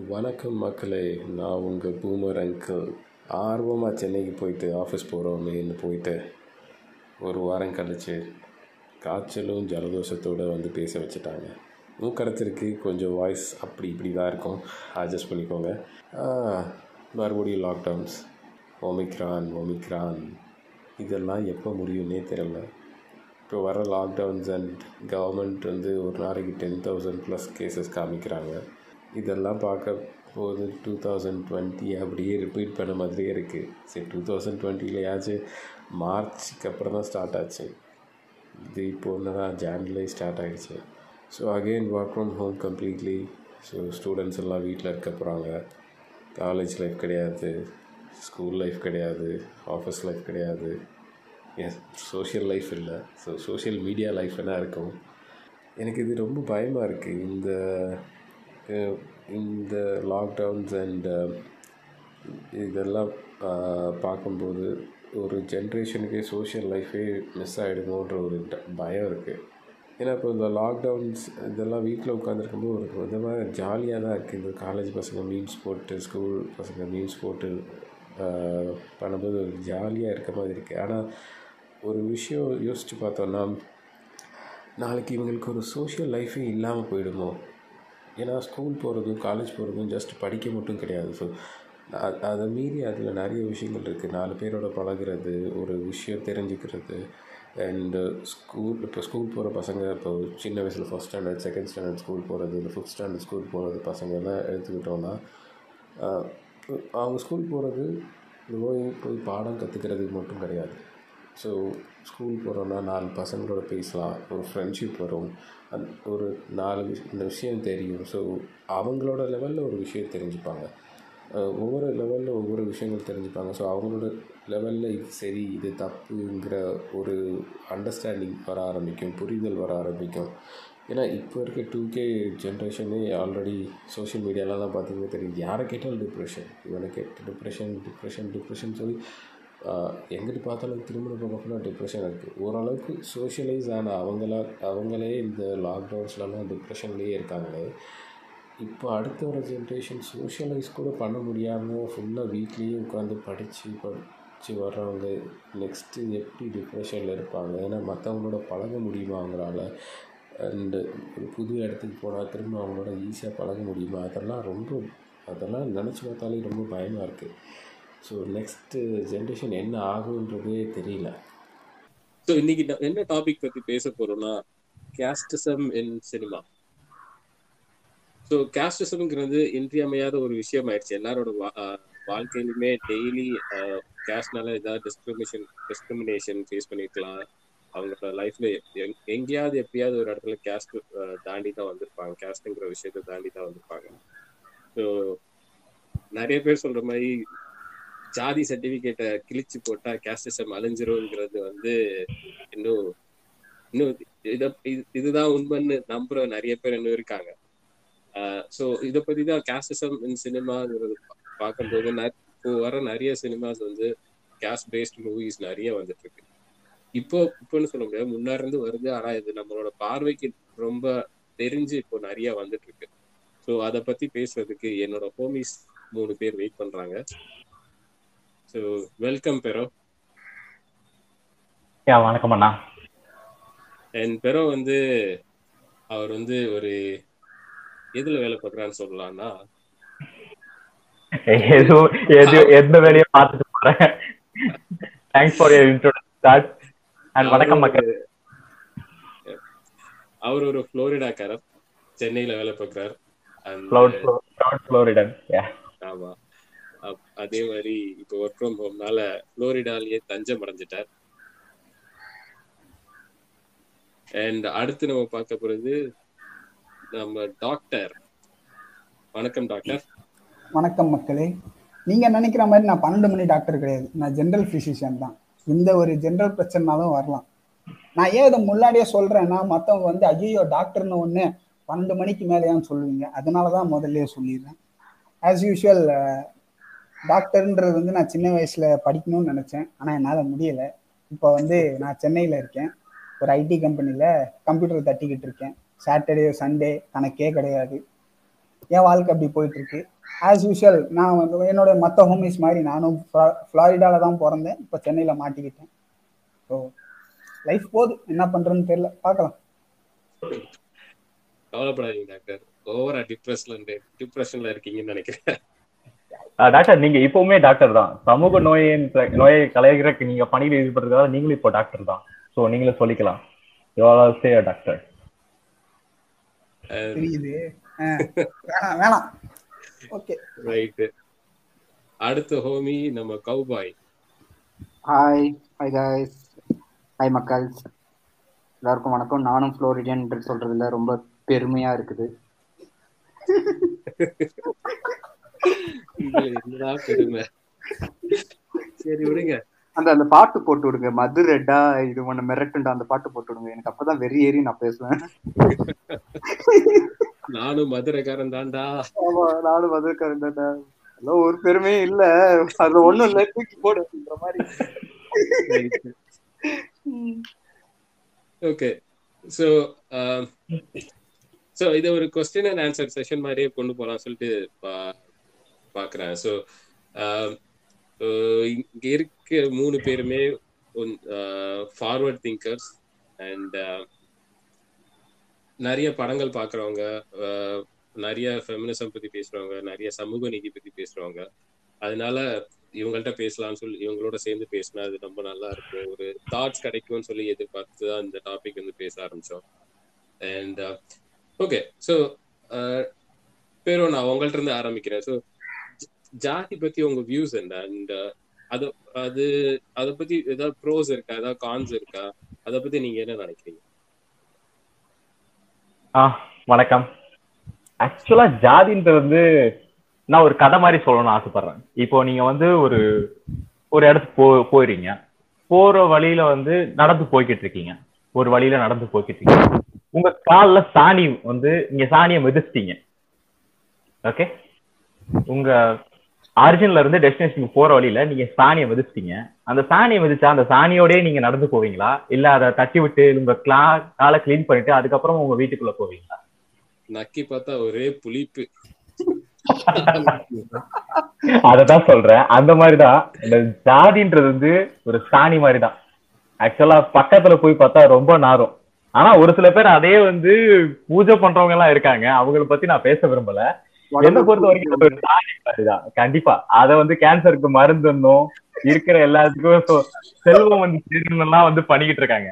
வணக்கம் மக்களே நான் உங்கள் பூமர் அங்கிள் ஆர்வமாக சென்னைக்கு போயிட்டு ஆஃபீஸ் போகிறோமேன்னு போயிட்டு ஒரு வாரம் கழிச்சு காய்ச்சலும் ஜலதோஷத்தோடு வந்து பேச வச்சுட்டாங்க. மூக்கரத்திற்கு கொஞ்சம் வாய்ஸ் அப்படி இப்படி தான் இருக்கும். அட்ஜஸ்ட் பண்ணிக்கோங்க. மறுபடியும் லாக்டவுன்ஸ் ஒமிக்ரான் ஒமிக்ரான் இதெல்லாம் எப்போ முடியும்னே தெரியல. இப்போ வர லாக்டவுன்ஸ் அண்ட் கவர்மெண்ட் வந்து ஒரு நாளைக்கு டென் தௌசண்ட் ப்ளஸ் கேசஸ் காமிக்கிறாங்க. இதெல்லாம் பார்க்க போது டூ தௌசண்ட் டுவெண்ட்டி அப்படியே ரிப்பீட் பண்ண மாதிரியே இருக்குது சரி டூ தௌசண்ட் டுவெண்ட்டிலையாச்சும் மார்ச்சுக்கு அப்புறம் தான் ஸ்டார்ட் ஆச்சு. இது இப்போ ஒன்று தான் ஜான்லேயே ஸ்டார்ட் ஆகிடுச்சு so again work from home completely so students எல்லாம் வீட்டில் இருக்க போகிறாங்க காலேஜ் லைஃப் கிடையாது. ஸ்கூல் லைஃப் கிடையாது. ஆஃபீஸ் லைஃப் கிடையாது. எஸ் சோஷியல் லைஃப் இல்லை. ஸோ சோஷியல் மீடியா லைஃப் என்ன இருக்கும்? எனக்கு இது ரொம்ப பயமாக இருக்குது இந்த இந்த லாக்டவுன்ஸ் அண்ட் uh, இதெல்லாம் பார்க்கும்போது ஒரு ஜென்ரேஷனுக்கே சோஷியல் லைஃபே மிஸ் ஆகிடுமோன்ற ஒரு ட- பயம் இருக்குது ஏன்னா இப்போ இந்த லாக்டவுன்ஸ் இதெல்லாம் வீட்டில் உட்காந்துருக்கும்போது ஒரு விதமாக ஜாலியாக தான் இருக்குது இந்த காலேஜ் பசங்க மீன்ஸ் போட்டு ஸ்கூல் பசங்க மீன்ஸ் போட்டு பண்ணும்போது ஒரு ஜாலியாக இருக்க மாதிரி இருக்குது ஆனால் ஒரு விஷயம் யோசித்து பார்த்தோன்னா நாளைக்கு இவங்களுக்கு ஒரு சோஷியல் லைஃபே இல்லாமல் போயிடுமோ? ஏன்னா ஸ்கூல் போகிறதும் காலேஜ் போகிறதும் ஜஸ்ட் படிக்க மட்டும் கிடையாது. ஸோ அதை மீறி அதில் நிறைய விஷயங்கள் இருக்குது நாலு பேரோட பழகுறது ஒரு விஷயம் தெரிஞ்சுக்கிறது. அண்டு ஸ்கூல் இப்போ ஸ்கூல் போகிற பசங்க இப்போ சின்ன வயசில் first standard second standard school போகிறது இல்லை ஃபிஃப்த் ஸ்டாண்டர்ட் ஸ்கூல் போகிறது பசங்கள்லாம் எடுத்துக்கிட்டோன்னா அவங்க ஸ்கூல் போகிறது போய் போய் பாடம் கற்றுக்கிறதுக்கு மட்டும் கிடையாது. ஸோ ஸ்கூல் போகிறோன்னா நாலு பசங்களோட பேசலாம் ஒரு ஃப்ரெண்ட்ஷிப் வரும். ஒரு நாலு விஷ இந்த விஷயம் தெரியும். ஸோ அவங்களோட லெவலில் ஒரு விஷயம் தெரிஞ்சுப்பாங்க. ஒவ்வொரு லெவலில் ஒவ்வொரு விஷயங்கள் தெரிஞ்சுப்பாங்க. ஸோ அவங்களோட லெவலில் இது சரி இது தப்புங்கிற ஒரு அண்டர்ஸ்டாண்டிங் வர ஆரம்பிக்கும் புரிதல் வர ஆரம்பிக்கும். ஏன்னா இப்போ இருக்க டூ கே ஜென்ரேஷனே ஆல்ரெடி சோஷியல் மீடியாலலாம் பார்த்தீங்கன்னா தெரியும். யாரை கேட்டாலும் டிப்ரெஷன் இவனை கேட்டு டிப்ரெஷன் டிப்ரெஷன் டிப்ரெஷன் சொல்லி எங்கிட்டு பார்த்தாலும் திருமண பக்கம் டிப்ரெஷன் இருக்குது ஓரளவுக்கு சோஷியலைஸ் ஆன அவங்களா அவங்களே இந்த லாக்டவுன்ஸ்லலாம் டிப்ரெஷன்லேயே இருக்காங்களே. இப்போ அடுத்த வர ஜென்ரேஷன் சோஷியலைஸ் கூட பண்ண முடியாமல் ஃபுல்லாக வீட்லேயே உட்காந்து படித்து படித்து வர்றவங்க நெக்ஸ்ட்டு எப்படி டிப்ரெஷனில் இருப்பாங்க? ஏன்னா மற்றவங்களோட பழக முடியுமா அவங்களால அண்டு ஒரு புது இடத்துக்கு போனால் திரும்ப அவங்களோட ஈஸியாக பழக முடியுமா? அதெல்லாம் ரொம்ப அதெல்லாம் நினச்சி பார்த்தாலே ரொம்ப பயமாக இருக்குது ஸோ நெக்ஸ்ட்டு ஜென்ரேஷன் என்ன ஆகுன்றதே தெரியல. ஸோ இன்னைக்கு என்ன டாபிக் பத்தி பேச போறோம்னா கேஸ்டிசம் இன் சினிமா ஸோ கேஸ்டிசம்ங்கிறது இன்றியமையாத ஒரு விஷயம் ஆயிடுச்சு எல்லாரோட வா- வாழ்க்கையிலுமே டெய்லி கேஸ்ட்னால ஏதாவது டிஸ்கிரிமினேஷன் டிஸ்கிரிமினேஷன் ஃபேஸ் பண்ணிருக்கலாம். அவங்களோட லைஃப்ல எங்கேயாவது எப்பயாவது ஒரு இடத்துல கேஸ்ட் தாண்டி தான் வந்திருப்பாங்க. கேஸ்ட்ங்கிற விஷயத்தை தாண்டி தான் வந்திருப்பாங்க. ஸோ நிறைய பேர் சொல்ற மாதிரி ஜாதி சர்டிபிகேட்டை கிழிச்சு போட்டா கேஸ்டிசம் அழிஞ்சிரும்ங்கிறது வந்து இன்னும் இன்னும் இத இது- இதுதான் உண்மைன்னு நம்புற நிறைய பேர் இன்னும் இருக்காங்க. ஸோ இதை பத்தி தான் கேஸ்டிசம் இன் சினிமாங்கிறது பார்க்கும்போது இப்போ வர நிறைய சினிமாஸ் வந்து கேஸ்ட் பேஸ்ட் மூவிஸ் நிறைய வந்துட்டு இருக்கு இப்போ இப்போன்னு சொல்ல முடியாது. முன்னாடி இருந்து வருது. ஆனா இது நம்மளோட பார்வைக்கு ரொம்ப தெரிஞ்சு இப்போ நிறைய வந்துட்டு இருக்கு ஸோ அதை பத்தி பேசுறதுக்கு என்னோட ஹோமிஸ் மூணு பேர் வெயிட் பண்றாங்க. ஸோ வெல்கம் பெரோ யா வணக்கம் அண்ணா. அண்ட் பெரோ வந்து அவர் வந்து ஒரு எதுல வேலை பார்க்குறான்னு சொல்லலாம்னா? எது எது எந்த வேலையை பார்த்துட்டு போறேன்? Thanks for your introduction and வணக்கம் மக்கள். அவர் ஒரு புளோரிடாக்காரர் சென்னையில வேலை பார்க்குறார். கிளவுட் ஃப்ளோரிடன் ஆமா. அதே மாதிரி இப்போ ஒர்க் ஃப்ரம் ஹோம்னால புளோரிடாலேயே தஞ்சம் அடைஞ்சிட்டார் அண்ட் அடுத்து நம்ம பார்க்க போறது நம்ம டாக்டர் வணக்கம் டாக்டர் வணக்கம் மக்களே. நீங்க நினைக்கிற மாதிரி நான் பன்னெண்டு மணி டாக்டர் கிடையாது. நான் ஜென்ரல் பிசிஷியன் தான். இந்த ஒரு ஜென்ரல் பிரச்சனைனாலும் வரலாம். நான் ஏன் இதை முன்னாடியே சொல்றேன்னா மத்தவங்க வந்து ஐயோ டாக்டர்னு ஒண்ணு பன்னெண்டு மணிக்கு மேலேயான்னு சொல்லுவீங்க. அதனால தான் முதல்ல சொல்லிடுறேன். ஆஸ் யூஷுவல் டாக்டர்ன்றது வந்து நான் சின்ன வயசுல படிக்கணும்னு நினைச்சேன். ஆனா என்னால முடியல. இப்போ வந்து நான் சென்னையில இருக்கேன். ஒரு ஐடி கம்பெனில கம்ப்யூட்டர் தட்டிக்கிட்டு இருக்கேன். சாட்டர்டே சண்டே கணக்கே கிடையாது. என் வாழ்க்கை அப்படி போயிட்டு இருக்கு ஆஸ் யூஷுவல் நான் வந்து என்னோட மற்ற ஹோமிஸ் மாதிரி நானும் ஃப்ளாரிடால தான் பிறந்தேன். இப்போ சென்னையில் மாட்டிக்கிட்டேன். ஸோ லைஃப் போகுது. என்ன பண்றேன்னு தெரியல. பார்க்கலாம். கவலைப்படாதீங்க டாக்டர். ஓவரா டிப்ரெஷன்ல டிப்ரெஷன்ல இருக்கீங்கன்னு நினைக்கிறேன். டாக்டர் நீங்க இப்பவுமே டாக்டர் தான். சமூக நோயின் நோயை கலைகிறதுக்கு நீங்க பணியில் ஈடுபடுறதால நீங்களும் இப்போ டாக்டர் தான். ஸோ நீங்களே சொல்லிக்கலாம். சே டாக்டர் தெரியுது. வேணாம் வேணாம். ஓகே ரைட்டு அடுத்த ஹோமி நம்ம cowboy hi hi guys hi மக்கள். எல்லாருக்கும் வணக்கம். நானும் ஃப்ளோரிடியன் சொல்றதுல ரொம்ப பெருமையா இருக்குது. என்னடா பெருமை. சரி விடுங்க. அந்த அந்த பாட்டு போட்டு விடுங்க. மது ரெட்டா இது ஒண்ணு மிரட்டுண்டா அந்த பாட்டு போட்டு விடுங்க. எனக்கு அப்பதான் வெறி ஏறி நான் பேசுவேன். நானும் மதுரைக்காரன் தான்டா. ஆமா நானும் மதுக்காரன் அதெல்லாம் ஒரு பெருமையும் இல்ல. அதுல ஒண்ணும் இல்ல. தூக்கி போடுன்ற மாதிரி. ஓகே ஸோ ஸோ இதை ஒரு கொஸ்டின் அண்ட் ஆன்சர் செஷன் மாதிரியே கொண்டு போகலாம் சொல்லிட்டு பாக்குறேன் சோ ஸோ இங்க இருக்க மூணு பேருமே ஃபார்வர்ட் திங்கர்ஸ் அண்ட் நிறைய படங்கள் பாக்குறவங்க uh, நிறைய ஃபெமினிசம் பத்தி பேசுறவங்க நிறைய சமூக நீதி பத்தி பேசுறவங்க. அதனால இவங்கள்ட்ட பேசலாம்னு சொல்லி இவங்களோட சேர்ந்து பேசினா அது ரொம்ப நல்லா இருக்கும். ஒரு தாட்ஸ் கிடைக்கும்னு சொல்லி எதிர்பார்த்து தான் இந்த டாபிக் வந்து பேச ஆரம்பிச்சோம். அண்ட் ஓகே ஸோ பேரோ நான் உங்கள்ட்ட இருந்து ஆரம்பிக்கிறேன். ஸோ ஜாதி பத்தி உங்க வியூஸ் என்ன? அண்ட் uh, அது அது அத பத்தி ஏதாவது ப்ரோஸ் இருக்கா? ஏதாவது கான்ஸ் இருக்கா? அத பத்தி நீங்க என்ன நினைக்கிறீங்க? ஆ வணக்கம். ஆக்சுவலா ஜாதின்றது வந்து நான் ஒரு கதை மாதிரி சொல்லணும்னு ஆசைப்படுறேன். இப்போ நீங்க வந்து ஒரு ஒரு இடத்துக்கு போ போயிருங்க போற வழியில வந்து நடந்து போய்கிட்டு இருக்கீங்க. ஒரு வழியில நடந்து போய்கிட்டு இருக்கீங்க. உங்க கால்ல சாணி வந்து நீங்க சாணியை மிதிச்சிட்டீங்க. ஓகே உங்க ஆரிஜின்ல இருந்து டெஸ்டினேஷனுக்கு போற வழியில நீங்க சாணியை மிதிச்சிட்டீங்க. அந்த சாணியை மிதிச்சா அந்த சாணியோடய நீங்க நடந்து போவீங்களா? இல்ல அதை தட்டி விட்டு உங்க கிளா காலை கிளீன் பண்ணிட்டு அதுக்கப்புறம் உங்க வீட்டுக்குள்ள போவீங்களா? நக்கி பார்த்தா ஒரே புளிப்பு. அததான் சொல்றேன். அந்த மாதிரிதான். இந்த ஜாதின்றது வந்து ஒரு சாணி மாதிரிதான். ஆக்சுவலா பக்கத்துல போய் பார்த்தா ரொம்ப நாரும். ஆனா ஒரு சில பேர் அதே வந்து பூஜை பண்றவங்க எல்லாம் இருக்காங்க. அவங்கள பத்தி நான் பேச விரும்பல. என்ன பொறுத்த வரைக்கும் கண்டிப்பா. அத வந்து கேன்சருக்கு மருந்துன்னும் இருக்கிற எல்லாத்துக்கும் செல்வம் வந்து சேரணும்லாம் வந்து பண்ணிக்கிட்டு இருக்காங்க.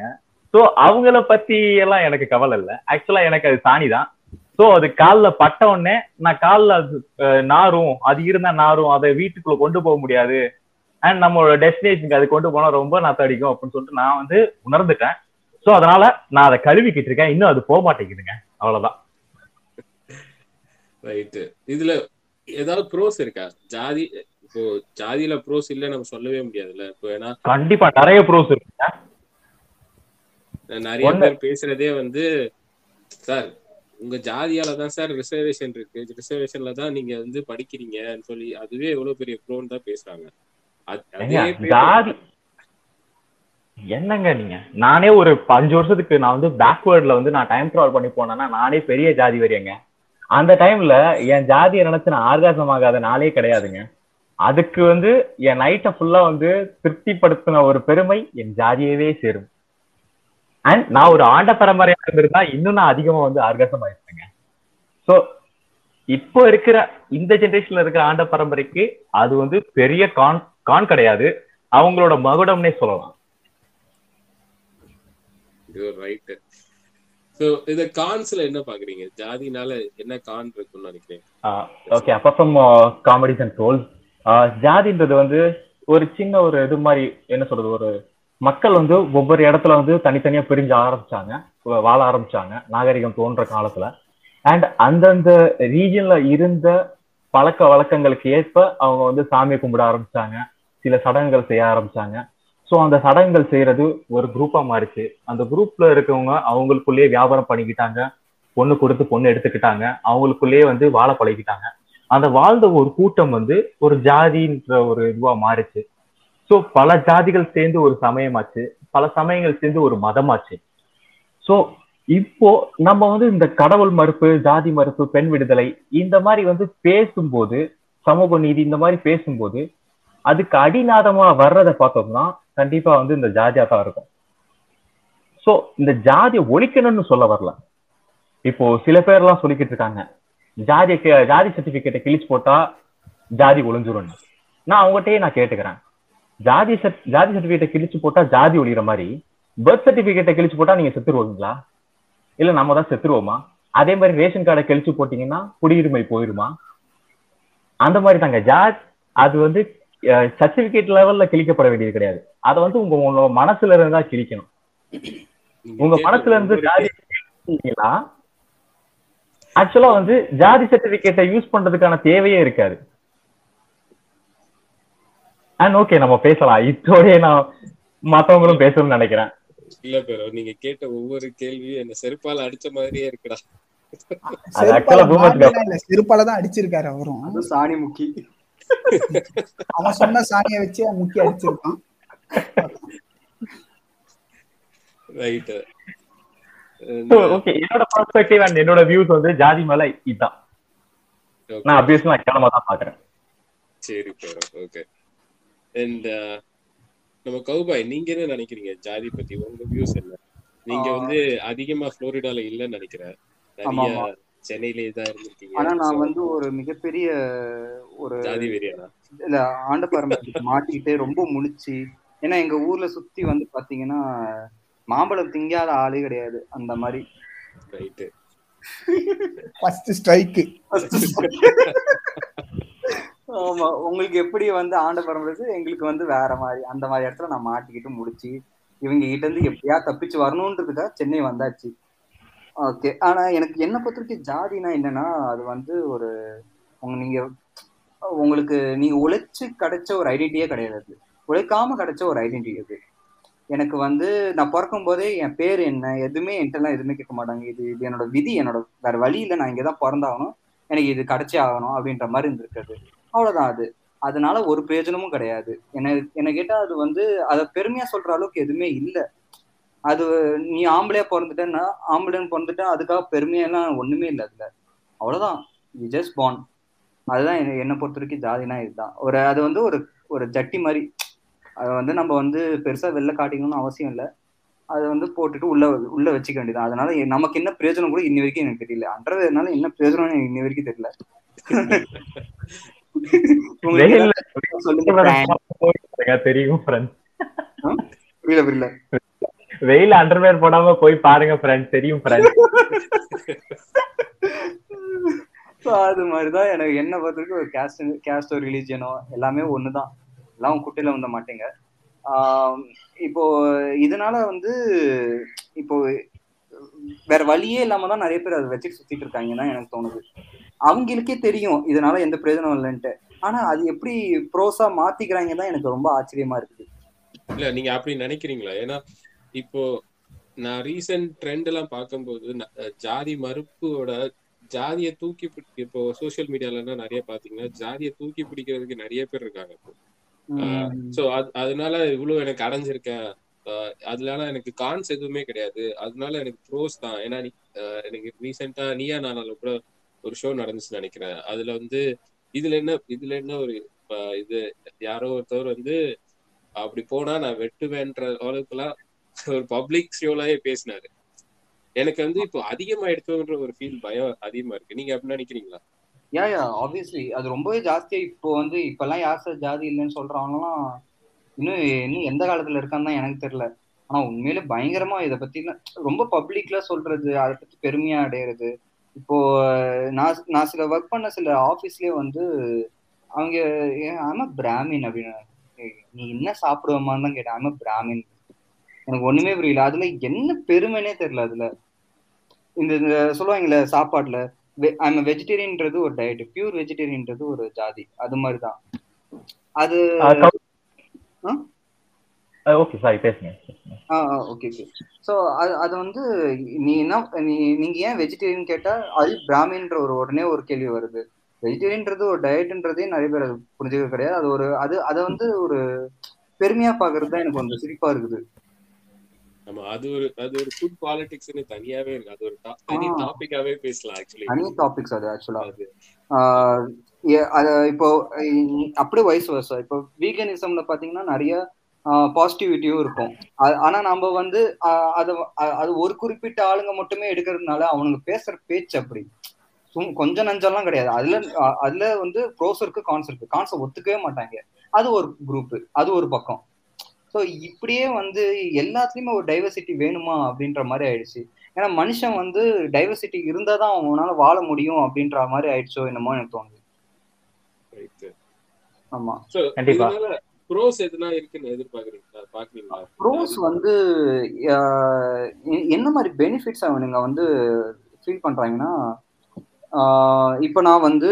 சோ அவங்கள பத்தி எல்லாம் எனக்கு கவலை இல்ல. ஆக்சுவலா எனக்கு அது சாணி தான். சோ அது கால்ல பட்ட உடனே நான் கால்ல அது நாரும் அது இருந்தா நாரும் அதை வீட்டுக்குள்ள கொண்டு போக முடியாது. அண்ட் நம்மளோட டெஸ்டினேஷனுக்கு அது கொண்டு போனா ரொம்ப நான் தடிக்கும் அப்படின்னு சொல்லிட்டு நான் வந்து உணர்ந்துட்டேன். சோ அதனால நான் அதை கழுவிக்கிட்டு இருக்கேன். இன்னும் அது போக மாட்டேங்குதுங்க அவ்வளவுதான். ரைட்டு இதுல ஏதாவது ப்ரோஸ் இருக்கா? ஜாதி இப்போ ஜாதியில ப்ரோஸ் இல்ல நம்ம சொல்லவே முடியாதுல்ல. இப்போ ஏன்னா கண்டிப்பா நிறைய ப்ரோஸ் இருக்கு நிறைய பேர் பேசுறதே வந்து சார் உங்க ஜாதியால தான் சார் ரிசர்வேஷன் இருக்கு. ரிசர்வேஷன்ல தான் நீங்க வந்து படிக்கிறீங்கன்னு சொல்லி அதுவே எவ்வளவு பெரிய ப்ரோன்னு தான் பேசுறாங்க. ஜாதி என்னங்க நீங்க? நானே ஒரு அஞ்சு வருஷத்துக்கு நான் வந்து பேக்வேர்ட்ல வந்து நான் டைம் டிராவல் பண்ணி போனேன்னா நானே பெரிய ஜாதி வரியங்க. அந்த டைம்ல என் ஜாதியை நினைச்சு நான் ஆர்காசம் ஆகாத நாளே கிடையாதுங்க. அதுக்கு வந்து என் நைட்டை ஃபுல்லா வந்து திருப்திப்படுத்தின ஒரு பெருமை என் ஜாதியவே சேரும். அண்ட் நான் ஒரு ஆண்ட பரம்பரையா இருந்திருந்தா இன்னும் நான் அதிகமா வந்து ஆர்காசம் ஆயிருப்பேங்க சோ இப்போ இருக்கிற இந்த ஜெனரேஷன்ல இருக்கிற ஆண்ட பரம்பரைக்கு அது வந்து பெரிய கான் கான் கிடையாது. அவங்களோட மகுடம்னே சொல்லலாம். ரைட்டு சோ இத கான்ஸ்ல என்ன பாக்குறீங்க? ஜாதினால என்ன கான் இருக்குன்னு நினைக்கிறேன் ஓகே அப்பா from comedies uh, and trolls ஜாதின்றது வந்து ஒரு சின்ன ஒரு இது மாதிரி என்ன சொல்றது ஒரு மக்கள் வந்து ஒவ்வொரு இடத்துல வந்து தனித்தனியா பிரிஞ்சு ஆரம்பிச்சாங்க. வாழ ஆரம்பிச்சாங்க. நாகரிகம் தோன்ற காலத்துல. அண்ட் அந்தந்த ரீஜன்ல இருந்த பழக்க வழக்கங்களுக்கு ஏற்ப அவங்க வந்து சாமியை கும்பிட ஆரம்பிச்சாங்க. சில சடங்குகள் செய்ய ஆரம்பிச்சாங்க. ஸோ அந்த சடங்குகள் செய்யறது ஒரு குரூப்பா மாறிச்சு. அந்த குரூப்ல இருக்கவங்க அவங்களுக்குள்ளேயே வியாபாரம் பண்ணிக்கிட்டாங்க. பொண்ணு கொடுத்து பொண்ணு எடுத்துக்கிட்டாங்க. அவங்களுக்குள்ளேயே வந்து வாழ பழகிட்டாங்க. அந்த வாழ்ந்த ஒரு கூட்டம் வந்து ஒரு ஜாதின்ற ஒரு இதுவா மாறிச்சு. ஸோ பல ஜாதிகள் சேர்ந்து ஒரு சமயமாச்சு. பல சமயங்கள் சேர்ந்து ஒரு மதமாச்சு. ஸோ இப்போ நம்ம வந்து இந்த கடவுள் மறுப்பு ஜாதி மறுப்பு பெண் விடுதலை இந்த மாதிரி வந்து பேசும்போது சமூக நீதி இந்த மாதிரி பேசும்போது அதுக்கு அடிநாதமா வர்றதை பார்த்தோம்னா கண்டிப்பா வந்து இந்த ஜாதியா தான் இருக்கும். சோ இந்த ஜாதியை ஒழிக்கணும்னு சொல்ல வரல. இப்போ சில பேர் எல்லாம் சொல்லிக்கிட்டு இருக்காங்க. ஜாதி ஜாதி சர்டிபிகேட்டை கிழிச்சு போட்டா ஜாதி ஒளிஞ்சிரும் நான் அவங்ககிட்டயே நான் கேட்டுக்கிறேன். ஜாதி ஜாதி சர்டிபிகேட்டை கிழிச்சு போட்டா ஜாதி ஒழிகிற மாதிரி பர்த் சர்டிபிகேட்டை கிழிச்சு போட்டா நீங்க செத்துருவீங்களா? இல்ல நம்ம தான் செத்துருவோமா? அதே மாதிரி ரேஷன் கார்டை கிழிச்சு போட்டீங்கன்னா குடியுரிமை போயிருமா? அந்த மாதிரி தாங்க. ஜாத் அது வந்து சர்டிபிகேட் லெவல்ல கிழிக்கப்பட வேண்டியது கிடையாது. அதை வந்து உங்க உங்க மனசுல இருந்து தான் கிழிக்கணும். உங்க மனசுல இருந்து ஜாதி ஆக்சுவலா வந்து ஜாதி சர்டிபிகேட்டை யூஸ் பண்றதுக்கான தேவையே இருக்காது. அண்ட் ஓகே நம்ம பேசலாம். இதோடய நான் மத்தவங்களும் பேசணும்னு நினைக்கிறேன். இல்ல பேரோ நீங்க கேட்ட ஒவ்வொரு கேள்வியும் என்ன செருப்பால அடிச்ச மாதிரியே இருக்குடா. செருப்பால தான் அடிச்சிருக்காரு அவரும். அது சாணி முக்கி. அவன் சொன்ன சாணியை வச்சு முக்கிய அடிச்சிருக்கான் ரைட் ஓகே என்னோட பர்ஸ்பெக்டிவ் அண்ட் என்னோட வியூஸ் வந்து ஜாதி மேல இதான் நான் அபியஸ்லி நான் கிளம்ப தான் பாக்குறேன் சரி பேரோ ஓகே அண்ட் நம்ம கௌபாய் நீங்க என்ன நினைக்கிறீங்க? ஜாதி பத்தி உங்க வியூஸ் என்ன? நீங்க. வந்து அதிகமா புளோரிடால இல்லன்னு நினைக்கிறேன். ஆமா, நிறைய ஆமா. சென்னையிலேயே தான் இருந்திருக்கீங்க. ஆனா நான் வந்து ஒரு மிகப்பெரிய ஒரு ஜாதி வெறியானா இல்ல ஆண்ட பரம்பரை மாட்டிக்கிட்டு ரொம்ப முழிச்சு ஏன்னா எங்க ஊர்ல சுத்தி வந்து பாத்தீங்கன்னா மாம்பழம் திங்காத ஆளே கிடையாது. அந்த மாதிரி. ரைட்டு ஃபர்ஸ்ட் ஸ்ட்ரைக்கு ஆமா உங்களுக்கு எப்படி வந்து ஆண்ட பரம்பரை எங்களுக்கு வந்து வேற மாதிரி. அந்த மாதிரி இடத்துல நான் மாட்டிக்கிட்டு முடிச்சு இவங்க கிட்ட இருந்து எப்படியா தப்பிச்சு வரணுன்றதுக்காக சென்னை வந்தாச்சு. ஓகே ஆனா எனக்கு என்ன பொறுத்த வரைக்கும் ஜாதினா என்னன்னா அது வந்து ஒரு உங்க நீங்க உங்களுக்கு நீங்க உழைச்சு கிடைச்ச ஒரு ஐடென்டிட்டியே கிடையாது உழைக்காம கிடைச்ச ஒரு ஐடென்டிட்டி அது. எனக்கு வந்து நான் பிறக்கும் போதே என் பேர் என்ன எதுவுமே என்கிட்டலாம் எதுவுமே கேட்க மாட்டாங்க. இது இது என்னோட விதி என்னோட வேற வழி இல்லை. நான் இங்கே தான் பிறந்தாகணும். எனக்கு இது கிடைச்சே ஆகணும் அப்படின்ற மாதிரி இருந்திருக்குது. அவ்வளவுதான் அது. அதனால ஒரு பிரயோஜனமும் கிடையாது. என்ன என்ன கேட்டா அது வந்து அதை பெருமையா சொல்ற அளவுக்கு எதுவுமே இல்லை. அது நீ ஆம்பளையா பிறந்துட்டேன்னா ஆம்பளைன்னு பிறந்துட்டா அதுக்காக பெருமையெல்லாம் ஒண்ணுமே இல்லை அதுல. அவ்வளவுதான். You just born. அதுதான் என்ன பொறுத்த வரைக்கும் ஜாதினா இதுதான். ஒரு அது வந்து ஒரு ஒரு ஜட்டி மாதிரி. அதை வந்து நம்ம வந்து பெருசா வெளில காட்டிக்கணும்னு அவசியம் இல்லை. அதை வந்து போட்டுட்டு உள்ள உள்ள வச்சுக்க வேண்டியதான் அதனால நமக்கு என்ன பிரயோஜனம் கூட இன்னி வரைக்கும் எனக்கு தெரியல. அன்றதுனால என்ன பிரயோஜனம் எனக்கு இன்னி வரைக்கும் தெரியல. தெரியும் புரியல புரியல. வெயில அண்டர்வேர் போடாம போய் பாருங்க ஃப்ரெண்ட் தெரியும் ஃப்ரெண்ட் ஸோ அது மாதிரிதான் எனக்கு என்ன பொறுத்தவரைக்கும் ஒரு கேஸ்ட் கேஸ்டோ ரிலீஜியனோ எல்லாமே ஒண்ணுதான். எல்லாம் குட்டையில வந்த மாட்டேங்க. இப்போ இதனால வந்து இப்போ வேற வழியே இல்லாம தான் நிறைய பேர் அதை வச்சுட்டு சுத்திட்டு இருக்காங்கன்னு தான் எனக்கு தோணுது. அவங்களுக்கே தெரியும் இதனால எந்த பிரயோஜனம் இல்லைன்ட்டு. ஆனா அது எப்படி ப்ரோஸா மாத்திக்கிறாங்க தான் எனக்கு ரொம்ப ஆச்சரியமா இருக்குது. இல்ல நீங்க அப்படி நினைக்கிறீங்களா? ஏன்னா இப்போ நான் ரீசெண்ட் ட்ரெண்ட் எல்லாம் பார்க்கும்போது ஜாதி மறுப்போட ஜாதியை தூக்கி பிடி- இப்போ சோஷியல் மீடியால எல்லாம் நிறைய பாத்தீங்கன்னா ஜாதியை தூக்கி பிடிக்கிறதுக்கு நிறைய பேர் இருக்காங்க சோ அதனால இவ்வளவு எனக்கு அடைஞ்சிருக்கேன். அதனால எனக்கு கான்ஸ் எதுவுமே கிடையாது. அதனால எனக்கு ப்ரோஸ் தான். ஏன்னா எனக்கு ரீசெண்டா நீயா நானால கூட ஒரு ஷோ நடந்துச்சுன்னு நினைக்கிறேன். அதுல வந்து இதுல என்ன இதுல என்ன ஒரு இது யாரோ ஒருத்தவர் வந்து அப்படி போனா நான் வெட்டுவேன்ற அளவுக்குலாம் ஒரு பப்ளிக் ஷோலாவே பேசினாரு. எனக்கு வந்து இப்போ அதிகமா எடுத்தோன்ற ஒரு ஃபீல் பயம் அதிகமா இருக்கு. நீங்க அப்படி நினைக்கிறீங்களா யா யா ஆப்வியஸ்லி அது ரொம்பவே ஜாஸ்தியா இப்போ வந்து இப்பெல்லாம் யார் சார் ஜாதி இல்லைன்னு சொல்றவங்கலாம் இன்னும் இன்னும் எந்த காலத்துல இருக்கான்னு தான் எனக்கு தெரியல. ஆனா உண்மையிலே பயங்கரமா இதை பத்தி ரொம்ப பப்ளிக்ல சொல்றது அதை பத்தி பெருமையா அடையிறது. இப்போ நான் நான் சில ஒர்க் பண்ண சில ஆஃபீஸ்லயே வந்து அவங்க ஆமா பிராமின் அப்படின்னு. நீ என்ன சாப்பிடுவோமான்னு தான் கேட்டேன். ஆமா பிராமின் எனக்கு ஒண்ணுமே புரியல. அதுல என்ன பெருமைனே தெரியல அதுல. இந்த சொல்லுவாங்கல்ல சாப்பாட்டுல ஐம் வெஜிடேரியன்ன்றது ஒரு டயட் பியூர் வெஜிடேரியன்ன்றது ஒரு ஜாதி. அது மாதிரிதான். அது ஓகே சாரி பேசுங்க ஓகே ஓகே ஸோ அது அது வந்து நீ என்ன நீ நீங்க ஏன் வெஜிடேரியன் கேட்டா அது பிராமின்ற ஒரு உடனே ஒரு கேள்வி வருது. வெஜிடேரியன்ன்றது ஒரு டயட்ன்றதே நிறைய பேர் அது புரிஞ்சுக்க கிடையாது. அது ஒரு அது அதை வந்து ஒரு பெருமையா பாக்குறது தான் எனக்கு கொஞ்சம் சிரிப்பா இருக்குது. ஆமா அது ஒரு அது ஒரு ஃபுட் பாலிடிக்ஸ்னு தனியாவே இருக்கு. அது ஒரு தனி. டாபிக்காவே பேசலாம் ஆக்சுவலி தனி டாபிக்ஸ் அது ஆக்சுவலா அது. இப்போ இ- அப்படியே வயசு வருஷம் இப்போ வீகனிசம்ல பாத்தீங்கன்னா நிறைய பாசிட்டிவிட்டியும் இருக்கும். ஆனா நம்ம வந்து அது அது ஒரு குறிப்பிட்ட ஆளுங்க மட்டுமே எடுக்கிறதுனால அவனுங்க பேசுற பேச்சு அப்படி சும் கொஞ்சம் நஞ்சம்லாம் கிடையாது. அதுல அதுல வந்து ப்ரோஸ் இருக்கு கான்ஸ் இருக்கு. கான்ஸை ஒத்துக்கவே மாட்டாங்க. அது ஒரு குரூப் அது ஒரு பக்கம். ஸோ இப்படியே வந்து எல்லாத்துலயுமே ஒரு டைவர்சிட்டி வேணுமா அப்படின்ற மாதிரி ஆயிடுச்சு. ஏன்னா மனுஷன் வந்து டைவர்சிட்டி இருந்தா தான் அவனால வாழ முடியும் அப்படின்ற மாதிரி ஆயிடுச்சோ என்னமோ எனக்கு தோணுது. ரைட் ஆமா. சோ கண்டிப்பா. ப்ரோஸ் எதுனா இருக்குன்னு எதிர்பார்க்கறீங்களா? பாக்குறீங்களா ப்ரோஸ் வந்து ஆஹ் எ- என்ன மாதிரி பெனிஃபிட்ஸ் அவனுங்க வந்து ஃபீல் பண்றாங்கன்னா ஆஹ் இப்போ நான் வந்து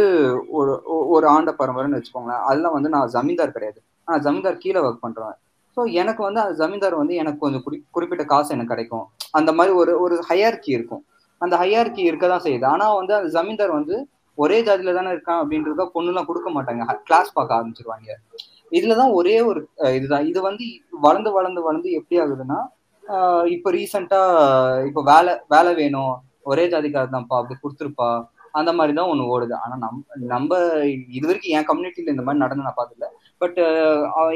ஒரு ஒரு ஆண்ட பரம்பரைன்னு வச்சுக்கோங்களேன். அதில் வந்து நான் ஜமீன்தார் கிடையாது. நான் ஜமீன்தார் கீழே ஒர்க் பண்றேன் ஸோ எனக்கு வந்து அந்த ஜமீன்தார் வந்து எனக்கு கொஞ்சம் குறி குறிப்பிட்ட காசு எனக்கு கிடைக்கும். அந்த மாதிரி ஒரு ஒரு ஹையார்கி இருக்கும். அந்த ஹையார்கி இருக்க தான் செய்யுது. ஆனால் வந்து அந்த ஜமீன்தார் வந்து ஒரே ஜாதியில தானே இருக்கான் அப்படின்றத பொண்ணுலாம் கொடுக்க மாட்டாங்க. கிளாஸ் பார்க்க ஆரம்பிச்சிருவாங்க. இதுலதான் ஒரே ஒரு இதுதான். இது வந்து வளர்ந்து வளர்ந்து வளர்ந்து எப்படி ஆகுதுன்னா இப்போ ரீசெண்டா இப்போ வேலை வேலை வேணும். ஒரே ஜாதிக்காரர் தான்ப்பா அப்படி கொடுத்துருப்பா. அந்த மாதிரி தான் ஒன்று ஓடுது. ஆனா நம் நம்ம இது வரைக்கும் என் கம்யூனிட்டியில இந்த மாதிரி நடந்து நான் பார்த்ததில்ல. பட்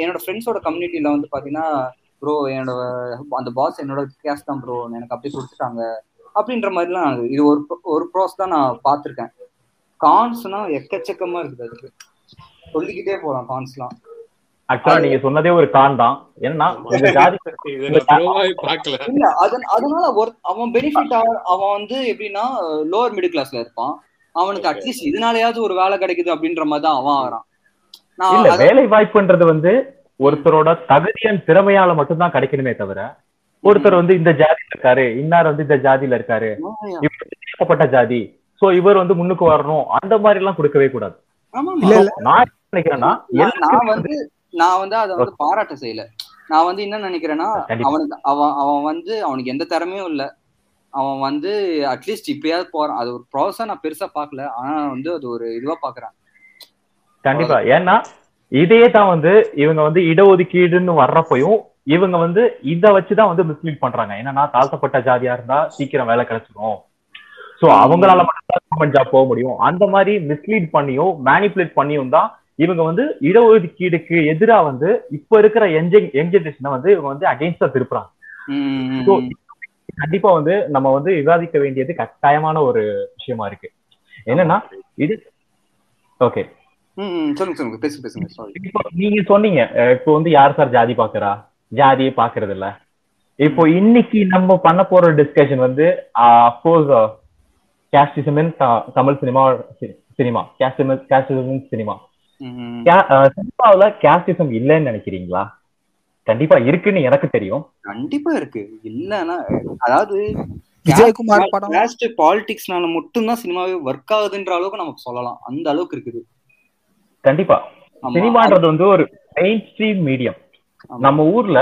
என்னோட ஃப்ரெண்ட்ஸோட கம்யூனிட்டியில வந்து பாத்தீங்கன்னா ப்ரோ என்னோட அந்த பாஸ் என்னோட கேஸ் தான் ப்ரோ எனக்கு அப்படி கொடுத்துட்டாங்க. அப்படின்ற மாதிரிலாம். இது ஒரு ஒரு ப்ரோஸ் தான் நான் பார்த்துருக்கேன். கான்ஸ்னா எக்கச்சக்கமா இருக்குது அதுக்கு. சொல்லிக்கிட்டே போலாம் கான்ஸ்லாம் ஆக்சுவலா நீங்க சொன்னதே ஒரு கான் தான். ஏன்னா அதனால ஒரு அவன் பெனிஃபிட் அவன் வந்து எப்படின்னா லோவர் மிடில் கிளாஸ்ல இருப்பான். அவனுக்கு. அட்லீஸ்ட் இதனாலயாவது ஒரு வேலை கிடைக்குது அப்படின்ற மாதிரி தான் அவன் ஆகிறான். இல்ல வேலை வாய்ப்புன்றது வந்து ஒருத்தரோட தகுதியின் திறமையால மட்டும்தான் கிடைக்கணுமே தவிர ஒருத்தர் வந்து இந்த ஜாதியில இருக்காரு இன்னார் வந்து இந்த ஜாதியில இருக்காரு இவர் ஜாதி சோ இவர் வந்து முன்னுக்கு வரணும் அந்த மாதிரி எல்லாம் கொடுக்கவே கூடாது. நான் நினைக்கிறேன்னா நான் வந்து நான் வந்து அதை வந்து பாராட்ட செய்யல. நான் வந்து என்ன நினைக்கிறேன்னா. அவனுக்கு அவன் அவன் வந்து அவனுக்கு எந்த திறமையும் இல்ல. அவன் வந்து அட்லீஸ்ட் இப்பயாவது போறான். அது ஒரு ப்ராசஸா நான் பெருசா பார்க்கல. ஆனா வந்து அது ஒரு இதுவா பாக்குறேன். கண்டிப்பா. ஏன்னா இதையே தான் வந்து இவங்க வந்து இடஒதுக்கீடுன்னு வர்றப்பையும் இவங்க வந்து இத வச்சுதான் வந்து மிஸ்லீட் பண்றாங்க. என்னன்னா தாழ்த்தப்பட்ட ஜாதியா இருந்தா சீக்கிரம் வேலை கிடைச்சிடும் சோ அவங்களால மட்டும் கவர்மெண்ட் ஜாப் போக முடியும். அந்த மாதிரி மிஸ்லீட் பண்ணியும் மேனிப்புலேட் பண்ணியும் தான் இவங்க வந்து இடஒதுக்கீடுக்கு எதிரா வந்து இப்ப இருக்கிற யங் யங் ஜெனரேஷனை வந்து இவங்க வந்து அகைன்ஸ்டா திருப்புறாங்க. கண்டிப்பா வந்து நம்ம வந்து விவாதிக்க வேண்டியது கட்டாயமான ஒரு விஷயமா இருக்கு. என்னன்னா இது ஓகே சொல்லுங்க சொல்லுங்க. பேசுங்க பேசுங்க சாரி இப்போ நீங்க சொன்னீங்க இப்போ வந்து யார் சார் ஜாதி பாக்குறா? ஜாதியே பாக்குறது இல்ல இப்போ இன்னைக்கு நம்ம பண்ண போற டிஸ்கஷன் வந்து of course casteism in Tamil cinema cinema. Casteism cinema சினிமாவுல casteism இல்லைன்னு நினைக்கிறீங்களா? கண்டிப்பா இருக்குன்னு எனக்கு தெரியும். கண்டிப்பா இருக்கு. இல்லன்னா அதாவது விஜயகுமார் படம். பாலிடிக்ஸ்னால மட்டும்தான் சினிமாவே ஒர்க் ஆகுதுன்ற அளவுக்கு நமக்கு சொல்லலாம். அந்த அளவுக்கு இருக்குது. கண்டிப்பா. சினிமான்றது வந்து ஒரு மெயின் ஸ்ட்ரீம் மீடியம். நம்ம ஊர்ல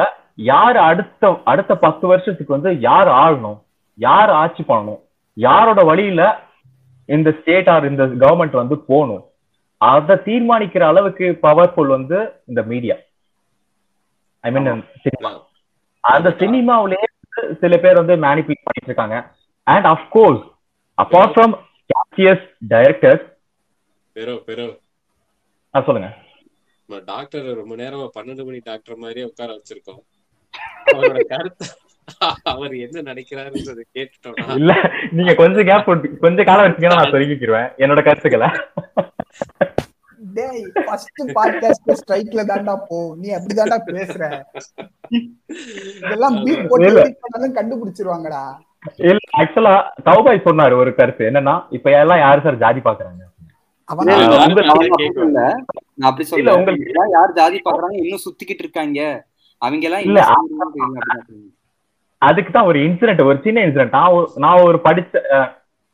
யார் அடுத்த அடுத்த பத்து வருஷத்துக்கு வந்து யார் ஆளணும் யார் ஆட்சி பண்ணணும் யாரோட வழியில இந்த ஸ்டேட் ஆர் இந்த கவர்மெண்ட் வந்து போகணும் அதை தீர்மானிக்கிற அளவுக்கு பவர்ஃபுல் வந்து இந்த மீடியா ஐ மீன் சினிமா. அந்த சினிமாவிலேயே சில பேர் வந்து மேனிபுலேட் பண்ணிட்டு இருக்காங்க and of course apart from ferro சொல்லுங்க. நம்ம டாக்டர் ரொம்ப நேரமா பன்னெண்டு மணி டாக்டர் மாதிரியே உட்கார வச்சிருக்கோம். அவரோட கருத்து அவர் என்ன நினைக்கிறாருன்றதை கேட்டுட்டோம்னா இல்ல நீங்க கொஞ்சம் கேப் கொஞ்சம் காலம் வச்சீங்கன்னா நான் சொல்லிக்கிறேன் என்னோட கருத்துக்களை. டேய் ஃபர்ஸ்ட் பாட்காஸ்ட் ஸ்ட்ரைக்ல தான்டா போ. நீ அப்படிதான்டா பேசுற. இதெல்லாம் பீட் போட்டு கண்டுபிடிச்சிருவாங்கடா. இல்ல ஆக்சுவலா தௌபாய் சொன்னாரு ஒரு கருத்து. என்னன்னா இப்ப எல்லாம் யாரு சார் ஜாதி பாக்குறாங்க? யார் ஜாதி பாக்குறாங்க? இன்னும் சுத்திக்கிட்டு இருக்காங்க. அவங்க எல்லாம் இல்ல, இன்னும் சேர்ந்துதான் தெரியல அப்படிதான் சொன்னீங்க. அதுக்கு தான் ஒரு இன்சிடென்ட் ஒரு சின்ன இன்சிடென்ட் நான் ஒரு- நான் ஒரு படிச்ச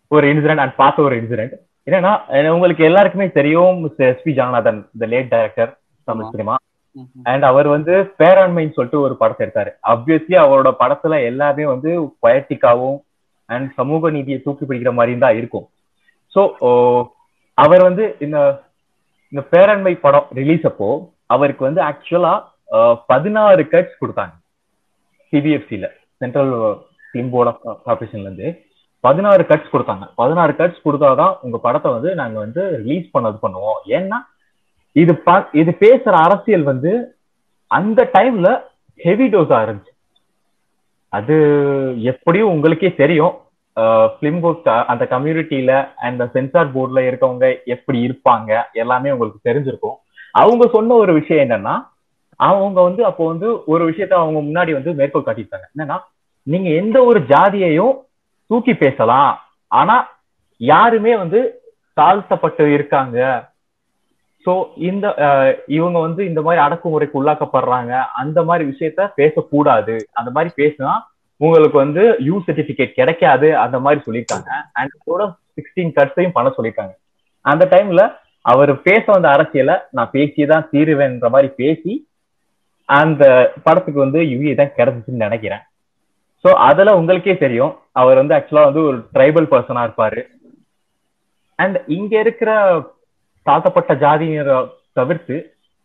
ஒரு இன்சிடென்ட் அண்ட் பார்த்த ஒரு இன்சிடென்ட் என்னன்னா உங்களுக்கு எல்லாருக்குமே தெரியும் S P Jananathan the late director Tamil. Cinema. And அவர் வந்து பேராண்மைன்னு சொல்லிட்டு ஒரு படத்தை எடுத்தாரு. ஆப்வியஸ்லி அவரோட படத்துல எல்லாமே வந்து பொயட்டிக்காவும் அண்ட் சமூக நீதியை தூக்கி பிடிக்கிற மாதிரியும் தான் இருக்கும். ஸோ அவர் வந்து இந்த இந்த பேரண்மை படம் ரிலீஸ் அப்போ அவருக்கு வந்து ஆக்சுவலா பதினாறு கட்ஸ் கொடுத்தாங்க. சிபிஎஃப்சில சென்ட்ரல் பிலிம் போர்ட் ஆஃப் கார்பரேஷன்ல இருந்து பதினாறு கட்ஸ் கொடுத்தாங்க. பதினாறு கட்ஸ் கொடுத்தாதான் உங்க படத்தை வந்து நாங்க வந்து ரிலீஸ் பண்ணது பண்ணுவோம். ஏன்னா இது ப இது பேசுற அரசியல் வந்து அந்த டைம்ல ஹெவி டோஸா இருந்துச்சு. அது எப்படியும் உங்களுக்கே தெரியும். ஃபிலிம் அந்த கம்யூனிட்டியில அந்த சென்சார் போர்ட்ல இருக்கவங்க எப்படி இருப்பாங்க எல்லாமே உங்களுக்கு தெரிஞ்சிருக்கும். அவங்க சொன்ன ஒரு விஷயம் என்னன்னா அவங்க வந்து அப்போ வந்து ஒரு விஷயத்த அவங்க முன்னாடி வந்து மேற்கோள் காட்டியிருக்காங்க. என்னன்னா நீங்க எந்த ஒரு ஜாதியையும் தூக்கி பேசலாம். ஆனா யாருமே வந்து தாழ்த்தப்பட்டு இருக்காங்க. சோ இந்த இவங்க வந்து இந்த மாதிரி அடக்குமுறைக்கு உள்ளாக்கப்படுறாங்க. அந்த மாதிரி விஷயத்த பேசக்கூடாது. அந்த மாதிரி பேசினா உங்களுக்கு வந்து யூ சர்டிபிகேட் கிடைக்காது அந்த மாதிரி சொல்லியிருக்காங்க. அண்ட் கூட சிக்ஸ்டீன் கட்ஸையும் பண்ண சொல்லியிருக்காங்க. அந்த டைம்ல அவர் பேச வந்த அரசியல நான் பேசியதான் தீருவேன்ற மாதிரி பேசி அந்த படத்துக்கு வந்து யூஏ தான் கிடைச்சிச்சுன்னு நினைக்கிறேன். சோ அதுல உங்களுக்கே தெரியும் அவர் வந்து ஆக்சுவலா வந்து ஒரு ட்ரைபல் பர்சனா இருப்பாரு. அண்ட் இங்க இருக்கிற தாழ்த்தப்பட்ட ஜாதியினரை தவிர்த்து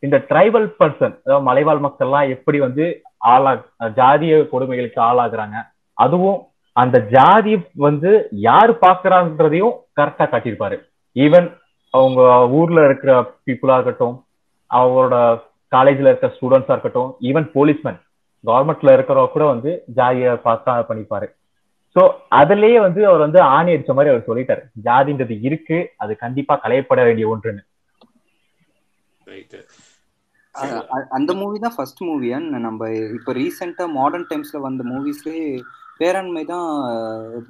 இந்த ட்ரைபல் பர்சன் அதாவது மலைவாழ் மக்கள் எல்லாம் எப்படி வந்து ஆளா ஜாதிய கொடுமைகளுக்கு ஆளாகுறாங்க அதுவும் அந்த ஜாதி வந்து யாரு பாக்குறான்றதையும் கரெக்டா காட்டியிருப்பாரு. ஈவன் அவங்க ஊர்ல இருக்கிற பீப்புளா இருக்கட்டும் அவரோட காலேஜ்ல இருக்க ஸ்டூடெண்ட்ஸா இருக்கட்டும் ஈவன் போலீஸ்மேன் கவர்மெண்ட்ல இருக்கிறவங்க கூட வந்து ஜாதியை பார்த்தா பண்ணிப்பாரு. சோ அதுலயே வந்து அவர் வந்து ஆணி அடிச்ச மாதிரி அவர் சொல்லிட்டாரு. ஜாதின்றது இருக்கு அது கண்டிப்பா களையப்பட வேண்டிய ஒன்றுன்னு. அந்த மூவி தான் ஃபர்ஸ்ட் மூவியா நம்ம இப்போ ரீசெண்டா மாடர்ன் டைம்ஸ்ல வந்த மூவிஸ்லயே பேராண்மை தான்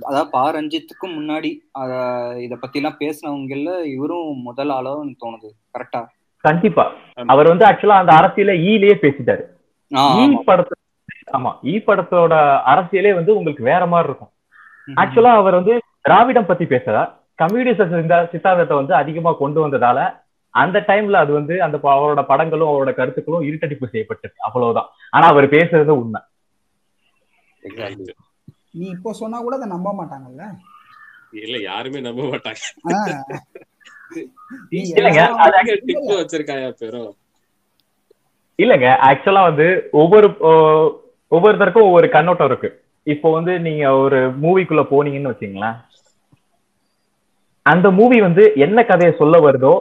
அதாவது பா ரஞ்சித்துக்கும் முன்னாடி அத இத பத்தி எல்லாம் பேசினவங்கல இவரும் முதல் ஆளோ தோணுது. கரெக்டா கண்டிப்பா. அவர் வந்து ஆக்சுவலா அந்த அரசியல ஈலயே பேசிட்டாரு. ஈ படத்துல ஆமா. ஈ படத்தோட அரசியலே வந்து உங்களுக்கு வேற மாதிரி இருக்கும். ஆக்சுவலா அவர் வந்து திராவிடம் பத்தி பேசுறா கம்யூனிஸ்ட் சித்தாந்தத்தை வந்து அதிகமா கொண்டு வந்ததால அந்த டைம்ல அது வந்து அந்த அவரோட படங்களும் அவரோட கருத்துக்களும் இருட்டடிப்பு செய்யப்பட்டிருக்கு அவ்வளவுதான். ஆனா அவர் பேசுறது உண்மை. நீ இப்போ சொன்னா கூட அதை நம்ப மாட்டாங்கல்ல? இல்ல யாருமே நம்ப மாட்டாங்க. இல்லைங்க, ஆக்சுவலா வந்து ஒவ்வொரு ஒவ்வொருத்தருக்கும் ஒவ்வொரு கண்ணோட்டம் இருக்கு. இப்போ வந்து நீங்க ஒரு மூவிக்குள்ள போனீங்கன்னு வச்சீங்களேன். அந்த மூவி வந்து என்ன கதையை சொல்ல வருதோ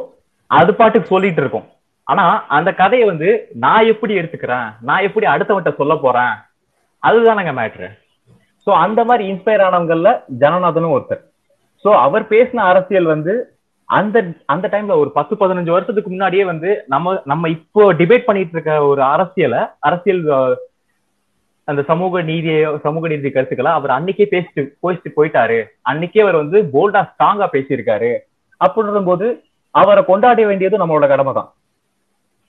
அது பாட்டுக்கு சொல்லிட்டு இருக்கும். ஆனா அந்த கதையை வந்து நான் எப்படி எடுத்துக்கிறேன்? நான் எப்படி அடுத்தவன்ட்ட சொல்ல போறேன்? அதுதானங்க மேட்ரு சோ அந்த மாதிரி இன்ஸ்பயர் ஆனவங்கல்ல ஜனநாதனும் ஒருத்தர். சோ அவர் பேசின அரசியல் வந்து அந்த அந்த டைம்ல ஒரு பத்து பதினஞ்சு வருஷத்துக்கு முன்னாடியே வந்து நம்ம நம்ம இப்போ டிபேட் பண்ணிட்டு இருக்க ஒரு அரசியலை அரசியல் அந்த சமூக நீதியை சமூக நீதி கருத்துக்களை அவர் அன்னைக்கே பேசிட்டு போயிட்டு போயிட்டாரு. அன்னைக்கே அவர் வந்து போல்டா ஸ்ட்ராங்கா பேசியிருக்காரு. அப்படின்ற போது அவரை கொண்டாட வேண்டியது நம்மளோட கடமை தான்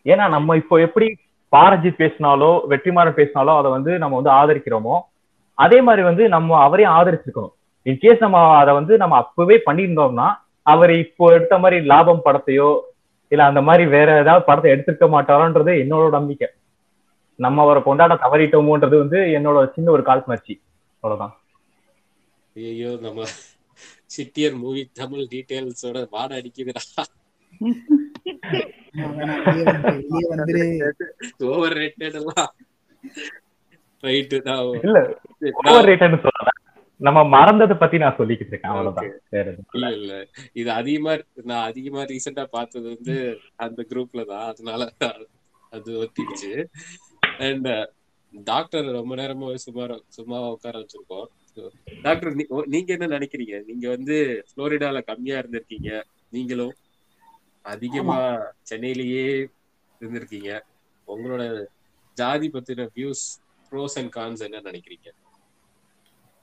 ஏன்னா நம்ம இப்போ எப்படி பாரஜித் பேசினாலோ வெற்றிமாறன் பேசினாலோ அதை வந்து நம்ம வந்து ஆதரிக்கிறோமோ அதே மாதிரி வந்து நம்ம அவரையும் ஆதரிச்சிருக்கணும். இன்கேஸ் நம்ம அதை வந்து நம்ம அப்பவே பண்ணியிருந்தோம்னா அவர் இப்போ எடுத்த மாதிரி லாபம் படத்தையோ இல்ல அந்த மாதிரி வேற ஏதாவது படத்தை எடுத்திருக்க மாட்டாரோன்றது என்னோட நம்பிக்கை. நம்ம அவரை கொண்டாட தவறிட்டோமோன்றது வந்து என்னோட சின்ன ஒரு காழ்ப்புணர்ச்சி அவ்வளவுதான். ஐயோ நம்ம சிட்டியர் மூவி தமிழ் டீடைல்ஸோட வாட அடிக்குதுடா. ஓவர் ரேட்டட் எல்லாம் ரைட்டு நான் இல்ல ஓவர் ரேட்டட்னு சொல்லல. நம்ம மறந்ததை பத்தி நான் சொல்லிக்கிட்டு இருக்கேன் அவ்வளவுதான். இல்ல. இல்ல. இது அதிகமா நான் அதிகமா ரீசெண்டா பார்த்தது வந்து அந்த குரூப்ல தான். அதனால அது ஒத்திடுச்சு. அண்ட் டாக்டர் ரொம்ப நேரமா சும்மா உட்கார வச்சிருக்கோம். டாக்டர் நீங்க என்ன நினைக்கிறீங்க? நீங்க வந்து புளோரிடால கம்மியா இருந்திருக்கீங்க. நீங்களும் அதிகமா சென்னையிலேயே இருந்திருக்கீங்க. உங்களோட ஜாதி பத்தின வியூஸ் ப்ரோஸ் அண்ட் கான்ஸ் என்ன நினைக்கிறீங்க?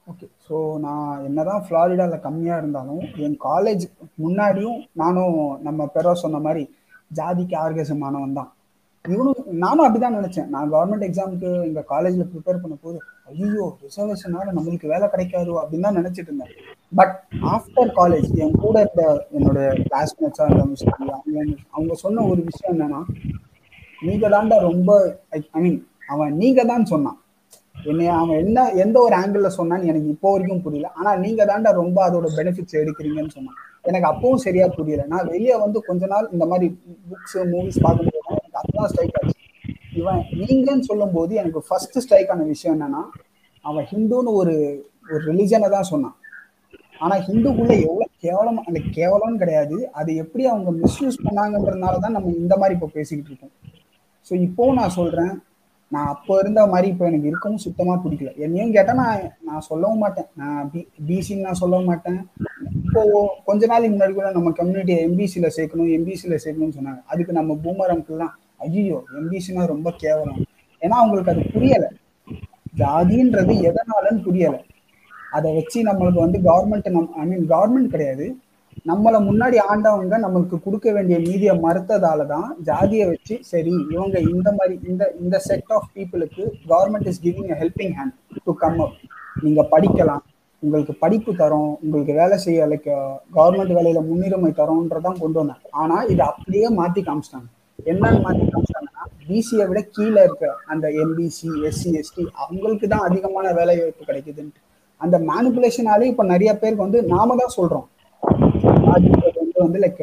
ஓகே ஸோ நான் என்னதான் ஃப்ளாரிடாவில் கம்மியாக இருந்தாலும் என் காலேஜ் முன்னாடியும் நானும் நம்ம பெரோ சொன்ன மாதிரி ஜாதிக்கு ஆர்கசமானவன் தான் இவனும் நானும் அப்படிதான் நினைச்சேன். நான் கவர்மெண்ட் எக்ஸாமுக்கு எங்க காலேஜ்ல ப்ரிப்பேர் பண்ண போது ஐயோ ரிசர்வேஷனால நம்மளுக்கு வேலை கிடைக்காது அப்படின்னு தான் நினைச்சிட்டு இருந்தேன். பட் ஆஃப்டர் காலேஜ் என் கூட இருந்த என்னோட கிளாஸ்மேட்ஸா இருந்த சரி அவங்க அவங்க சொன்ன ஒரு விஷயம் என்னன்னா நீங்க தாண்டா ரொம்ப ஐ மீன் அவன் நீங்க தான் சொன்னான். என்னை அவன் என்ன எந்த ஒரு ஆங்கிள் சொன்னான்னு எனக்கு இப்போ வரைக்கும் புரியல. ஆனா நீங்க தாண்டா ரொம்ப அதோட பெனிஃபிட்ஸ் எடுக்கிறீங்கன்னு சொன்னான். எனக்கு அப்பவும் சரியா புரியல. நான் வெளியே வந்து கொஞ்ச நாள் இந்த மாதிரி புக்ஸ் மூவிஸ் பார்க்கும்போது தான் ஸ்ட்ரைக் ஆச்சு. இவன் நீங்கன்னு சொல்லும் போது எனக்கு ஃபர்ஸ்ட் ஸ்ட்ரைக் ஆன விஷயம் என்னன்னா அவன் ஹிந்துன்னு ஒரு ஒரு ரிலிஜனை தான் சொன்னான். ஆனா ஹிந்துக்குள்ள எவ்வளவு கேவலம் அந்த கேவலம்னு கிடையாது. அது எப்படி அவங்க மிஸ்யூஸ் பண்ணாங்கன்றதுனால தான் நம்ம இந்த மாதிரி இப்போ பேசிக்கிட்டு இருக்கோம். ஸோ இப்போவும் நான் சொல்றேன் நான் அப்போ இருந்த மாதிரி இப்போ எனக்கு இருக்கவும் சுத்தமாக பிடிக்கல. என்னையும் கேட்டால் நான் நான் சொல்லவும் மாட்டேன். நான் பி பிசின்னு நான் சொல்லவும் மாட்டேன். இப்போ கொஞ்ச நாளைக்கு முன்னாடி கூட நம்ம கம்யூனிட்டியை எம்பிசியில் சேர்க்கணும் எம்பிசியில் சேர்க்கணும்னு சொன்னாங்க. அதுக்கு நம்ம பூமர் அங்கிள்லாம் ஐயோ எம்பிசினா ரொம்ப கேவலம். ஏன்னா அவங்களுக்கு அது புரியலை. ஜாதின்றது எதனாலன்னு புரியலை. அதை வச்சு நம்மளுக்கு வந்து கவர்மெண்ட் நம் ஐ மீன் கவர்மெண்ட் கிடையாது. நம்மளை முன்னாடி ஆண்டவங்க நம்மளுக்கு கொடுக்க வேண்டிய நீதியை மறுத்ததால தான் ஜாதியை வச்சு சரி இவங்க இந்த மாதிரி இந்த இந்த செட் ஆஃப் பீப்புளுக்கு government is giving helping hand to come up நீங்க படிக்கலாம். உங்களுக்கு படிப்பு தரோம். உங்களுக்கு வேலை செய்ய லைக் கவர்மெண்ட் வேலையில முன்னுரிமை தரோன்றதான் கொண்டு வந்தாங்க. ஆனா இதை அப்படியே மாத்தி காமிச்சிட்டாங்க. என்னன்னு மாத்தி காமிச்சாங்கன்னா பிசியை விட கீழே இருக்க அந்த எம்பிசி எஸ்சி எஸ்டி அவங்களுக்கு தான் அதிகமான வேலை வாய்ப்பு கிடைக்குதுன்ட்டு. அந்த மேனிப்புலேஷனாலே இப்ப நிறைய பேருக்கு வந்து நாம தான் சொல்றோம். வந்து வந்து லைக்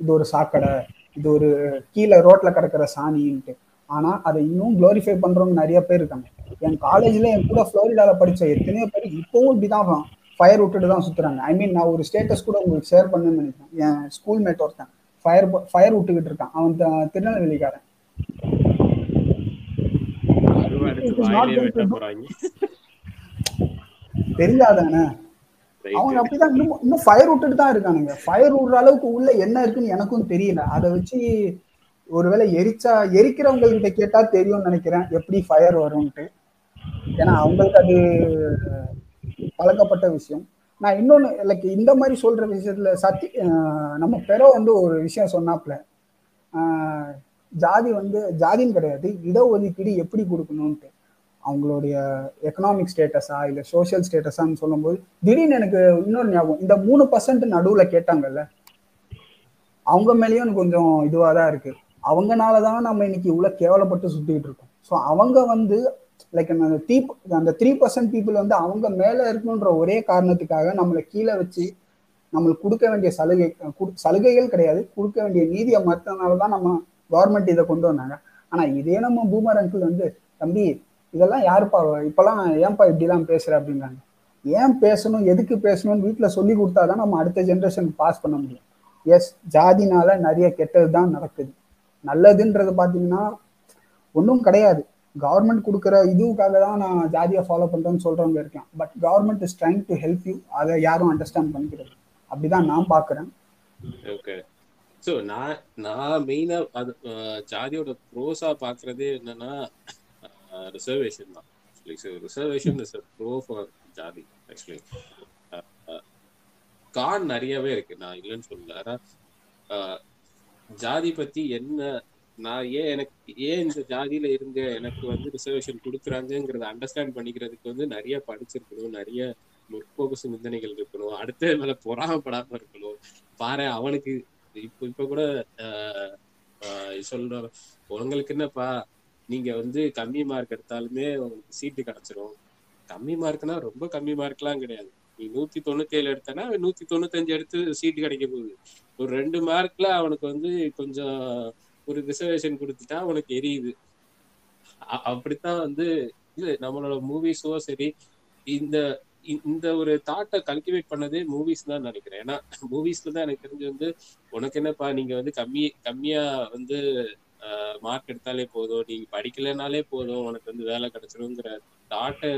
இது ஒரு சாக்கடை இது ஒரு கீழே ரோட்ல கிடக்கிற சாணின்ட்டு. ஆனா அதை இன்னும் குளோரிஃபை பண்றவங்க நிறைய பேர் இருக்காங்க. என் காலேஜ்ல என் கூட ஃப்ளோரிடால படிச்ச எத்தனையோ பேர் இப்பவும் இப்படிதான் ஃபயர் விட்டுட்டு தான் சுத்துறாங்க. ஐ மீன் நான் ஒரு ஸ்டேட்டஸ் கூட உங்களுக்கு ஷேர் பண்ணுன்னு நினைக்கிறேன். என் ஸ்கூல் மேட் ஒருத்தன். ஃபயர் ஃபயர் விட்டுக்கிட்டு இருக்கான். அவன் திருநெல்வேலிக்காரன். தெரியாதானே. அவங்க அப்படிதான் இன்னும் இன்னும் ஃபயர் விட்டுட்டு தான் இருக்கானுங்க. ஃபயர் விடுற அளவுக்கு உள்ள என்ன இருக்குன்னு எனக்கும் தெரியல. அதை வச்சு ஒருவேளை எரிச்சா எரிக்கிறவங்க கிட்ட கேட்டா தெரியும்னு நினைக்கிறேன். எப்படி ஃபயர் வரும்ன்ட்டு. ஏன்னா அவங்களுக்கு அது பழக்கப்பட்ட விஷயம். நான் இன்னொன்னு லைக் இந்த மாதிரி சொல்ற விஷயத்துல சத்தி நம்ம பெரோ வந்து ஒரு விஷயம் சொன்னாப்ல ஜாதி வந்து ஜாதின்னு கிடையாது இடஒதுக்கீடு எப்படி கொடுக்கணும்ட்டு அவங்களுடைய எக்கனாமிக் ஸ்டேட்டஸா இல்ல சோஷியல் ஸ்டேட்டஸான்னு சொல்லும்போது திடீர்னு எனக்கு இன்னொரு ஞாபகம் இந்த மூணு பர்சன்ட் நடுவுல கேட்டாங்கல்ல அவங்க மேலேயும் கொஞ்சம் இதுவாக தான் இருக்கு. அவங்கனால தான் நம்ம இன்னைக்கு இவ்வளவு கேவலப்பட்டு சுத்திட்டு இருக்கோம். ஸோ அவங்க வந்து லைக் அந்த த்ரீ அந்த த்ரீ பர்சன்ட் பீப்புள் வந்து அவங்க மேலே இருக்கணுன்ற ஒரே காரணத்துக்காக நம்மளை கீழே வச்சு நம்மளுக்கு கொடுக்க வேண்டிய சலுகை சலுகைகள் கிடையாது. கொடுக்க வேண்டிய நீதியை மறுத்தனால தான் நம்ம கவர்மெண்ட் இதை கொண்டு வந்தாங்க. ஆனால் இதே நம்ம பூமர் அங்கிள் வந்து தம்பி இதெல்லாம் யாருப்பா? இப்பெல்லாம் ஏன்பா இப்படிலாம் பேசுகிற அப்படிங்கிறாங்க ஏன் பேசணும்? எதுக்கு பேசணும்னு வீட்டில் சொல்லி கொடுத்தாதான் நம்ம அடுத்த ஜென்ரேஷனுக்கு பாஸ் பண்ண முடியும். எஸ் ஜாதினால நிறைய கெட்டது தான் நடக்குது. நல்லதுன்றது பார்த்தீங்கன்னா ஒன்றும் கிடையாது. கவர்மெண்ட் கொடுக்குற இதுவுக்காக தான் நான் ஜாதியை ஃபாலோ பண்ணுறேன்னு சொல்கிறவங்க இருக்கலாம். But government is trying to help you அதை யாரும் அண்டர்ஸ்டாண்ட் பண்ணிக்கிறது அப்படிதான் நான் பார்க்குறேன். ஓகே ஸோ நான் நான் மெயினாக அது ஜாதியோட ப்ரோஸாக பார்க்குறதே என்னன்னா ரிசர்வேஷன் தான். ரிசர்வேஷன் இஸ் ப்ரோ ஃபார் ஜாதி ஆக்சுவலி கான் நிறையவே இருக்கு. நான் இல்லைன்னு சொல்லல. ஜாதி பத்தி என்ன நான் ஏன் எனக்கு ஏன் இந்த ஜாதியில இருங்க எனக்கு வந்து ரிசர்வேஷன் கொடுக்குறாங்கிறத அண்டர்ஸ்டாண்ட் பண்ணிக்கிறதுக்கு வந்து நிறைய படிச்சிருக்கணும் நிறைய முற்போக்கு சிந்தனைகள் இருக்கணும் அடுத்த மேல பொறாமப்படாம இருக்கணும். பாரு அவனுக்கு இப்ப இப்ப கூட ஆஹ் ஆஹ் சொல்ற உங்களுக்கு என்னப்பா நீங்க வந்து கம்மி மார்க் எடுத்தாலுமே உங்களுக்கு சீட்டு கிடைச்சிரும். கம்மி மார்க்னா ரொம்ப கம்மி மார்க்லாம் கிடையாது. நீ நூத்தி தொண்ணூத்தி ஏழு எடுத்தனா நூத்தி தொண்ணூத்தஞ்சு எடுத்து சீட்டு கிடைக்க போகுது. ஒரு ரெண்டு மார்க்ல அவனுக்கு வந்து கொஞ்சம் ஒரு ரிசர்வேஷன் கொடுத்துட்டா உனக்கு எரியுது. அப்படித்தான் வந்து இது நம்மளோட மூவிஸோ சரி இந்த இந்த ஒரு தாட்டை கல்டிவேட் பண்ணதே மூவிஸ் தான் நினைக்கிறேன். ஏன்னா மூவிஸ்ல தான் எனக்கு தெரிஞ்சு வந்து உனக்கு என்னப்பா நீங்க வந்து கம்மி கம்மியா வந்து மார்க் எடுத்தாலே போதும். நீங்க படிக்கலனாலே போதும். உனக்கு வந்து வேலை கிடைச்சிருங்கிற தாட்டை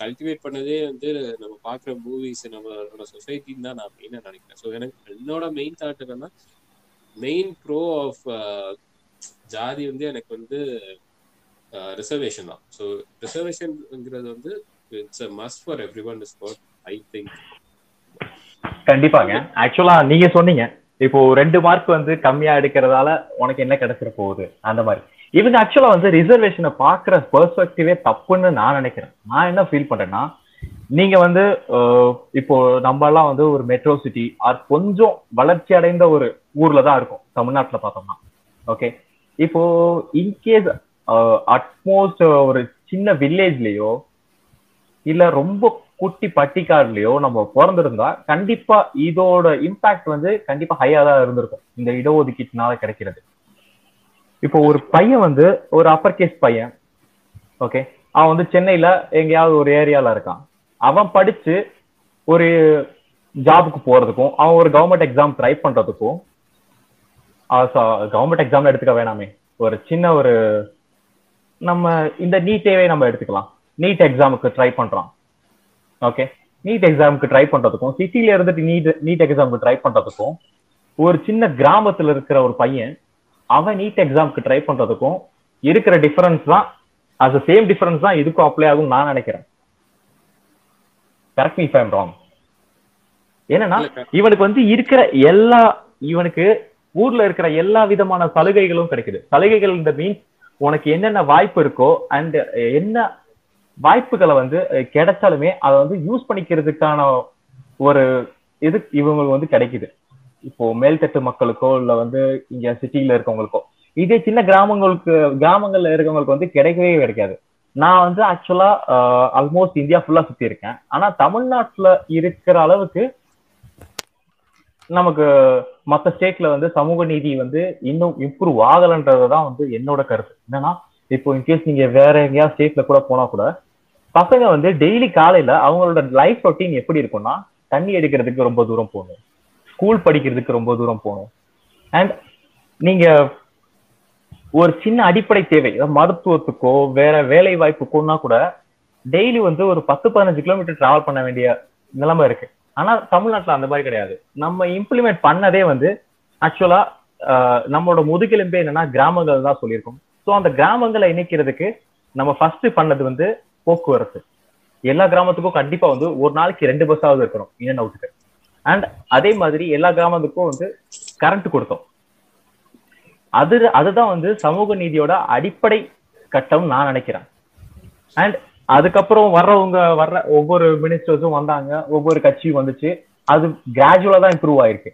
கல்டிவேட் பண்ணதே வந்து நம்ம பாக்குற மூவிஸ் நம்மளோட சொசைட்டின்னு தான் நான் மெயினா நினைக்கிறேன். ஸோ எனக்கு என்னோட மெயின் தாட் என்னன்னா மெயின் ப்ரோ ஆஃப் ஜாதி வந்து எனக்கு வந்து uh, ரிசர்வேஷன் தான். ஸோ ரிசர்வேஷன்ங்கிறது வந்து it's a must for everyone is what I think கண்டிப்பாங்க ஆக்சுவலா நீங்க சொன்னீங்க. இப்போ ரெண்டு மார்க் வந்து கம்மியா எடுக்கிறதால உனக்கு என்ன கிடைச்சிட போகுது? அந்த மாதிரி. இவங்க ஆக்சுவலா வந்து ரிசர்வேஷனை பாக்குற பெர்ஸ்பெக்டிவே தப்புன்னு நான் நினைக்கிறேன். நான் என்ன ஃபீல் பண்றேன்னா நீங்க வந்து uh, இப்போ நம்ம எல்லாம் வந்து ஒரு மெட்ரோ சிட்டி ஆர் கொஞ்சம் வளர்ச்சி அடைந்த ஒரு ஊர்ல தான் இருக்கும் தமிழ்நாட்டுல பார்த்தோம்னா. ஓகே இப்போ இன்கேஸ் அட்மோஸ்ட் uh, uh, ஒரு சின்ன வில்லேஜ்லயோ இல்ல ரொம்ப குட்டி பட்டிக்காடுலயோ நம்ம பிறந்திருந்தா கண்டிப்பா இதோட இம்பாக்ட் வந்து கண்டிப்பா ஹையா தான் இருந்திருக்கும். இந்த இடஒதுக்கீட்டுனால கிடைக்கிறது. இப்போ ஒரு பையன் வந்து ஒரு அப்பர் கேஸ் பையன். ஓகே அவன் வந்து சென்னையில எங்கேயாவது ஒரு ஏரியால இருக்கான். அவன் படிச்சு ஒரு ஜாபுக்கு போறதுக்கும் அவன் ஒரு கவர்மெண்ட் எக்ஸாம் ட்ரை பண்றதுக்கும் கவர்மெண்ட் எக்ஸாம் எடுத்துக்க வேணாமே. ஒரு சின்ன ஒரு நம்ம இந்த நீட்டேவே நம்ம எடுத்துக்கலாம். நீட் எக்ஸாமுக்கு ட்ரை பண்றான் ஓகே நீட் எக்ஸாமுக்கு ட்ரை பண்றதுக்கும் சிட்டில இருந்துட்டு நீட் நீட் எக்ஸாமுக்கு ட்ரை பண்றதுக்கும் ஒரு சின்ன கிராமத்துல இருக்கிற ஒரு பையன் அவன் நீட் எக்ஸாமுக்கு ட்ரை பண்றதுக்கும் இருக்கிற டிஃபரன்ஸ் தான் அது சேம் டிஃபரன்ஸ் தான் இதுக்கும் அப்ளை ஆகும் நான் நினைக்கிறேன். Correct me if I'm wrong என்னன்னா. இவனுக்கு வந்து இருக்கிற எல்லா இவனுக்கு ஊர்ல இருக்கிற எல்லா விதமான சலுகைகளும் கிடைக்குது. சலுகைகள் இந்த மீன்ஸ் உனக்கு என்னென்ன வாய்ப்பு இருக்கோ அண்ட் என்ன வாய்ப்புகளை வந்து கிடைச்சாலுமே அதை வந்து யூஸ் பண்ணிக்கிறதுக்கான ஒரு இது இவங்களுக்கு வந்து கிடைக்குது. இப்போ மேல்தட்டு மக்களுக்கோ இல்ல வந்து இங்க சிட்டியில இருக்கவங்களுக்கோ. இதே சின்ன கிராமங்களுக்கு கிராமங்கள்ல இருக்கவங்களுக்கு வந்து கிடைக்கவே கிடைக்காது. நான் வந்து ஆக்சுவலா ஆல்மோஸ்ட் இந்தியா ஃபுல்லா சுத்தி இருக்கேன். ஆனா தமிழ்நாட்டுல இருக்கிற அளவுக்கு நமக்கு மத்த ஸ்டேட்ல வந்து சமூக நீதி வந்து இன்னும் இம்ப்ரூவ் ஆகலன்றதுதான் வந்து என்னோட கருத்து. என்னன்னா இப்போ இன்கேஸ் நீங்க வேற எங்கேயாவது ஸ்டேட்ல கூட போனா கூட பசங்க வந்து டெய்லி காலையில அவங்களோட லைஃப் ரொட்டீன் எப்படி இருக்கும்னா தண்ணி எடுக்கிறதுக்கு ரொம்ப தூரம் போகணும். ஸ்கூல் படிக்கிறதுக்கு ரொம்ப தூரம் போகணும். அண்ட் நீங்க ஒரு சின்ன அடிப்படை தேவை மருத்துவத்துக்கோ வேற வேலை வாய்ப்புக்கோன்னா கூட டெய்லி வந்து ஒரு பத்து பதினஞ்சு கிலோமீட்டர் டிராவல் பண்ண வேண்டிய நிலைமை இருக்கு. ஆனா தமிழ்நாட்டுல அந்த மாதிரி கிடையாது. நம்ம இம்ப்ளிமெண்ட் பண்ணதே வந்து ஆக்சுவலா நம்மளோட முதுகெலும்பே என்னன்னா கிராமங்கள் தான் சொல்லியிருக்கோம். ஸோ அந்த கிராமங்களை இணைக்கிறதுக்கு நம்ம ஃபர்ஸ்ட் பண்ணது வந்து போக்குவரத்து. எல்லா கிராமத்துக்கும் கண்டிப்பா வந்து ஒரு நாளைக்கு ரெண்டு பஸ்ஸாவது இருக்கணும் இன் அண்ட் அவுட்டுக்கு அண்ட் அதே மாதிரி எல்லா கிராமத்துக்கும் வந்து கரண்ட் கொடுத்தோம். அது அதுதான் வந்து சமூக நீதியோட அடிப்படை கட்டம் நான் நினைக்கிறேன். அண்ட் அதுக்கப்புறம் வர்றவங்க வர்ற ஒவ்வொரு மினிஸ்டர்ஸும் வந்தாங்க ஒவ்வொரு கட்சியும் வந்துச்சு. அது கிராஜுவலா தான் இம்ப்ரூவ் ஆயிருக்கு.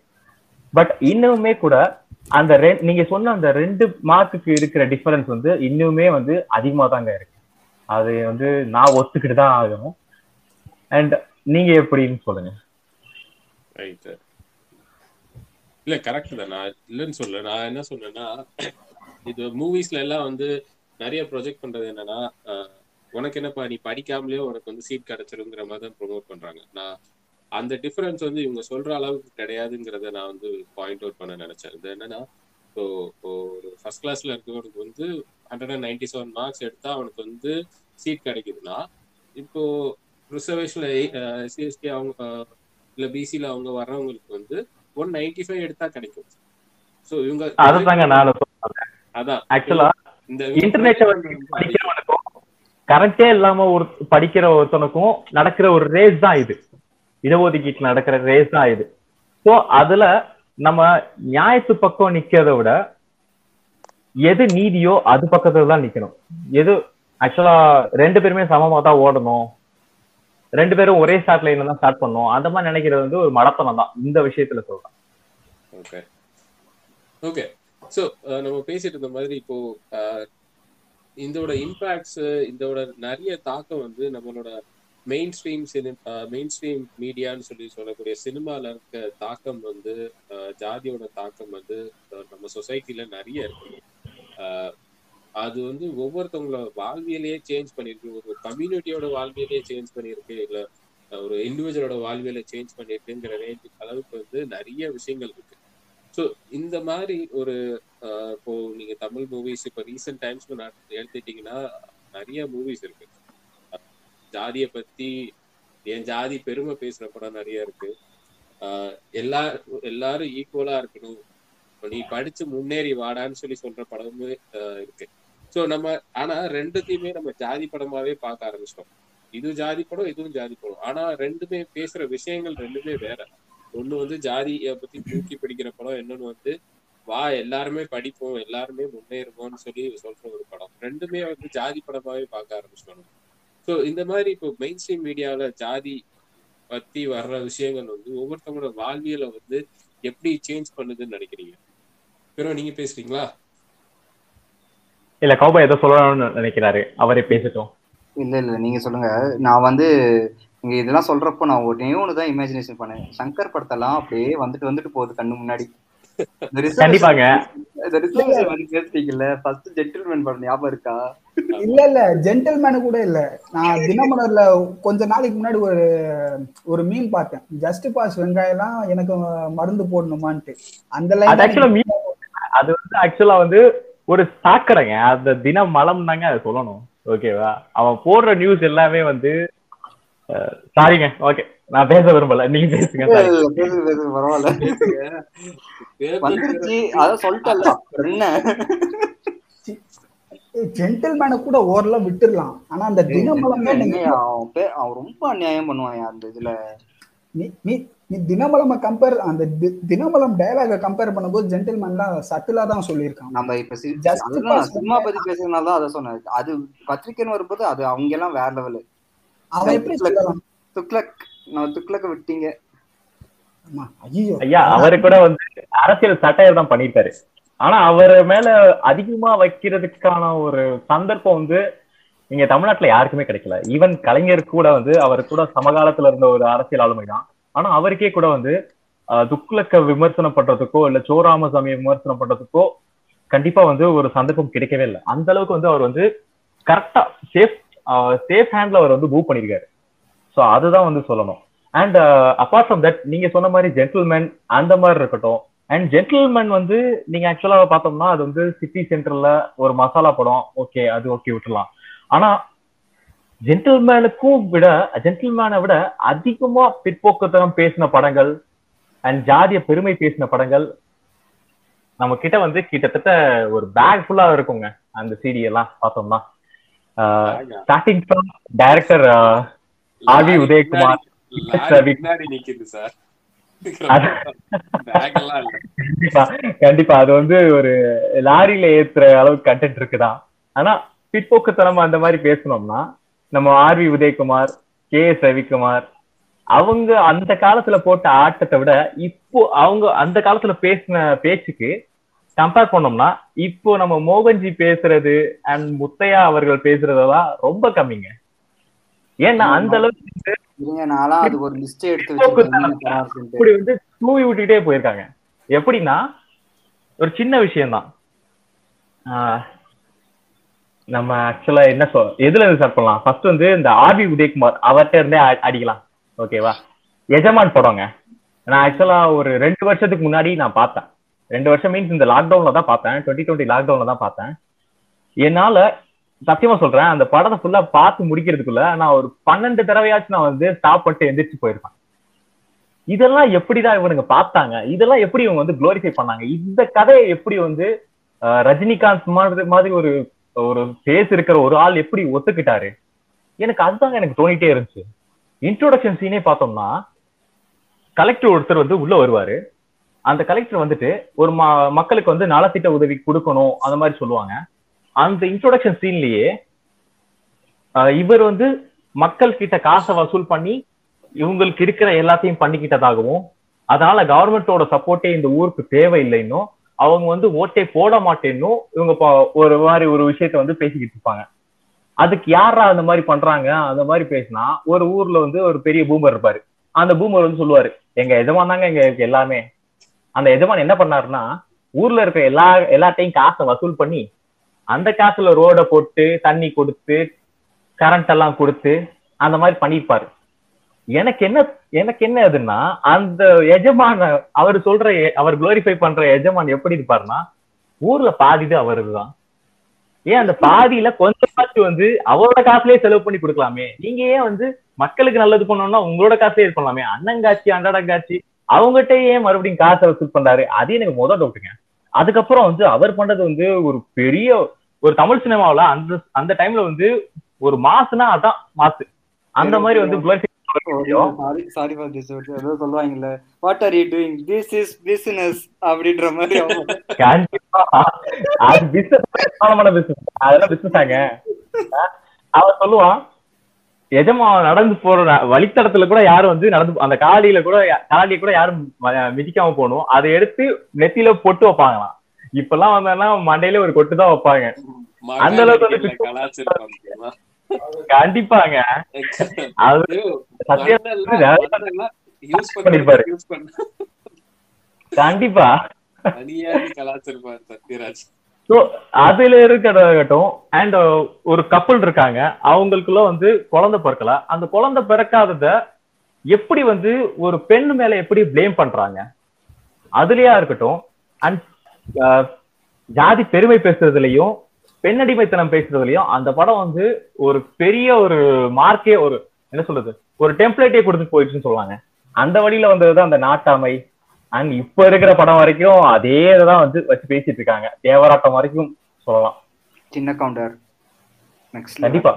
பட் இன்னுமே கூட அந்த ரெ- நீங்க சொன்ன அந்த ரெண்டு மார்க்குக்கு இருக்கிற டிஃபரன்ஸ் வந்து இன்னுமே வந்து அதிகமா தாங்க இருக்கு. அது வந்து நான் ஒத்துக்கிட்டு தான் ஆகணும். அண்ட் நீங்க எப்படின்னு சொல்லுங்க. ரைட் இல்ல கரெக்ட் தான். நான் இல்லைன்னு சொல்ல நான் என்ன சொல்றேன்னா இது மூவிஸ்ல எல்லாம் வந்து நிறைய ப்ரொஜெக்ட் பண்றது என்னன்னா உனக்கு என்னப்பா நீ படிக்காமலே உனக்கு வந்து சீட் கிடைச்சிருங்கிற மாதிரி தான் ப்ரொமோட் பண்றாங்க. நான் அந்த டிஃபரன்ஸ் வந்து இவங்க சொல்ற அளவுக்கு கிடையாதுங்கிறத நான் வந்து பாயிண்ட் அவுட் பண்ண நினைச்சேன். இது என்னன்னா இப்போ இப்போ ஒரு ஃபர்ஸ்ட் கிளாஸ்ல இருக்கவனுக்கு வந்து hundred and ninety seven marks எடுத்தா அவனுக்கு வந்து சீட் கிடைக்குதுன்னா இப்போ ரிசர்வேஷன்ல எஸ்சிஎஸ்டி அவங்க இல்ல பிசில அவங்க வர்றவங்களுக்கு வந்து ஒன் நைன்டி ஃபைவ் எடுத்தா கிடைக்கும். ஸோ இவங்க அதான். ஆக்சுவலா இந்த படிக்கிறவனுக்கும் கரண்டே இல்லாம ஒரு படிக்கிற ஒருத்தனுக்கும் நடக்கிற ஒரு ரேஸ் தான் இது. இடஒதுக்கீட்டுல நடக்கிற ரேஸ் தான் இது. சோ அதுல நம்ம நியாயத்து பக்கம் நிக்கிறத விட எது நீதியோ அது பக்கத்துல தான் நிக்கணும். எது ஆக்சுவலா ரெண்டு பேருமே சமமா தான் ஓடணும். ரெண்டு பேரும் ஒரே ஸ்டார்ட் லைன்ல தான் ஸ்டார்ட் பண்ணோம் அந்த மாதிரி நினைக்கிறது வந்து ஒரு மடத்தனம் தான். இந்த விஷயத்துல சொல்றேன். ஓகே ஓகே ஸோ நம்ம பேசிட்டு இருந்த மாதிரி இப்போ இதோட இம்பாக்ட்ஸ் இதோட நிறைய தாக்கம் வந்து நம்மளோட main stream cinema main stream மீடியான்னு சொல்லி சொல்லக்கூடிய சினிமால இருக்க தாக்கம் வந்து ஜாதியோட தாக்கம் வந்து நம்ம சொசைட்டில நிறைய இருக்கு. அது வந்து ஒவ்வொருத்தவங்களோட வாழ்வியலையே சேஞ்ச் பண்ணிருக்கு. ஒரு கம்யூனிட்டியோட வாழ்வியலையே சேஞ்ச் பண்ணியிருக்கு இல்ல ஒரு இண்டிவிஜுவலோட வாழ்வியலை சேஞ்ச் பண்ணிருக்குங்கிற ரேஞ்சுக்கு அளவுக்கு வந்து நிறைய விஷயங்கள் இருக்கு. ஸோ இந்த மாதிரி ஒரு இப்போ நீங்க தமிழ் மூவிஸ் இப்போ ரீசெண்ட் டைம்ஸ்ல எடுத்துட்டீங்கன்னா நிறைய மூவிஸ் இருக்கு. ஜாதியை பத்தி என் ஜாதி பெருமை பேசுற படம் நிறைய இருக்கு. எல்லா எல்லாரும் ஈக்குவலா இருக்கணும். நீ படிச்சு முன்னேறி வாடான்னு சொல்லி சொல்ற படமும் இருக்கு. ஸோ நம்ம ஆனா ரெண்டுத்தையுமே நம்ம ஜாதி படமாவே பார்க்க ஆரம்பிச்சிட்டோம். இது ஜாதி படம் இதுவும் ஜாதி படம். ஆனா ரெண்டுமே பேசுற விஷயங்கள் ரெண்டுமே வேற. ஒண்ணு வந்து ஜாதியை பத்தி தூக்கி பிடிக்கிற படம் இன்னொன்னு வந்து வா எல்லாருமே படிப்போம் எல்லாருமே முன்னேறுவோம்னு சொல்லி சொல்ற ஒரு படம். ரெண்டுமே வந்து ஜாதி படமாவே பார்க்க ஆரம்பிச்சிட்டோம் ஸோ இந்த மாதிரி இப்போ மெயின் ஸ்ட்ரீம் மீடியால ஜாதி பத்தி வர்ற விஷயங்கள் வந்து ஒவ்வொருத்தவங்களோட வாழ்வியலை வந்து எப்படி சேஞ்ச் பண்ணுதுன்னு நினைக்கிறீங்க? பிறகு நீங்க பேசுறீங்களா? இல்ல கௌபா ஏதோ சொல்லணும்னு நினைக்கிறாரு. அவரே பேசட்டும். இல்ல இல்ல நீங்க சொல்லுங்க. நான் வந்து நீங்க இதெல்லாம் சொல்றப்போ நான் ஒன்னே ஒன்று தான் இமேஜினேஷன் பண்ணேன். சங்கர் படத்தெல்லாம் அப்படியே வந்துட்டு வந்துட்டு போகுது கண்ணு முன்னாடி. கண்டிப்பாங்க. இல்ல. இல்ல ஜென்டில்மேனு கூட இல்ல. நான் தினமலர்ல கொஞ்ச நாளைக்கு முன்னாடி ஒரு ஒரு மீன் பார்த்தேன். ஜஸ்ட் பாஸ் வெங்காயம்லாம் எனக்கு மருந்து போடணுமான்ட்டு. அந்த அது லைன் அது வந்து ஆக்சுவலா வந்து ஒரு சாக்கடைங்க. அந்த தினம் மலம் தாங்க அதை சொல்லணும். ஓகேவா அவன் போடுற நியூஸ் எல்லாமே வந்து சாரிங்க ஓகே நான் பேச விரும்பல. நீங்க பேசுங்க sorry. பேசு பேசு பரவாயில்ல. வந்துருச்சு. அதான் சொல்லிட்டல்ல அப்புறம் என்ன? ஜென்டில்மேனை கூட ஓரளவு விட்டுறலாம் ஆனா அந்த தினமலம் தான் அவன் பே- அவன் ரொம்ப அநியாயம் பண்ணுவான் அந்த இதுல. நீ நீ தினமலம் கம்பேர் அந்த தினமலம் டயலாக கம்பேர் பண்ணும்போது ஜென்டில்மேன்லாம் சட்டிலா தான் சொல்லியிருக்கான். நம்ம இப்ப சினிமா பத்தி பேசுறதுனால தான் அதை சொன்னேன். அது பத்திரிக்கைன்னு வரும்போது அது அவங்க எல்லாம் வேற லெவலு அவன் எப்படி சொல்லலாம்? துக்ளக். நம்ம துக்ளக்க விட்டீங்க. ஐயோ ஐயா அவரு கூட வந்து அரசியல் சட்டையர் தான் பண்ணிருக்காரு ஆனா அவர் மேல அதிகமா வைக்கிறதுக்கான ஒரு சந்தர்ப்பம் வந்து இங்க தமிழ்நாட்டுல யாருக்குமே கிடைக்கல. ஈவன் கலைஞர் கூட வந்து அவர் கூட சமகாலத்துல இருந்த ஒரு அரசியல் ஆளுமை தான். ஆனா அவருக்கே கூட வந்து ஆஹ், துக்ளக்க விமர்சனம் பண்றதுக்கோ இல்ல சோராமசாமியை விமர்சனம் பண்றதுக்கோ கண்டிப்பா வந்து ஒரு சந்தர்ப்பம் கிடைக்கவே இல்லை. அந்த அளவுக்கு வந்து அவர் வந்து கரெக்டா சேஃப் சேஃப் ஹேண்ட்ல அவர் வந்து மூவ் பண்ணிருக்காரு ஸோ அதுதான் வந்து சொல்லணும். அண்ட் அப்பார்ட் ஃப்ரம் தட் நீங்க சொன்ன மாதிரி ஜென்டில்மேன் அந்த மாதிரி இருக்கட்டும். அண்ட் ஜென்டில்மேன் வந்து நீங்க ஆக்சுவலா பார்த்தோம்னா அது வந்து சிட்டி சென்டர்ல ஒரு மசாலா படம் ஓகே அது ஓகே விட்டுலாம் ஆனா ஜென்டில்மேனுக்கும் விட ஜென்டில்மேனை விட அதிகமா பிற்போக்குத்தனம் பேசின படங்கள் அண்ட் ஜாதிய பெருமை பேசின படங்கள் நம்ம கிட்ட வந்து கிட்டத்தட்ட ஒரு பேக் ஃபுல்லா இருக்குங்க அந்த சிடி எல்லாம் பார்த்தோம்னா. Starting from director R V. Udhayakumar நிக்குது சார் கண்டிப்பா அது வந்து ஒரு லாரியில ஏத்துற அளவுக்கு கண்டென்ட் இருக்குதான் ஆனா பிற்போக்குத்தனம் அந்த மாதிரி பேசணும்னா நம்ம R V Udhayakumar K S Ravikumar அவங்க அந்த காலத்துல போட்ட ஆட்டத்தை விட இப்போ அவங்க அந்த காலத்துல பேசின பேச்சுக்கு கம்பேர் பண்ணோம்னா இப்போ நம்ம மோகன்ஜி பேசுறது அண்ட் முத்தையா அவர்கள் பேசுறதெல்லாம் ரொம்ப கம்மிங்க ஏன்னா அந்த அளவுக்கு. இப்படி வந்து தூவி விட்டுட்டே போயிருக்காங்க. எப்படின்னா ஒரு சின்ன விஷயம்தான். ஆஹ் நம்ம ஆக்சுவலா என்ன சொல் எதுல இருந்து ஸ்டார்ட் பண்ணலாம்? ஃபர்ஸ்ட் வந்து இந்த ஆர்வி உதயகுமார் அவர்கிட்ட இருந்தே அடிக்கலாம். ஓகேவா எஜமான் படங்க. நான் ஆக்சுவலா ஒரு ரெண்டு வருஷத்துக்கு முன்னாடி நான் பார்த்தேன். ரெண்டு வருஷம் மீன்ஸ் இந்த லாக்டவுன்ல தான் பார்த்தேன். டுவெண்ட்டி டுவெண்ட்டி லாக்டவுன்ல தான் பார்த்தேன். என்னால சத்தியமா சொல்றேன் அந்த படத்தை ஃபுல்லா பார்த்து முடிக்கிறதுக்குள்ள நான் ஒரு பன்னெண்டு தடவையாச்சும் நான் வந்து ஸ்டாப் பண்ணிட்டு எந்திரிச்சு போயிருப்பேன். இதெல்லாம் எப்படிதான் இவனுங்க பார்த்தாங்க? இதெல்லாம் எப்படி இவங்க வந்து குளோரிஃபை பண்ணாங்க? இந்த கதையை எப்படி வந்து ரஜினிகாந்த் மாதிரி மாதிரி ஒரு ஒரு பேஸ் இருக்கிற ஒரு ஆள் எப்படி ஒத்துக்கிட்டாரு? எனக்கு அதுதாங்க எனக்கு தோணிட்டே இருந்துச்சு. இன்ட்ரோடக்ஷன் சீனே பார்த்தோம்னா கலெக்டர் ஒருத்தர் வந்து உள்ள வருவாரு. அந்த கலெக்டர் வந்துட்டு ஒரு ம- மக்களுக்கு வந்து நலத்திட்ட உதவி கொடுக்கணும் அந்த மாதிரி சொல்லுவாங்க. அந்த இன்ட்ரோடக்ஷன் சீன்லயே இவர் வந்து மக்கள் கிட்ட காசை வசூல் பண்ணி இவங்களுக்கு இருக்கிற எல்லாத்தையும் பண்ணிக்கிட்டதாகவும் அதனால கவர்மெண்டோட சப்போர்ட்டே இந்த ஊருக்கு தேவையில்லைன்னும் அவங்க வந்து ஓட்டே போட மாட்டேன்னும் இவங்க ஒரு மாதிரி ஒரு விஷயத்த வந்து பேசிக்கிட்டு இருப்பாங்க. அதுக்கு யாரா அந்த மாதிரி பண்றாங்க அந்த மாதிரி பேசினா ஒரு ஊர்ல வந்து ஒரு பெரிய பூமர் இருப்பாரு. அந்த பூமர் வந்து சொல்லுவாரு எங்க எஜமான் தாங்க எங்க எல்லாமே. அந்த எஜமான் என்ன பண்ணாருன்னா ஊர்ல இருக்க எல்லா எல்லாத்தையும் காசை வசூல் பண்ணி அந்த காசுல ரோட போட்டு தண்ணி கொடுத்து கரண்ட் எல்லாம் கொடுத்து அந்த மாதிரி பண்ணிருப்பாரு எனக்கு என்ன எனக்கு என்ன அதுன்னா அந்த எஜமான அவர் சொல்ற அவர் குளோரிஃபை பண்ற எஜமான் எப்படி இருப்பாருன்னா ஊர்ல பாதிது அவருதான் ஏன் அந்த பாதியில கொஞ்சமாச்சும் வந்து அவரோட காசுலயே செலவு பண்ணி கொடுக்கலாமே. நீங்க ஏன் வந்து மக்களுக்கு நல்லது பண்ணணும்னா உங்களோட காசுலயே இது பண்ணலாமே. அண்ணங்காட்சி அண்டடங்காட்சி அவங்ககிட்ட ஏன் மறுபடியும் காசை வசூல் பண்றாரு? அது எனக்கு முதல் டவுட்டுங்க அதுக்கப்புறம் வந்து அவர் பண்றது வந்து ஒரு பெரிய ஒரு தமிழ் சினிமாவுல அந்த அந்த டைம்ல வந்து ஒரு மாசுனா அதான் மாசு. அந்த மாதிரி வந்து. சாரி ஃபார் திஸ் ஏதோ சொல்லுவாங்கல்ல what are you doing this is business அப்படின்ற மாதிரி கண்டிப்பா. அது பிசினஸ் அதெல்லாம் பிசினஸ் ஆங்க அவன் சொல்லுவான் எஜமா நடந்து போற வழித்தடத்துல கூட யாரும் வந்து நடந்து அந்த காலியில கூட யா- காலியை கூட யாரும் மிதிக்காம போகணும். அதை எடுத்து நெத்தியில பொட்டு வைப்பாங்களாம். இப்பெல்லாம் வந்தா மண்டையில ஒரு கொட்டு தான் வைப்பாங்க. அந்த அளவுக்கு வந்து? கண்டிப்பாங்க. அது கண்டிப்பா. கலாச்சாரம் சத்யராஜ். ஸோ அதுல இருக்கட்டும் அண்ட் uh, ஒரு கப்பல் இருக்காங்க. அவங்களுக்குள்ள வந்து குழந்தை பிறக்கல. அந்த குழந்தை பிறக்காதத எப்படி வந்து ஒரு பெண் மேல எப்படி ப்ளேம் பண்றாங்க? அதுலயா இருக்கட்டும் அண்ட் uh, ஜாதி பெருமை பேசுறதுலயும் பெண்ணடிமைத்தனம் பேசுறதுலயும் அந்த படம் வந்து ஒரு பெரிய ஒரு மார்க்கே ஒரு என்ன சொல்றது ஒரு டெம்ப்ளேட்டே கொடுத்து போயிடுச்சுன்னு சொல்லுவாங்க. அந்த வழியில வந்ததுதான் அந்த நாட்டாமை அண்ட் இப்ப இருக்கிற படம் வரைக்கும் அதே தான் வந்து வச்சு பேசிட்டு இருக்காங்க. தேவராட்டம் வரைக்கும் சொல்லலாம். சின்ன கவுண்டர் நெக்ஸ்ட் கண்டிப்பா?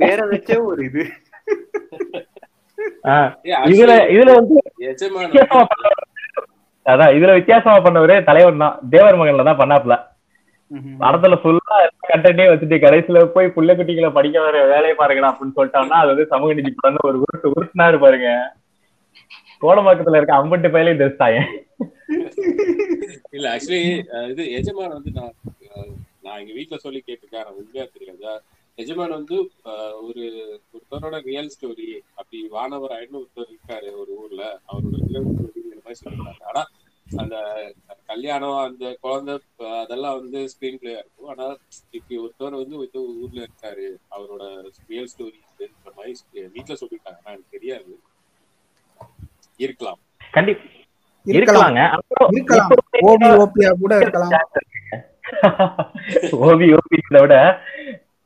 பேரை வச்சே ஒரு இது. இதுல இதுல வந்து அதான் இதுல வித்தியாசமா பண்ணவரே தலைவர் தான். தேவர் மகன்ல தான் பண்ணாப்ல. படத்துல ஃபுல்லா கண்டென்ட்டே வச்சுட்டு கடைசியில போய் புள்ள குட்டிகளை படிக்க வர வேலையை பாருங்கடா அப்படின்னு சொல்லிட்டாங்கன்னா அது வந்து சமூக நீதி படம் ஒரு உருட்டு உருட்டுனாரு பாருங்க. கோடம்பாக்கத்துல இருக்க அம்பட்டு பயிலையும் தெரிஞ்சாங்க இல்ல ஆக்சுவலி இது எஜமான் வந்து நான் நான் எங்க வீட்டுல சொல்லி கேட்டிருக்கேன். உண்மையா தெரியாது எஜமான் வந்து ஒரு ஒருத்தரோட ரியல் ஸ்டோரி அப்படி வானவர் ஆயிடுன்னு ஒருத்தர் இருக்காரு ஒரு ஊர்ல. அவரோட ரியல் ஸ்டோரிங்கிற மாதிரி சொல்லியிருக்காங்க ஆனா அந்த கல்யாணம் அந்த குழந்தை அதெல்லாம் வந்து ஸ்கிரீன் பிளேயா இருக்கும். ஆனா இப்படி ஒருத்தர் வந்து ஒரு ஊர்ல இருக்காரு அவரோட ரியல் ஸ்டோரி மாதிரி வீட்ல சொல்லியிருக்காங்க. எனக்கு தெரியாது. இருக்கலாம். கண்டிப்பா இருக்கலாம். இருக்கலாங்க. இருக்கலாம். இப்ப ஓபி ஓபியா கூட இருக்கலாம். ஓபி ஓபிங்கிறத விட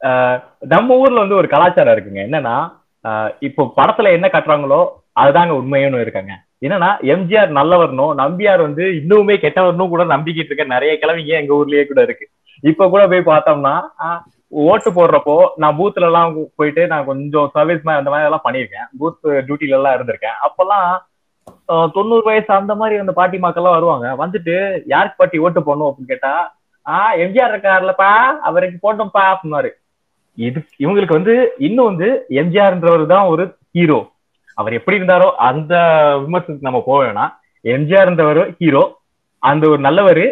ஆஹ், நம்ம ஊர்ல வந்து ஒரு கலாச்சாரம் இருக்குங்க. என்னன்னா ஆஹ், இப்போ படத்துல என்ன கட்டுறாங்களோ அதுதாங்க உண்மையும் இருக்காங்க. என்னன்னா எம்ஜிஆர் நல்லவர்னும் நம்பியார் வந்து இன்னுமே கெட்டவர்னும் கூட நம்பிக்கிட்டு இருக்க நிறைய கிழவிங்க எங்க ஊர்லயே கூட இருக்கு. இப்ப கூட போய் பார்த்தோம்னா ஓட்டு போடுறப்போ நான் பூத்ல எல்லாம் போயிட்டு நான் கொஞ்சம் சர்வீஸ் அந்த மாதிரி எல்லாம் பண்ணியிருக்கேன். பூத் டியூட்டில எல்லாம் இருந்திருக்கேன். அப்பெல்லாம் தொண்ணூறு வயசு அந்த மாதிரி அந்த பாட்டி மக்கள்லாம் வருவாங்க. வந்துட்டு யாருக்கு பாட்டி ஓட்டு போடணும்? அப்படின்னு கேட்டா ஆஹ் எம்ஜிஆர் இருக்காருலப்பா அவருக்கு போட்டோம்ப்பா அப்படின்னாரு இது இவங்களுக்கு வந்து இன்னும் வந்து எம்ஜிஆர்ன்றவர் தான் ஒரு ஹீரோ அவர் எப்படி இருந்தாரோ அந்த விமர்சனத்துக்கு நம்ம போக வேணாம். எம்ஜிஆர்ன்றவர் ஹீரோ அந்த ஒரு நல்லவர்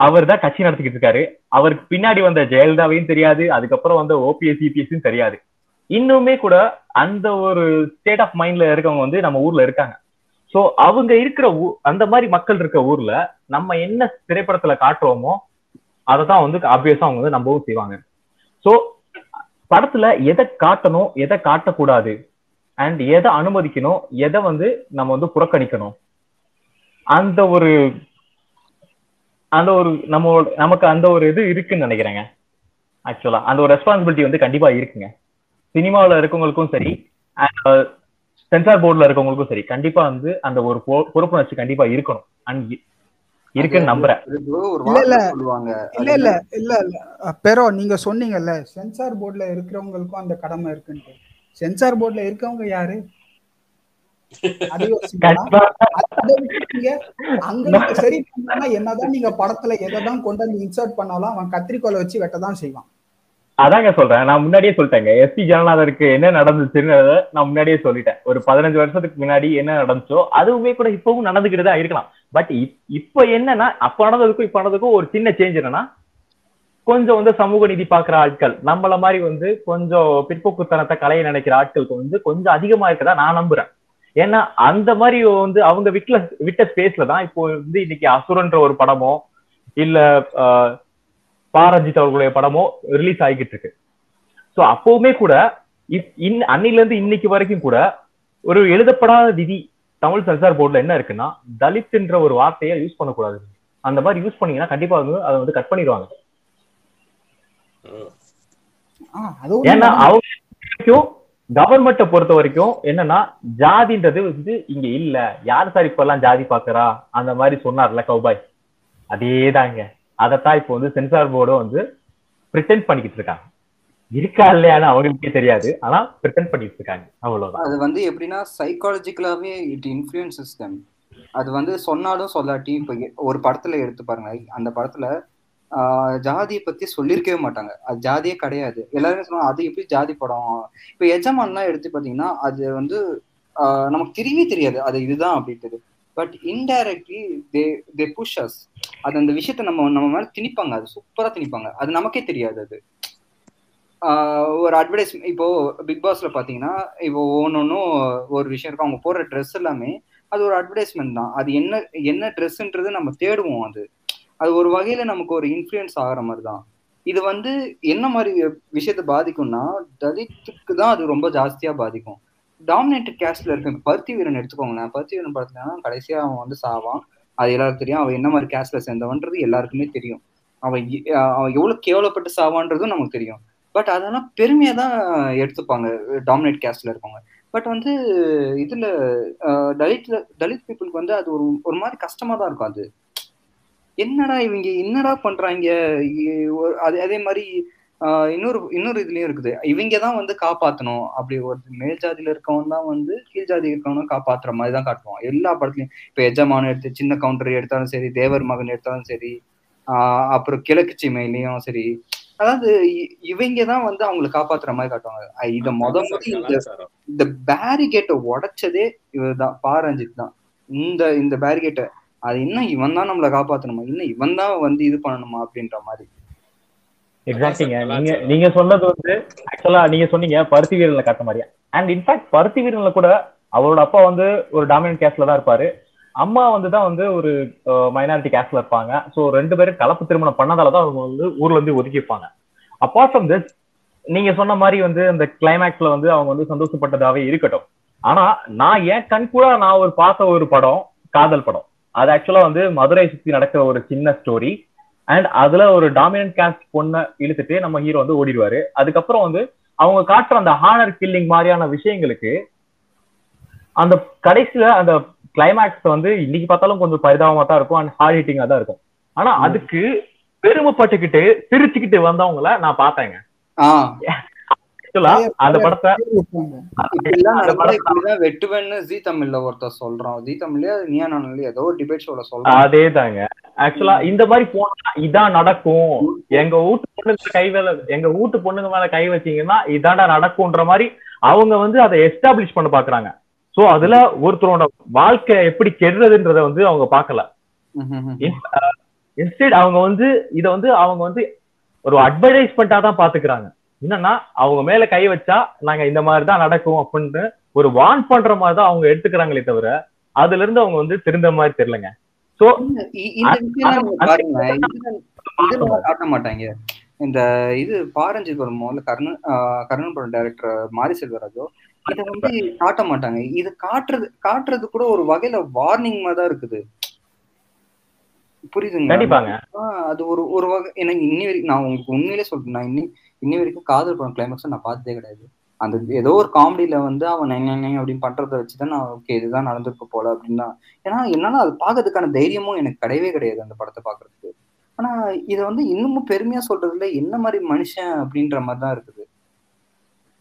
அவர் தான் கட்சி நடத்திக்கிட்டு இருக்காரு. அவருக்கு பின்னாடி வந்த ஜெயலலிதாவையும் தெரியாது. அதுக்கப்புறம் வந்த ஓபிஎஸ் சிபிஎஸ்ஸும் தெரியாது. இன்னுமே கூட அந்த ஒரு ஸ்டேட் ஆஃப் மைண்ட்ல இருக்கவங்க வந்து நம்ம ஊர்ல இருக்காங்க. சோ அவங்க இருக்கிற ஊ அந்த மாதிரி மக்கள் இருக்க ஊர்ல நம்ம என்ன திரைப்படத்துல காட்டுறோமோ அதை தான் வந்து ஆப்வியஸா அவங்க வந்து நம்பவும் செய்வாங்க. சோ படத்துல எதை காட்டணும் எதை காட்டக்கூடாது அண்ட் எதை அனுமதிக்கணும் எதை வந்து நம்ம வந்து புறக்கணிக்கணும். அந்த ஒரு அந்த ஒரு நம்ம நமக்கு அந்த ஒரு இது இருக்குன்னு நினைக்கிறேங்க. ஆக்சுவலா அந்த ஒரு ரெஸ்பான்சிபிலிட்டி வந்து கண்டிப்பா இருக்குங்க. சினிமாவில் இருக்கவங்களுக்கும் சரி சென்சார் போர்டில் இருக்கவங்களுக்கும் சரி கண்டிப்பா வந்து அந்த ஒரு பொறுப்புணர்ச்சி கண்டிப்பா இருக்கணும். அண்ட் இருக்குன்னு நம்புறேன். இல்ல, இல்ல. இல்ல இல்ல இல்ல இல்ல. அஹ் பெரோ நீங்க சொன்னீங்கல்ல சென்சார் போர்டுல இருக்கிறவங்களுக்கும் அந்த கடமை இருக்குன்ட்டு. சென்சார் போர்டுல இருக்கவங்க யாரு. அங்க சரி என்னதான் நீங்க படத்துல எதைதான் கொண்டு வந்து இன்சர்ட் பண்ணாலும் அவன் கத்திரிக்கோலை வச்சு வெட்டதான் செய்வான். அதாங்க சொல்றேன். நான் முன்னாடியே சொல்லிட்டேங்க. எஸ்பி ஜனநாதருக்கு என்ன நடந்துச்சுன்னு நான் முன்னாடியே சொல்லிட்டேன். ஒரு பதினஞ்சு வருஷத்துக்கு முன்னாடி என்ன நடந்துச்சோ அதுவுமே கூட இப்பவும் நடந்துகிட்டு தான் இருக்கலாம். பட் இப்ப என்னன்னா அப்ப நடந்ததுக்கும் இப்ப நடந்ததுக்கும் ஒரு சின்ன சேஞ்ச் என்னன்னா கொஞ்சம் வந்து சமூக நீதி பாக்குற ஆட்கள் நம்மள மாதிரி வந்து கொஞ்சம் பிற்போக்குத்தனத்தை கலைய நினைக்கிற ஆட்களுக்கு வந்து கொஞ்சம் அதிகமா இருக்கதா நான் நம்புறேன். ஏன்னா அந்த மாதிரி வந்து அவங்க விட்ல விட்ட ஸ்பேஸ்ல தான் இப்போ வந்து இன்னைக்கு அசுரன்ற ஒரு படமோ இல்ல ஆஹ், பாரஞ்சித் அவர்களுடைய படமோ ரிலீஸ் ஆகிக்கிட்டு இருக்கு சோ அப்பவுமே கூட இன் அன்னில இருந்து இன்னைக்கு வரைக்கும் கூட ஒரு எழுதப்படாத விதி தமிழ் சென்சார் போர்டுல என்ன இருக்குன்னா தலித்ன்ற ஒரு வார்த்தையை யூஸ் பண்ணக்கூடாது. அந்த மாதிரி யூஸ் பண்ணீங்கன்னா கண்டிப்பா வந்து அதை வந்து கட் பண்ணிடுவாங்க. அது ஏன்னா. அவங்க வரைக்கும் கவர்மெண்ட்டை பொறுத்த வரைக்கும் என்னன்னா ஜாதின்றது வந்து இங்க இல்ல. யார் சார் இப்ப எல்லாம் ஜாதி பாக்குறா? அந்த மாதிரி சொன்னார்ல கௌபாய். அதேதாங்க. அதைத்தான் இப்போ வந்து சென்சார் போர்டும் வந்து பிரிட்டன் பண்ணிக்கிட்டு இருக்காங்க. இருக்கா இல்லையான்னு அவங்களுக்கே தெரியாது. ஆனா பிரிட்டன் பண்ணிட்டு இருக்காங்க. அவ்வளவுதான். அது வந்து எப்படின்னா சைக்காலஜிக்கலாவே இட் இன்ஃபுளுன்சஸ் தம் அது வந்து சொன்னாலும் சொல்லாட்டி இப்போ ஒரு படத்துல எடுத்து பாருங்க. அந்த படத்துல ஜாதியை பத்தி சொல்லியிருக்கவே மாட்டாங்க. அது ஜாதியே கிடையாது. எல்லாருமே சொன்னாங்க அது எப்படி ஜாதி படம்? இப்போ எஜமான்லாம் எடுத்து பாத்தீங்கன்னா அது வந்து நமக்கு தெரியவே தெரியாது. அது இதுதான் அப்படின்ட்டு but indirectly they they push us அது அந்த விஷயத்த நம்ம நம்ம மேலே திணிப்பாங்க. அது சூப்பராக திணிப்பாங்க. அது நமக்கே தெரியாது அது. ஒரு அட்வர்டைஸ் இப்போ பிக் பாஸ்ல பாத்தீங்கன்னா இப்போ ஒன்னொன்னும் ஒரு விஷயம் இருக்கும். அவங்க போடுற ட்ரெஸ் எல்லாமே அது ஒரு அட்வர்டைஸ்மெண்ட் தான். அது என்ன என்ன ட்ரெஸ்ன்றது நம்ம தேடுவோம் அது. அது ஒரு வகையில நமக்கு ஒரு இன்ஃப்ளூயன்ஸ் ஆகிற மாதிரி தான். இது வந்து என்ன மாதிரி விஷயத்த பாதிக்கும்னா தலித்துக்கு தான் அது ரொம்ப ஜாஸ்தியா பாதிக்கும். டாமினேட்டட் கேஸ்ட்ல இருக்க பருத்தி வீரன் எடுத்துக்கோங்களேன். பருத்தி வீரன் பார்த்தீங்கன்னா கடைசியா அவன் வந்து சாவான். அது எல்லாருக்கும் தெரியும். அவன் என்ன மாதிரி கேஸ்ட்ல சேர்ந்தவன்றது எல்லாருக்குமே தெரியும். அவன் அவன் எவ்வளவு கேவலப்பட்டு சாவான்றதும் நமக்கு தெரியும். பட் அதெல்லாம் பெருமையா தான் எடுத்துப்பாங்க டாமினேட் கேஸ்ட்ல இருக்கவங்க. பட் வந்து இதுல தலித்ல தலித் பீப்புளுக்கு வந்து அது ஒரு ஒரு மாதிரி கஷ்டமா தான் இருக்கும் அது. என்னடா இவங்க என்னடா பண்றாங்க? இ- அதே அதே மாதிரி இன்னொரு இன்னொரு இதுலயும் இருக்குது. இவங்க தான் வந்து காப்பாத்தணும். அப்படி ஒரு மேல் ஜாதியில இருக்கவன் தான் வந்து கீழ் ஜாதி இருக்கவனும் காப்பாத்துற மாதிரி தான் காட்டுவான். எல்லா படத்துலயும் இப்ப எஜமான் எடுத்து சின்ன கவுண்டர் எடுத்தாலும் சரி தேவர் மகன் எடுத்தாலும் சரி ஆஹ் அப்புறம் கிழக்கு சீமையிலையும் சரி. அதாவது இவங்க தான் வந்து அவங்களை காப்பாத்துற மாதிரி காட்டுவாங்க. இத முத இந்த பேரிகேட்டை உடைச்சதே இவர்தான் பாரஞ்சித் தான். இந்த இந்த பேரிகேட்டை அது இன்னும் இவன் தான் நம்மளை காப்பாத்தணுமா? இன்னும் இவன் தான் வந்து இது பண்ணணுமா? அப்படின்ற மாதிரி. எக்ஸாக்ட்லிங்க கலாச்சாரம், நீங்க. நீங்க சொன்னது வந்து ஆக்சுவலா நீங்க சொன்னீங்க பருத்தி வீரன்ல காட்ட மாதிரியா? அண்ட் இன்ஃபேக்ட் பருத்தி வீரன்ல கூட அவரோட அப்பா வந்து ஒரு டாமினன்ட் கேஸ்ட்ல தான் இருப்பாரு. அம்மா வந்து தான் வந்து ஒரு மைனாரிட்டி கேஸ்ட்ல இருப்பாங்க. ஸோ ரெண்டு பேரும் கலப்பு திருமணம் பண்ணதால தான் அவங்க வந்து ஊர்ல இருந்து ஒதுக்கிப்பாங்க அப்பார்ட் ஃப்ரம் திஸ் நீங்க சொன்ன மாதிரி வந்து அந்த கிளைமேக்ஸ்ல வந்து அவங்க வந்து சந்தோஷப்பட்டதாவே இருக்கட்டும். ஆனா நான் ஏன் கண் கூட நான் ஒரு பார்த்த ஒரு படம் காதல் படம். அது ஆக்சுவலா வந்து மதுரை சுத்தி நடக்கிற ஒரு சின்ன ஸ்டோரி அண்ட் அதுல ஒரு டாமினன்ட் கேஸ்ட் பொண்ணை இழுத்துட்டு நம்ம ஹீரோ வந்து ஓடிடுவாரு. அதுக்கப்புறம் வந்து அவங்க காட்டுற அந்த ஹானர் கில்லிங் மாதிரியான விஷயங்களுக்கு அந்த கடைசியில அந்த கிளைமேக்ஸ் வந்து இன்னைக்கு பார்த்தாலும் கொஞ்சம் பரிதாபமா தான் இருக்கும் அண்ட் ஹார்ட் ஹிட்டிங்கா தான் இருக்கும். ஆனா அதுக்கு பெருமைப்பட்டுக்கிட்டு சிரிச்சுக்கிட்டு வந்தவங்கள நான் பார்த்தேங்க. ஆக்சுவலா அந்த படத்தை வெட்டுவேன்னு ஜி தமிழ்ல ஒருத்தர் சொல்றான். ஜி தமிழ்லயே நீயா நானும் ஏதோ ஒரு டிபேட் ஷோல சொல்றான். அதேதாங்க. ஆக்சுவலா இந்த மாதிரி போனா இதான் நடக்கும். எங்க வீட்டு பொண்ணுங்க கை மேல எங்க வீட்டு பொண்ணுங்க மேல கை வச்சீங்கன்னா இதாண்டா நடக்கும்ன்ற மாதிரி அவங்க வந்து அதை எஸ்டாப்ளிஷ் பண்ண பாக்குறாங்க. சோ அதுல ஒருத்தரோட வாழ்க்கை எப்படி கெடுறதுன்றத வந்து அவங்க பார்க்கல இன்ஸ்டெட் அவங்க வந்து இத வந்து அவங்க வந்து ஒரு அட்வர்டைஸ்மெண்டா தான் பாத்துக்கிறாங்க. என்னன்னா அவங்க மேல கை வச்சா நாங்க இந்த மாதிரி தான் நடக்கும் அப்படின்னு ஒரு வார்ன் பண்ற மாதிரி தான் அவங்க எடுத்துக்கிறாங்களே தவிர அதுல இருந்து அவங்க வந்து திருந்த மாதிரி தெரியலங்க. சோ மாட்டாங்க. இந்த இது பாரஞ்சித் படம் முதல்ல கர்ணன் கர்ணன் படம் டைரக்டர் மாரி செல்வராஜோ இத வந்து காட்ட மாட்டாங்க. இது காட்டுறது காட்டுறது கூட ஒரு வகையில வார்னிங் மாதிரி தான் இருக்குது. புரியுதுங்களா? கண்டிப்பாங்க. ஆஹ் அது ஒரு ஒரு வகை எனக்கு இன்னி வரைக்கும் நான் உங்களுக்கு உண்மையிலே சொல்றேன். நான் இன்னி இன்னி வரைக்கும் காதல் படம் கிளைமேக்ஸ் நான் பார்த்ததே கிடையாது. அந்த ஏதோ ஒரு காமெடியில வந்து அவன் நைன் நை, அப்படின்னு பண்றத வச்சுதான் நான் ஓகே இதுதான் நடந்திருக்கு போல அப்படின்னு தான் ஏன்னா என்னால அது பார்க்கறதுக்கான தைரியமும் எனக்கு கிடையவே கிடையாது அந்த படத்தை பார்க்கறதுக்கு. ஆனா இதை வந்து இன்னமும் பெருமையா சொல்றதுல என்ன மாதிரி மனுஷன் அப்படின்ற மாதிரி தான் இருக்குது.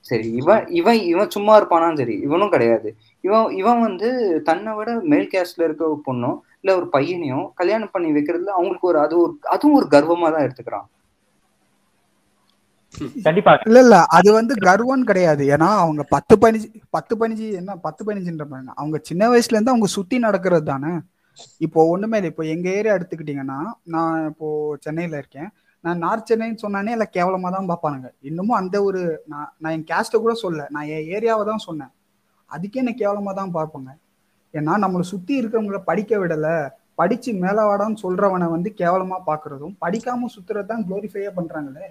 சரி இவன் இவன் இவன் சும்மா இருப்பானான்னு சரி இவனும் கிடையாது. இவன் இவன் வந்து தன்னை விட மேல் கேஸ்ட்ல இருக்க ஒரு பொண்ணும் இல்ல ஒரு பையனையும் கல்யாணம் பண்ணி வைக்கிறதுல அவங்களுக்கு ஒரு அது ஒரு அதுவும் ஒரு கர்வமா தான் எடுத்துக்கிறான். கண்டிப்பா. இல்ல இல்ல. அது வந்து கர்வம் கிடையாது. ஏன்னா அவங்க பத்து பதினஞ்சு பத்து பதினஞ்சு என்ன பத்து பதினஞ்சுன்ற பாருங்க அவங்க சின்ன வயசுல இருந்து அவங்க சுத்தி நடக்கிறது தானே. இப்போ ஒண்ணுமே இல்லை. இப்போ எங்க ஏரியா எடுத்துக்கிட்டீங்கன்னா நான் இப்போ சென்னையில இருக்கேன். நான் நார்த் சென்னைன்னு சொன்னானே இல்லை கேவலமா தான் பார்ப்பானுங்க. இன்னமும் அந்த ஒரு நான் நான் என் கேஸ்ட்டை கூட சொல்ல நான் என் ஏரியாவை தான் சொன்னேன். அதுக்கே என்ன கேவலமா தான் பார்ப்பாங்க. ஏன்னா நம்மளை சுத்தி இருக்கிறவங்கள படிக்க விடல. படிச்சு மேலே வாடான்னு சொல்றவனை வந்து கேவலமா பாக்குறதும் படிக்காம சுத்துறது தான் குளோரிஃபையா பண்றாங்களே.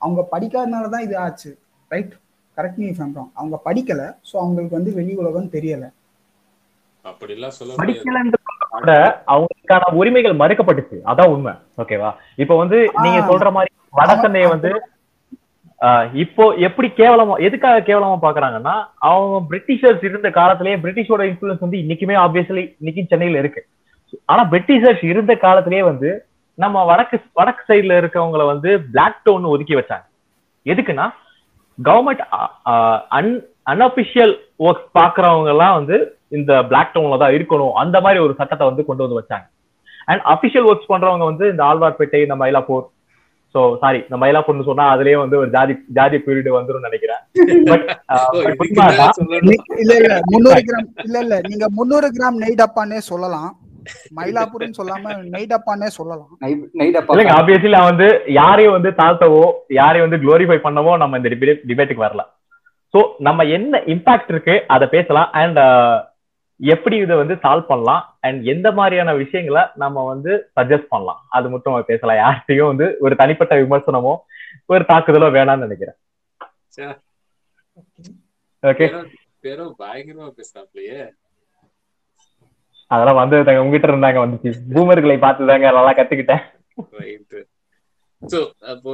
அவங்க படிக்காதனால தான் இது ஆச்சு. ரைட் கரெக்ட் நீ பண்றோம் அவங்க படிக்கல ஸோ அவங்களுக்கு வந்து வெளி உலகம் தெரியல. அப்படிலாம் சொல்ல முடியாது. படிக்கலன்ற விட அவங்களுக்கான உரிமைகள் மறுக்கப்பட்டுச்சு. அதான் உண்மை. ஓகேவா இப்போ வந்து நீங்க. சொல்ற மாதிரி வடசென்னையை வந்து ஆஹ் இப்போ எப்படி கேவலமா எதுக்காக கேவலமா பாக்குறாங்கன்னா அவங்க பிரிட்டிஷர்ஸ் இருந்த காலத்திலேயே பிரிட்டிஷோட இன்ஃபுளுன்ஸ் வந்து இன்னைக்குமே ஆப்வியஸ்லி இன்னைக்கு சென்னையில இருக்கு. ஆனா பிரிட்டிஷர்ஸ் இருந்த காலத்திலேயே வந்து நம்ம வடக்கு வடக்கு சைடுல இருக்கவங்கள வந்து பிளாக் டவுன் ஒதுக்கி வச்சாங்க. எதுக்குன்னா கவர்மெண்ட் அன் அன்அபிஷியல் ஒர்க் பாக்குறவங்க எல்லாம் வந்து இந்த பிளாக் டவுன்ல தான் இருக்கணும். அந்த மாதிரி ஒரு சட்டத்தை வந்து கொண்டு வந்து வச்சாங்க. அண்ட் அபிஷியல் ஒர்க்ஸ் பண்றவங்க வந்து இந்த ஆழ்வார்பேட்டை இந்த மயிலாப்பூர் சோ சாரி இந்த மயிலாப்பூர்னு சொன்னா அதுலயே வந்து ஒரு ஜாதி ஜாதி பீரியட் வந்துரும் நினைக்கிறேன். இல்ல இல்ல முந்நூறு கிராம் இல்ல இல்ல நீங்க முந்நூறு கிராம் நெய் டப்பானே சொல்லலாம். மயிலாப்பூர்னு சொல்லாம நெய் டப்பானே சொல்லலாம் இல்லைங்க ஆப்வியஸ்லி நான் வந்து யாரையும் வந்து தாழ்த்தவோ யாரையும் வந்து குளோரிஃபை பண்ணவோ நம்ம இந்த டிபேட்டுக்கு வரல. சோ நம்ம என்ன இம்பாக்ட் இருக்கு அதை பேசலாம். அண்ட் எப்படி இதை வந்து சால்வ் பண்ணலாம்? அண்ட் எந்த மாதிரியான விஷயங்களை நம்ம வந்து சஜஸ்ட் பண்ணலாம்? அது மட்டும் நம்ம பேசலாம். யார்கிட்டயும் வந்து ஒரு தனிப்பட்ட விமர்சனமோ ஒரு தாக்குதலோ வேணாம்னு நினைக்கிறேன். ஓகே பயங்கரமா பேசுறாப்லயே. அதெல்லாம் வந்து உங்ககிட்ட இருந்தாங்க வந்துச்சு. பூமர்களை பார்த்து தாங்க நல்லா கத்துக்கிட்டேன். ரைட்டு அப்போ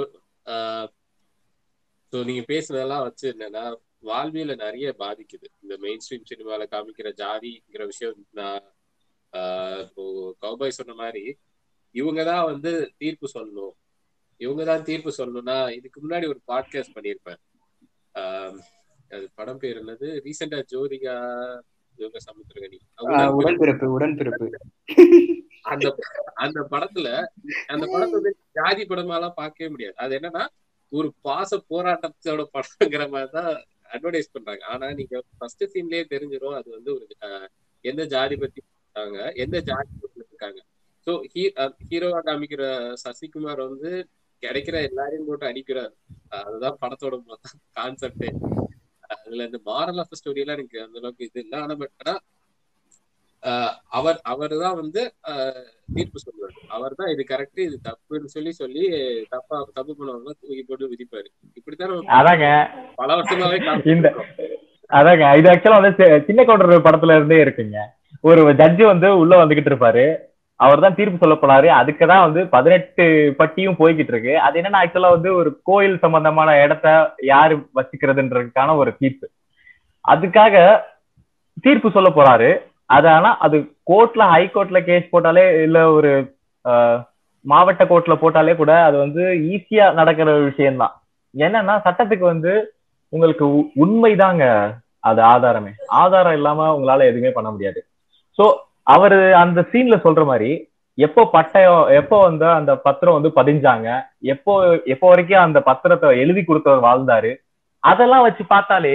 சோ நீங்க பேசுனதெல்லாம் வச்சு என்னன்னா வாழ்வியல நிறைய பாதிக்குது. இந்த மெயின் ஸ்ட்ரீம் சினிமால காமிக்கிற ஜாதிங்கிற விஷயம் நான் ஆஹ் இப்போ கௌபாய் சொன்ன மாதிரி இவங்கதான் வந்து தீர்ப்பு சொல்லணும். இவங்கதான் தீர்ப்பு சொல்லணும்னா இதுக்கு முன்னாடி ஒரு பாட்காஸ்ட் பண்ணியிருப்பேன். ஆஹ் அது படம் பேர் என்னது? ரீசெண்டா ஜோதிகா யோக சமுத்திரகனி உடன்பிறப்பு உடன்பிறப்பு. அந்த அந்த படத்துல அந்த படத்தை வந்து ஜாதி படமாலாம் பார்க்கவே முடியாது. அது என்னன்னா ஒரு பாச போராட்டத்தோட படங்கிற மாதிரி தான் அட்வர்டைஸ் பண்றாங்க. ஆனா நீங்க ஃபர்ஸ்ட் சீன்லயே தெரிஞ்சிடும் அது வந்து ஒரு எந்த ஜாதி பத்தி இருக்காங்க எந்த ஜாதி இருக்காங்க. ஸோ ஹீரோவா காமிக்கிற சசிகுமார் வந்து கிடைக்கிற எல்லாரையும் போட்டு அடிக்கிறார். அதுதான் படத்தோட கான்செப்டே அதுல இந்த மாரல் ஆஃப் ஸ்டோரி எல்லாம் எனக்கு அந்த அளவுக்கு இது இல்லை. ஆனா பட் ஆனா அவர் அவர் தான் வந்து தீர்ப்பு சொல்லுவாரு. அவர் தான் இது கரெக்ட் இது தப்புன்னு சொல்லி சொல்லி தப்பா தப்பு பண்ணவங்க தூக்கி போட்டு விதிப்பாரு. இப்படித்தான் அதாங்க. பல வருஷமாவே இந்த. அதாங்க. இது ஆக்சுவலா வந்து சின்ன கவுண்டர் படத்துல இருந்தே இருக்குங்க. ஒரு ஜட்ஜு வந்து உள்ள வந்துகிட்டு இருப்பாரு. அவர் தான் தீர்ப்பு சொல்ல போனாரு. அதுக்கு தான் வந்து பதினெட்டு பட்டியும் போய்கிட்டு இருக்கு. அது என்னன்னா ஆக்சுவலா வந்து ஒரு கோயில் சம்பந்தமான இடத்த யாரு வச்சுக்கிறதுன்றதுக்கான ஒரு தீர்ப்பு. அதுக்காக தீர்ப்பு சொல்ல போறாரு. அது ஆனா அது கோர்ட்ல ஹை கோர்ட்ல கேஸ் போட்டாலே இல்ல ஒரு ஆஹ், மாவட்ட கோர்ட்ல போட்டாலே கூட அது வந்து ஈஸியா நடக்கிற ஒரு விஷயம்தான். என்னன்னா சட்டத்துக்கு வந்து உங்களுக்கு உ- உண்மைதாங்க அது ஆதாரமே. ஆதாரம் இல்லாம உங்களால எதுவுமே பண்ண முடியாது. சோ அவரு அந்த சீன்ல சொல்ற மாதிரி எப்போ பட்டயம் எப்போ வந்து அந்த பத்திரம் வந்து பதிஞ்சாங்க எப்போ எப்போ வரைக்கும் அந்த பத்திரத்தை எழுதி கொடுத்தவர் வாழ்ந்தாரு அதெல்லாம் வச்சு பார்த்தாலே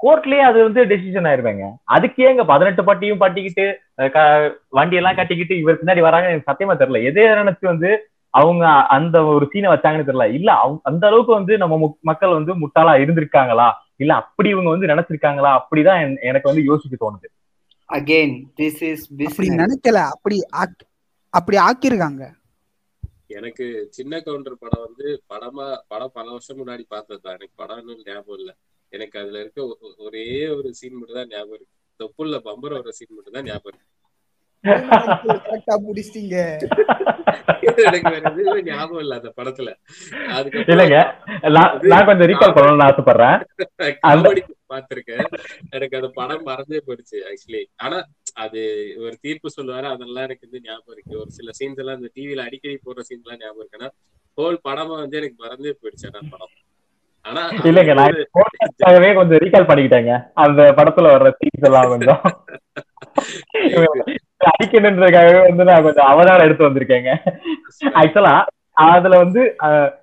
கோர்ட்லயே அது வந்து டெசிஷன் ஆயிருவாங்க. அதுக்கே எங்க பதினெட்டு பட்டியும் பட்டிக்கிட்டு வண்டி எல்லாம் கட்டிக்கிட்டு இவர் பின்னாடி வராங்க எனக்கு சத்தியமா தெரியல. எதே நினைச்சு வந்து அவங்க அந்த ஒரு சீனை வச்சாங்கன்னு தெரியல. இல்ல அந்த அளவுக்கு வந்து நம்ம மக்கள் வந்து முட்டாளா இருந்திருக்காங்களா? இல்ல அப்படி இவங்க வந்து நினைச்சிருக்காங்களா? அப்படிதான் எனக்கு வந்து யோசிக்க தோணுது. அகெயின் திஸ் இஸ் அப்படி நினைக்கல. அப்படி அப்படி ஆக்கியிருக்காங்க. எனக்கு சின்ன கவுண்டர் படம் வந்து படமா படம் பல வருஷம் முன்னாடி பார்த்ததுதான். எனக்கு படம் இன்னும் ஞாபகம் இல்ல. எனக்கு அதுல இருக்க ஒரே ஒரு சீன் மட்டும் தான் ஞாபகம் இருக்கு. தொப்புள்ள பம்பர் வர சீன் மட்டும் தான் ஞாபகம் இருக்கு. கரெக்டா ஞாபகம் இல்ல அந்த படத்துல. இல்லைங்க. நான் கொஞ்சம் ரீகால் பண்ணணும்னு ஆசைப்படுறேன். பார்த்திருக்கேன். எனக்கு அந்த படம் மறந்தே போயிடுச்சு ஆக்சுவலி ஆனா அது ஒரு தீர்ப்பு சொல்லுவாரு. அதெல்லாம் எனக்கு வந்து ஞாபகம் இருக்கு. ஒரு சில சீன்ஸ் எல்லாம் இந்த டிவில அடிக்கடி போடுற சீன்ஸ் எல்லாம் ஞாபகம் இருக்கு. ஆனா ஹோல் படமா வந்து எனக்கு மறந்தே போயிடுச்சு அந்த படம். ஆனா இல்லைங்க நான் கொஞ்சம் ரீகால் பண்ணிக்கிட்டேங்க. அந்த படத்துல வர்ற சீன்ஸ் எல்லாம் கொஞ்சம். அடிக்கணுன்றதுக்காகவே வந்து நான் கொஞ்சம் அவதாரம் எடுத்து வந்திருக்கேங்க. ஆக்சுவலா அதுல வந்து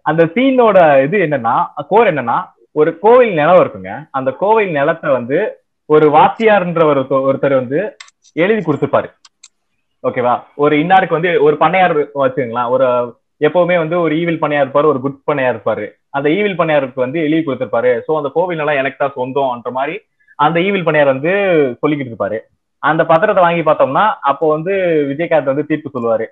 அந்த சீனோட இது என்னன்னா கோர் என்னன்னா ஒரு கோவில் நிலம் இருக்குங்க. அந்த கோவில் நிலத்தை வந்து ஒரு வாத்தியார்ன்ற ஒரு ஒருத்தர் வந்து எழுதி கொடுத்துருப்பாரு ஓகேவா ஒரு இன்னாருக்கு வந்து ஒரு பண்ணையார் வச்சுங்களேன் ஒரு எப்பவுமே வந்து ஒரு ஈவில் பண்ணையா இருப்பாரு ஒரு குட் பண்ணையா இருப்பாரு. அந்த ஈவில் பண்ணையாருக்கு வந்து எழுதி கொடுத்துருப்பாரு. சோ அந்த கோவில் எல்லாம் எனக்கு தான் சொந்தம்ன்ற மாதிரி அந்த ஈவில் பண்ணையார் வந்து சொல்லிக்கிட்டு இருப்பாரு. அந்த பத்திரத்தை வாங்கி பார்த்தோம்னா அப்போ வந்து விஜயகாந்த் வந்து தீர்ப்பு சொல்லுவாரு.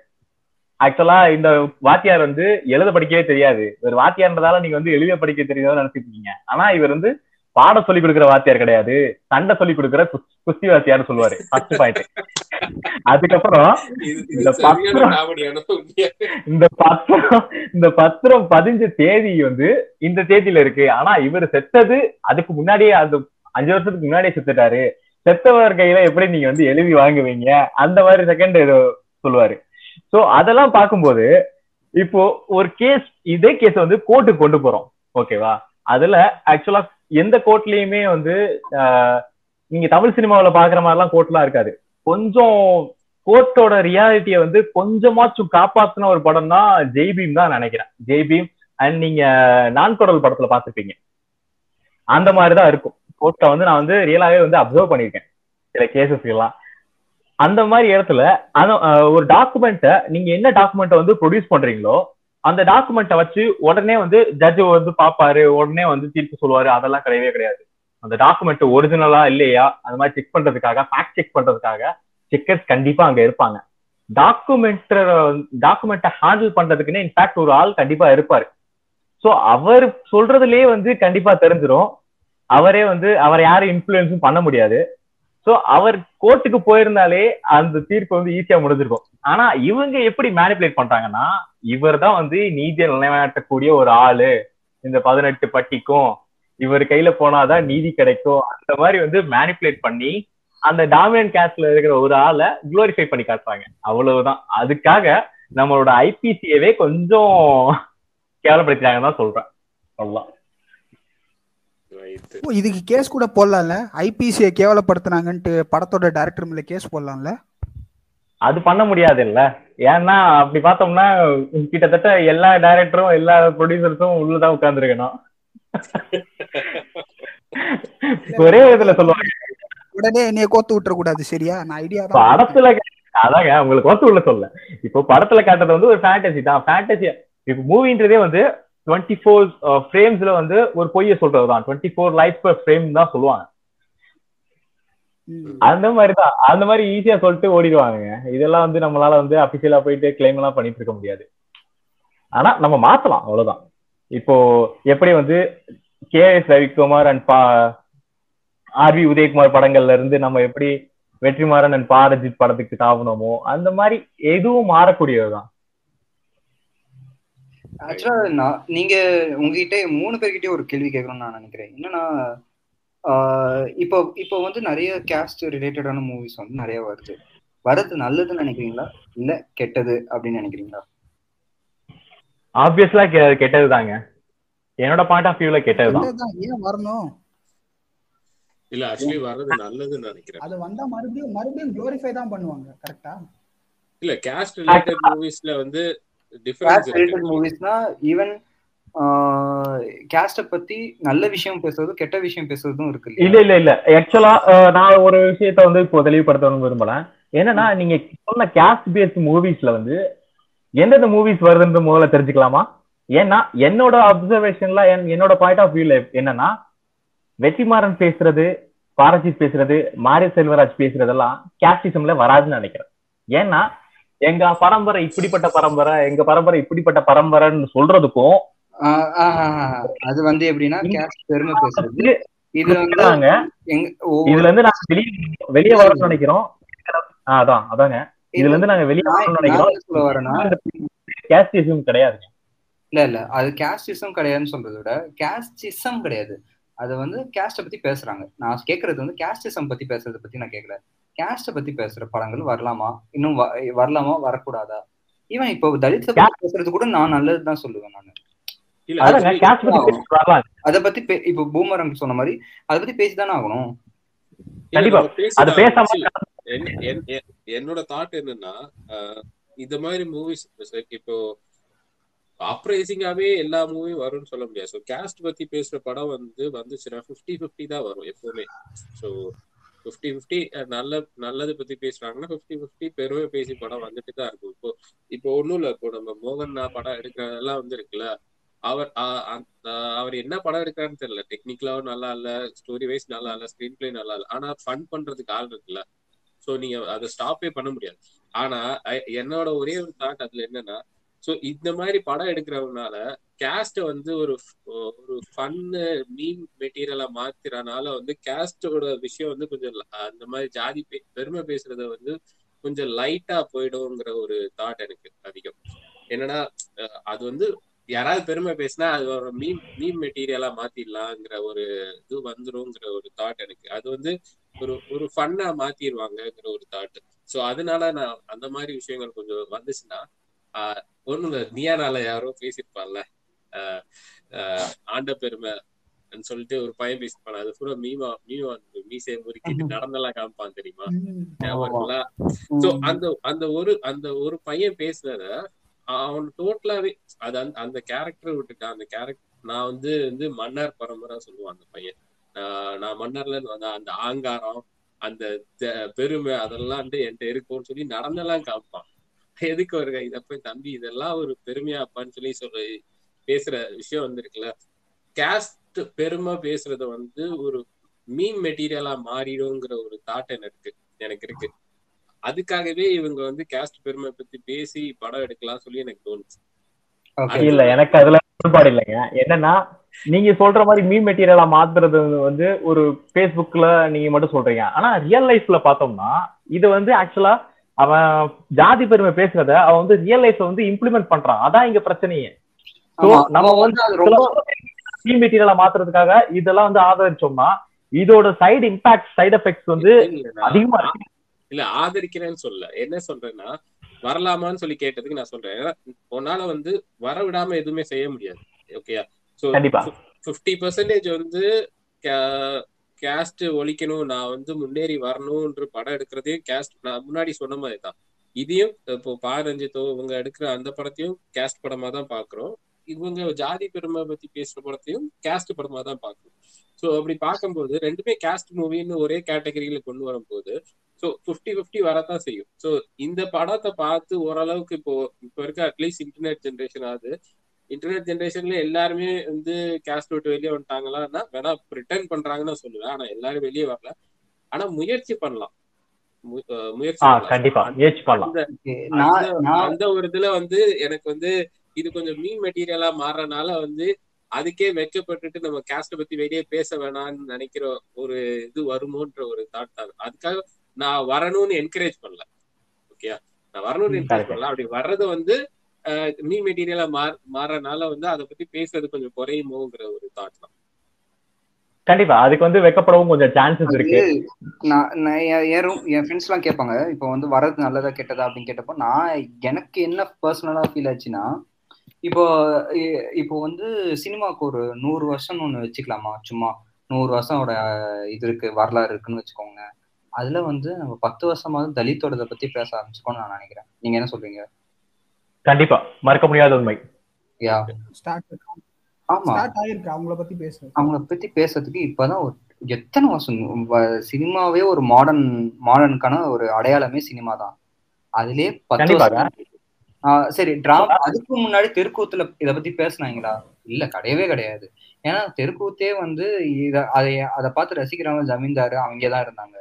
ஆக்சுவலா இந்த வாத்தியார் வந்து எழுத படிக்கவே தெரியாது. ஒரு வாத்தியார்ன்றதால நீங்க வந்து எழுத படிக்க தெரியாதுன்னு நினைச்சிட்டு இருக்கீங்க. ஆனா இவர் வந்து பாடம் சொல்லி கொடுக்குற வாத்தியார் கிடையாது. சண்டை சொல்லி கொடுக்குற குஸ்- குஸ்தி வாத்தியார்னு சொல்லுவாரு. ஃபர்ஸ்ட் பாயிண்ட் அதுக்கப்புறம் இந்த பத்திரம் இந்த பத்திரம் இந்த பத்திரம் பதிஞ்ச தேதி வந்து இந்த தேதியில இருக்கு. ஆனா இவர் செத்தது அதுக்கு முன்னாடியே அந்த அஞ்சு வருஷத்துக்கு முன்னாடியே செத்துட்டாரு. செத்தவர் கையில எப்படி நீங்க வந்து எழுதி வாங்குவீங்க? அந்த மாதிரி செகண்ட் ஏதோ சொல்லுவாரு. சோ அதெல்லாம் பார்க்கும்போது இப்போ ஒரு கேஸ் இதே கேஸ் வந்து கோர்ட்டுக்கு கொண்டு போறோம். ஓகேவா அதுல ஆக்சுவலா எந்த கோர்ட்லயுமே வந்து ஆஹ், நீங்க தமிழ் சினிமாவுல பாக்குற மாதிரிலாம் கோர்ட்லாம் இருக்காது. கொஞ்சம் கோர்ட்டோட ரியாலிட்டியை வந்து கொஞ்சமாச்சும் காப்பாத்தின ஒரு படம் தான் ஜெய்பீம் தான் நினைக்கிறேன். ஜெய்பீம் அண்ட் நீங்க நான் படத்துல பாத்துருப்பீங்க அந்த மாதிரிதான் இருக்கும். கோர்ட்டை வந்து நான் வந்து ரியலாவே வந்து அப்சர்வ் பண்ணியிருக்கேன். சில கேசஸ் எல்லாம். அந்த மாதிரி இடத்துல அந்த ஒரு டாக்குமெண்ட்டை நீங்க என்ன டாக்குமெண்ட்டை வந்து ப்ரொடியூஸ் பண்றீங்களோ அந்த டாக்குமெண்ட்டை வச்சு உடனே வந்து ஜட்ஜ் வந்து பாப்பாரு உடனே வந்து தீர்ப்பு சொல்லுவாரு அதெல்லாம் கிடையவே கிடையாது. அந்த டாக்குமெண்ட் ஒரிஜினலா இல்லையா அந்த மாதிரி செக் பண்றதுக்காக ஃபேக்ட் செக் பண்றதுக்காக செக்கர்ஸ் கண்டிப்பா அங்க இருப்பாங்க. டாக்குமெண்ட் டாக்குமெண்ட்டை ஹேண்டில் பண்றதுக்குன்னு இன்ஃபேக்ட் ஒரு ஆள் கண்டிப்பா இருப்பாரு. ஸோ அவர் சொல்றதுலயே வந்து கண்டிப்பா தெரிஞ்சிடும் அவரே வந்து அவரை யாரும் இன்ஃபுளுன்ஸும் பண்ண முடியாது. சோ அவர் கோர்ட்டுக்கு போயிருந்தாலே அந்த தீர்ப்பு வந்து ஈஸியா முடிஞ்சிருக்கும். ஆனா இவங்க எப்படி மேனிபுலேட் பண்றாங்கன்னா இவர் தான் வந்து நீதியை நிலைநாட்டக்கூடிய ஒரு ஆளு. இந்த பதினெட்டு பட்டிக்கும் இவர் கையில போனாதான் நீதி கிடைக்கும். அந்த மாதிரி வந்து மேனிப்புலேட் பண்ணி அந்த டாமினன்ட் கேஸ்ட்ல இருக்கிற ஒரு ஆளை குளோரிஃபை பண்ணி காட்டுறாங்க. அவ்வளவுதான். அதுக்காக நம்மளோட ஐபிசியவே கொஞ்சம் கேவலப்படுத்திட்டாங்கன்னு தான் சொல்றேன். அவ்வளவுதான். இதுக்கு கேஸ் கூட போடலாம்ல? ஐபிசியை கேவலப்படுத்துனாங்கன்ட்டு படத்தோட டைரக்டர் மேல கேஸ் போடலாம்ல? அது பண்ண முடியாது இல்ல ஏன்னா அப்படி பார்த்தோம்னா கிட்டத்தட்ட எல்லா டைரக்டரும் எல்லா ப்ரொடியூசர்ஸும் உள்ளதான் உட்கார்ந்துருக்கணும். ஒரே விதத்துல சொல்லுவாங்க. உடனே என்னைய கோத்து விட்டுற கூடாது சரியா? நான் ஐடியா தான் படத்துல அதாங்க உங்களுக்கு வந்து உள்ள சொல்ல. இப்போ படத்துல காட்டுறது வந்து ஒரு ஃபேண்டசி தான். ஃபேண்டசி இப்போ மூவின்றதே வந்து டுவெண்ட்டி ஃபோர் ஃப்ரேம்ஸ்ல வந்து ஒரு பொய்ய சொல்றது தான் twenty four life per frame தான் சொல்லுவாங்க. அந்த மாதிரி தான் அந்த மாதிரி ஈஸியா சொல்லிட்டு ஓடிடுவாங்க இதெல்லாம் வந்து நம்மளால வந்து அபிஷியலா போயிட்டு கிளைம் எல்லாம் பண்ணிட்டு இருக்க முடியாது. ஆனா நம்ம மாத்தலாம். அவ்வளவுதான். இப்போ எப்படி வந்து கே எஸ் ரவிக்குமார் அண்ட் பா ஆர்வி உதயகுமார் படங்கள்ல இருந்து நம்ம எப்படி வெற்றிமாறன் அண்ட் பாரஜித் படத்துக்கு தாவணுமோ அந்த மாதிரி எதுவும் மாறக்கூடியதுதான். ஆக்சுவலா நான் நீங்க உங்ககிட்ட மூணு பேர்கிட்டயே ஒரு கேள்வி கேட்கணும்னு நான் நினைக்கிறேன். என்னன்னா ஆஹ் இப்போ இப்போ வந்து நிறைய கேஸ்ட் ரிலேட்டடான மூவிஸ் வந்து நிறைய வருது. வரது நல்லதுன்னு நினைக்கிறீங்களா? இல்ல கெட்டது அப்படின்னு நினைக்கிறீங்களா? ஆப்வியஸ்லா கெட்டதுதாங்க. என்னோட பாயிண்ட் ஆஃப் வியூல கெட்டதுதான். நல்லதுதான், ஏன் வரணும்? இல்ல ஆக்சுவலி வர்றது நல்லதுன்னு நினைக்கிறேன். அது வந்தா மறுபடியும் மறுபடியும் குளோரிஃபை தான் பண்ணுவாங்க கரெக்டா இல்ல கேஸ்ட் ரிலேட்டட் மூவிஸ்ல வந்து கேஸ்ட் ரிலேட்டட் மூவிஸ்னா ஈவன் கேஸ்ட பத்தி நல்ல விஷயம் பேசுறதும் கெட்ட விஷயம் பேசுறதும் இருக்கு இல்ல இல்ல இல்ல. ஆக்சுவலா நான் ஒரு விஷயத்த வந்து இப்போ தெளிவுபடுத்தணும்னு விரும்பலாம் என்னன்னா நீங்க சொன்ன கேஸ்ட் பேஸ்ட் மூவிஸ்ல வந்து எந்தெந்த மூவிஸ் வருதுன்னு முதல்ல தெரிஞ்சுக்கலாமா? ஏன்னா என்னோட அப்சர்வேஷன்ல என்னோட பாயிண்ட் ஆஃப் வியூல என்னன்னா வெற்றிமாறன் பேசுறது பாரஜித் பேசுறது மாரி செல்வராஜ் பேசுறதெல்லாம் கேஸ்டிசம்ல வராதுன்னு நினைக்கிறேன். ஏன்னா எங்க பரம்பரை இப்படிப்பட்ட பரம்பரை எங்க பரம்பரை இப்படிப்பட்ட பரம்பரைன்னு சொல்றதுக்கும். அது வந்து எப்படின்னா பெருமை பேசுறது. இது வந்து இதுல இருந்து நாங்க வெளியே வெளியே வரணும்னு நினைக்கிறோம். அதான் அதாங்க. இதுல இருந்து நாங்க வெளியே வரணும்னு நான் நினைக்கிறோம். கேஸ்டிசம் கிடையாது இல்ல இல்ல. அது கேஸ்டிசம் கிடையாதுன்னு சொல்றதை விட கேஸ்டிசம் கிடையாது. அது வந்து கேஸ்ட பத்தி பேசுறாங்க. நான் கேக்குறது வந்து கேஸ்டிசம் பத்தி பேசுறத பத்தி நான் கேட்கல கேஸ்ட பத்தி பேசுற படங்கள் வரலாமா? இன்னும் வ- வரலாமா? வரக்கூடாதா? ஈவன் இப்போ பத்தி பேசுறது கூட நான் நல்லதுதான் சொல்லுவேன் நான். அதை பத்தி இப்போ பூமரங்க சொன்ன மாதிரி அதை பத்தி பேசிதானே ஆகணும்? என்னோட தாட் என்னன்னா ஆஹ், இந்த மாதிரி மூவிஸ் இப்போ அப்ரைசிங்காவே எல்லா மூவியும் வரும்னு சொல்ல முடியாது. ஸோ கேஸ்ட் பத்தி பேசுற படம் வந்து வந்துச்சுன்னா ஃபிஃப்டி ஃபிஃப்டி தான் வரும் எப்பவுமே. ஸோ ஃபிஃப்டி ஃபிஃப்டி நல்ல நல்லது பத்தி பேசுறாங்கன்னா ஃபிஃப்டி ஃபிஃப்டி பெருமை பேசி படம் வந்துட்டு தான் இருக்கும். இப்போ இப்போ ஒன்றும் இல்லை. இப்போ நம்ம மோகன் படம் எடுக்கிறதெல்லாம் வந்து இருக்குல்ல. அவர் அவர் என்ன படம் எடுக்கிறான்னு தெரியல. டெக்னிக்கலாவும் நல்லா இல்ல ஸ்டோரி வைஸ் நல்லா இல்ல ஸ்கிரீன் பிளே நல்லா இல்ல. ஆனா ஃபன் பண்றதுக்கு ஆள் இருக்குல்ல. சோ நீங்க அதை ஸ்டாப்பே பண்ண முடியாது. ஆனா என்னோட ஒரே ஒரு தாட் அதுல என்னன்னா சோ இந்த மாதிரி படம் எடுக்கிறவனால கேஸ்ட வந்து ஒரு ஒரு ஃபன்னு மீன் மெட்டீரியலா மாத்திரனால வந்து கேஸ்டோட விஷயம் வந்து கொஞ்சம் அந்த மாதிரி ஜாதி பெருமை பேசுறத வந்து கொஞ்சம் லைட்டா போயிடும்ங்கிற ஒரு தாட் எனக்கு அதிகம். என்னன்னா அஹ் அது வந்து யாராவது பெருமை பேசினா அது ஒரு மீம் மீம் மெட்டீரியலா மாத்திடலாங்கிற ஒரு இது வந்துரும்ங்கிற ஒரு தாட் எனக்கு. அது வந்து ஒரு ஒரு ஃபன்னா மாத்திடுவாங்கங்கிற ஒரு தாட் சோ அதனால நான் அந்த மாதிரி விஷயங்கள் கொஞ்சம் வந்துச்சுன்னா ஒண்ணும் இல்ல நியானால யாரோ பேசியிருப்பான்ல. ஆஹ் ஆஹ் ஆண்ட பெருமை சொல்லிட்டு ஒரு பையன் பேசிப்பான் அது பூரா மீமா மீமா மீசையை முறுக்கிட்டு நடந்தெல்லாம் காமிப்பான் தெரியுமா? ஞாபகம் சோ அந்த அந்த ஒரு அந்த ஒரு பையன் பேசுனத அவன் டோட்டலாவே அது அந்த அந்த கேரக்டர் விட்டுட்டான் அந்த கேரக்டர் நான் வந்து வந்து மன்னர் பரம்பரை சொல்லுவான் அந்த பையன். நான் நான் மன்னர்ல இருந்து வந்த அந்த ஆங்காரம் அந்த பெருமை அதெல்லாம் வந்து என்கிட்ட இருக்கும்னு சொல்லி நடந்தெல்லாம் காமிப்பான். எதுக்கு ஒரு இத போய் தம்பி இதெல்லாம் ஒரு பெருமையா அப்பான்னு சொல்லி சொல்ற பேசுற விஷயம் வந்து இருக்குல்ல கேஸ்ட் பெருமை பேசுறத வந்து ஒரு மீன் மெட்டீரியலா மாறிடுங்கிற ஒரு தாட் எனக்கு எனக்கு இருக்கு. அதுக்காகவே இவங்க வந்து கேஸ்ட் பெருமை பத்தி பேசி படம் எடுக்கலாம் சொல்லி எனக்கு தோணுச்சு. ஓகே இல்ல எனக்கு அதுல உடன்பாடு இல்லைங்க. என்னன்னா நீங்க சொல்ற மாதிரி மீன் மெட்டீரியலா மாத்துறது வந்து ஒரு Facebookல நீங்க மட்டும் சொல்றீங்க. ஆனா ரியல் லைஃப்ல பார்த்தோம்னா இது வந்து ஆக்சுவலா அவன் ஜாதி பெருமை பேசுறத அவன் வந்து ரியல் லைஃப்ல வந்து இம்ப்ளிமெண்ட் பண்றான். அதான் இங்க பிரச்சனையே. நம்ம வந்து மெட்டீரியலா மாத்துறதுக்காக இதெல்லாம் வந்து ஆதரிச்சோம்னா இதோட சைடு இம்பாக்ட் சைடு எஃபெக்ட்ஸ் வந்து அதிகமா இருக்கு. இல்ல ஆதரிக்கிறேன்னு சொல்ல என்ன சொல்றேன்னா வரலாமான்னு சொல்லி கேட்டதுக்கு நான் சொல்றேன். உன்னால வந்து வர விடாம எதுவுமே செய்ய முடியாது. ஓகேயா சோ கண்டிப்பா. பிப்டி பர்சன்டேஜ் வந்து கேஸ்ட் ஒழிக்கணும் நான் வந்து முன்னேறி வரணும்ன்ற படம் எடுக்கிறதே கேஸ்ட் நான் முன்னாடி சொன்ன மாதிரி தான் இதையும் இப்போ பாரஞ்சித்தோ இவங்க எடுக்கிற அந்த படத்தையும் கேஸ்ட் படமா தான் பாக்குறோம். இவங்க ஜாதி பெருமை பத்தி பேசுற படத்தையும் கேஸ்ட் படமா தான் பாக்குறோம். சோ அப்படி பார்க்கும்போது ரெண்டுமே கேஸ்ட் மூவின்னு ஒரே கேட்டகரியில கொண்டு வரும்போது ஸோ ஃபிஃப்டி ஃபிஃப்டி வரத்தான் செய்யும். ஸோ இந்த படத்தை பார்த்து ஓரளவுக்கு இப்போ இப்போ இருக்க அட்லீஸ்ட் இன்டர்நெட் ஜென்ரேஷன் ஆகுது. இன்டர்நெட் ஜென்ரேஷன்ல எல்லாருமே வந்து கேஸ்ட் விட்டு வெளியே வந்துட்டாங்களான்னா வேணா ரிட்டர்ன் பண்றாங்கன்னு நான் சொல்லுவேன். ஆனா எல்லாரும் வெளியே வரல. ஆனா முயற்சி பண்ணலாம். முயற்சி ஆ பண்ணலாம். கண்டிப்பா. முயற்சி பண்ணலாம். அந்த ஒரு இதுல வந்து எனக்கு வந்து இது கொஞ்சம் மீன் மெட்டீரியலா மாறனால வந்து அதுக்கே வெக்கப்பட்டுட்டு நம்ம கேஸ்ட பத்தி வெளியே பேச வேணாம்னு நினைக்கிற ஒரு இது வருமோன்ற ஒரு தாட் தான் அதுக்காக நான் வரணும்னு என்கரேஜ் பண்ணல. ஓகே நான் வரணும்னு என்கரேஜ். பண்ணல. அப்படி வர்றது வந்து மீன் மெட்டீரியலா மாற மாறனால வந்து அதை பத்தி பேசுறது கொஞ்சம் குறையுமோங்கிற ஒரு தாட் தான். கண்டிப்பா. அதுக்கு வந்து வெக்கப்படவும் கொஞ்சம் சான்சஸ் இருக்கு. நான் நான் என் ஃப்ரெண்ட்ஸ் எல்லாம் கேட்பாங்க இப்போ வந்து வரது நல்லதா கெட்டதா? அப்படின்னு கேட்டப்போ நான் எனக்கு என்ன பர்சனலா ஃபீல் ஆச்சுன்னா இப்போ இப்போ வந்து சினிமாவுக்கு ஒரு நூறு வருஷம்னு ஒண்ணு வச்சுக்கலாமா? சும்மா நூறு வருஷமோட இது இருக்கு வரலாறு இருக்குன்னு வச்சுக்கோங்க. அதுல வந்து நம்ம பத்து வருஷமாவது தலித்தோடத பத்தி பேச ஆரம்பிச்சுக்கோன்னு நான் நினைக்கிறேன். நீங்க என்ன சொல்றீங்க? கண்டிப்பா. மறக்க முடியாத உண்மை. யா. ஸ்டார்ட் ஆமா. ஸ்டார்ட் ஆயிருக்கு. அவங்கள பத்தி பேசுறது. அவங்கள பத்தி பேசுறதுக்கு இப்பதான் ஒரு எத்தனை வருஷம் சினிமாவே ஒரு மாடர்ன் மாடர்னுக்கான ஒரு அடையாளமே சினிமா தான். அதுலயே பத்து சரி டிராமா அதுக்கு முன்னாடி தெருக்கூத்துல இத பத்தி பேசுனாங்களா? இல்ல கிடையவே கிடையாது. ஏன்னா தெருக்கூத்தே வந்து இத அதை அதை பார்த்து ரசிக்கிறவங்க ஜமீன்தாரு அவங்கதான் இருந்தாங்க.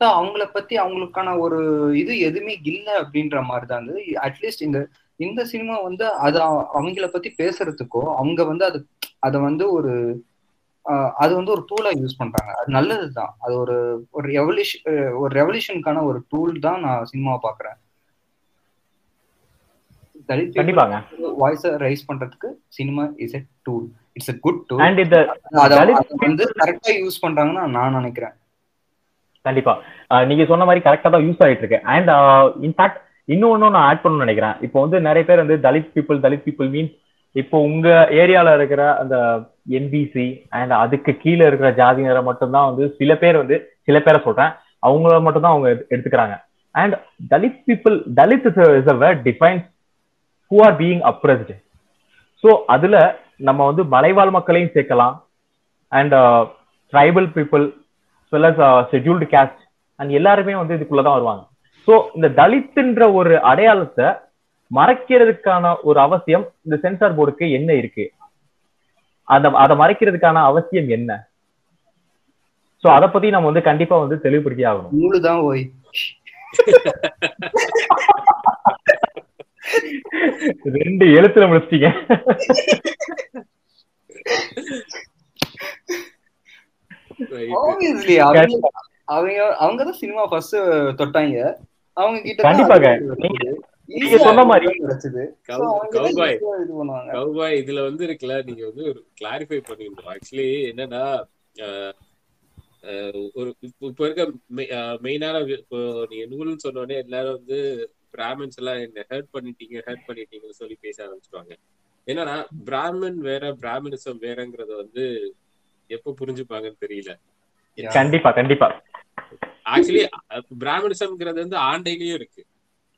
ஸோ அவங்கள பத்தி அவங்களுக்கான ஒரு இது எதுவுமே இல்லை அப்படின்ற மாதிரி தான் இருந்தது அட்லீஸ்ட் இந்த இந்த சினிமா வந்து அது அவ- அவங்கள பத்தி பேசுறதுக்கோ அவங்க வந்து அது அதை வந்து ஒரு அது வந்து ஒரு டூலா யூஸ் பண்றாங்க. அது நல்லதுதான். அது ஒரு ஒரு ரெவல்யூஷன் ஒரு ரெவல்யூஷனுக்கான ஒரு டூல் தான் நான் சினிமாவை பாக்குறேன். வாய்ஸை ரைஸ் பண்றதுக்கு cinema is a tool it's a good tool அதை வந்து கரெக்டா யூஸ் பண்றாங்கன்னு நான் நினைக்கிறேன். கண்டிப்பா. நீங்க சொன்ன மாதிரி கரெக்டா தான் யூஸ் ஆயிட்டு இருக்கு அண்ட் இன்ஃபேக்ட் இன்னொன்னு நான் ஆட் பண்ணணும்னு நினைக்கிறேன். இப்போ வந்து நிறைய பேர் வந்து Dalit people Dalit people means இப்போ உங்க ஏரியால இருக்கிற அந்த என்பிசி அண்ட் அதுக்கு கீழே இருக்கிற ஜாதியினரை மட்டும்தான் வந்து சில பேர் வந்து சில பேரை சொல்றேன். அவங்கள மட்டும் தான் அவங்க எடுத்துக்கிறாங்க. And Dalit people Dalit is a word defines who are being oppressed so அதுல நம்ம வந்து மலைவாழ் மக்களையும் சேர்க்கலாம். And tribal people well as scheduled caste and எல்லாருமே வந்து இதுக்குள்ள தான் வருவாங்க. ஸோ இந்த தலித்துன்ற ஒரு அடையாளத்தை மறைக்கிறதுக்கான ஒரு அவசியம் இந்த சென்சார் போர்டுக்கு என்ன இருக்கு? அத அதை மறைக்கிறதுக்கான அவசியம் என்ன? சோ அத பத்தி நம்ம வந்து கண்டிப்பா வந்து தெளிவுபடுத்தி ஆகணும். ஓய். ரெண்டு எழுத்துல முடிச்சிட்டீங்க. அவங்க அவங்க அவங்க தான் சினிமா ஃபர்ஸ்ட் தொட்டாங்க. அவங்க கிட்ட கண்டிப்பாக. நீங்க சொன்ன மாதிரி. கிடைச்சது கௌபாய் இதுல வந்து இருக்குல்ல நீங்க வந்து ஒரு கிளாரிஃபை பண்ணிடணும் ஆக்சுவலி என்னன்னா ஒரு இப்ப இருக்க மெயினான இப்போ நீங்க நூல்னு சொன்ன உடனே எல்லாரும் வந்து பிராமின்ஸ் எல்லாம் என்ன ஹர்ட் பண்ணிட்டீங்க ஹர்ட் பண்ணிட்டீங்கன்னு சொல்லி பேச ஆரம்பிச்சிருவாங்க என்னன்னா பிராமின் வேற பிராமினிசம் வேறங்கிறத வந்து எப்ப புரிஞ்சுப்பாங்கன்னு தெரியல. கண்டிப்பா கண்டிப்பா. ஆக்சுவலி பிராமினிசம்ங்கிறது வந்து ஆண்டையிலயும் இருக்கு.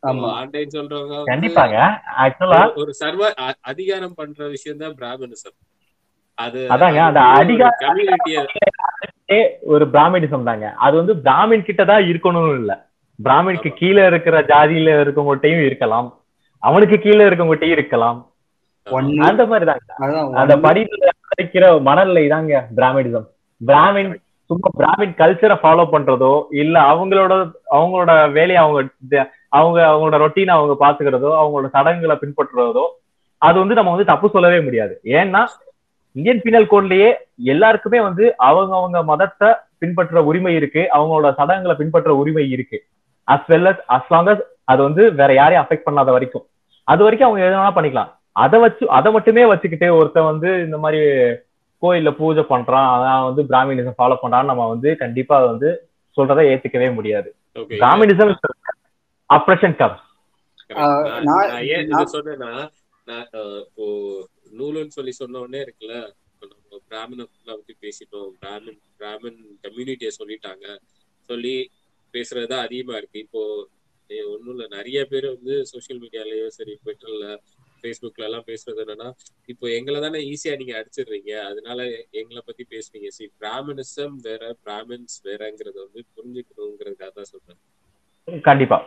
ஆமா. ஆண்டைன்னு சொல்றவங்க கண்டிப்பாங்க. ஆக்சுவலா ஒரு- சர்வ அதிகாரம் பண்ற விஷயம் தான் பிராமணிசம் அது அதாங்க, அந்த அதிகார- கம்யூனிட்டிய ஒரு பிராமினிசம் தாங்க அது வந்து பிராமின் கிட்ட தான் இருக்கணும்னு இல்ல. பிராமினுக்கு கீழே இருக்கிற ஜாதியில இருக்கவங்ககிட்டயும் இருக்கலாம். அவனுக்கு கீழே இருக்கவங்ககிட்டயும் இருக்கலாம். அந்த மாதிரி தாங்க அதான் அந்த கிடைக்கிற மனநிலை தாங்க பிராமினிசம் பிராமின் சும்மா பிராமின் கல்ச்சரை ஃபாலோ பண்றதோ இல்ல அவங்களோட அவங்களோட வேலையை அவங்க அவங்க அவங்களோட ரொட்டீனை அவங்க பாத்துக்கிறதோ அவங்களோட சடங்குகளை பின்பற்றுறதோ அது வந்து நம்ம வந்து தப்பு சொல்லவே முடியாது. ஏன்னா இந்தியன் பீனல் கோட்லயே எல்லாருக்குமே வந்து அவங்க அவங்க மதத்தை பின்பற்ற உரிமை இருக்கு அவங்களோட சடங்குகளை பின்பற்ற உரிமை இருக்கு. As well as as long as அது வந்து வேற யாரையும் அஃபெக்ட் பண்ணாத வரைக்கும். அது வரைக்கும் அவங்க எது வேணா பண்ணிக்கலாம். அதை வச்சு அதை மட்டுமே வச்சுக்கிட்டு ஒருத்தன் வந்து இந்த மாதிரி கோயில்ல பூஜை பண்றான் அதான் வந்து பிராமினிசம் ஃபாலோ பண்றான்னு நம்ம வந்து கண்டிப்பா அதை வந்து சொல்றதை ஏத்துக்கவே முடியாது. பிராமினிசம் அப்ரஷன் கம்ஸ் சொன்னேன்னா இப்போ நூலுன்னு சொல்லி சொன்ன உடனே இருக்குல்ல நம்ம பிராமண பத்தி பேசிட்டோம் பிராமின் பிராமின் கம்யூனிட்டியை சொல்லிட்டாங்க. சொல்லி பேசுறது தான் அதிகமா இருக்கு. இப்போ ஒண்ணும் இல்ல நிறைய பேர் வந்து சோஷியல் மீடியாலயோ சரி ட்விட்டர்ல ஃபேஸ்புக்ல எல்லாம் பேசுறது என்னன்னா இப்போ எங்களை தானே ஈஸியா நீங்க அடிச்சிடுறீங்க. அதனால எங்களை பத்தி பேசுறீங்க சி பிராமினிசம் வேற பிராமின்ஸ் வேறங்கிறத வந்து புரிஞ்சுக்கணுங்கிறதுக்காக தான் சொல்றேன். கண்டிப்பா.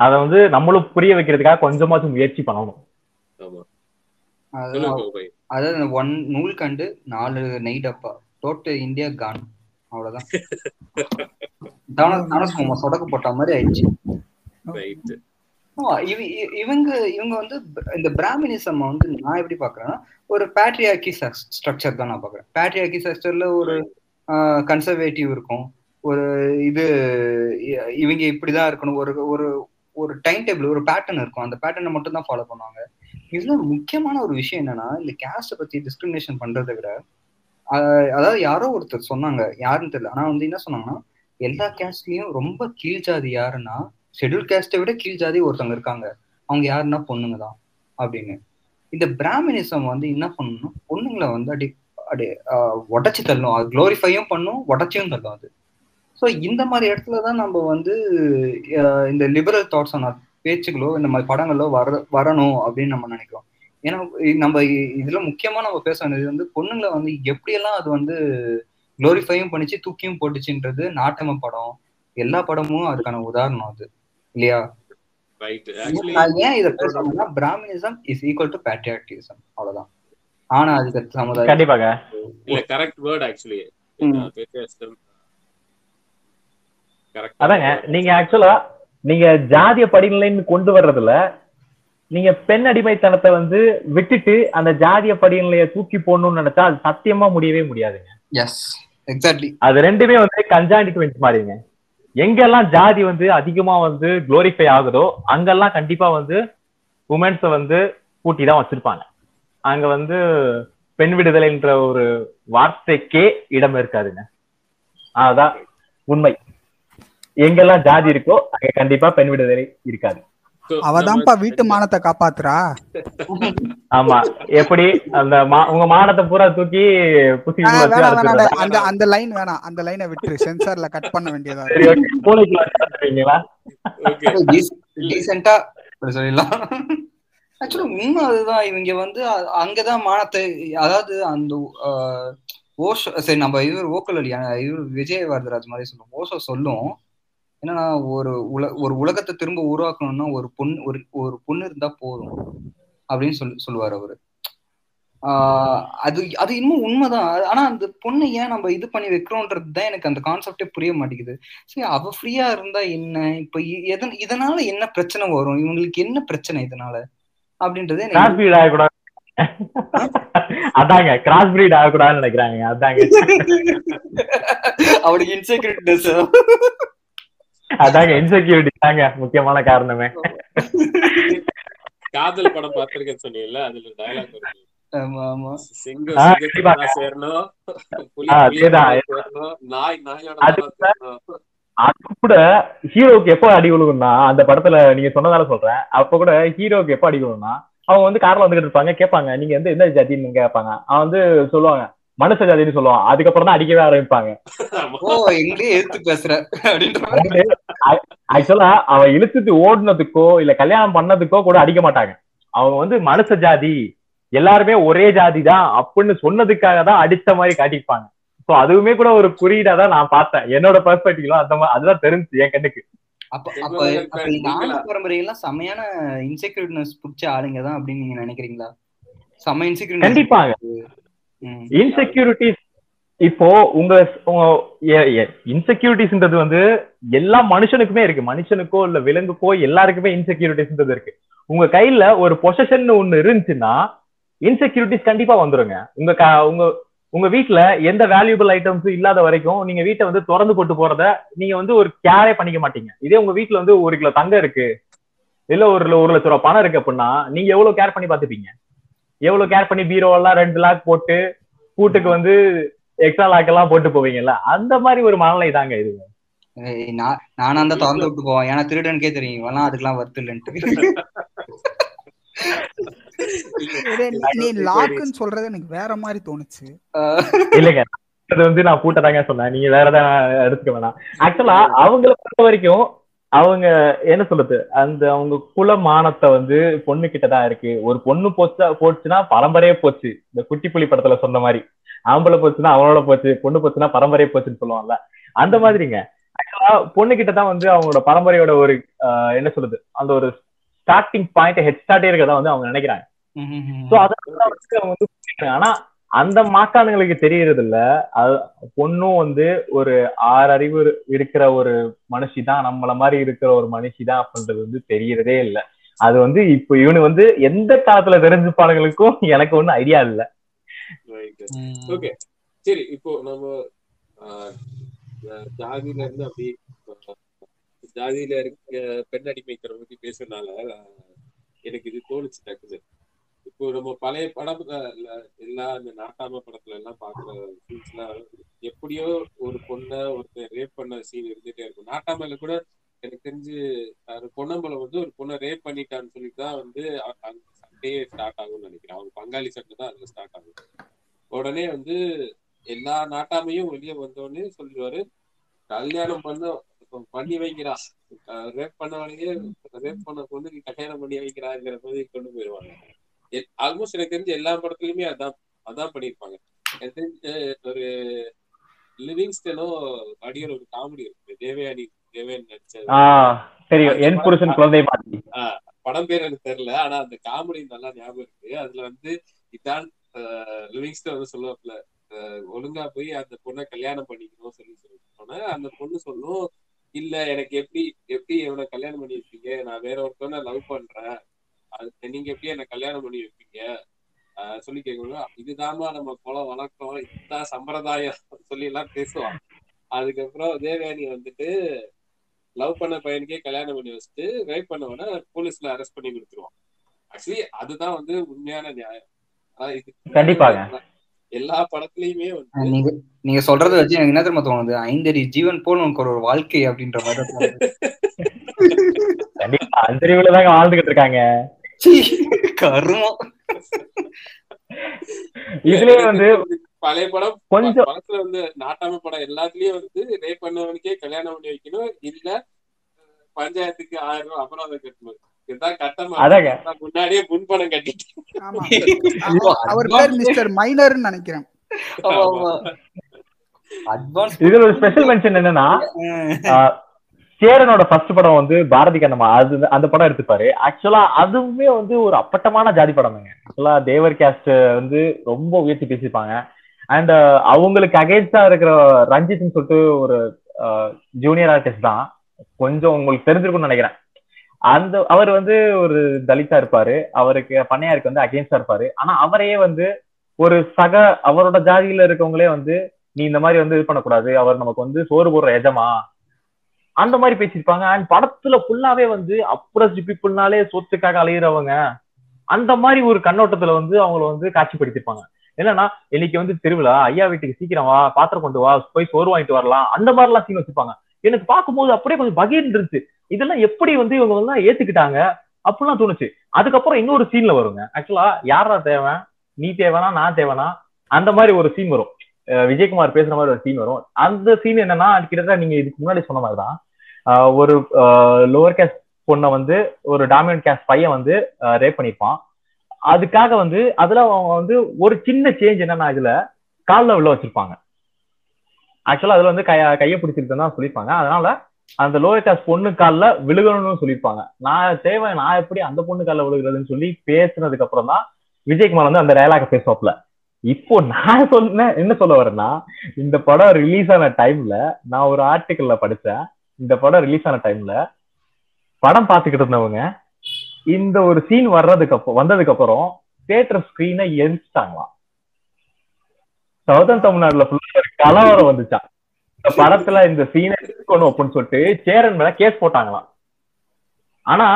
அதை வந்து நம்மளும் புரிய வைக்கிறதுக்காக கொஞ்சமாச்சும் முயற்சி பண்ணணும். ஆமா. அதாவது ஒன் நூல் கண்டு நாலு நெய் டப்பா டோட்டு இந்தியா கான் அவ்வளவுதான். சொடக்கு போட்ட மாதிரி ஆயிடுச்சு. இவங்க இவங்க வந்து இந்த பிராமினிசம் வந்து நான் எப்படி பாக்குறேன்னா ஒரு பேட்ரியாக்கி ஸ்ட்ரக்சர் தான் நான் பாக்குறேன். பேட்ரியாக்கி ஸ்ட்ரக்சர்ல ஒரு கன்சர்வேட்டிவ் இருக்கும். ஒரு இது இவங்க இப்படிதான் இருக்கணும். ஒரு ஒரு ஒரு டைம் டேபிள் ஒரு பேட்டர்ன் இருக்கும். அந்த பேட்டர்னை மட்டும் தான் ஃபாலோ பண்ணுவாங்க. இதுல முக்கியமான ஒரு விஷயம் என்னன்னா இந்த கேஸ்ட பத்தி டிஸ்கிரிமினேஷன் பண்றதை விட அதாவது யாரோ ஒருத்தர் சொன்னாங்க யாருன்னு தெரியல. ஆனா வந்து என்ன சொன்னாங்கன்னா எல்லா கேஸ்ட்லயும் ரொம்ப கீழ் ஜாதி யாருன்னா ஷெட்யூல் கேஸ்ட்டை விட கீழ் ஜாதி ஒருத்தவங்க இருக்காங்க. அவங்க யாருன்னா பொண்ணுங்க தான் அப்படின்னு. இந்த பிராமினிசம் வந்து என்ன பண்ணணும் பொண்ணுங்களை வந்து அடி அடி உடச்சி உடைச்சு தள்ளும். அது க்ளோரிஃபையும் பண்ணும் உடச்சியும் தள்ளும் அது. ஸோ இந்த மாதிரி இடத்துல தான் நம்ம வந்து இந்த லிபரல் தாட்ஸ் பேச்சுகளோ இந்த மாதிரி படங்களோ வர வரணும் அப்படின்னு நம்ம நினைக்கிறோம். ஏன்னா நம்ம இதுல முக்கியமா நம்ம பேச வேண்டியது வந்து பொண்ணுங்களை வந்து எப்படியெல்லாம் அது வந்து க்ளோரிஃபையும் பண்ணிச்சு தூக்கியும் போட்டுச்சுன்றது நாட்டம படம். எல்லா படமும் அதுக்கான உதாரணம் அது. இல்லையா? இஸ் ஈக்குவல் டு பேட்ரியாட்டிசம் அவ்வளவுதான். ஆனா அதுக்கு சமுதாயம் கண்டிப்பாக. இல்ல கரெக்ட் வேர்ட் ஆக்சுவலி ம். கரெக்ட் அதாங்க நீங்க ஆக்சுவலா நீங்க ஜாதிய படிநிலைன்னு கொண்டு வர்றதுல நீங்க பெண் அடிமைத்தனத்தை வந்து விட்டுட்டு அந்த ஜாதிய படிநிலையை தூக்கி போடணும்னு நினைச்சா அது சத்தியமா முடியவே முடியாதுங்க. எஸ் எக்ஸாக்ட்லி அது ரெண்டுமே வந்து கஞ்சாண்டிக்கு மாதிரிங்க. எங்கெல்லாம் ஜாதி வந்து அதிகமா வந்து குளோரிஃபை ஆகுதோ அங்கெல்லாம் கண்டிப்பா வந்து உமன்ஸ வந்து கூட்டி தான் வச்சிருப்பாங்க. அங்க வந்து பெண் விடுதலைன்ற ஒரு வார்த்தைக்கே இடம் இருக்காதுங்க. அதான் உண்மை. எங்கெல்லாம் ஜாதி இருக்கோ அங்க கண்டிப்பா பெண் விடுதலை இருக்காது. அவதான்ப்பா வீட்டு மானத்தை காப்பாத்துறா? ஆமா எப்படி? அந்த மா- உங்க மானத்தை பூரா தூக்கி புசி? அந்த அந்த லைன் வேணாம். அந்த லைனை விட்டுரு. சென்சார்ல கட் பண்ண வேண்டியதா அப்படி சொல்லிடலாம் ஆக்சுவலா உண்மை அதுதான். இவங்க வந்து அங்கதான் மானத்தை அதாவது அந்த ஓஷோ சரி நம்ம இவர் ஓக்கல் இவர் விஜய் வரதராஜ் மாதிரி சொல்லுவோம் ஓஷோ சொல்லும். என்னன்னா ஒரு உல ஒரு உலகத்தை திரும்ப உருவாக்கணும்னா ஒரு பொண்ணு ஒரு ஒரு பொண்ணு இருந்தா போதும் அப்படின்னு சொல்லி சொல்லுவார் அவரு. ஆஹ் அது அது இன்னும் உண்மைதான். ஆனா அந்த பொண்ணை ஏன் நம்ம இது பண்ணி வைக்கிறோன்றது தான் எனக்கு அந்த கான்செப்டே புரிய மாட்டேங்குது. சரி அவ ஃப்ரீயா இருந்தா என்ன? இப்ப எதன் இதனால என்ன பிரச்சனை வரும்? இவங்களுக்கு என்ன பிரச்சனை இதனால? அப்படின்றது எனக்கு அதாங்க கிராஸ் பிரீட் ஆகக்கூடாதுன்னு நினைக்கிறாங்க. அதாங்க. அவனுக்கு இன்செக்யூரிட்டினஸ் அதாங்க இன்செக்யூரிட்டி தாங்க முக்கியமான காரணமே. காதல் படம் பார்த்திருக்கேன்னு சொன்னீங்கல்ல அதுல டயலாக் வருது. அது கூட ஹீரோவுக்கு எப்போ அடி விழுகும்னா அந்த படத்துல நீங்க சொன்னதால சொல்றேன். அப்ப கூட ஹீரோவுக்கு எப்போ அடி விழுகும்னா அவங்க வந்து கார்ல வந்துகிட்டு இருப்பாங்க கேட்பாங்க நீங்க வந்து எந்த ஜாதின்னு கேட்பாங்க. அவன் வந்து சொல்லுவாங்க மனுஷ ஜாதின்னு சொல்லுவான். அதுக்கப்புறம் தான் அடிக்கவே ஆரம்பிப்பாங்க. ஆக்சுவலா அவன் இழுத்துட்டு ஓடுனதுக்கோ இல்ல கல்யாணம் பண்ணதுக்கோ கூட அடிக்க மாட்டாங்க. அவங்க வந்து மனுஷ ஜாதி. எல்லாருமே ஒரே ஜாதி தான் அப்படின்னு சொன்னதுக்காக தான் அடிச்ச மாதிரி காட்டிப்பாங்க சோ அதுவுமே கூட ஒரு குறியீடா தான் நான் பார்த்தேன். என்னோட பெர்ஸ்பெக்டிவ்ல அந்த மாதிரி அதுதான் தெரிஞ்சு என் கண்ணுக்கு. அப்ப அப்ப இந்த நீங்களா? ஆண்ட பரம்பரை எல்லாம் செமையான இன்செக்யூரிட்னஸ் பிடிச்ச ஆளுங்க தான் அப்படின்னு நீங்க நினைக்கிறீங்களா? செம்ம இன்செக்யூரிட்டி கண்டிப்பாங்க. இன்செக்யூரிட்டிஸ் இப்போ உங்க உங்க இன்செக்யூரிட்டிஸ்ன்றது வந்து எல்லா மனுஷனுக்குமே இருக்கு. மனுஷனுக்கோ இல்ல விலங்குக்கோ எல்லாருக்குமே இன்செக்யூரிட்டிஸ்ன்றது இருக்கு. உங்க கையில ஒரு பொசஷன் ஒண்ணு இருந்துச்சுன்னா இன்செக்யூரிட்டிஸ் கண்டிப்பா வந்துருங்க. உங்க உங்க உங்க வீட்டுல எந்த வேல்யூபிள் ஐட்டம்ஸ் இல்லாத வரைக்கும் நீங்க வீட்டை வந்து திறந்து போட்டு போறத நீங்க வந்து ஒரு கேரே பண்ணிக்க மாட்டீங்க. இதே உங்க வீட்டுல வந்து ஒரு கிலோ தங்கம் இருக்கு. இல்ல ஒரு ஒரு லட்ச ரூபாய் பணம் இருக்கு அப்படின்னா நீங்க எவ்வளவு கேர் பண்ணி பாத்துப்பீங்க எவ்வளவு கேர் பண்ணி பீரோ எல்லாம் ரெண்டு லாக் போட்டு கூட்டுக்கு வந்து எக்ஸ்ட்ரா லாக் எல்லாம் போட்டு போவீங்கல்ல? அந்த மாதிரி ஒரு மனநிலை தாங்க இது. நான் நானா தான் திறந்து விட்டு போவேன். ஏன்னா திருடனுக்கே தெரியும். இவெல்லாம் அதுக்கெல்லாம் வர்த்து இல்லைன்ட்டு. நீ- நீ லாக்குன்னு சொல்றது எனக்கு வேற மாதிரி தோணுச்சு. இல்லைங்க. அது வந்து நான் பூட்டதாங்க சொன்னேன். நீங்க வேற ஏதாவது எடுத்துக்க வேணாம். ஆக்சுவலா அவங்கள பொறுத்த வரைக்கும் அவங்க என்ன சொல்றது? அந்த அவங்க குல மானத்தை வந்து பொண்ணு கிட்ட தான் இருக்கு. ஒரு பொண்ணு போச்சா போச்சுன்னா பரம்பரையே போச்சு. இந்த குட்டி புலி படத்துல சொன்ன மாதிரி. ஆம்பளை போச்சுன்னா அவனோட போச்சு பொண்ணு போச்சுன்னா பரம்பரையே போச்சுன்னு சொல்லுவாங்கல்ல அந்த மாதிரிங்க. ஆக்சுவலா பொண்ணு கிட்ட தான் வந்து அவங்களோட பரம்பரையோட ஒரு ஆஹ், என்ன சொல்றது? அந்த ஒரு ஸ்டார்டிங் பாயிண்ட் ஹெட் ஸ்டார்டே இருக்கதா வந்து அவங்க நினைக்கிறாங்க. சோ அதனால வந்து அவங்க வந்து. ஆனா அந்த மாக்கானுங்களுக்கு தெரியறது இல்ல அது பொண்ணும் வந்து ஒரு ஆறு அறிவு இருக்கிற ஒரு மனுஷி தான் நம்மள மாதிரி இருக்கிற ஒரு மனுஷி தான் அப்படின்றது வந்து தெரியறதே இல்ல. அது வந்து இப்போ இவனு வந்து எந்த காலத்துல தெரிஞ்சுப்பானுங்களுக்கும் எனக்கு ஒண்ணும் ஐடியா இல்ல. ஓகே சரி இப்போ நம்ம ஜாதியில இருந்து அப்படி ஜாதியில இருக்க பெண் அடிமைக்கிற பத்தி பேசுறதுனால எனக்கு இது தோணுச்சு டக்குது இப்போ நம்ம பழைய படம் எல்லா இந்த நாட்டாம படத்துல எல்லாம் பாக்குற சீன்ஸ் எல்லாம் எப்படியோ ஒரு பொண்ணை ஒருத்தர் ரேப் பண்ண சீன் இருந்துட்டே இருக்கும். நாட்டாமையில கூட எனக்கு தெரிஞ்சு அது பொன்னம்பலம் வந்து ஒரு பொண்ணை ரேப் பண்ணிட்டான்னு சொல்லிட்டு தான் வந்து சண்டே சண்டையே ஸ்டார்ட் ஆகும்னு நினைக்கிறேன். அவங்க பங்காளி சண்டை தான் அதுல ஸ்டார்ட் ஆகும் உடனே வந்து எல்லா நாட்டாமையும் வெளியே வந்தோடனே சொல்லிடுவாரு கல்யாணம் பண்ண பண்ணி வைக்கிறா. ரேப் பண்ணவனையே ரேப் பண்ண பொண்ணு கல்யாணம் பண்ணி வைக்கிறாங்கிற போது கொண்டு போயிடுவாங்க ஆல்மோஸ்ட் எனக்கு தெரிஞ்ச எல்லா படத்துலயுமே அதான் அதான் பண்ணியிருப்பாங்க. எனக்கு தெரிஞ்ச ஒரு லிவிங்ஸ்டனும் அடியோட ஒரு காமெடி இருக்கு. தேவயானி தேவயானி நடிச்ச ஆஹ் தெரியும். என் புருஷன் குழந்தை மாதிரி. படம் பேர் எனக்கு தெரியல. ஆனா அந்த காமெடி நல்லா ஞாபகம் இருக்கு. அதுல வந்து இதான் லிவிங்ஸ்டன் வந்து சொல்லுவாப்ல ஒழுங்கா போய் அந்த பொண்ணை கல்யாணம் பண்ணிக்கணும் சொல்லி சொன்னோன்னே அந்த பொண்ணு சொல்லும் இல்ல எனக்கு எப்படி எப்படி இவனை கல்யாணம் பண்ணி வைப்பீங்க நான் வேற ஒருத்தவனை லவ் பண்றேன். அது நீங்க எப்படி என்ன கல்யாணம் பண்ணி வைப்பீங்க? ஆஹ் சொல்லி கேட்கணும் இதுதாம்மா நம்ம குலம் வழக்கம். இதுதான் சம்பிரதாயம். சொல்லி எல்லாம் பேசுவான். அதுக்கப்புறம் தேவயானி வந்துட்டு லவ் பண்ண பையனுக்கே கல்யாணம் பண்ணி வச்சுட்டு ரேப் பண்ணவன போலீஸ்ல அரெஸ்ட் பண்ணி கொடுத்துருவான். ஆக்சுவலி அதுதான் வந்து உண்மையான நியாயம். கண்டிப்பாங்க. எல்லா படத்துலயுமே வந்து நீங்க நீங்க சொல்றத வச்சு எனக்கு என்ன தெரியுமா தோணுது? ஐந்தடி ஜீவன் போல் உனக்கு ஒரு வாழ்க்கை அப்படின்ற மாதிரி. கண்டிப்பா தாங்க வாழ்ந்துகிட்டு இருக்காங்க. கருமம். இதுலயே வந்து பழைய படம் கொஞ்சம் படத்துல வந்து நாட்டாம படம் எல்லாத்துலயும் வந்து ரேப் பண்ணவனுக்கே கல்யாணம் பண்ணி வைக்கணும். இல்ல பஞ்சாயத்துக்கு ஆயிரம் ரூபாய் அபராதம் கட்டணும். முன்னாடியே முன்பணம் கட்டிட்டு ஆமா. ஐயோ, அவர் பேர் மிஸ்டர் மைனர்னு நினைக்கிறேன். இதுல ஒரு ஸ்பெஷல் மென்ஷன் என்னன்னா சேரனோட ஃபர்ஸ்ட் படம் வந்து பாரதி கண்ணம்மா. அது அந்த படம் எடுத்துப்பாரு. ஆக்சுவலா அதுவுமே வந்து ஒரு அப்பட்டமான ஜாதி படம் தாங்க ஆக்சுவலா தேவர் கேஸ்ட் வந்து ரொம்ப உயர்த்தி பேசியிருப்பாங்க அண்ட் uh, அவங்களுக்கு அகேன்ஸ்டா இருக்கிற ரஞ்சித்னு சொல்லிட்டு ஒரு uh, ஜூனியர் ஆர்டிஸ்ட் தான். கொஞ்சம் உங்களுக்கு தெரிஞ்சிருக்கும்னு நினைக்கிறேன். அந்த அவர் வந்து ஒரு தலிதா இருப்பாரு. அவருக்கு பண்ணையாருக்கு வந்து அகேன்ஸ்டா இருப்பாரு. ஆனா அவரையே வந்து ஒரு சக அவரோட ஜாதியில இருக்கவங்களே வந்து நீ இந்த மாதிரி வந்து இது பண்ணக்கூடாது. அவர் நமக்கு வந்து சோறு போடுற எஜமா. அந்த மாதிரி பேசியிருப்பாங்க. அண்ட் படத்துல ஃபுல்லாவே வந்து அப்ரஸ்ட் பீப்புள்னாலே சொத்துக்காக அலையிறவங்க அந்த மாதிரி ஒரு கண்ணோட்டத்துல வந்து அவங்கள வந்து காட்சிப்படுத்திருப்பாங்க என்னன்னா இன்னைக்கு வந்து திருவிழா ஐயா வீட்டுக்கு சீக்கிரம் வா பாத்திரம் கொண்டு வா போய் சோறு வாங்கிட்டு வரலாம் அந்த மாதிரி எல்லாம் சீன் வச்சிருப்பாங்க. எனக்கு பார்க்கும்போது அப்படியே கொஞ்சம் பகீர்னு இருந்துச்சு. இதெல்லாம் எப்படி வந்து இவங்க வந்து ஏத்துக்கிட்டாங்க அப்படிலாம் தோணுச்சு. அதுக்கப்புறம் இன்னொரு சீன்ல வருங்க. ஆக்சுவலா யாரா தேவை நீ தேவைனா நான் தேவைனா? அந்த மாதிரி ஒரு சீன் வரும். விஜயகுமார் பேசுற மாதிரி ஒரு சீன் வரும். அந்த சீன் என்னன்னா கிட்டத்தட்ட நீங்க இதுக்கு முன்னாடி சொன்ன மாதிரிதான். ஒரு லோவர் கேஸ்ட் பொண்ணை வந்து ஒரு டாமினன்ட் கேஸ்ட் பையன் வந்து ரேப் பண்ணியிருப்பான். அதுக்காக வந்து அதுல அவங்க வந்து ஒரு சின்ன சேஞ்ச் என்னன்னா இதுல கால்ல உள்ள வச்சிருப்பாங்க. ஆக்சுவலா அதுல வந்து கைய கையை பிடிச்சிருக்குன்னு தான் சொல்லியிருப்பாங்க. அதனால அந்த லோவர் கிளாஸ் பொண்ணு காலில் விழுகணும்னு சொல்லியிருப்பாங்க. நான் தேவை நான் எப்படி அந்த பொண்ணு காலில் விழுகிறதுன்னு சொல்லி பேசுனதுக்கு அப்புறம் தான் விஜயகுமார் வந்து அந்த டயலாக பேசுவாப்ல இப்போ நான் சொன்ன என்ன சொல்ல வரேன்னா இந்த படம் ரிலீஸ் ஆன டைம்ல நான் ஒரு ஆர்டிக்கல்ல படித்தேன் இந்த படம் ரிலீஸ் ஆன டைம்ல படம் பார்த்துக்கிட்டு இருந்தவங்க இந்த ஒரு சீன் வர்றதுக்கு அப்புறம் வந்ததுக்கு அப்புறம் தியேட்டர் ஸ்கிரீனை எரிச்சிட்டாங்களாம். சவுதன் தமிழ்நாடுல ஃபுல்லா கலவரம் வந்துச்சான் இந்த படத்துல இந்த சீனை எடுத்துக்கணும் அப்படின்னு சொல்லிட்டு சேரன் மேல கேஸ் போட்டாங்களாம். ஆனா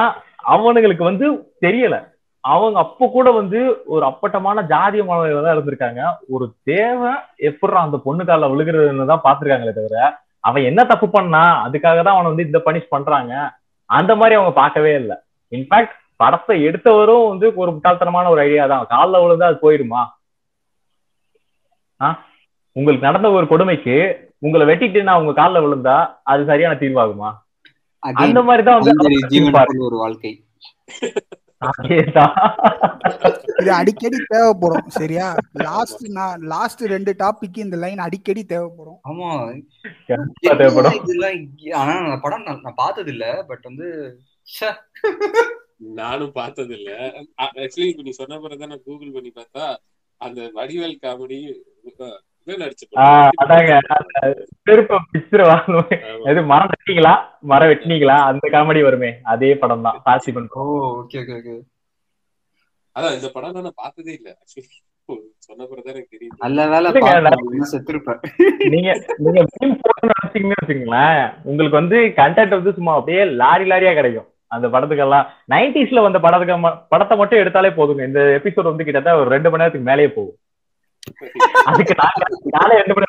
அவனுங்களுக்கு வந்து தெரியல. அவங்க அப்ப கூட வந்து ஒரு அப்பட்டமான ஜாதிய மாணவர்கள் தான் இருந்திருக்காங்க. ஒரு தேவை எப்படி அந்த பொண்ணு கால விழுகிறதுன்னு தான் பாத்துருக்காங்களே தவிர அவன் என்ன தப்பு பண்ணா அதுக்காக தான் அவனை வந்து இந்த பனிஷ் பண்றாங்க. அந்த மாதிரி அவங்க பார்க்கவே இல்லை. இன்ஃபேக்ட் படத்தை எடுத்தவரும் வந்து ஒரு முட்டாள்தனமான ஒரு ஐடியா தான். காலில் விழுந்தா அது போயிடுமா? உங்களுக்கு நடந்த ஒரு கொடுமைக்கு உங்களை வெட்டிட்டு நான் உங்க காலில் விழுந்தா அது சரியான தீர்வாகுமா? அந்த மாதிரி தான் வந்து ஒரு வாழ்க்கை. இது அடிக்கடி தேவைப்படும் சரியா? லாஸ்ட் நான் லாஸ்ட் ரெண்டு டாபிக் இந்த லைன் அடிக்கடி தேவைப்படும். ஆமா. இதெல்லாம் ஆனா அந்த படம் நான் நான் பார்த்தது இல்ல பட் வந்து. நானும் பார்த்தது இல்ல ஆக்சுவலி இப்ப நீ சொன்ன பிறகு நான் கூகுள் பண்ணி பார்த்தா அந்த வடிவேல் காமெடி செருப்பை வாங்குவேன் எது மரம் வெட்டினீங்களா? மரம் வெட்டினீங்களா? அந்த காமெடி வருமே. அதே படம் தான். Parthiban oh okay okay okay அதான் இந்த படம் நான் பார்த்ததே இல்ல. உங்களுக்கு வந்து கண்டென்ட் வந்து சும்மா அப்படியே லாரி லாரியா கிடைக்கும். அந்த படத்துக்கெல்லாம் நைன்டிஸ்ல வந்த படத்துக்கு படத்தை மட்டும் எடுத்தாலே போதுங்க. இந்த எபிசோட் வந்து கிட்டத்தட்ட ஒரு ரெண்டு மணி நேரத்துக்கு மேலேயே போகும். அதுக்கு நாங்க நாளே ரெண்டு மணி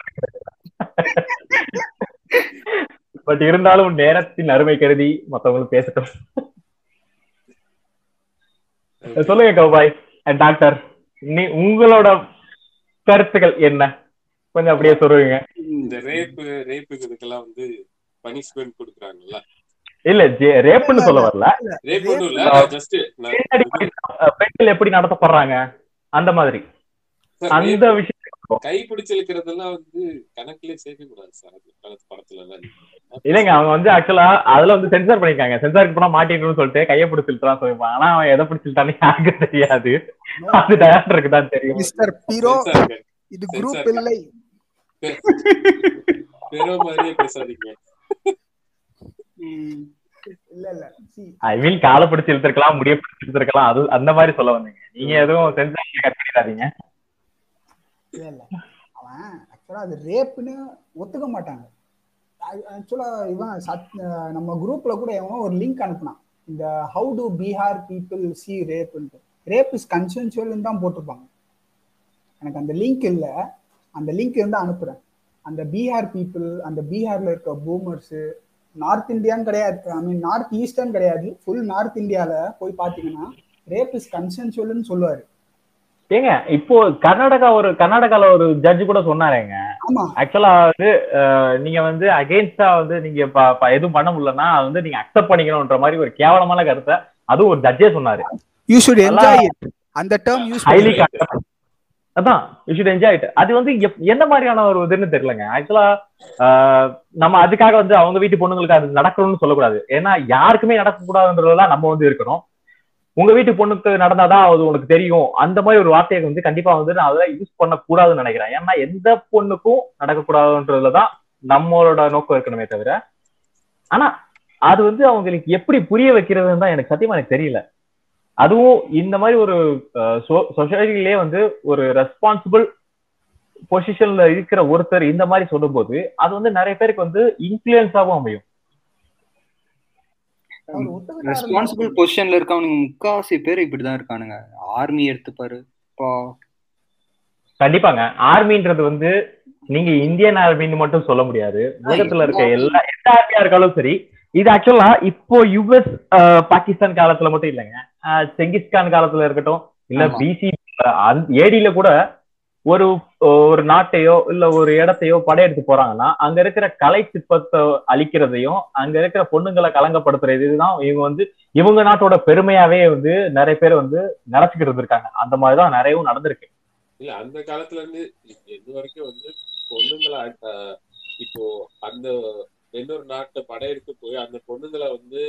பட் இருந்தாலும் நேரத்தின் அருமை கருதி மத்தவங்களும் பேசட்டும். சொல்லுங்க கௌபாய் டாக்டர் நீ உங்களோட கருத்துக்கள் என்ன? கொஞ்சம் அப்படியே சொல்லுவீங்க இந்த ரேப்பு ரேப்புக்கு இதுக்கெல்லாம் வந்து பனிஷ்மெண்ட் கொடுக்குறாங்கல்ல? இல்ல ரேப்னு சொல்ல வரல. ரேப் ஒண்ணும் இல்ல ஜஸ்ட் எப்படி நடத்தப்படுறாங்க? அந்த மாதிரி. அந்த விஷயம் கை பிடிச்சு இழுக்கிறதெல்லாம் வந்து கணக்குலயே சேர்க்க கூடாது சார் படத்துல எல்லாம் இல்லைங்க அவங்க வந்து ஆக்சுவலா அதுல வந்து சென்சார் பண்ணிருக்காங்க சென்சாருக்கு போனா மாட்டிக்கணும்னு சொல்லிட்டு கையை பிடிச்சிட்டான் சொல்லிருப்பாங்க ஆனா அவன் எதை பிடிச்சிட்டான்னு யாருக்கு தெரியாது. அது டேரக்டருக்கு தான் தெரியும். மிஸ்டர் பீரோ இது குரூப். இல்லை. பெரோ மாதிரியே பேசாதீங்க. இல்ல இல்ல. ஐ மீன் காலை பிடிச்சி இழுத்துருக்கலாம் முடிய பிடிச்சி இழுத்துருக்கலாம் அது அந்த மாதிரி சொல்ல வந்தீங்க. நீங்க எதுவும் சென்சார் கட் பண்ணிடாதீங்க. இல்ல இல்ல. அவன் ஆக்சுவலா அது ரேப்புன்னு ஒத்துக்க மாட்டாங்க. ஆக்சுவலா இவன் சத் நம்ம குரூப்ல கூட எவனோ ஒரு லிங்க் அனுப்புனான். இந்த how to Bihar people see ரேப்ன்ட்டு rape is கன்சென்சுவல்னு தான் போட்டிருப்பாங்க. எனக்கு அந்த லிங்க் இல்லை. அந்த லிங்க் இருந்தால் அனுப்புகிறேன் அந்த பீகார் பீப்புள் அந்த பீஹாரில் இருக்க பூமர்ஸு நார்த் இந்தியான்னு கிடையாது. ஐ மீன் நார்த் ஈஸ்டர்ன் கிடையாது. ஃபுல் நார்த் இந்தியாவில் போய் பார்த்தீங்கன்னா ரேப் இஸ் கன்சென்சுவல்னு சொல்லுவார். ஏங்க இப்போ கர்நாடகா ஒரு கர்நாடகால ஒரு ஜட்ஜ் கூட சொன்னாரேங்க. ஆக்சுவலா வந்து நீங்க வந்து அகெயின்ஸ்டா வந்து நீங்க எதுவும் பண்ண முடியலன்னா அது வந்து நீங்க அக்செப்ட் பண்ணிக்கணும்ன்ற மாதிரி ஒரு கேவலமான கருத்தை அதுவும் ஒரு ஜட்ஜே சொன்னாரு. யூ ஷுட் நல்லா- என்ஜாய் இட் அந்த டேர்ம் யூஸ் ஹைலி அதான் யூ ஷுட் என்ஜாய் இட் அது வந்து எந்த மாதிரியான ஒரு இதுன்னு தெரியலங்க. ஆக்சுவலா நம்ம அதுக்காக வந்து அவங்க வீட்டு பொண்ணுங்களுக்கு அது நடக்கணும்னு சொல்லக்கூடாது. ஏன்னா யாருக்குமே நடக்கக்கூடாதுன்றதுலாம் நம்ம வந்து இருக்கணும். உங்க வீட்டு பொண்ணுக்கு நடந்தாதான் அது உனக்கு தெரியும். அந்த மாதிரி ஒரு வார்த்தையை வந்து கண்டிப்பா வந்து நான் அதை யூஸ் பண்ணக்கூடாதுன்னு நினைக்கிறேன். ஏன்னா எந்த பொண்ணுக்கும் நடக்கக்கூடாதுன்றதுலதான் நம்மளோட நோக்கம் இருக்கணுமே தவிர. ஆனா அது வந்து அவங்களுக்கு எப்படி புரிய வைக்கிறதுன்னு தான் எனக்கு சத்தியமா எனக்கு தெரியல. அதுவும் இந்த மாதிரி ஒரு சொசைட்டிலே வந்து ஒரு ரெஸ்பான்சிபிள் பொசிஷன்ல இருக்கிற ஒருத்தர் இந்த மாதிரி சொல்லும்போது அது வந்து நிறைய பேருக்கு வந்து இன்ஃபுளுன்ஸாவும் அமையும். ரெஸ்பான்சிபிள் பொசிஷன்ல இருக்கவனுங்க முக்காவாசி பேர் இப்படிதான் இருக்கானுங்க. ஆர்மி எடுத்துப்பாரு. கண்டிப்பாங்க. ஆர்மின்றது வந்து நீங்க இந்தியன் ஆர்மின்னு மட்டும் சொல்ல முடியாது. உலகத்துல இருக்க எல்லா எந்த ஆர்மியா இருக்காலும் சரி இது ஆக்சுவலா இப்போ யுஎஸ் பாகிஸ்தான் காலத்துல மட்டும் இல்லைங்க. செங்கிஸ்கான் காலத்துல இருக்கட்டும் இல்ல. பிசி ஏடியில கூட ஒரு ஒரு நாட்டையோ இல்ல ஒரு இடத்தையோ படையெடுத்து போறாங்கன்னா அங்க இருக்கிற கலை சிற்பத்தை அழிக்கிறதையும் அங்க இருக்கிற பொண்ணுங்களை கலங்கப்படுத்துறது இதுதான் இவங்க வந்து இவங்க நாட்டோட பெருமையாவே வந்து நிறைய பேர் வந்து நினைச்சுக்கிட்டு இருந்திருக்காங்க. அந்த மாதிரிதான் நிறையவும் நடந்திருக்கு. இல்ல அந்த காலத்துல இருந்து இது வரைக்கும் வந்து பொண்ணுங்களை இப்போ அந்த இன்னொரு நாட்டை படையெடுத்து போய் அந்த பொண்ணுங்களை வந்து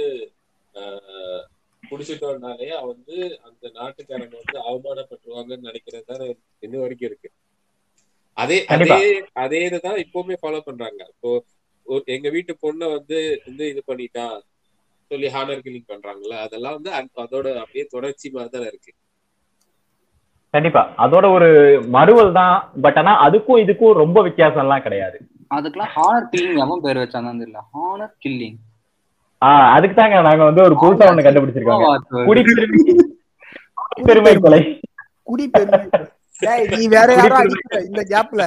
அஹ், புடிச்சிட்டோம்னாலே வந்து அந்த நாட்டுக்காரங்க வந்து அவமானப்பட்டுருவாங்கன்னு நினைக்கிறது தான் இன்ன வரைக்கும் இருக்கு. அதே. அதே அதே இதுதான் இப்பவுமே ஃபாலோ பண்றாங்க. இப்போ எங்க வீட்டு பொண்ணை வந்து வந்து இது பண்ணிட்டா சொல்லி ஹானர் கில்லிங் பண்றாங்கல்ல அதெல்லாம் வந்து அதோட அப்படியே தொடர்ச்சி மாதிரி தான் இருக்கு. கண்டிப்பா. அதோட ஒரு மறுவல் தான் பட் ஆனா அதுக்கும் இதுக்கும் ரொம்ப வித்தியாசம் எல்லாம் கிடையாது. அதுக்கெல்லாம் ஹானர் கில்லிங் எவன் பேர் வச்சான்னு தெரியல. ஹானர் கில்லிங் ஆஹ் அதுக்கு தாங்க நாங்க வந்து ஒரு புதுசா ஒண்ணு கண்டுபிடிச்சிருக்கோங்க. குடிப்பெருமை. குடிப்பெருமை கொலை. குடி பெருமை டேய் நீ வேற யாரோ அடிக்கிற இந்த கேப்ல.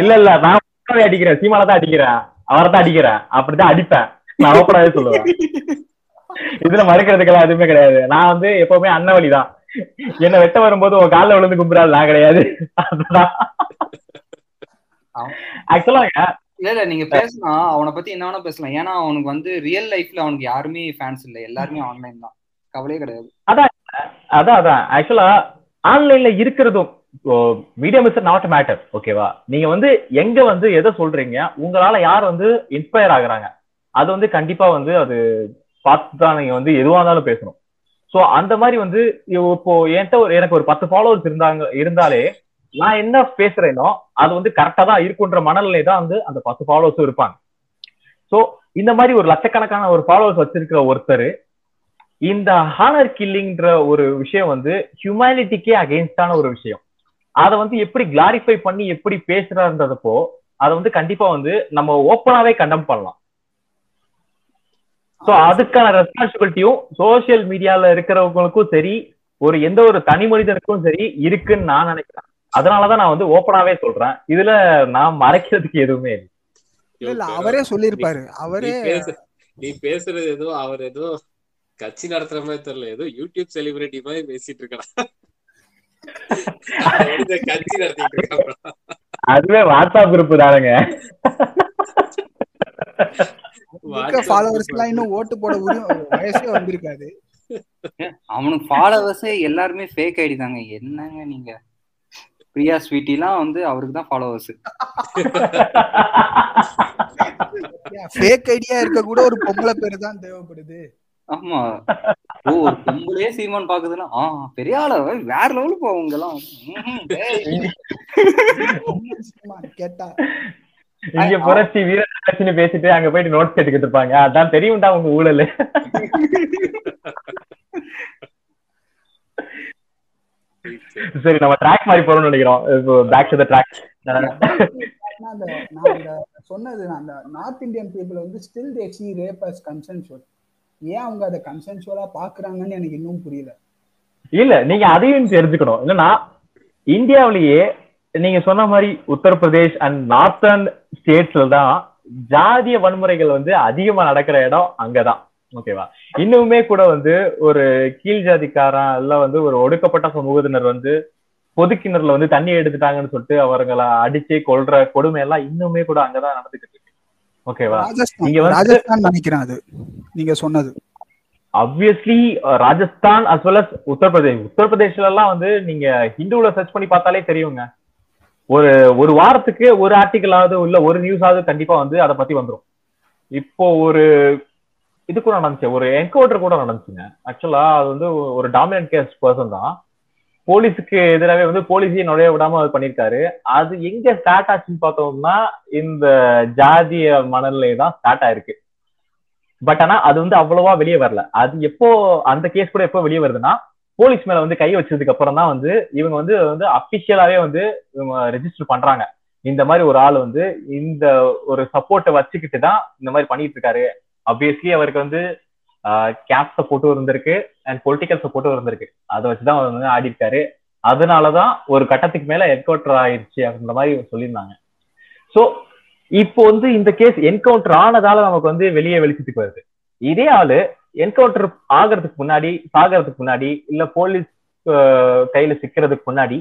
இல்ல இல்ல நான் அடிக்கிறேன். சீமால தான் அடிக்கிறேன். அவரை தான் அடிக்கிறேன். அப்படிதான் அடிப்பேன். நான் ஓப்பனாவே சொல்லுவேன். இதுல மறுக்கிறதுக்கெல்லாம் எதுவுமே கிடையாது. நான் வந்து எப்பவுமே அன்னவழி தான். என்ன வெட்ட வரும்போது உன் காலில் விழுந்து கும்பிடாது நான் கிடையாது. அதுதான் ஆக்சுவலா இல்ல இல்ல நீங்க பேசலாம். அவனை பத்தி என்ன வேணா பேசலாம். ஏன்னா அவனுக்கு வந்து ரியல் லைஃப்ல அவனுக்கு யாருமே ஃபேன்ஸ் இல்ல. எல்லாருமே ஆன்லைன் தான். கவலையே கிடையாது. அதான் அதான் அதான். ஆக்சுவலா ஆன்லைன்ல இருக்கிறதும் மீடியம் இஸ் நாட் மேட்டர் ஓகேவா நீங்க வந்து எங்க வந்து எதை சொல்றீங்க? உங்களால யார் வந்து இன்ஸ்பயர் ஆகுறாங்க? அது வந்து கண்டிப்பா வந்து அது பார்த்து தான் நீங்க வந்து எதுவா இருந்தாலும் பேசணும். சோ அந்த மாதிரி வந்து இப்போ என்கிட்ட ஒரு எனக்கு ஒரு பத்து ஃபாலோவர்ஸ் இருந்தாங்க இருந்தாலே நான் என்ன பேசுறேனோ அது வந்து கரெக்டா தான் இருக்குன்ற மனநிலை தான் வந்து அந்த பத்து ஃபாலோவர்ஸும் இருப்பாங்க. சோ இந்த மாதிரி ஒரு லட்சக்கணக்கான ஒரு ஃபாலோவர்ஸ் வச்சிருக்கிற ஒருத்தர் இந்த ஹானர் கில்லிங்ன்ற ஒரு விஷயம் வந்து ஹியூமனிட்டிக்கே அகெயின்ஸ்டான ஒரு விஷயம். அதை வந்து எப்படி கிளாரிஃபை பண்ணி எப்படி பேசுறாருன்றதப்போ அதை வந்து கண்டிப்பா வந்து நம்ம ஓப்பனாவே கண்டம் பண்ணலாம். சோ அதுக்கான ரெஸ்பான்சிபிலிட்டியும் சோசியல் மீடியால இருக்கிறவங்களுக்கும் சரி ஒரு எந்த ஒரு தனி மனிதனுக்கும் சரி இருக்குன்னு நான் நினைக்கிறேன். அதனாலதான் நான் வந்து ஓப்பனாவே சொல்றேன். இதுல நான் மறைக்கிறதுக்கு எதுவுமே இல்லை. அவரே சொல்லியிருப்பாரு. நீ அவரே நீ பேசுறது ஏதோ அவர் ஏதோ கட்சி நடத்துற மாதிரி தெரியல. ஏதோ யூடியூப் செலிபிரிட்டி மாதிரி பேசிட்டு வந்து கட்சி நடத்திட்டு இருக்கான் அதுவே வாட்ஸ்அப் குரூப் தானுங்க. இருக்க ஃபாலோவர்ஸ் எல்லாம் இன்னும் ஓட்டு போட வயசே வந்திருக்காது. அவனுக்கு ஃபாலோவர்ஸே எல்லாருமே ஃபேக் ஐடி தாங்க. என்னங்க நீங்க? பிரியா ஸ்வீட்டிலாம் வந்து அவருக்கு தான் ஃபாலோவர்ஸ் ஃபேக் ஐடியா இருக்க கூட ஒரு பொம்பளை பேரு தான் தேவைப்படுது. ஆமா. ஓ ஒரு பொம்பளையே சீமான் பாக்குதுன்னா ஆ பெரிய ஆளா? வேற லெவலுக்கு போவங்க எல்லாம். கேட்டா. இங்க புரட்சி வீரராட்சின்னு பேசிட்டு அங்க போயிட்டு நோட்ஸ் எடுத்துக்கிட்டு இருப்பாங்க. அதான் தெரியும்டா உங்க ஊழல். சரி நம்ம ட்ராக் மாதிரி போறோம்னு நினைக்கிறோம். பேக் டு த ட்ராக் சொன்னது அந்த நார்த் இந்தியன் பீப்புள் வந்து still they see rape as consensual ஏன் அவங்க அதை கன்சென்சுவலா பாக்குறாங்கன்னு எனக்கு இன்னும் புரியல. இல்ல நீங்க அதையும் தெரிஞ்சுக்கணும். என்னன்னா இந்தியாவிலேயே நீங்க சொன்ன மாதிரி உத்தரப்பிரதேஷ் அண்ட் நார்த்தர்ன் ஸ்டேட்ஸ்ல தான் ஜாதிய வன்முறைகள் வந்து அதிகமா நடக்கிற இடம் அங்கதான். ஓகேவா இன்னுமே கூட வந்து ஒரு கீழ் ஜாதிக்காரன் இல்ல வந்து ஒரு ஒடுக்கப்பட்ட சமூகத்தினர் வந்து பொது கிணறுல வந்து தண்ணி எடுத்துட்டாங்கன்னு சொல்லிட்டு அவர்களை அடிச்சு கொல்ற கொடுமை எல்லாம் இன்னுமே கூட அங்கதான் நடந்துகிட்டு இருக்கு. ஓகேவா ராஜஸ்தான் நினைக்கிறேன் அது. நீங்க சொன்னது. Obviously Rajasthan as well as Uttar Pradesh. உத்தரப்பிரதேஷ்ல எல்லாம் வந்து நீங்க ஹிந்துல சர்ச் பண்ணி பார்த்தாலே தெரியுங்க. ஒரு ஒரு வாரத்துக்கு ஒரு ஆர்டிக்கலாவது இல்ல ஒரு நியூஸாவது கண்டிப்பா வந்து அதை பத்தி வந்துரும். இப்போ ஒரு இது கூட நடந்துச்சு. ஒரு என்கவுண்டர் கூட நடந்துச்சுங்க. ஆக்சுவலா அது வந்து ஒரு டாமினன்ட் கேஸ் பர்சன் தான். போலீஸுக்கு எதிராகவே வந்து போலீஸையே நுழைய விடாம அது பண்ணிருக்காரு அது எங்க ஸ்டார்ட் ஆச்சுன்னு பார்த்தோம்னா இந்த ஜாதிய மணல்லே தான் ஸ்டார்ட் ஆயிருக்கு. பட் ஆனா அது வந்து அவ்வளவா வெளியே வரல. அது எப்போ அந்த கேஸ் கூட எப்போ வெளியே வருதுன்னா போலீஸ் மேல வந்து கை வச்சதுக்கு அப்புறம் தான் வந்து இவங்க வந்து வந்து அபிஷியலாவே வந்து இவங்க ரெஜிஸ்டர் பண்றாங்க. இந்த மாதிரி ஒரு ஆள் வந்து இந்த ஒரு சப்போர்ட்டை வச்சுக்கிட்டு தான் இந்த மாதிரி பண்ணிட்டு இருக்காரு. அப்வியஸ்லி அவருக்கு வந்து கேப் சப்போர்ட்டும் இருந்திருக்கு அண்ட் பொலிட்டிக்கல் சப்போர்ட்டும் இருந்திருக்கு. அதை வச்சுதான் அவர் வந்து ஆடி இருக்காரு அதனாலதான் ஒரு கட்டத்துக்கு மேல என்கவுண்டர் ஆயிடுச்சு அப்படின்ற மாதிரி சொல்லியிருந்தாங்க. சோ இப்போ வந்து இந்த கேஸ் என்கவுண்டர் ஆனதால நமக்கு வந்து வெளியே வெளிச்சத்துக்கு வருது. இதே ஆளு என்கவுண்டர் ஆகிறதுக்கு முன்னாடி சாகிறதுக்கு முன்னாடி இல்ல போலீஸ் கையில சிக்கிறதுக்கு முன்னாடி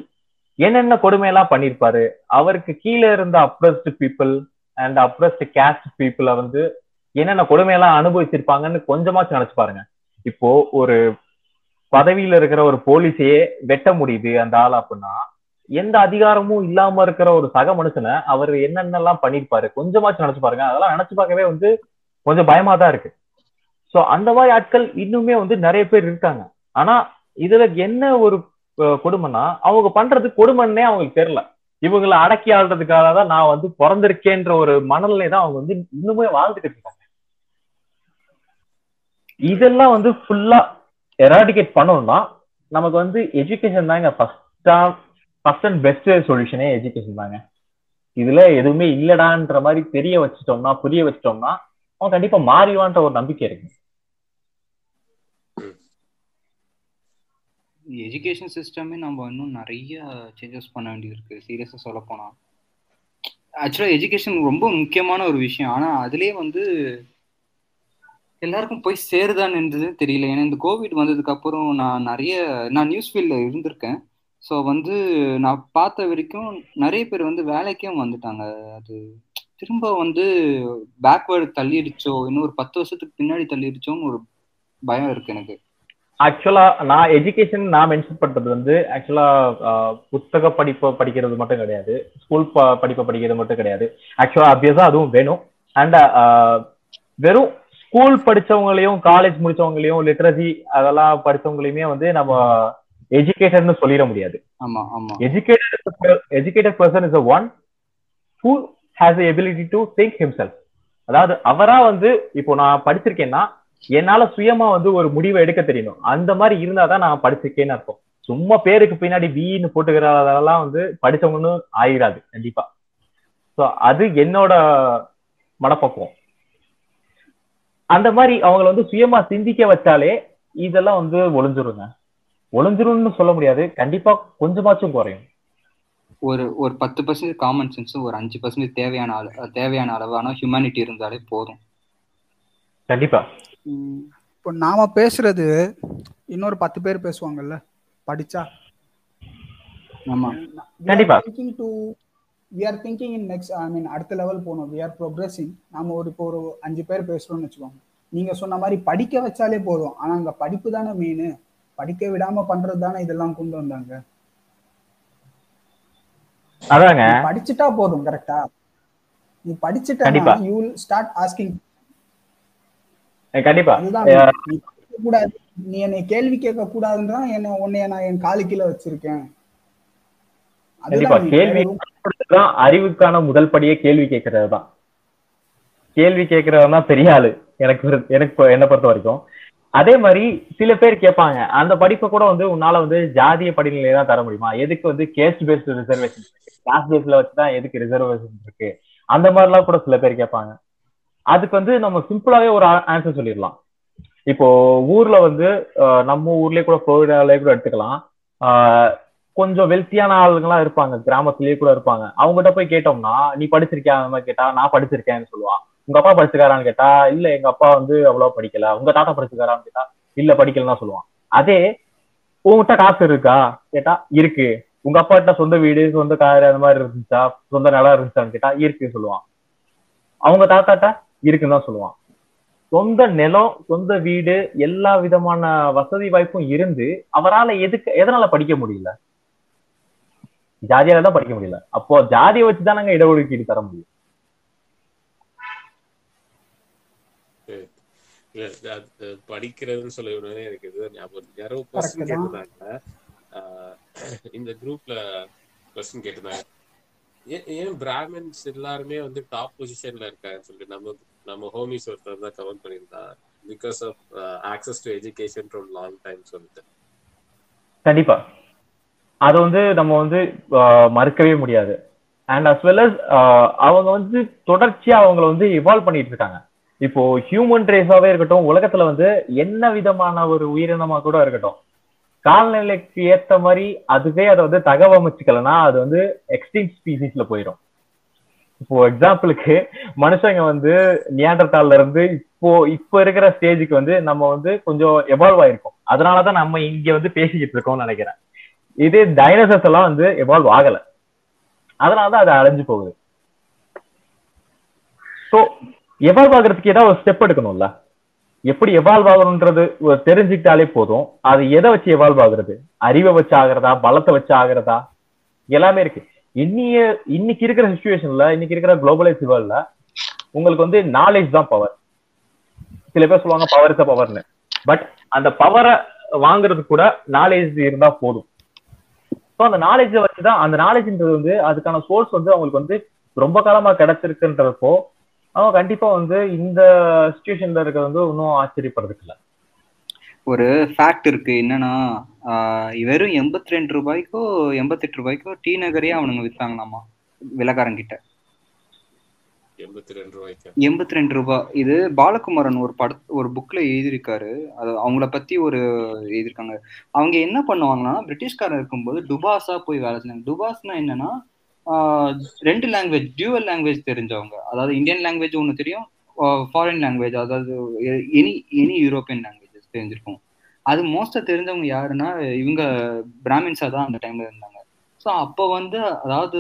என்னென்ன கொடுமையெல்லாம் பண்ணிருப்பாரு அவருக்கு கீழே இருந்த oppressed people and oppressed caste பீப்புளை வந்து என்னென்ன கொடுமையெல்லாம் அனுபவிச்சிருப்பாங்கன்னு கொஞ்சமாச்சும் நினைச்சு பாருங்க. இப்போ ஒரு பதவியில இருக்கிற ஒரு போலீஸையே வெட்ட முடியுது அந்த ஆள் அப்படின்னா எந்த அதிகாரமும் இல்லாம இருக்கிற ஒரு சக மனுஷனை அவர் என்னென்னலாம் பண்ணிருப்பாரு கொஞ்சமாச்சும் நினைச்சு பாருங்க. அதெல்லாம் நினைச்சு பார்க்கவே வந்து கொஞ்சம் பயமா தான் இருக்கு. சோ அந்த மாதிரி ஆட்கள் இன்னுமே வந்து நிறைய பேர் இருக்காங்க. ஆனா இதுல என்ன ஒரு கொடுமைன்னா அவங்க பண்றது கொடுமைன்னே அவங்களுக்கு தெரியல. இவங்களை அடக்கி ஆள்றதுக்காக தான் நான் வந்து பிறந்திருக்கேன்ற ஒரு மனநிலை தான் அவங்க வந்து இன்னுமே வாழ்ந்துட்டு இருக்காங்க. இதெல்லாம் வந்து ஃபுல்லா எராடிகேட் பண்ணணும்னா நமக்கு வந்து எஜுகேஷன் தாங்க ஃபர்ஸ்டா ஃபர்ஸ்ட் அண்ட் பெஸ்ட் சொல்யூஷனே எஜுகேஷன் தாங்க. இதுல எதுவுமே இல்லடான்ற மாதிரி தெரிய வச்சுட்டோம்னா புரிய வச்சிட்டோம்னா அவன் கண்டிப்பா மாறிவான்ற ஒரு நம்பிக்கை இருக்கு. எஜுகேஷன் சிஸ்டமே நம்ம இன்னும் நிறைய சேஞ்சஸ் பண்ண வேண்டியது இருக்கு சீரியஸா சொல்ல போனால் ஆக்சுவலா எஜுகேஷன் ரொம்ப முக்கியமான ஒரு விஷயம். ஆனா அதுலயே வந்து எல்லாருக்கும் போய் சேருதான்னு தெரியல. ஏன்னா இந்த கோவிட் வந்ததுக்கு அப்புறம் நான் நிறைய நான் நியூஸ் ஃபீல்ட்ல இருந்திருக்கேன். ஸோ வந்து நான் பார்த்த வரைக்கும் நிறைய பேர் வந்து வேலைக்கும் வந்துட்டாங்க. அது திரும்ப வந்து பேக்வேர்டு தள்ளிடுச்சோ இன்னும் ஒரு பத்து வருஷத்துக்கு பின்னாடி தள்ளிடுச்சோன்னு ஒரு பயம் இருக்கு எனக்கு. ஆக்சுவலா நான் எஜுகேஷன் நான் மென்ஷன் பண்றது வந்து ஆக்சுவலா புத்தக படிப்பை படிக்கிறது மட்டும் கிடையாது. ஸ்கூல் படிப்பை படிக்கிறது மட்டும் கிடையாது. ஆக்சுவலா அபியஸா அதுவும் வேணும். அண்ட் வெறும் ஸ்கூல் படிச்சவங்களையும் காலேஜ் முடிச்சவங்களையும் லிட்ரஸி அதெல்லாம் படிச்சவங்களையுமே வந்து நம்ம எஜுகேட்டட்னு சொல்லிட முடியாது. ஆமா ஆமா. Educated educated person is the one who has the ability to think himself. அதாவது அவரா வந்து இப்போ நான் படிச்சிருக்கேன்னா என்னால சுயமா வந்து ஒரு முடிவை எடுக்க தெரியணும். அந்த மாதிரி இருந்தாதான் நான் படிச்சிருக்கேன்னு அர்த்தம். சும்மா பேருக்கு பின்னாடி பின்னு போட்டுக்கிறதெல்லாம் வந்து படிச்சவங்கன்னு ஆயிராது கண்டிப்பா. சோ அது என்னோட மனப்பக்குவம். அந்த மாதிரி அவங்கள வந்து சுயமா சிந்திக்க வச்சாலே இதெல்லாம் வந்து ஒளிஞ்சிருங்க. ஒளிஞ்சிரும்னு சொல்ல முடியாது. கண்டிப்பா கொஞ்சமாச்சும் குறையும். ஒரு ஒரு பத்து பர்சன்ட் காமன் சென்ஸும் ஒரு அஞ்சு பர்சன்ட் தேவையான அளவு தேவையான அளவான ஹியூமனிட்டி இருந்தாலே போதும். கண்டிப்பா. இப்போ நாம பேசுறது இன்னொரு பத்து பேர் பேசுவாங்கல்ல படிச்சா. ஆமா கண்டிப்பா. We are thinking in next I mean அடுத்த லெவல் போகணும். வி ஆர் ப்ரோக்ரஸிங் நாம ஒரு இப்போ ஒரு அஞ்சு பேர் பேசுறோம்னு வச்சுக்கோங்க. நீங்க சொன்ன மாதிரி படிக்க வச்சாலே போதும். ஆனா அங்க படிப்பு தானே மெயின் படிக்க விடாம பண்றது தானே இதெல்லாம் கொண்டு வந்தாங்க. அதாங்க. படிச்சுட்டா போதும் கரெக்டா நீ படிச்சுட்டா. யூ வில் ஸ்டார்ட் ஆஸ்கிங் கண்டிப்பா. அதுதான். கூடாது நீ என்னை கேள்வி கேட்க கூடாதுன்றான் என்ன உன்னைய நான் என் காலு கீழே வச்சிருக்கேன். கண்டிப்பா. கேள்வி அறிவுக்கான முதல் படியே கேள்வி கேட்கறது தான் கேள்வி கேட்கறது தான் பெரிய ஆளு. எனக்கு எனக்கு என்னை பொறுத்த வரைக்கும். அதே மாதிரி சில பேர் கேட்பாங்க. அந்த படிப்பை கூட வந்து உன்னால வந்து ஜாதிய படிநிலையை தான் தர முடியுமா? எதுக்கு வந்து கேஸ்ட் பேஸ்ட் ரிசர்வேஷன் கிளாஸ் பேஸ்ல வச்சுதான் எதுக்கு ரிசர்வேஷன் இருக்கு? அந்த மாதிரிலாம் கூட சில பேர் கேட்பாங்க. அதுக்கு வந்து நம்ம சிம்பிளாவே ஒரு ஆன்சர் சொல்லிடலாம். இப்போ ஊர்ல வந்து நம்ம ஊர்லயே கூட ஃப்ளோரிடாலே கூட எடுத்துக்கலாம். கொஞ்சம் வெல்த்தியான ஆளுங்களா இருப்பாங்க. கிராமத்திலேயே கூட இருப்பாங்க. அவங்ககிட்ட போய் கேட்டோம்னா நீ படிச்சிருக்கியா? அந்த மாதிரி கேட்டா நான் படிச்சிருக்கேன்னு சொல்லுவான் உங்க அப்பா படிச்சுக்காரான்னு கேட்டா இல்ல எங்க அப்பா வந்து அவ்வளவா படிக்கல. உங்க தாத்தா படிச்சுக்காரான்னு கேட்டா இல்ல படிக்கலன்னா தான் சொல்லுவான். அதே உங்ககிட்ட காசு இருக்கா? கேட்டா இருக்கு. உங்க அப்பா கிட்ட சொந்த வீடு சொந்த கார் அந்த மாதிரி இருந்துச்சா? சொந்த நிலம் இருந்துச்சான்னு கேட்டா இருக்குன்னு சொல்லுவான். அவங்க தாத்தாட்ட இருக்குன்னு தான் சொல்லுவான். சொந்த நிலம் சொந்த வீடு எல்லா விதமான வசதி வாய்ப்பும் இருந்து அவரால எதுக்கு எதனால படிக்க முடியல? ஜாதியால தான் படிக்க முடியல. அப்போ ஜாதியை வச்சுதான் நாங்க இடஒதுக்கீடு தர முடியும். படிக்கிறதுன்னு சொல்ல உடனே எனக்கு இது ஞாபகம். யாரோ கொஸ்டின். கேட்டிருந்தாங்க. ஆஹ் இந்த குரூப்ல கொஸ்டின் கேட்டிருந்தாங்க. ஏன் ஏன் பிராமின்ஸ் எல்லாருமே வந்து டாப் பொசிஷன்ல இருக்காங்கன்னு சொல்லிட்டு நம்ம நம்ம ஹோமிஸ் ஒருத்தர் தான் comment பண்ணியிருந்தான். Because of access to education from long time சொல்லிட்டு. கண்டிப்பா. அது வந்து நம்ம வந்து மறுக்கவே முடியாது. அண்ட் அஸ் வெல் அஸ் அவங்க வந்து தொடர்ச்சியா அவங்கள வந்து இவால்வ் பண்ணிட்டு இருக்காங்க. இப்போ ஹியூமன் ரேஸாவே இருக்கட்டும் உலகத்துல வந்து என்ன விதமான ஒரு உயிரினமா கூட இருக்கட்டும் காலநிலைக்கு ஏத்த மாதிரி அதுவே அதை வந்து தகவமைச்சுக்கலன்னா அது வந்து எக்ஸ்டிங் ஸ்பீசிஸ்ல போயிடும் இப்போ எக்ஸாம்பிளுக்கு மனுஷங்க வந்து நியாண்டர்தால்ல இருந்து இப்போ இப்போ இருக்கிற ஸ்டேஜுக்கு வந்து நம்ம வந்து கொஞ்சம் எவால்வ் ஆயிருக்கோம். அதனாலதான் நம்ம இங்க வந்து பேசிக்கிட்டு இருக்கோம்னு நினைக்கிறேன். இதே டைனோசர்ஸ் எல்லாம் வந்து எவால்வ் ஆகல. அதனாலதான் அது அழிஞ்சு போகுது. ஸோ எவால்வ் ஆகுறதுக்கு ஏதாவது ஒரு ஸ்டெப் எடுக்கணும்ல? எப்படி எவால்வ் ஆகணும்ன்றது தெரிஞ்சுக்கிட்டாலே போதும். அது எதை வச்சு எவால்வ் ஆகுறது? அறிவை வச்சு ஆகுறதா? பலத்தை வச்சு ஆகுறதா? எல்லாமே இருக்கு. இன்னிய இன்னைக்கு இருக்கிற சுச்சுவேஷன்ல இன்னைக்கு இருக்கிற குளோபலைஸ் வேர்ல்ட்ல உங்களுக்கு வந்து நாலேஜ் தான் பவர் சில பேர் சொல்லுவாங்க பவர் இஸ் பவர்னு பட் அந்த பவரை வாங்குறதுக்கு கூட நாலேஜ் இருந்தா போதும். ஸோ அந்த நாலேஜை வச்சுதான் அந்த நாலேஜ்ன்றது வந்து அதுக்கான சோர்ஸ் வந்து அவங்களுக்கு வந்து ரொம்ப காலமா கிடைச்சிருக்குன்றப்போ அவங்க கண்டிப்பா வந்து இந்த சுச்சுவேஷன்ல இருக்கிறது வந்து இன்னும் ஆச்சரியப்படுறதுக்கு இல்லை ஒரு ஃபேக்ட் இருக்கு. என்னன்னா ஆஹ் வெறும் எண்பத்தி ரெண்டு ரூபாய்க்கோ எண்பத்தெட்டு ரூபாய்க்கோ டி நகரே அவனுங்க வித்தாங்களாமா? விலகாரங்கிட்ட எண்பத்தி ரெண்டு ரூபாய் இது பாலகுமாரன் ஒரு பட ஒரு புக்ல எழுதியிருக்காரு. அது அவங்கள பத்தி ஒரு எழுதியிருக்காங்க. அவங்க என்ன பண்ணுவாங்கன்னா பிரிட்டிஷ்காரன் இருக்கும்போது டுபாஸா போய் வேலை செஞ்சாங்க. டுபாஸ்னா என்னன்னா ரெண்டு லாங்குவேஜ் டியூவல் லாங்குவேஜ் தெரிஞ்சவங்க. அதாவது இந்தியன் லாங்குவேஜ் ஒன்று தெரியும் ஃபாரின் லாங்குவேஜ் அதாவது எனி எனி யூரோப்பியன் லாங்குவேஜஸ் தெரிஞ்சிருக்கும். அது மோஸ்டா தெரிஞ்சவங்க யாருன்னா இவங்க பிராமின்ஸா தான் அந்த டைம்ல இருந்தாங்க. ஸோ அப்போ வந்து அதாவது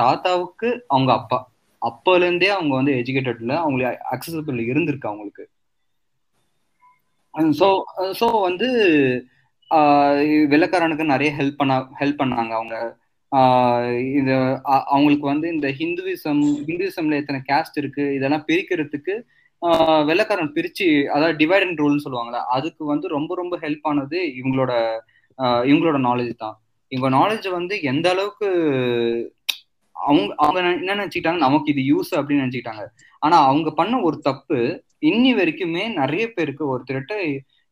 தாத்தாவுக்கு அவங்க அப்பா. அப்போல இருந்தே அவங்க வந்து எஜுகேட்டட்ல அவங்களுக்கு அக்சசபிள் இருந்திருக்கு அவங்களுக்கு. ஸோ ஸோ வந்து ஆஹ் வெள்ளக்காரனுக்கு நிறைய ஹெல்ப் பண்ண ஹெல்ப் பண்ணாங்க அவங்க. ஆஹ் இது அவங்களுக்கு வந்து இந்த ஹிந்துவிசம் ஹிந்துவிசம்ல எத்தனை கேஸ்ட் இருக்கு இதெல்லாம் பிரிக்கிறதுக்கு ஆஹ் வெள்ளைக்காரன் பிரிச்சு அதாவது டிவைட் அண்ட் ரூல்னு சொல்லுவாங்கல்ல அதுக்கு வந்து ரொம்ப ரொம்ப ஹெல்ப் ஆனது இவங்களோட இவங்களோட நாலேஜ் தான். இவங்க நாலேஜ் வந்து எந்த அளவுக்கு அவங்க அவங்க என்ன நினைச்சுக்கிட்டாங்க? நமக்கு இது யூஸ் அப்படின்னு நினைச்சுக்கிட்டாங்க. ஆனா அவங்க பண்ண ஒரு தப்பு இன்னி வரைக்குமே நிறைய பேருக்கு ஒருத்தர்கிட்ட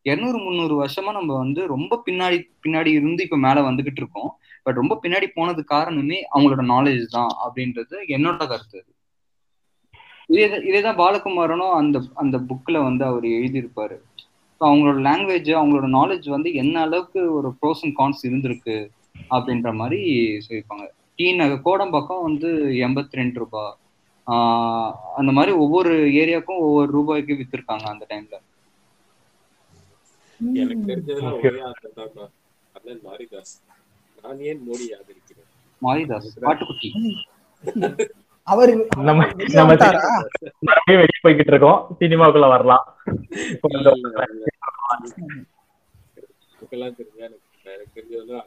இருநூறு முந்நூறு வருஷமா நம்ம வந்து ரொம்ப பின்னாடி பின்னாடி இருந்து இப்ப மேல வந்துகிட்டு இருக்கோம். பட் ரொம்ப பின்னாடி போனது காரணமே அவங்களோட நாலேஜ் தான் அப்படின்றது என்னோட கருத்து. இதே இதேதான் பாலகுமாரனும் அந்த அந்த புக்ல வந்து அவர் எழுதியிருப்பாரு. ஸோ அவங்களோட லாங்குவேஜ் அவங்களோட நாலேஜ் வந்து என்ன அளவுக்கு ஒரு ப்ரோஸ் அண்ட் கான்ஸ் இருந்திருக்கு அப்படின்ற மாதிரி சொல்லியிருப்பாங்க. டீ கோடம்பாக்கம் வந்து எண்பத்தி ரெண்டு ரூபாய் ஆஹ் அந்த மாதிரி ஒவ்வொரு ஏரியாவுக்கும் ஒவ்வொரு ரூபாய்க்கு வித்திருக்காங்க அந்த டைம்ல. எனக்கு தெரிஞ்சதுல. ஒரே அண்ணன் மாரிதாஸ். நான் ஏன் மோடி ஆதரிக்கிறேன்? மாரிதாஸ் பாட்டுக்குட்டி. அவர் நம்ம நம்ம வெளியே போய்கிட்டு இருக்கோம். சினிமாக்குள்ள வரலாம்.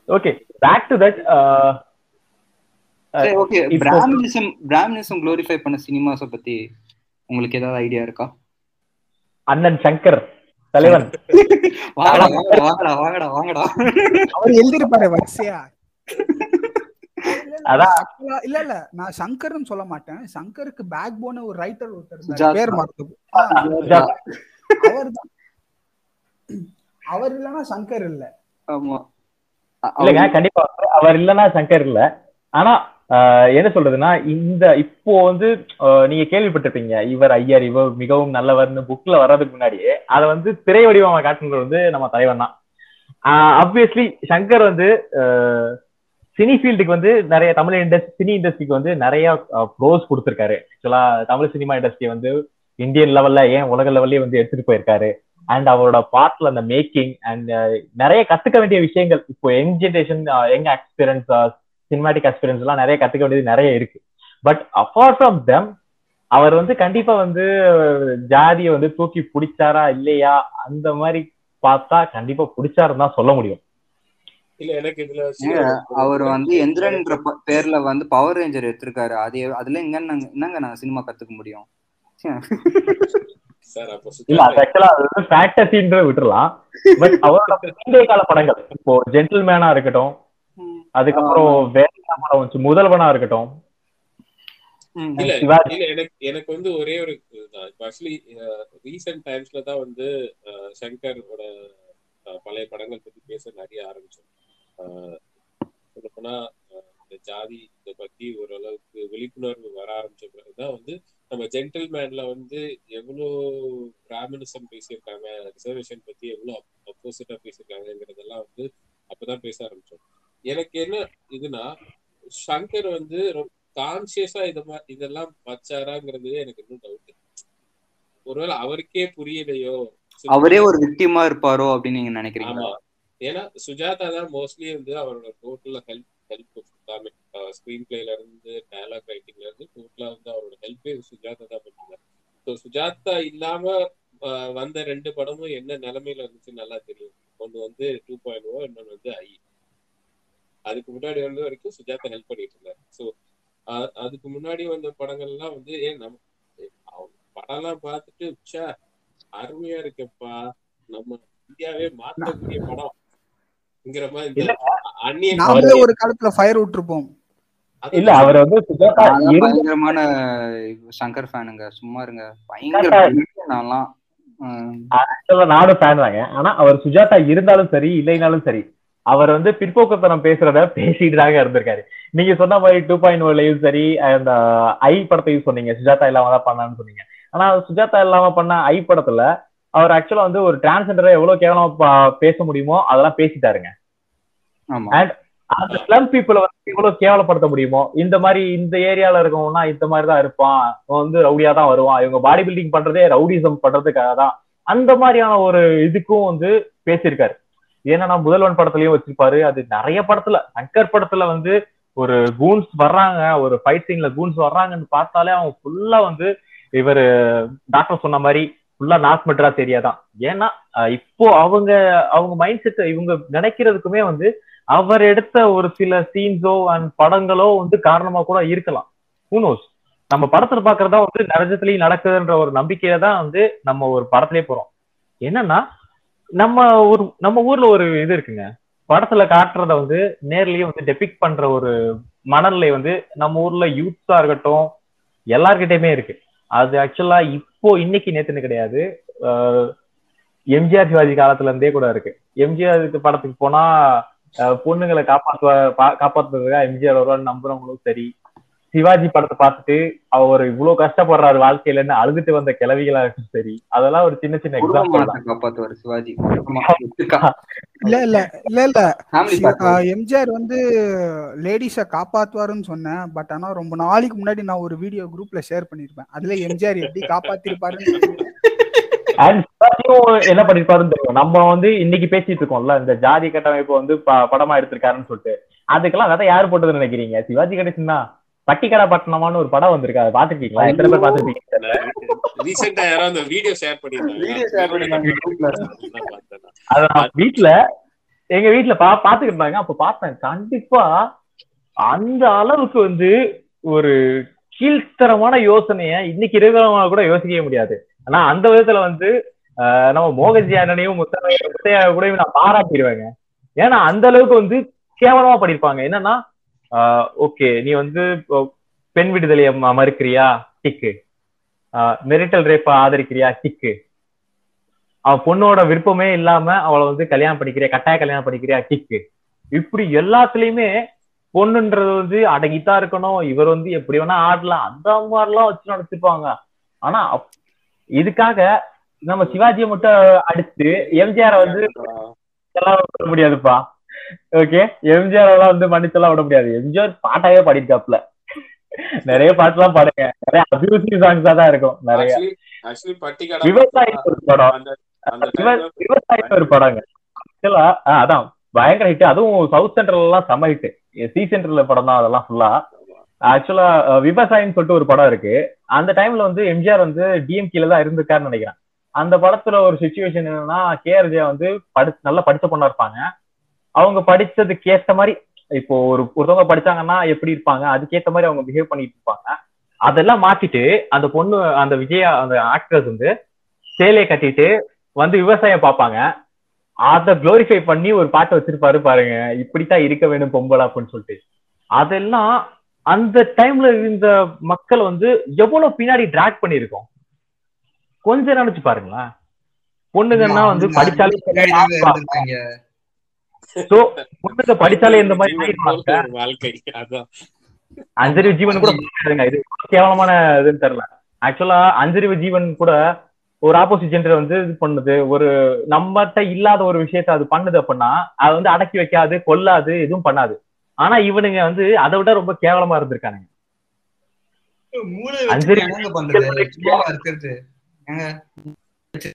Okay back to that okay brahminism brahminism glorify பண்ண சினிமாஸை பத்தி உங்களுக்கு ஏதாவது ஐடியா இருக்கா? அண்ணன் சங்கர் தலைவன். வாங்கடா வாங்கடா வாங்கடா வாங்கடா வாங்கடா. அவர் எழுதிருப்பாரு வரிசையா? இல்ல இல்ல நான் சங்கர்னு சொல்ல மாட்டேன். சங்கருக்கு பேக் போன ஒரு ரைட்டர் ஒருத்தர். பேர் மறந்து அவர் தான் அவர் இல்லனா சங்கர் இல்ல. ஆமா. கண்டிப்பா. அவர் இல்லைன்னா சங்கர் இல்ல. ஆனா என்ன சொல்றதுன்னா இந்த இப்போ வந்து நீங்க கேள்விப்பட்டிருப்பீங்க இவர் ஐயர் இவர் மிகவும் நல்லவர்னு புக்ல வர்றதுக்கு முன்னாடியே அதை வந்து திரை வடிவமா காட்டுறது வந்து நம்ம தலைவன் தான். ஆப்வியஸ்லி சங்கர் வந்து ஆஹ், சினி ஃபீல்டுக்கு வந்து நிறைய தமிழ் இண்டஸ்ட்ரி சினி இண்டஸ்ட்ரிக்கு வந்து நிறைய ப்ரோஸ் கொடுத்துருக்காரு. ஆக்சுவலா தமிழ் சினிமா இண்டஸ்ட்ரி வந்து இந்தியன் லெவல்ல ஏன் உலக லெவல்லயே வந்து எடுத்துட்டு போயிருக்காரு. அண்ட் அவரோட பார்ட்ல அந்த மேக்கிங் அண்ட் நிறைய கத்துக்க வேண்டிய விஷயங்கள் இப்போ young generation young experience cinematic experience எல்லாம் நிறைய கத்துக்க வேண்டியது நிறைய இருக்கு. பட் அப்பார்ட் ஃப்ரம் தெம் அவர் வந்து கண்டிப்பா வந்து ஜாதியை வந்து தூக்கி பிடிச்சாரா இல்லையா? அந்த மாதிரி பார்த்தா கண்டிப்பா பிடிச்சாருன்னு தான் சொல்ல முடியும். இல்ல எனக்கு இதுல ஏங்க, அவர் வந்து எந்திரன்ற பேர்ல வந்து பவர் ரேஞ்சர் எடுத்திருக்காரு. அது அதுல எங்க என்னங்க நாங்க சினிமா கத்துக்க முடியும்? இல்ல அது ஆக்சுவலா அது வந்து ஃபேண்டசின்ற விட்டுறலாம். பட் அவரோட கால படங்கள் இப்போ ஜென்டில்மேனா இருக்கட்டும் அதுக்கப்புறம் வேற என்ன படம் வந்துச்சு. முதல்வனா இருக்கட்டும். இல்ல எனக்கு எனக்கு வந்து ஒரே ஒரு ஆக்சுவலி ரீசெண்ட் டைம்ஸ்ல தான் வந்து சங்கரோட பழைய படங்கள் பத்தி பேச நிறைய ஆரம்பிச்சோம். சொல்லப்போனா இந்த ஜாதி இதை பத்தி ஓரளவுக்கு விழிப்புணர்வு வர ஆரம்பிச்ச பிறகுதான் வந்து நம்ம ஜென்டில்மேன்ல வந்து எவ்வளோ பிராமினிசம் பேசியிருக்காங்க ரிசர்வேஷன் பத்தி எவ்வளோ அப்போசிட்டா பேசியிருக்காங்கிறதெல்லாம் வந்து அப்பதான் பேச ஆரம்பிச்சோம். எனக்கு என்ன இதுனா சங்கர் வந்து கான்சியஸா இத இதெல்லாம் வச்சாராங்கிறது எனக்கு இன்னும் டவுட் ஒருவேளை அவருக்கே புரியலையோ அவரே ஒரு விக்டிமா இருப்பாரோ அப்படின்னு நீங்க நினைக்கிறீங்க ஏன்னா சுஜாதா தான் மோஸ்ட்லி வந்து அவரோட டோட்டல் ஹெல்ப் ஹெல்ப் எல்லாமே ஸ்கிரீன் பிளேல இருந்து டயலாக் ரைட்டிங்ல இருந்து டோட்டலா வந்து அவரோட ஹெல்ப்பே சுஜாதா தான் பண்ணிருந்தாரு ஸோ சுஜாதா இல்லாம வந்த ரெண்டு படமும் என்ன நிலைமையில இருந்துச்சுன்னு நல்லா தெரியும். ஒன்னு வந்து டூ பாயிண்ட் ஓ இன்னொன்னு வந்து ஐ அதுக்கு முன்னாடி வந்த வரைக்கும் சுஜாதா ஹெல்ப் பண்ணிட்டு இருந்தாரு. ஸோ அதுக்கு முன்னாடி வந்த படங்கள்லாம் வந்து ஏன் நம்ம படம்லாம் பார்த்துட்டு ச்சே அருமையா இருக்குப்பா. நம்ம இந்தியாவே மாத்தக்கூடிய படம்ங்கிற மாதிரி அந்நிய ஒரு காலத்துல ஃபயர் விட்டுருப்போம். இல்ல அவர் வந்து பயங்கரமான சங்கர் ஃபேனுங்க. சும்மா இருங்க. பயங்கர நானும் ஃபேன் தாங்க ஆனா அவர் சுஜாதா இருந்தாலும் சரி இல்லைனாலும் சரி அவர் வந்து பிற்போக்குத்தனம் பேசுறத பேசிட்டு தாங்க இருந்திருக்காரு. நீங்க சொன்ன மாதிரி டூ பாயிண்ட் ஒன்லயும் சரி அந்த ஐ படத்தையும் சொன்னீங்க. சுஜாதா இல்லாம தான் பண்ணான்னு சொன்னீங்க. ஆனா சுஜாதா இல்லாம பண்ண ஐ படத்துல அவர் ஆக்சுவலா வந்து ஒரு டிரான்ஸ்ஜெண்டரை எவ்வளவு கேவலமா பேச முடியுமோ அதெல்லாம் பேசிட்டாருங்க. And அந்த ஸ்லம் பீப்புளை வந்து இவ்வளவு கேவலப்படுத்த முடியுமோ? இந்த மாதிரி இந்த ஏரியால இருக்கவங்கன்னா இந்த மாதிரி தான் இருப்பான். வந்து ரவுடியா தான் வருவான். இவங்க பாடி பில்டிங் பண்றதே ரவுடிசம் பண்றதுக்காக தான். அந்த மாதிரியான ஒரு இதுக்கும் வந்து பேசியிருக்காரு. ஏன்னா முதல்வன் படத்துலயும் வச்சிருப்பாரு. அது நிறைய படத்துல சங்கர் படத்துல வந்து ஒரு கூன்ஸ் வர்றாங்க ஒரு ஃபைட் சீன்ல கூன்ஸ் வர்றாங்கன்னு பார்த்தாலே அவங்க ஃபுல்லா வந்து இவர் டாக்டர் சொன்ன மாதிரி ஃபுல்லா நாக் மெட்ராஸ் ஏரியா தான். ஏன்னா இப்போ அவங்க அவங்க மைண்ட் செட் இவங்க நினைக்கிறதுக்குமே வந்து அவர் எடுத்த ஒரு சில சீன்ஸோ அண்ட் படங்களோ வந்து காரணமா கூட இருக்கலாம். ஹூனோஸ் நம்ம படத்துல பாக்குறதா வந்து நிஜத்துலயும் நடக்குதுன்ற ஒரு நம்பிக்கையில தான் வந்து நம்ம ஒரு படத்திலே போறோம். என்னன்னா நம்ம ஊர் நம்ம ஊர்ல ஒரு இது இருக்குங்க. படத்துல காட்டுறத வந்து நேர்லயே வந்து டெபிக் பண்ற ஒரு மனநிலை வந்து நம்ம ஊர்ல யூத்ஸா இருக்கட்டும் எல்லார்கிட்டயுமே இருக்கு. அது ஆக்சுவலா இப்போ இன்னைக்கு நேத்துன்னு கிடையாது. எம்ஜிஆர் சிவாஜி காலத்துல இருந்தே கூட இருக்கு. எம்ஜிஆர் படத்துக்கு போனா பொண்ணுங்களை காப்பாத்துவ பா- காப்பாத்துறதுக்காக எம்ஜிஆர் வருவான்னு நம்புறவங்களும் சரி சிவாஜி படத்தை பார்த்துட்டு அவர் இவ்வளவு கஷ்டப்படுறாரு வாழ்க்கையிலன்னு அழுதுட்டு வந்த கிளவிகளா இருக்கும் சரி அதெல்லாம் ஒரு சின்ன சின்ன எக்ஸாம்பிள் காப்பாத்துவாரு சிவாஜி. இல்ல இல்ல இல்ல இல்ல. எம்ஜிஆர் வந்து லேடிஸ காப்பாத்துவாருன்னு சொன்னேன். பட் ஆனா ரொம்ப நாளைக்கு முன்னாடி நான் ஒரு வீடியோ குரூப்ல ஷேர் பண்ணிருப்பேன் அதுல எம்ஜிஆர் எப்படி காப்பாத்திருப்பாருன்னு என்ன பண்ணிருப்பாருன்னு தெரியும். நம்ம வந்து இன்னைக்கு பேசிட்டு இருக்கோம்ல இந்த ஜாதி கட்டமைப்பு வந்து ப- படமா எடுத்திருக்காருன்னு சொல்லிட்டு. அதுக்கெல்லாம் விதை யார் போட்டதுன்னு நினைக்கிறீங்க? சிவாஜி கணேசன் தான் பட்டிக்கடா பட்டணமான்னு ஒரு படம் வந்திருக்கு. அதை பாத்துருக்கீங்களா எத்தனை பேர் பாத்துருப்பீங்க ரீசெண்டா யாரோ அந்த வீடியோ ஷேர் பண்ணிருந்தாங்க Video share பண்ணிருந்தாங்க group ல. நான் பார்த்தேன். அத நான் வீட்ல எங்க வீட்ல பா பாத்துக்கிட்டு இருந்தாங்க அப்ப பார்த்தேன். கண்டிப்பா அந்த அளவுக்கு வந்து ஒரு கீழ்த்தரமான யோசனைய இன்னைக்கு இருக்கிறவங்க கூட யோசிக்கவே முடியாது. ஆனா அந்த விதத்துல வந்து ஆஹ், நம்ம மோகன்ஜி அண்ணனையும் முத்தையா கூட நான் பாராட்டிடுவேங்க. ஏன்னா அந்த அளவுக்கு வந்து கேவலமா பண்ணிருப்பாங்க என்னன்னா ஓகே நீ வந்து பெண் விடுதலையை மறுக்கிறியா? டிக்கு மெரிட்டல் ரேப்ப ஆதரிக்கிறியா? டிக்கு அவ பொண்ணோட விருப்பமே இல்லாம அவளை வந்து கல்யாணம் பண்ணிக்கிறியா? கட்டாய கல்யாணம் பண்ணிக்கிறியா? கிக்கு இப்படி எல்லாத்துலயுமே பொண்ணுன்றது வந்து அடங்கித்தான் இருக்கணும். இவர் வந்து எப்படி வேணா ஆடலாம். அந்த மாதிரிலாம் வச்சு நடத்திருப்பாங்க. ஆனா இதுக்காக நம்ம சிவாஜியை மட்டும் அடிச்சு எம்ஜிஆர் வந்து முடியாதுப்பா. ஓகே எம்ஜிஆர் எல்லாம் வந்து மன்னிச்செல்லாம் விட முடியாது. எம்ஜிஆர் பாட்டாவே பாடிருக்காப்ல நிறைய பாட்டுலாம் பாடுங்க. நிறைய அபியூசிவ் சாங்ஸா தான் இருக்கும். நிறைய. விவசாயி ஒரு படம். விவசாயி ஒரு படங்க. ஆக்சுவலா அதான். பயங்கர ஹிட் அதுவும் சவுத் சென்ட்ரல் எல்லாம் செம ஹிட் சி சென்ட்ரல்ல படம் தான் அதெல்லாம் ஃபுல்லா ஆக்சுவலா விவசாயின்னு சொல்லிட்டு ஒரு படம் இருக்கு. அந்த டைம்ல வந்து எம்ஜிஆர் வந்து டிஎம்கேல தான் இருந்திருக்காருன்னு நினைக்கிறேன். அந்த படத்துல ஒரு சுச்சுவேஷன் என்னன்னா கேஆர் ஜெயா வந்து படி நல்லா படிச்ச பொண்ணா இருப்பாங்க. அவங்க படிச்சதுக்கு ஏத்த மாதிரி இப்போ ஒரு ஒருத்தவங்க படிச்சாங்கன்னா எப்படி இருப்பாங்க? அதுக்கேத்த மாதிரி அவங்க பிஹேவ் பண்ணிட்டு இருப்பாங்க. அதெல்லாம் மாத்திட்டு அந்த பொண்ணு அந்த விஜயா அந்த ஆக்டர்ஸ் வந்து சேலையை கட்டிட்டு வந்து விவசாயம் பார்ப்பாங்க. அத குளோரிஃபை பண்ணி ஒரு பாட்டை வச்சிருப்பாரு பாருங்க. இப்படித்தான் இருக்க வேணும் பொம்பளை அப்படின்னு சொல்லிட்டு. அதெல்லாம் அந்த டைம்ல இருந்த மக்கள் வந்து எவ்வளவு பின்னாடி டிராக் பண்ணிருக்கோம் கொஞ்சம் நினைச்சு பாருங்களேன். பொண்ணுங்கன்னா வந்து படிச்சாலே So, பொண்ணுங்க படிச்சாலே இந்த மாதிரி வாழ்க்கை அதான். அஞ்சறிவு ஜீவன் கூட இது கேவலமான இதுன்னு தெரியல. ஆக்சுவலா அஞ்சறிவு ஜீவன் கூட ஒரு ஆப்போசிட் ஜெண்டர் வந்து இது பண்ணுது. ஒரு நம்மகிட்ட இல்லாத ஒரு விஷயத்த அது பண்ணுது அப்படின்னா அது வந்து அடக்கி வைக்காது கொல்லாது எதுவும் பண்ணாது. ஆனா இவனுங்க வந்து அதை விட ரொம்ப கேவலமா இருந்திருக்கானுங்க. பண்றது?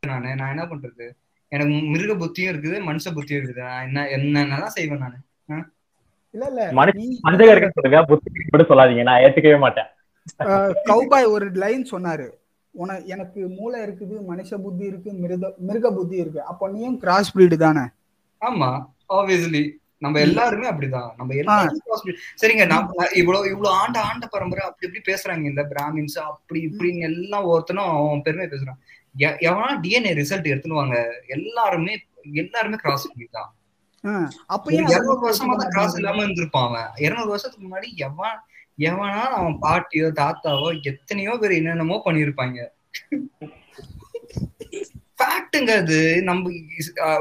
நான் என்ன பண்றது? எனக்கு மிருக புத்தியும் இருக்குது மனுஷ புத்தியும் இருக்குது. நான் என்ன என்னென்னதான் செய்வேன் நானு? இல்ல இல்ல. சொல்லுங்க. புத்தி சொல்லாதீங்க. நான் ஏத்துக்கவே மாட்டேன். கௌபாய் ஒரு லைன் சொன்னாரு. உன எனக்கு மூளை இருக்குது மனுஷ புத்தி இருக்கு மிருக மிருக புத்தி இருக்கு. அப்போ நீயும் கிராஸ் பிரீடு தானே? ஆமா ஆப்வியஸ்லி நம்ம எல்லாருமே அப்படிதான். நம்ம எல்லாருமே. சரிங்க நான் நான் இவ்வளவு இவ்வளவு ஆண்ட ஆண்ட பரம்பரை அப்படி இப்படி பேசுறாங்க. இல்ல பிராமின்ஸ் அப்படி இப்படின்னு எல்லாம் ஒருத்தனும் அவன் பெருமை பேசுறான். எவனா டிஎன்ஏ ரிசல்ட் எடுத்துன்னு வாங்க எல்லாருமே எல்லாருமே கிராஸ் பண்ணிட்டான் இருநூறு வருஷமா தான் கிராஸ். இல்லாம இருந்திருப்பான் அவன். இருநூறு வருஷத்துக்கு முன்னாடி எவன் எவனா அவன் பாட்டியோ தாத்தாவோ எத்தனையோ பேர் என்னென்னமோ பண்ணிருப்பாங்க. ஃபேக்ட்டுங்க அது நம்ம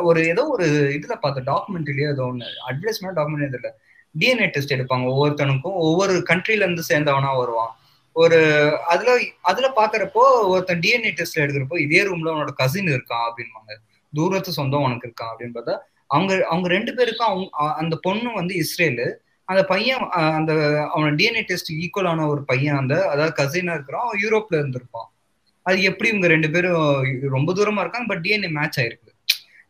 ஒரு ஏதோ ஒரு இதுல பார்த்த டாக்குமெண்ட்ரிலயோ ஏதோ ஒண்ணு. அட்வர்டைஸ்மெண்ட் டாக்குமெண்ட் இதுல டிஎன்ஏ டெஸ்ட் எடுப்பாங்க. ஒவ்வொருத்தனுக்கும் ஒவ்வொரு கண்ட்ரில இருந்து சேர்ந்தவனா வருவான். ஒரு அதுல அதுல பாக்குறப்போ ஒருத்தன் டிஎன்ஏ டெஸ்ட்ல எடுக்கிறப்போ இதே ரூம்ல அவனோட கசின் இருக்கான் அப்படின்பாங்க தூரத்து சொந்தம் உனக்கு இருக்கான் அப்படின்னு பார்த்தா அவங்க அவங்க ரெண்டு பேருக்கும் அவங்க அந்த பொண்ணு வந்து இஸ்ரேலு. அந்த பையன் அந்த அவனோட டிஎன்ஏ டெஸ்ட் ஈக்குவலான ஒரு பையன் அந்த அதாவது கசினா இருக்கிறான். அவன் யூரோப்ல இருந்திருப்பான். அது எப்படி இவங்க ரெண்டு பேரும் ரொம்ப தூரமா இருக்காங்க பட் டிஎன்ஏ மேட்ச் ஆயிருக்கு.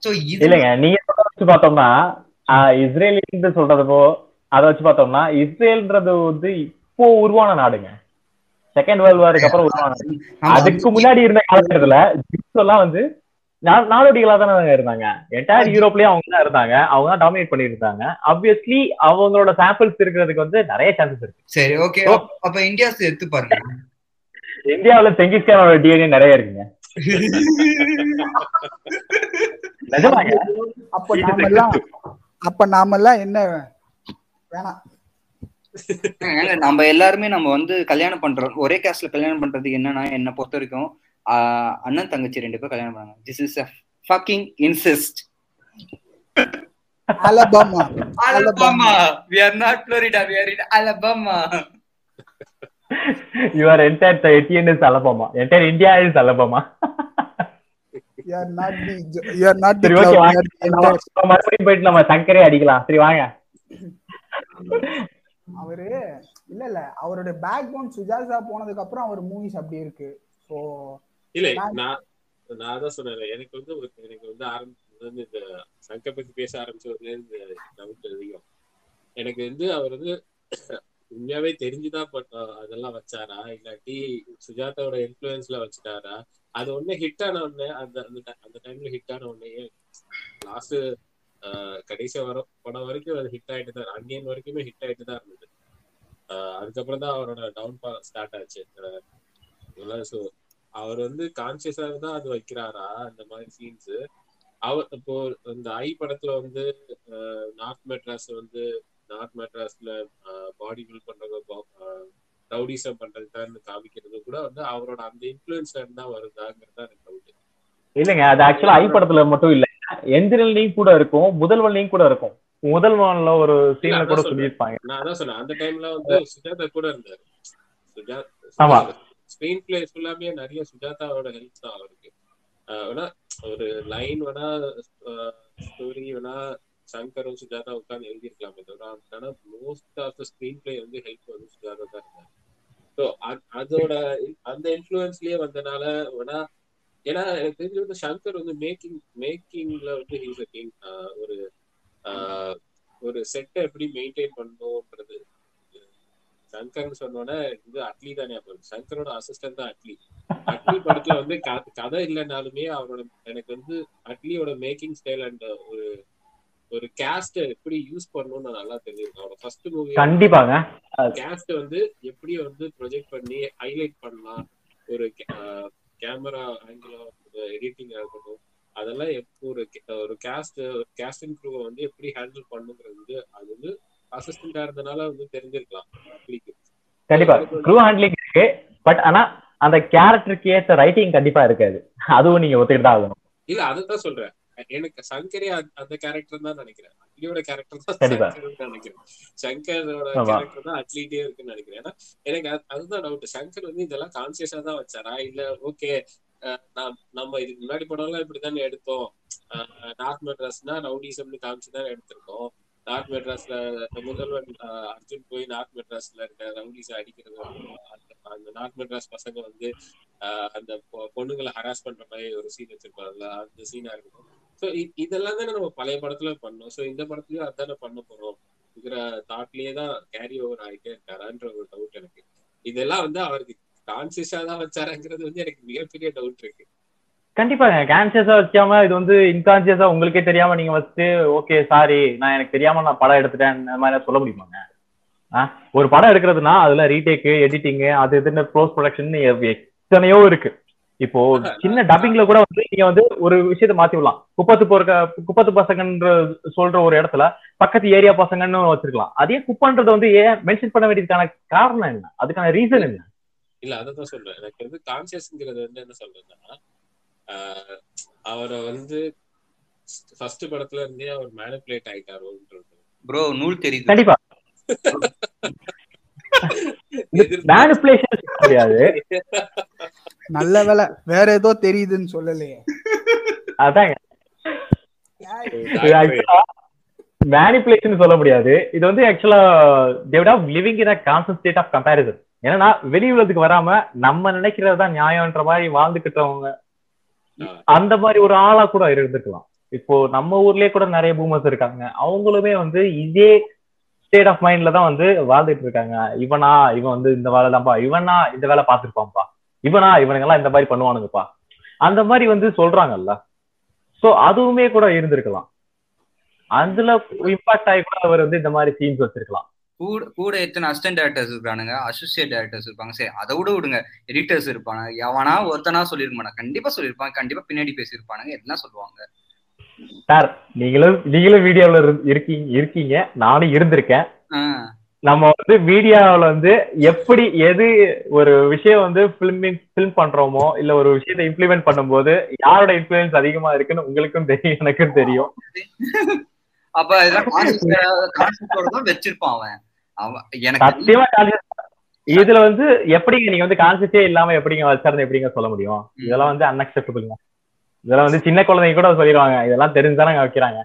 சோ இது இல்லைங்க நீங்க வச்சு பார்த்தோம்னா ஆஹ் சொல்றது சொல்றதுப்போ அதை வச்சு பார்த்தோம்னா இஸ்ரேல்ன்றது வந்து இப்போ உருவான நாடுங்க. செகண்ட் வேர்ல்ட் வாருக்கு அப்புறம் உருவான நாடு. நம்ம அதுக்கு முன்னாடி இருந்த காலகட்டத்துல ஜூஸ் எல்லாம் வந்து நாடோடிகளா தானே இருந்தாங்க. என்டையர் யூரோப்லயும் அவங்க தான் இருந்தாங்க. அவங்க தான் டாமினேட் பண்ணிட்டு இருந்தாங்க. ஆப்வியஸ்லி அவங்களோட சாம்பிள்ஸ் இருக்கிறதுக்கு வந்து நிறைய சான்சஸ் இருக்கு. சரி ஓகே அப்ப இந்தியா எடுத்து பாருங்க. இந்தியாவுல செங்கிஸ்கானோட டிஎன்ஏ நிறைய இருக்குங்க. அப்ப நாமெல்லாம் அப்ப நாமெல்லாம் என்ன வேணாம். நம்ம எல்லாருமே நம்ம வந்து கல்யாணம் பண்றோம். ஒரே காஸ்ட்ல கல்யாணம் பண்றதுக்கு என்னன்னா என்ன பொறுத்த வரைக்கும் அண்ணன் தங்கச்சி ரெண்டு பேர் கல்யாணம் பண்ணாங்க. This is fucking insist Alabama. Alabama. we are not florida we are in alabama. Your entire Etienne is Alabama entire India is Alabama மறுபடியும் போயிட்டு நம்ம சங்கரே அடிக்கலாம். சரி வாங்க. அவரு இல்ல இல்ல. அவருடைய பேக் போன் சுஜாதா போனதுக்கு அப்புறம் அவர் மூவிஸ் அப்படி இருக்கு. சோ இல்ல நான்- நான் அதான் சொன்னேன் எனக்கு வந்து ஒரு- எனக்கு வந்து ஆரம்பிச்சது வந்து இந்த சங்கர் பத்தி பேச ஆரம்பிச்சதுல இருந்து டவுட் அதிகம். எனக்கு வந்து அவர் வந்து உண்மையாவே தெரிஞ்சுதான் அதெல்லாம் வச்சாரா? இல்லாட்டி சுஜாதாவோட இன்ஃபுளுன்ஸ்ல வச்சுட்டாரா? அது ஒண்ணு ஹிட் ஆன உடனே அந்த அந்த டைம்ல ஹிட் ஆன உடனே லாஸ்ட் கடைசி வர படம் வரைக்கும் அது ஹிட் ஆயிட்டு தான் அன்னியன் வரைக்குமே ஹிட் ஆயிட்டு தான் இருந்தது. ஆஹ் அதுக்கப்புறம் தான் அவரோட டவுன் ஸ்டார்ட் ஆச்சு. ஸோ அவர் வந்து கான்சியஸா தான் அது வைக்கிறாரா அந்த மாதிரி சீன்ஸ் அவர் இப்போ இந்த ஐ படத்துல வந்து நார்த் மெட்ராஸ் வந்து நார்த் மெட்ராஸ்ல பாடி பில்ட் பண்றவங்க ரவுடிசம் பண்றதுதான் காமிக்கிறது கூட வந்து அவரோட அந்த இன்ஃபுளுன்ஸ்ல இருந்தா வருதாங்கிறது எனக்கு டவுட் இல்லைங்க அது ஆக்சுவலா ஐ படத்துல மட்டும் இல்ல. எந்திரன்லயும் கூட இருக்கும் முதல்வன்லயும் கூட இருக்கும். முதல்வன்ல ஒரு சீன்ல கூட. சொல்லியிருப்பாங்க. நான் அதான் சொன்னேன் அந்த டைம்ல வந்து சுஜாதா கூட இருந்தாரு. ஆமா. சுஜாதா ஸ்கிரீன் பிளே ஃபுல்லாமே நிறைய சுஜாதாவோட ஹெல்ப் தான் அவருக்கு. வேணா ஒரு லைன் வேணா ஸ்டோரி வேணா சங்கரும் சுஜாதா உட்கார்ந்து எழுதியிருக்கலாமே தவிர ஆனா most of the screenplay வந்து ஹெல்ப் வந்து சுஜாதா தான் இருந்தாரு. ஸோ அதோட அந்த இன்ஃப்ளூயன்ஸ்லயே வந்தனால வேணா ஏன்னா எனக்கு தெரிஞ்சு வந்து சங்கர் வந்து மேக்கிங் மேக்கிங்ல வந்து ஹீஸ் கிங் ஒரு ஒரு செட்டை எப்படி மெயின்டைன் பண்ணணும்ன்றது சங்கர்னு சொன்னோன்னே இது அட்லி தானே அப்புறம் சங்கரோட அசிஸ்டன்ட் தான் அட்லி. அட்லி படத்துல வந்து கதை இல்லைனாலுமே அவரோட எனக்கு வந்து அட்லியோட மேக்கிங் ஸ்டைல் அண்ட் ஒரு ஒரு கேஸ்ட எப்படி யூஸ் பண்ணணும்னு நல்லா தெரிஞ்சிருக்கேன் அவரோட ஃபர்ஸ்ட் மூவி கண்டிப்பாங்க. கேஸ்ட் வந்து எப்படி வந்து ப்ரொஜெக்ட் பண்ணி ஹைலைட் பண்ணலாம். ஒரு கேமரா ஆங்கிள் எடிட்டிங் இருக்கட்டும் அதெல்லாம் எப்போ ஒரு ஒரு கேஸ்ட் கேஸ்டிங் க்ரூவை வந்து எப்படி ஹேண்டில் பண்ணுங்கிறது வந்து அது வந்து அசிஸ்டண்டா இருந்தனால வந்து தெரிஞ்சிருக்கலாம். கண்டிப்பா. க்ரூ ஹேண்ட்லிங் இருக்கு. பட் ஆனா அந்த கேரக்டருக்கு ஏற்ற ரைட்டிங் கண்டிப்பா இருக்காது. அதுவும் நீங்க ஒத்துக்கிட்டு தான் ஆகணும். இல்ல அதான் சொல்றேன். எனக்கு சங்கரே அந்த- கேரக்டர் தான் நினைக்கிறேன். அட்லியோட கேரக்டர் தான். சங்கர்னு நினைக்கிறேன். சங்கரோட. கேரக்டர் தான் அட்லிட்டே இருக்குன்னு நினைக்கிறேன். ஏன்னா எனக்கு அது- அதுதான் டவுட் சங்கர் வந்து இதெல்லாம் கான்சியஸா தான் வச்சாரா? இல்ல ஓகே நம்ம இதுக்கு முன்னாடி படம்லாம் இப்படித்தானே எடுத்தோம். நார்த் மெட்ராஸ்னா ரவுடிசம்னு காமிச்சு தான் எடுத்திருக்கோம். நார்த் மெட்ராஸ்ல முதல்வன் அர்ஜுன் போய் நார்த் மெட்ராஸ்ல இருக்க ரவுடிஸ் அடிக்கிறது அந்த- நார்த் மெட்ராஸ் பசங்க வந்து அந்த பொ- பொண்ணுங்களை ஹராஸ் பண்ற மாதிரி ஒரு சீன் வச்சிருப்பாங்கல்ல அந்த சீனா இருக்கும். ஸோ இதெல்லாம் தானே நம்ம பழைய படத்துல பண்ணோம். ஸோ இந்த படத்துலயும் அதானே பண்ண போறோம் இருக்கிற தாட்லயே தான் கேரி ஓவர் ஆகிட்டே இருக்காரான்ற ஒரு டவுட் எனக்கு. இதெல்லாம் வந்து அவருக்கு கான்சியஸா தான் வச்சாராங்கிறது வந்து எனக்கு மிகப்பெரிய டவுட் இருக்கு. கண்டிப்பாங்க கான்சியஸா வைக்காம இது வந்து இன்கான்சியஸா உங்களுக்கே தெரியாம நீங்க வச்சுட்டு ஓகே சாரி நான் எனக்கு தெரியாம நான் படம் எடுத்துட்டேன் அந்த மாதிரி சொல்ல முடியுமாங்க? ஒரு படம் எடுக்கிறதுனா அதுல ரீடேக்கு எடிட்டிங் அது இதுன்னு க்ளோஸ் ப்ரொடக்ஷன் எத்தனையோ இருக்கு. இப்போ சின்ன டப்பிங்ல கூட வந்து நீங்க வந்து ஒரு விஷயத்த மாத்தி விடலாம். குப்பத்து போற குப்பத்து பசங்கன்ற சொல்ற ஒரு இடத்துல பக்கத்து ஏரியா பசங்கன்னு வச்சிருக்கலாம். அதே குப்பன்றது வந்து ஏன் மென்ஷன் பண்ண வேண்டியதுக்கான காரணம் என்ன? அதுக்கான ரீசன் என்ன? இல்ல அதான் சொல்றேன். எனக்கு வந்து கான்சியஸ்ங்கிறது வந்து என்ன சொல்றேன்னா அவரை வந்து ஃபர்ஸ்ட் படத்துல இருந்தே அவர் மேனிப்புலேட் ஆயிட்டாரோன்றது. ப்ரோ நூல் தெரியுது. கண்டிப்பா. நல்ல வேலை வேற ஏதோ தெரியுதுன்னு சொல்லலையே. அதாங்க. மேனிப்புலேஷன் சொல்ல முடியாது. இது வந்து ஆக்சுவலா Dev of living in a state of comparison ஏன்னா வெளி உலகத்துக்கு வராம நம்ம நினைக்கிறது தான் நியாயம்ன்ற மாதிரி வாழ்ந்துக்கிட்டவங்க அந்த மாதிரி ஒரு ஆளா கூட இருந்துக்கலாம். இப்போ நம்ம ஊர்லயே கூட நிறைய பூமர்ஸ் இருக்காங்க. அவங்களுமே வந்து இதே ஸ்டேட் ஆஃப் மைண்ட்ல தான் வந்து வாழ்ந்துட்டு இருக்காங்க. இவனா இவன் வந்து இந்த வேலை தான்ப்பா இவனா இந்த வேலை பார்த்துருப்பான்ப்பா இவனா இவனுங்க எல்லாம் இந்த மாதிரி பண்ணுவானுங்கப்பா. அந்த மாதிரி வந்து சொல்றாங்கல்ல. சோ அதுவுமே கூட இருந்திருக்கலாம். அதுல இம்பாக்ட் ஆகி கூட அவர் வந்து இந்த மாதிரி சீன்ஸ் வச்சிருக்கலாம். கூட கூட எத்தனை அசிஸ்டன்ட் டேரக்டர்ஸ் இருக்கானுங்க அசோசியேட் டேரக்டர்ஸ் இருப்பாங்க. சரி அதை விட விடுங்க. எடிட்டர்ஸ் இருப்பாங்க. எவனா ஒருத்தனா மாட்டாங்க கண்டிப்பா சொல்லியிருப்பாங்க கண்டிப்பா பின்னாடி பேசியிருப்பானுங்க. என்ன சொல்லுவாங்க? சார் நீங்களும் நீங்களும் வீடியோல இருக்கீங்க இருக்கீங்க. நானும் இருந்திருக்கேன். நம்ம வந்து மீடியாவில் வந்து எப்படி எது ஒரு விஷயம் வந்து ஃபிலிமிங் ஃபிலிம் பண்றோமோ இல்ல ஒரு விஷயத்தை இம்ப்ளிமெண்ட் பண்ணும்போது யாரோட இன்ஃபுளுன்ஸ் அதிகமா இருக்குன்னு உங்களுக்கும் தெரியும் எனக்கும் தெரியும். அப்ப வச்சிருப்பான் அவன். எனக்கு இதுல வந்து எப்படிங்க நீங்க வந்து கான்சியஸே இல்லாம எப்படிங்க வச்சிருந்த எப்படிங்க சொல்ல முடியும்? இதெல்லாம் வந்து அன்அக்செப்டபிள்ங்க இதெல்லாம் வந்து சின்ன குழந்தைங்க கூட சொல்லிடுவாங்க இதெல்லாம் தெரிஞ்சுதானே வைக்கிறாங்க.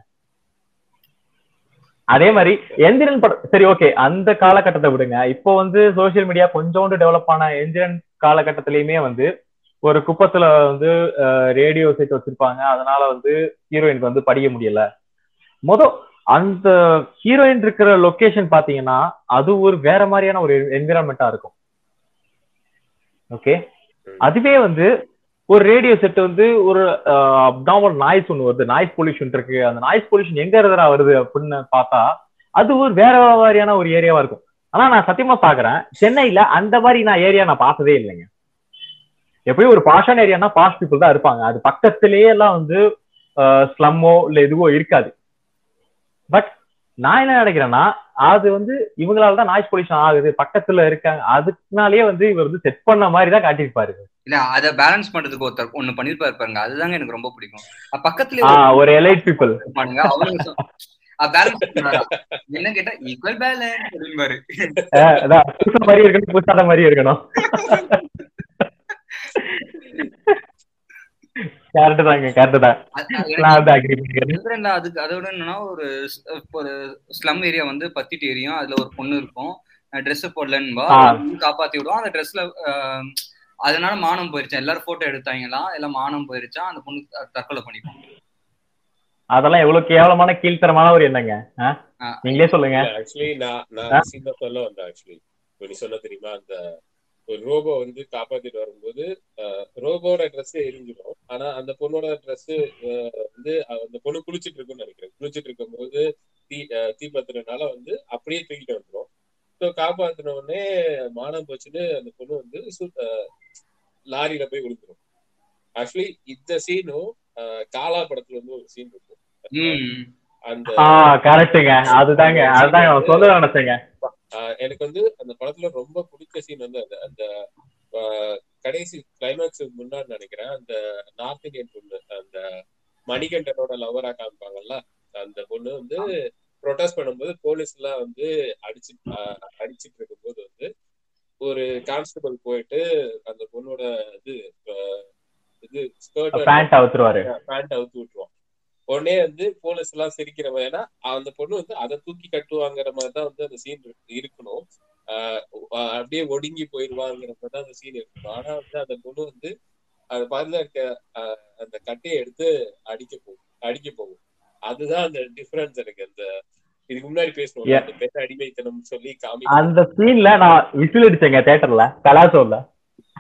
அதே மாதிரி எந்திரன் படம் சரி ஓகே அந்த காலகட்டத்தை விடுங்க. இப்போ வந்து சோசியல் மீடியா கொஞ்சோண்டு டெவலப் ஆன எந்திரன் காலகட்டத்திலயுமே வந்து ஒரு குப்பத்துல வந்து ரேடியோ செட் வச்சிருப்பாங்க. அதனால வந்து ஹீரோயினுக்கு வந்து படிக்க முடியல. மொத அந்த ஹீரோயின் இருக்கிற லொகேஷன் பாத்தீங்கன்னா அது ஒரு வேற மாதிரியான ஒரு என்விரான்மெண்டா இருக்கும். ஓகே அதுவே வந்து ஒரு ரேடியோ செட் வந்து ஒரு அப்டாமல் நாய்ஸ் ஒன்று வருது. நாய்ஸ் பொல்யூஷன் இருக்கு. அந்த நாய்ஸ் பொல்யூஷன் எங்க இருந்தா வருது அப்படின்னு பார்த்தா அது ஒரு வேற மாதிரியான ஒரு ஏரியாவா இருக்கும். ஆனா நான் சத்தியமா பாக்குறேன் சென்னையில அந்த மாதிரி நான் ஏரியா நான் பார்த்ததே இல்லைங்க. எப்படியும் ஒரு பாஷான ஏரியானா பாஷ் பீப்புள் தான் இருப்பாங்க. அது பக்கத்திலேயே எல்லாம் வந்து ஸ்லம்மோ இல்ல எதுவோ இருக்காது. பட் நான் என்ன நினைக்கிறேன்னா அது வந்து இவங்களால தான் நாய்ஸ் பொல்யூஷன் ஆகுது பக்கத்துல இருக்காங்க அதுக்குனாலேயே வந்து இவர் வந்து செட் பண்ண மாதிரி தான் காட்டியிருப்பாரு. இல்ல அத பேலன்ஸ் பண்றதுக்கு ஒருத்தர் ஒண்ணு பண்ணிருப்பாரு பாருங்க அதுதாங்க எனக்கு ரொம்ப பிடிக்கும். பக்கத்துல ஒரு எலைட் பீப்புள் இருப்பானுங்க அவங்க என்ன கேட்டா ஈக்குவல் பேலன்ஸ் அப்படின்பாரு புதுசா மாதிரி இருக்கணும் புதுசாத மாதிரி இருக்கணும். கரெக்ட் தாங்க கரெக்ட் தான். நான் வந்து அக்ரி பண்ணிக்கிறேன். அதுக்கு அதோட என்னன்னா ஒரு ஒரு ஸ்லம் ஏரியா வந்து பத்திட்டு ஏரியும் அதுல ஒரு பொண்ணு இருக்கும். ட்ரெஸ் போடலன்பா காப்பாத்தி விடுவோம் அந்த ட்ரெஸ்ல அதனால மானம் போயிருச்சா? எல்லாரும் போட்டோ எடுத்தாங்களாம் எல்லாம் மானம் போயிருச்சா? அந்த பொண்ணு தற்கொலை பண்ணிப்போம் அதெல்லாம் எவ்வளவு கேவலமான கீழ்த்தரமான ஒரு எண்ணங்க. நீங்களே சொல்லுங்க. ஆக்சுவலி நான் சொல்ல வந்தேன் ஆக்சுவலி நீ சொல்ல தெரியுமா? அந்த ஒரு ரோபோ வந்து காப்பாத்திட்டு வரும்போது ரோபோட ட்ரெஸ் எரிஞ்சிடும் ஆனா அந்த பொண்ணோட ட்ரெஸ் வந்து அந்த பொண்ணு குளிச்சிட்டு இருக்குன்னு நினைக்கிறேன். குளிச்சிட்டு இருக்கும் போது தீ தீ பத்துறதுனால வந்து அப்படியே தூக்கிட்டு வந்துடும் ஸோ காப்பாத்தின உடனே மானம் போச்சுன்னு அந்த பொண்ணு வந்து லாரியில போய் விழுந்துரும். ஆக்சுவலி இந்த சீனும் காலா படத்துல வந்து ஒரு சீன் இருக்கும். அந்த கரெக்டுங்க அதுதாங்க. அதுதாங்க. சொல்ல நினைச்சேங்க எனக்கு வந்து அந்த படத்துல ரொம்ப பிடிச்ச சீன் வந்து அந்த அந்த கடைசி கிளைமேக்ஸுக்கு முன்னாடி நினைக்கிறேன். அந்த நார்த் இந்தியன் பொண்ணு அந்த மணிகண்டனோட லவரா காமிப்பாங்கல்ல அந்த பொண்ணு வந்து ப்ரொட்டஸ்ட் பண்ணும்போது போலீஸ் எல்லாம் வந்து அடிச்சு அடிச்சிட்டு இருக்கும்போது வந்து ஒரு கான்ஸ்டபிள் போயிட்டு அந்த பொண்ணோட இது இது ஸ்கர்ட் பேண்ட் அவுத்துருவாரு. பேண்ட் அவுத்து விட்டுருவான். உடனே வந்து போலீஸ் எல்லாம் சிரிக்கிறவன் ஏன்னா அந்த பொண்ணு வந்து அதை தூக்கி கட்டுவாங்கிற மாதிரிதான் வந்து அந்த சீன் இருக்கணும். அப்படியே ஒடுங்கி போயிடுவாங்கிற மாதிரி தான் அந்த சீன் இருக்கணும். ஆனா வந்து அந்த பொண்ணு வந்து அது பக்கத்துல இருக்க அந்த கட்டையை எடுத்து அடிக்க போகும் அடிக்க போகும். அதுதான் அந்த டிஃபரன்ஸ் எனக்கு அந்த இதுக்கு முன்னாடி பேசணும் அந்த பெண் அடிமைத்தனம் சொல்லி காமி அந்த சீன்ல நான் விசில் அடிச்சேங்க தியேட்டர்ல கலாசோல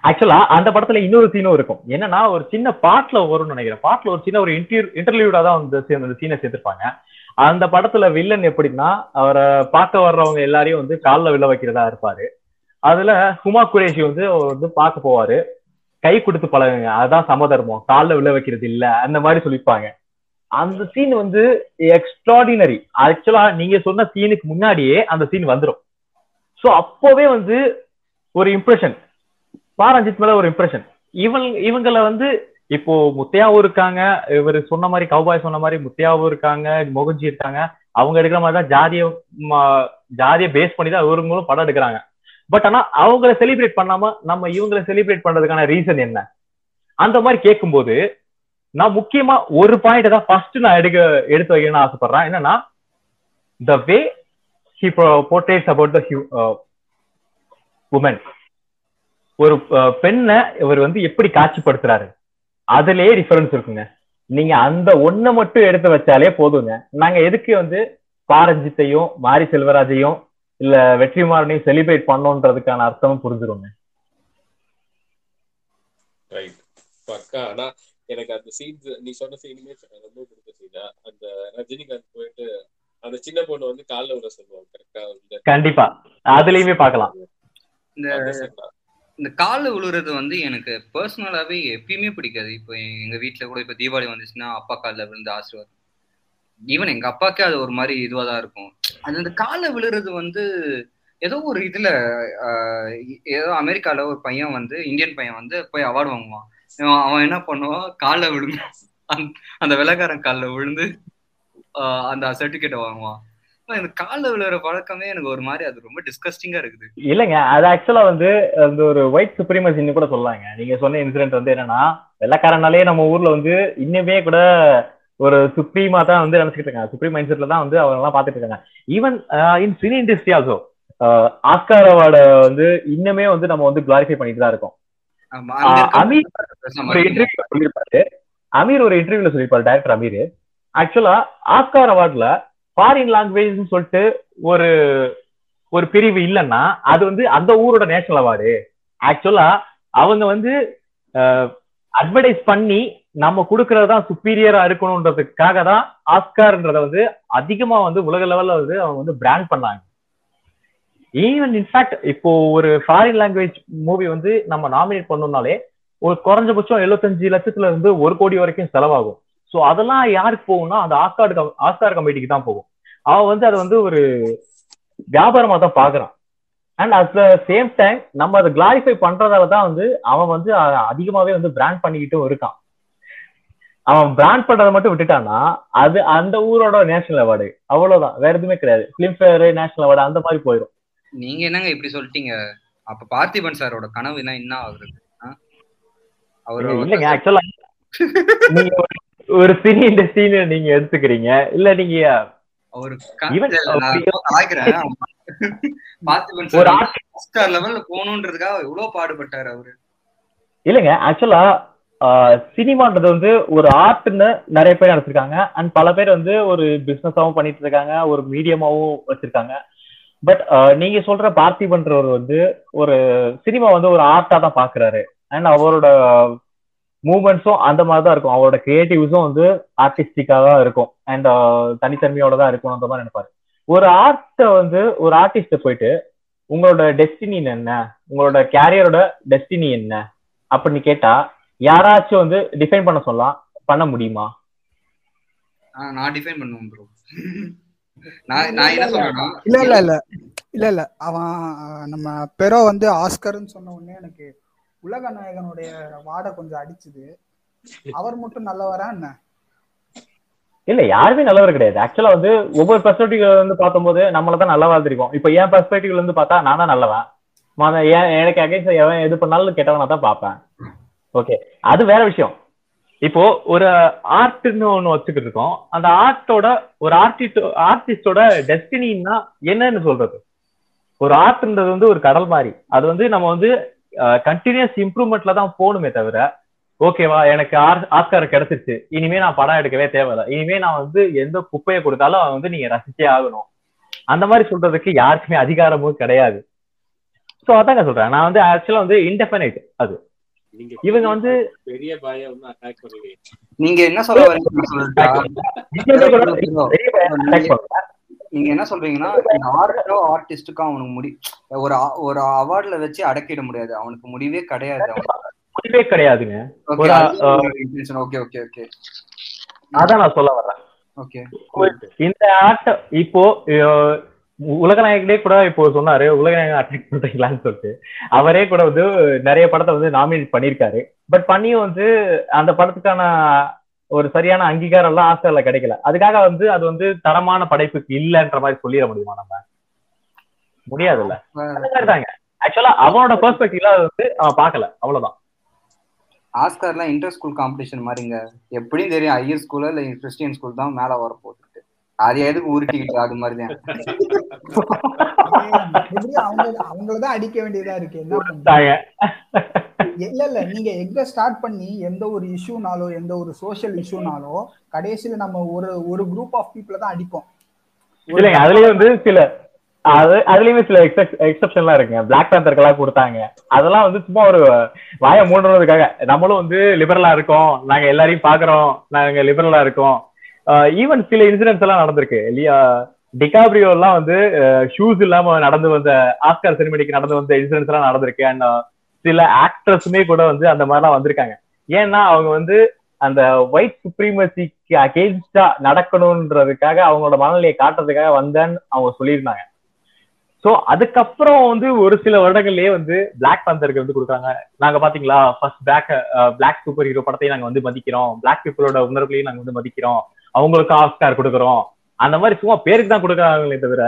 ஆக்சுவலா அந்த படத்துல இன்னொரு சீனும் இருக்கும். என்னன்னா ஒரு சின்ன பாட்டுல வரும்னு நினைக்கிறேன். பாட்டுல ஒரு சின்ன ஒரு இன்டர் இன்டர்வியூடா தான் வந்து அந்த சீனை சேர்த்திருப்பாங்க. அந்த படத்துல வில்லன் எப்படின்னா அவரை பார்க்க வர்றவங்க எல்லாரையும் வந்து கால்ல விழ வைக்கிறதா இருப்பாரு. அதுல ஹுமா குரேஷி வந்து அவர் வந்து பார்க்க போவாரு. கை கொடுத்து பழகுங்க. அதுதான் சமதர்மம் கால்ல விழ வைக்கிறது இல்ல. அந்த மாதிரி சொல்லிப்பாங்க. அந்த சீன் வந்து எக்ஸ்ட்ராடினரி ஆக்சுவலா நீங்க சொன்ன சீனுக்கு முன்னாடியே அந்த சீன் வந்துடும் சோ அப்போவே வந்து ஒரு இம்ப்ரெஷன் பாரஞ்சித் மேல ஒரு இம்ப்ரெஷன் இவங்க இவங்கள வந்து இப்போ முத்தையாவும் இருக்காங்க. இவர் சொன்ன மாதிரி கௌபாய் சொன்ன மாதிரி முத்தையாவும் இருக்காங்க மோகன்ஜி இருக்காங்க. அவங்க எடுக்கிற மாதிரி தான் ஜாதிய ஜாதிய பேஸ் பண்ணி தான் இவங்களும் படம் எடுக்கிறாங்க. பட் ஆனா அவங்கள செலிப்ரேட் பண்ணாம நம்ம இவங்கள செலிப்ரேட் பண்றதுக்கான ரீசன் என்ன? அந்த மாதிரி கேட்கும்போது நான் முக்கியமா ஒரு பாயிண்ட் தான் ஃபர்ஸ்ட் நான் எடுக்க எடுத்து வைக்கணும்னு ஆசைப்படுறேன். என்னன்னா the way he portrays about the woman ஒரு பெண்ணை இவர் வந்து எப்படி காட்சிப்படுத்துறாரு? அதுலயே டிஃபரன்ஸ் இருக்குங்க. நீங்க அந்த ஒண்ணை மட்டும் எடுத்து வச்சாலே போதுங்க. நாங்க எதுக்கு வந்து பாரஞ்சித்தையும் மாரி செல்வராஜையும் இல்ல வெற்றிமாறனையும் செலிப்ரேட் பண்ணோன்றதுக்கான அர்த்தமும் புரிஞ்சிருங்க. ரைட் பக்கா ஆனா எனக்கு அந்த சீன்ஸ் நீ சொன்ன சீனுமே ரொம்ப பிடிச்ச சீனா அந்த ரஜினிகாந்த் போயிட்டு அந்த சின்ன பொண்ணு வந்து கால்ல விட சொல்லுவாங்க கரெக்டா? கண்டிப்பா. அதுலயுமே பார்க்கலாம். இந்த காலில் விழுறது வந்து எனக்கு பர்சனலாவே எப்பயுமே பிடிக்காது. இப்போ எங்க வீட்டில் கூட இப்போ தீபாவளி வந்துச்சுன்னா அப்பா காலில் விழுந்து ஆசீர்வாதம். ஈவன் எங்க அப்பாக்கே அது ஒரு மாதிரி இதுவாக தான் இருக்கும். அது அந்த காலில் விழுறது வந்து ஏதோ ஒரு இதுல ஆஹ், ஏதோ அமெரிக்கால ஒரு பையன் வந்து இந்தியன் பையன் வந்து போய் அவார்டு வாங்குவான். அவன் என்ன பண்ணுவான்? காலில் விழுந்து அந்த- அந்த காலில் கால்ல விழுந்து ஆஹ், அந்த சர்டிஃபிகேட்டை வாங்குவான். இந்த கால்ல விழுற பழக்கமே எனக்கு ஒரு மாதிரி அது ரொம்ப டிஸ்கஸ்டிங்கா இருக்குது. இல்லைங்க அது ஆக்சுவலா வந்து அந்த ஒரு ஒயிட் சுப்ரீமசின்னு கூட சொல்லலாங்க நீங்க சொன்ன இன்சிடென்ட் வந்து என்னன்னா வெள்ளக்காரனாலே நம்ம ஊர்ல வந்து இன்னுமே கூட ஒரு சுப்ரீமா தான் வந்து நினைச்சிட்டு இருக்காங்க. சுப்ரீம் மைண்ட் செட்ல தான் வந்து அவங்க எல்லாம் பாத்துட்டு இருக்காங்க even in cine industry also Oscar அவார்டை வந்து இன்னுமே வந்து நம்ம வந்து கிளாரிஃபை பண்ணிட்டு தான் இருக்கோம். அமீர் ஒரு இன்டர்வியூல சொல்லியிருப்பாரு. டைரக்டர் அமீர். ஆக்சுவலா ஆஸ்கார் அவார்ட்ல ஃபாரின் லாங்குவேஜ்னு சொல்லிட்டு ஒரு ஒரு பிரிவு இல்லைன்னா அது வந்து அந்த ஊரோட நேஷனல் அவார்டு ஆக்சுவலா அவங்க வந்து அட்வர்டைஸ் பண்ணி நம்ம கொடுக்கறது தான் சுப்பீரியரா இருக்கணும்ன்றதுக்காக தான் ஆஸ்கார்ன்றத வந்து அதிகமா வந்து உலக லெவல்ல வந்து அவங்க வந்து பிராண்ட் பண்ணாங்க. ஈவன் இன்ஃபேக்ட் இப்போ ஒரு ஃபாரின் லாங்குவேஜ் மூவி வந்து நம்ம நாமினேட் பண்ணோம்னாலே ஒரு குறைஞ்சபட்சம் எழுபத்தஞ்சு லட்சத்துல இருந்து ஒரு கோடி வரைக்கும் செலவாகும். சோ அதெல்லாம் யாருக்கு போகும்னா அந்த ஆஸ்கார் ஆஸ்கார் கமிட்டிக்கு தான் போகும். அவன் வந்து அதை வந்து ஒரு வியாபாரமா தான் பாக்குறான் and at the same time நம்ம அதை கிளாரிஃபை பண்றதால தான் வந்து அவன் வந்து அதிகமாவே வந்து பிராண்ட் பண்ணிக்கிட்டும் இருக்கான். அவன் பிராண்ட் பண்றதை மட்டும் விட்டுட்டான்னா அது அந்த ஊரோட நேஷனல் அவார்டு அவ்வளவுதான். வேற எதுவுமே கிடையாது. பிலிம்ஃபேர் நேஷனல் அவார்டு அந்த மாதிரி போயிடும். நீங்க என்னங்க இப்படி சொல்லிட்டீங்க? அப்ப பார்த்திபன் சாரோட கனவு என்ன என்ன ஆகுறது? அவரு இல்லைங்க ஆக்சுவலா நீங்க ஒரு- சினி இண்டஸ்ட்ரின்னு நீங்க எடுத்துக்கிறீங்க. இல்ல நீங்க ஒரு போகணுன்றதுக்காக எவ்வளவு பாடுபட்டாரு அவரு. இல்லைங்க ஆக்சுவலா சினிமான்றது வந்து ஒரு ஆர்ட்னு நிறைய பேர் நடத்திருக்காங்க அண்ட் பல பேர் வந்து ஒரு பிசினஸாவும் பண்ணிட்டு இருக்காங்க ஒரு மீடியமாவும் வச்சிருக்காங்க. பட் நீங்க சொல்ற பார்த்திபன்றவர் வந்து ஒரு சினிமா வந்து ஒரு ஆர்ட்டா தான் பாக்குறாரு. அண்ட் அவரோட மூமெண்ட்ஸும் அந்த மாதிரி தான் இருக்கும். அவரோட கிரியேட்டிவ்ஸும் வந்து ஆர்டிஸ்டிக்கா தான் இருக்கும். அண்ட் தனித்தன்மையோட தான் இருக்கும் அந்த மாதிரி நினைப்பாரு. ஒரு ஆர்ட்டை வந்து ஒரு ஆர்டிஸ்ட போயிட்டு உங்களோட டெஸ்டினி என்ன? உங்களோட கேரியரோட டெஸ்டினி என்ன? அப்படின்னு கேட்டா யாராச்சும் வந்து டிஃபைன் பண்ண சொல்லலாம் பண்ண முடியுமா? நான் டிஃபைன் பண்ணுவேன் ப்ரோ நான் நான் என்ன சொல்றேன்னா இல்ல இல்ல இல்ல. இல்ல இல்ல. அவன் நம்ம பெரோ வந்து ஆஸ்கர்னு சொன்ன உடனே எனக்கு உலக நாயகனுடைய வாடை கொஞ்சம் அடிச்சுது. அவர் மட்டும் நல்லவரா என்ன? இல்ல யாருமே நல்லவர் கிடையாது. ஆக்சுவலா வந்து ஒவ்வொரு பெர்ஸ்பெக்டிவ்ல வந்து பார்க்கும்போது நம்மள தான் நல்லவா தெரியும் இப்ப என் பெர்ஸ்பெக்டிவ்ல இருந்து பார்த்தா நான் தான் நல்லவன். ஏன் எனக்கு அகைன்ஸ்ட் எவன் எது பண்ணாலும் கெட்டவனா தான் பார்ப்பேன். ஓகே அது வேற விஷயம். இப்போ ஒரு ஆர்ட்னு ஒண்ணு வச்சுக்கிட்டு இருக்கோம். அந்த ஆர்ட்டோட ஒரு ஆர்டிஸ்ட் ஆர்டிஸ்டோட டெஸ்டினின்னா என்னன்னு சொல்றது? ஒரு ஆர்ட்ன்றது வந்து ஒரு கடல் மாதிரி. அது வந்து நம்ம வந்து கண்டினியூஸ் இம்ப்ரூவ்மெண்ட்ல தான் போகணுமே தவிர ஓகேவா எனக்கு ஆர்- ஆஸ்கார் கிடைச்சிருச்சு. இனிமே நான் படம் எடுக்கவே தேவையில்ல. இனிமே நான் வந்து எந்த குப்பையை கொடுத்தாலும் வந்து நீங்க ரசிச்சே ஆகணும். அந்த மாதிரி சொல்றதுக்கு யாருக்குமே அதிகாரமும் கிடையாது. ஸோ அதாங்க சொல்றேன். நான் வந்து ஆக்சுவலா வந்து இன்டெஃபினைட் அது. இவங்க வந்து பெரிய பாய வந்து அட்டாக் பண்ணுவீங்க நீங்க என்ன சொல்ல வரீங்க நீங்க என்ன சொல்றீங்கன்னா ஆர்ட்டோ ஆர்டிஸ்டுக்கும் அவனுக்கு முடி ஒரு ஒரு அவார்ட்ல வச்சு அடக்கிட முடியாது. அவனுக்கு முடிவே கிடையாது. முடிவே கிடையாதுங்க. ஓகே ஓகே ஓகே ஓகே அதான் நான் சொல்ல வர்றேன். ஓகே இந்த ஆக்ட் இப்போ உலகநாயகனே கூட இப்போ சொன்னாரு உலகநாயகன் அட்டாக் பண்றீங்களான்னு சொல்லிட்டு. அவரே கூட வந்து நிறைய படத்தை வந்து நாமினேட் பண்ணியிருக்காரு. பட் பண்ணியும் வந்து அந்த படத்துக்கான ஒரு சரியான அங்கீகாரம் எல்லாம் ஆஸ்கர்ல கிடைக்கல. அதுக்காக வந்து அது வந்து தரமான படைப்புக்கு இல்லைன்ற மாதிரி சொல்லிட முடியுமா நம்ம? முடியாதுல்ல. ஆக்சுவலா அவனோட பெர்ஸ்பெக்டிவ்ல அது வந்து அவன் பார்க்கல. அவ்வளவுதான். ஆஸ்கார்லாம் இன்டர் ஸ்கூல் காம்படிஷன் மாதிரிங்க. எப்படியும் தெரியும் ஐயர் ஸ்கூல்ல இல்ல கிறிஸ்டியன் ஸ்கூல் தான் மேல வர போகுது அது எதுக்கு உருட்டிக்கிட்டு அது மாதிரி தான். அவங்களதான் அடிக்க வேண்டியதா இருக்கு. இல்ல இல்ல. நீங்க எங்க ஸ்டார்ட் பண்ணி எந்த ஒரு இஷ்யூனாலோ எந்த ஒரு சோஷியல் இஷ்யூனாலோ கடைசியில நம்ம ஒரு ஒரு குரூப் ஆஃப் பீப்புள தான் அடிப்போம். இல்லைங்க அதுலயே வந்து சில அது அதுலயுமே சில எக்ஸப்ஷன்லாம் இருக்குங்க. பிளாக் பேந்தருக்கெல்லாம் கொடுத்தாங்க. அதெல்லாம் வந்து சும்மா ஒரு வாயை மூடுறதுக்காக. நம்மளும் வந்து லிபரலா இருக்கோம். நாங்க எல்லாரையும் பாக்குறோம் நாங்க லிபரலா இருக்கோம். ஈவன் சில இன்சிடென்ட்ஸ் எல்லாம் நடந்திருக்கு. இல்லையா? டிகாப்ரியோ எல்லாம் வந்து ஷூஸ் இல்லாம நடந்து வந்த ஆஸ்கார் செரிமனிக்கு நடந்து வந்த இன்சிடென்ட்ஸ் எல்லாம் நடந்திருக்கு. அண்ட் சில ஆக்ட்ரஸுமே கூட வந்து அந்த மாதிரிலாம் வந்திருக்காங்க. ஏன்னா அவங்க வந்து அந்த ஒயிட் சுப்ரீமசிக்கு அகேன்ஸ்டா நடக்கணும்ன்றதுக்காக அவங்களோட மனநிலையை காட்டுறதுக்காக வந்தேன்னு அவங்க சொல்லியிருந்தாங்க. சோ அதுக்கப்புறம் வந்து ஒரு சில வருடங்கள்லயே வந்து பிளாக் பந்தருக்கு வந்து கொடுக்குறாங்க. நாங்க பாத்தீங்களா? First black black super hero படத்தையும் நாங்க வந்து மதிக்கிறோம். பிளாக் பீப்புளோட உணர்வுகளையும் நாங்க வந்து மதிக்கிறோம். அவங்களுக்கு ஆஸ்கார் கொடுக்குறோம். அந்த மாதிரி சும்மா பேருக்கு தான் கொடுக்குறாங்களே தவிர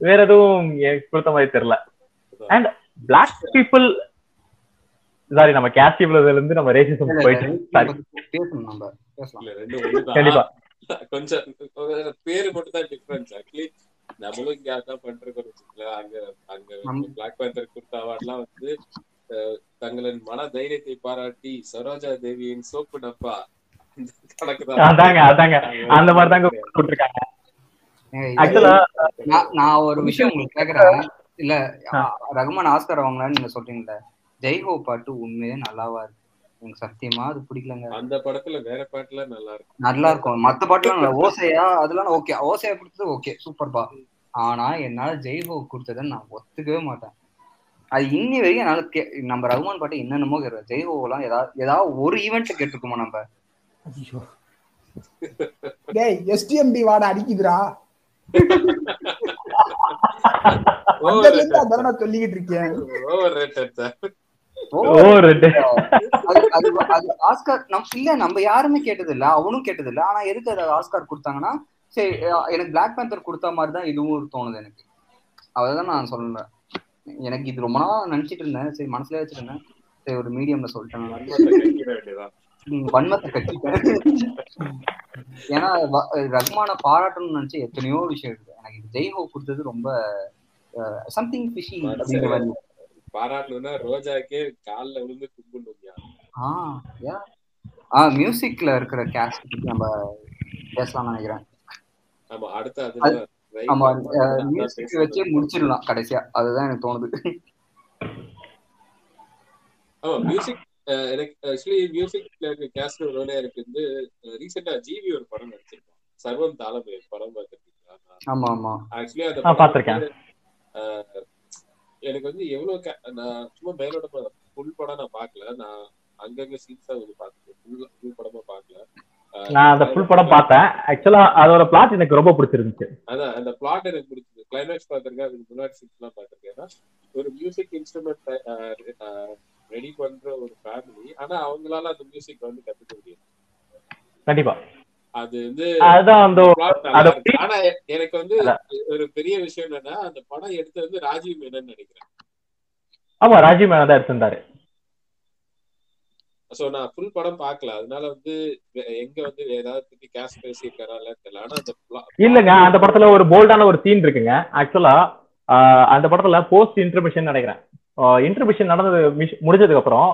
வேற எதுவும் கொடுத்த மாதிரி தெரியல. அண்ட் பிளாக் பீப்புள் சாரி நம்ம கேஸ்ட் இருந்து நம்ம ரேசிசம் போயிட்டு. சாரி கண்டிப்பா. கொஞ்சம் பேரு மட்டும் தான் டிஃபரன்ஸ் ஆக்சுவலி நம்மளும் இங்க அதான் பண்றோம் அங்க அங்க. பிளாக் பேந்தர் கொடுத்த அவார்ட்லாம் வந்து தங்களின் மன தைரியத்தை பாராட்டி சரோஜா தேவியின் சோப்பு டப்பா. அதாங்க அதாங்க. அந்த மாதிரி தாங்க கொடுத்துருக்காங்க ஆக்சுவலா நான் நான் ஒரு விஷயம் உங்களுக்கு கேக்குறேன். இல்ல ரகுமான் ஆஸ்கர் வாங்கலாம்னு நீங்க சொல்றீங்கல்ல. ஜெய்ஹோ பாட்டு உண்மையே நல்லாவா இருக்கு. எனக்கு சத்தியமா அது பிடிக்கலங்க. அந்த படத்துல வேற பாட்டுல நல்லா இருக்கும் நல்லா இருக்கும் மத்த பாட்டுலாம் நல்லா ஓசையா அதெல்லாம் ஓகே ஓசையா கொடுத்தது ஓகே சூப்பர் பா. ஆனா என்னால ஜெய்ஹோ கொடுத்ததை நான் ஒத்துக்கவே மாட்டேன். அது இன்னி வரைக்கும் என்னால கே நம்ம ரகுமான் பாட்டு என்னென்னமோ கேட்கறோம் ஜெய்ஹோலாம் ஏதாவது ஏதாவது ஒரு ஈவெண்ட்ல கேட்டிருக்கோமா நம்ம? டேய் எஸ்டிஎம்டி வாட அடிக்குதுடா. சொல்லிக்கிட்டு இருக்கேன். ஆஸ்கார் நம் இல்ல நம்ம யாருமே கேட்டது இல்ல அவனும் கேட்டது இல்ல ஆனா எதுக்கு அதை ஆஸ்கார் கொடுத்தாங்கன்னா சரி எனக்கு பிளாக் பேந்தர் கொடுத்த மாதிரி தான் இதுவும் தோணுது எனக்கு. அதான் நான் சொல்றேன் எனக்கு இது ரொம்ப நாளா நினைச்சிட்டு இருந்தேன். சரி மனசுல வச்சிருந்தேன். சரி ஒரு மீடியம்ல சொல்லிட்டேன். வன்மத்தை கட்டிட்டேன். ஏன்னா ரகுமான பாராட்டணும்னு நினைச்ச எத்தனையோ விஷயம் இருக்கு. எனக்கு இது ஜெய்ஹோ கொடுத்தது ரொம்ப சம்திங் ஃபிஷி அப்படிங்கிற மாதிரி. பாராட்டணும்னா ரோஜாக்கே கால்ல விழுந்து கும்பிடணும்யா. ஆ மியூசிக்ல இருக்கிற கேஸ்ட் பத்தி நம்ம பேசலாம்னு நினைக்கிறேன். ஆமா அடுத்து right. ஆமா மியூசிக். வச்சே முடிச்சிடலாம் கடைசியா. அதுதான் எனக்கு தோணுது. ஆமா மியூசிக் எனக்கு ஆக்சுவலி மியூசிக்ல இருக்க கேஸ்ட் ரோலே எனக்கு வந்து ரீசெண்டா ஜிவி ஒரு படம் நடிச்சிருக்கோம். சர்வம் தாளமே படம் பார்த்துருக்கீங்களா? ஆமா ஆமா. ஆக்சுவலி அந்த ஆ, படம் பார்த்திருக்கேன். வந்து, அஹ், எனக்கு வந்து எவ்வளவு நான் சும்மா மேலோட ஃபுல் படம் நான் பார்க்கல. நான் அங்கங்க சீன்ஸ் தான் வந்து பார்த்துருக்கேன் ஃபுல் ஃபுல் படமா பார்க்கல. அஹ், நான் அந்த ஃபுல் படம் பார்த்தேன். ஆக்சுவலா அதோட பிளாட் எனக்கு ரொம்ப பிடிச்சிருந்துச்சு. அதான் அந்த பிளாட் எனக்கு பிடிச்சது கிளைமேக்ஸ் பார்த்திருக்கேன். அதுக்கு முன்னாடி சீன்ஸ் எல்லாம் பார்த்திருக்கேன். ஏன்னா ஒரு மியூசிக் இன்ஸ்ட்ருமெண்ட் ரெடி பண்ற ஒரு ஃபேமிலி ஆனா அவங்களால அந்த மியூசிக் வந்து கத்துக்க முடியும் கண்டிப்பா. அது வந்து. ஆனா எனக்கு வந்து. ஒரு பெரிய விஷயம் என்னன்னா அந்த படம் எடுத்தது வந்து ராஜீவ் மேனன் நினைக்கிறேன் ஆமா ராஜீவ் மேனன் தான் எடுத்திருந்தாரு. சோ நான் ஃபுல் படம் பார்க்கல. அதனால வந்து எங்க வந்து ஏதாவது பத்தி கேஷ் பேசியிருக்காரா தெரியல. ஆனா அந்த இல்லங்க அந்த படத்துல ஒரு போல்டான ஒரு சீன் இருக்குங்க. ஆக்சுவலா அந்த படத்துல போஸ்ட் இன்டர்மிஷன் நினைக்கிறேன் இன்டர்மிஷன் நடந்தது முடிஞ்சதுக்கு அப்புறம்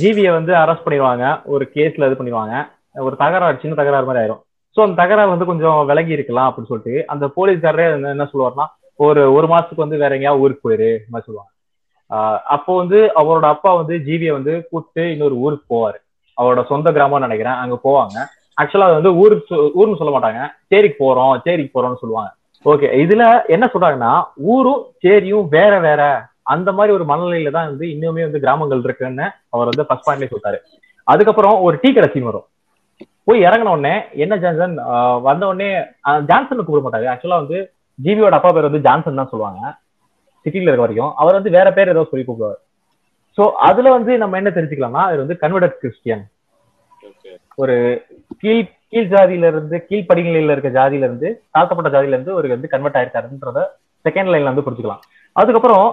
ஜிவியை வந்து அரெஸ்ட் பண்ணிடுவாங்க. ஒரு கேஸ்ல இது பண்ணிடுவாங்க. ஒரு தகராறு சின்ன தகராறு மாதிரி ஆயிரும். ஸோ அந்த தகராறு வந்து கொஞ்சம் விலகி இருக்கலாம் அப்படின்னு சொல்லிட்டு அந்த போலீஸ்காரரே என்ன சொல்லுவாருன்னா ஒரு ஒரு மாசத்துக்கு வந்து வேற எங்கேயாவது ஊருக்கு போயிரு மாதிரி சொல்லுவாங்க. அப்போ வந்து அவரோட அப்பா வந்து ஜீவியை வந்து கூப்பிட்டு இன்னொரு ஊருக்கு போவாரு. அவரோட சொந்த கிராமம்னு நினைக்கிறேன் அங்க போவாங்க. ஆக்சுவலா அது வந்து ஊருக்கு சொ- ஊர்னு சொல்ல மாட்டாங்க. சேரிக்கு போறோம் சேரிக்கு போறோம்னு சொல்லுவாங்க. ஓகே இதுல என்ன சொல்றாங்கன்னா ஊரும் சேரியும் வேற வேற அந்த மாதிரி ஒரு மனநிலையில தான் வந்து இன்னுமே வந்து கிராமங்கள் இருக்குன்னு அவர் வந்து ஃபர்ஸ்ட் பாயிண்ட்லேயே சொல்றாரு அதுக்கப்புறம் ஒரு டீ கடை சீன் வரும். போய் இறங்கின உடனே என்ன ஜான்சன்? வந்த உடனே ஜான்சன் கூப்பிட மாட்டாரு. ஆக்சுவலா வந்து ஜிவியோட அப்பா பேர் வந்து ஜான்சன் தான் சொல்லுவாங்க. சிட்டில இருக்க வரைக்கும். அவர் வந்து வேற பேர் ஏதோ சொல்லி கூப்பிடுவார். சோ அதுல வந்து நம்ம என்ன தெரிஞ்சுக்கலாம்னா அவர் வந்து கன்வெர்டட் கிறிஸ்டியன் ஒரு கீழ் கீழ் ஜாதியில இருந்து கீழ் படிநிலையில இருக்க ஜாதியில இருந்து தாழ்த்தப்பட்ட ஜாதியில இருந்து ஒரு வந்து கன்வெர்ட் ஆயிருக்காருன்றத செகண்ட் லைன்ல வந்து புரிஞ்சுக்கலாம். அதுக்கப்புறம்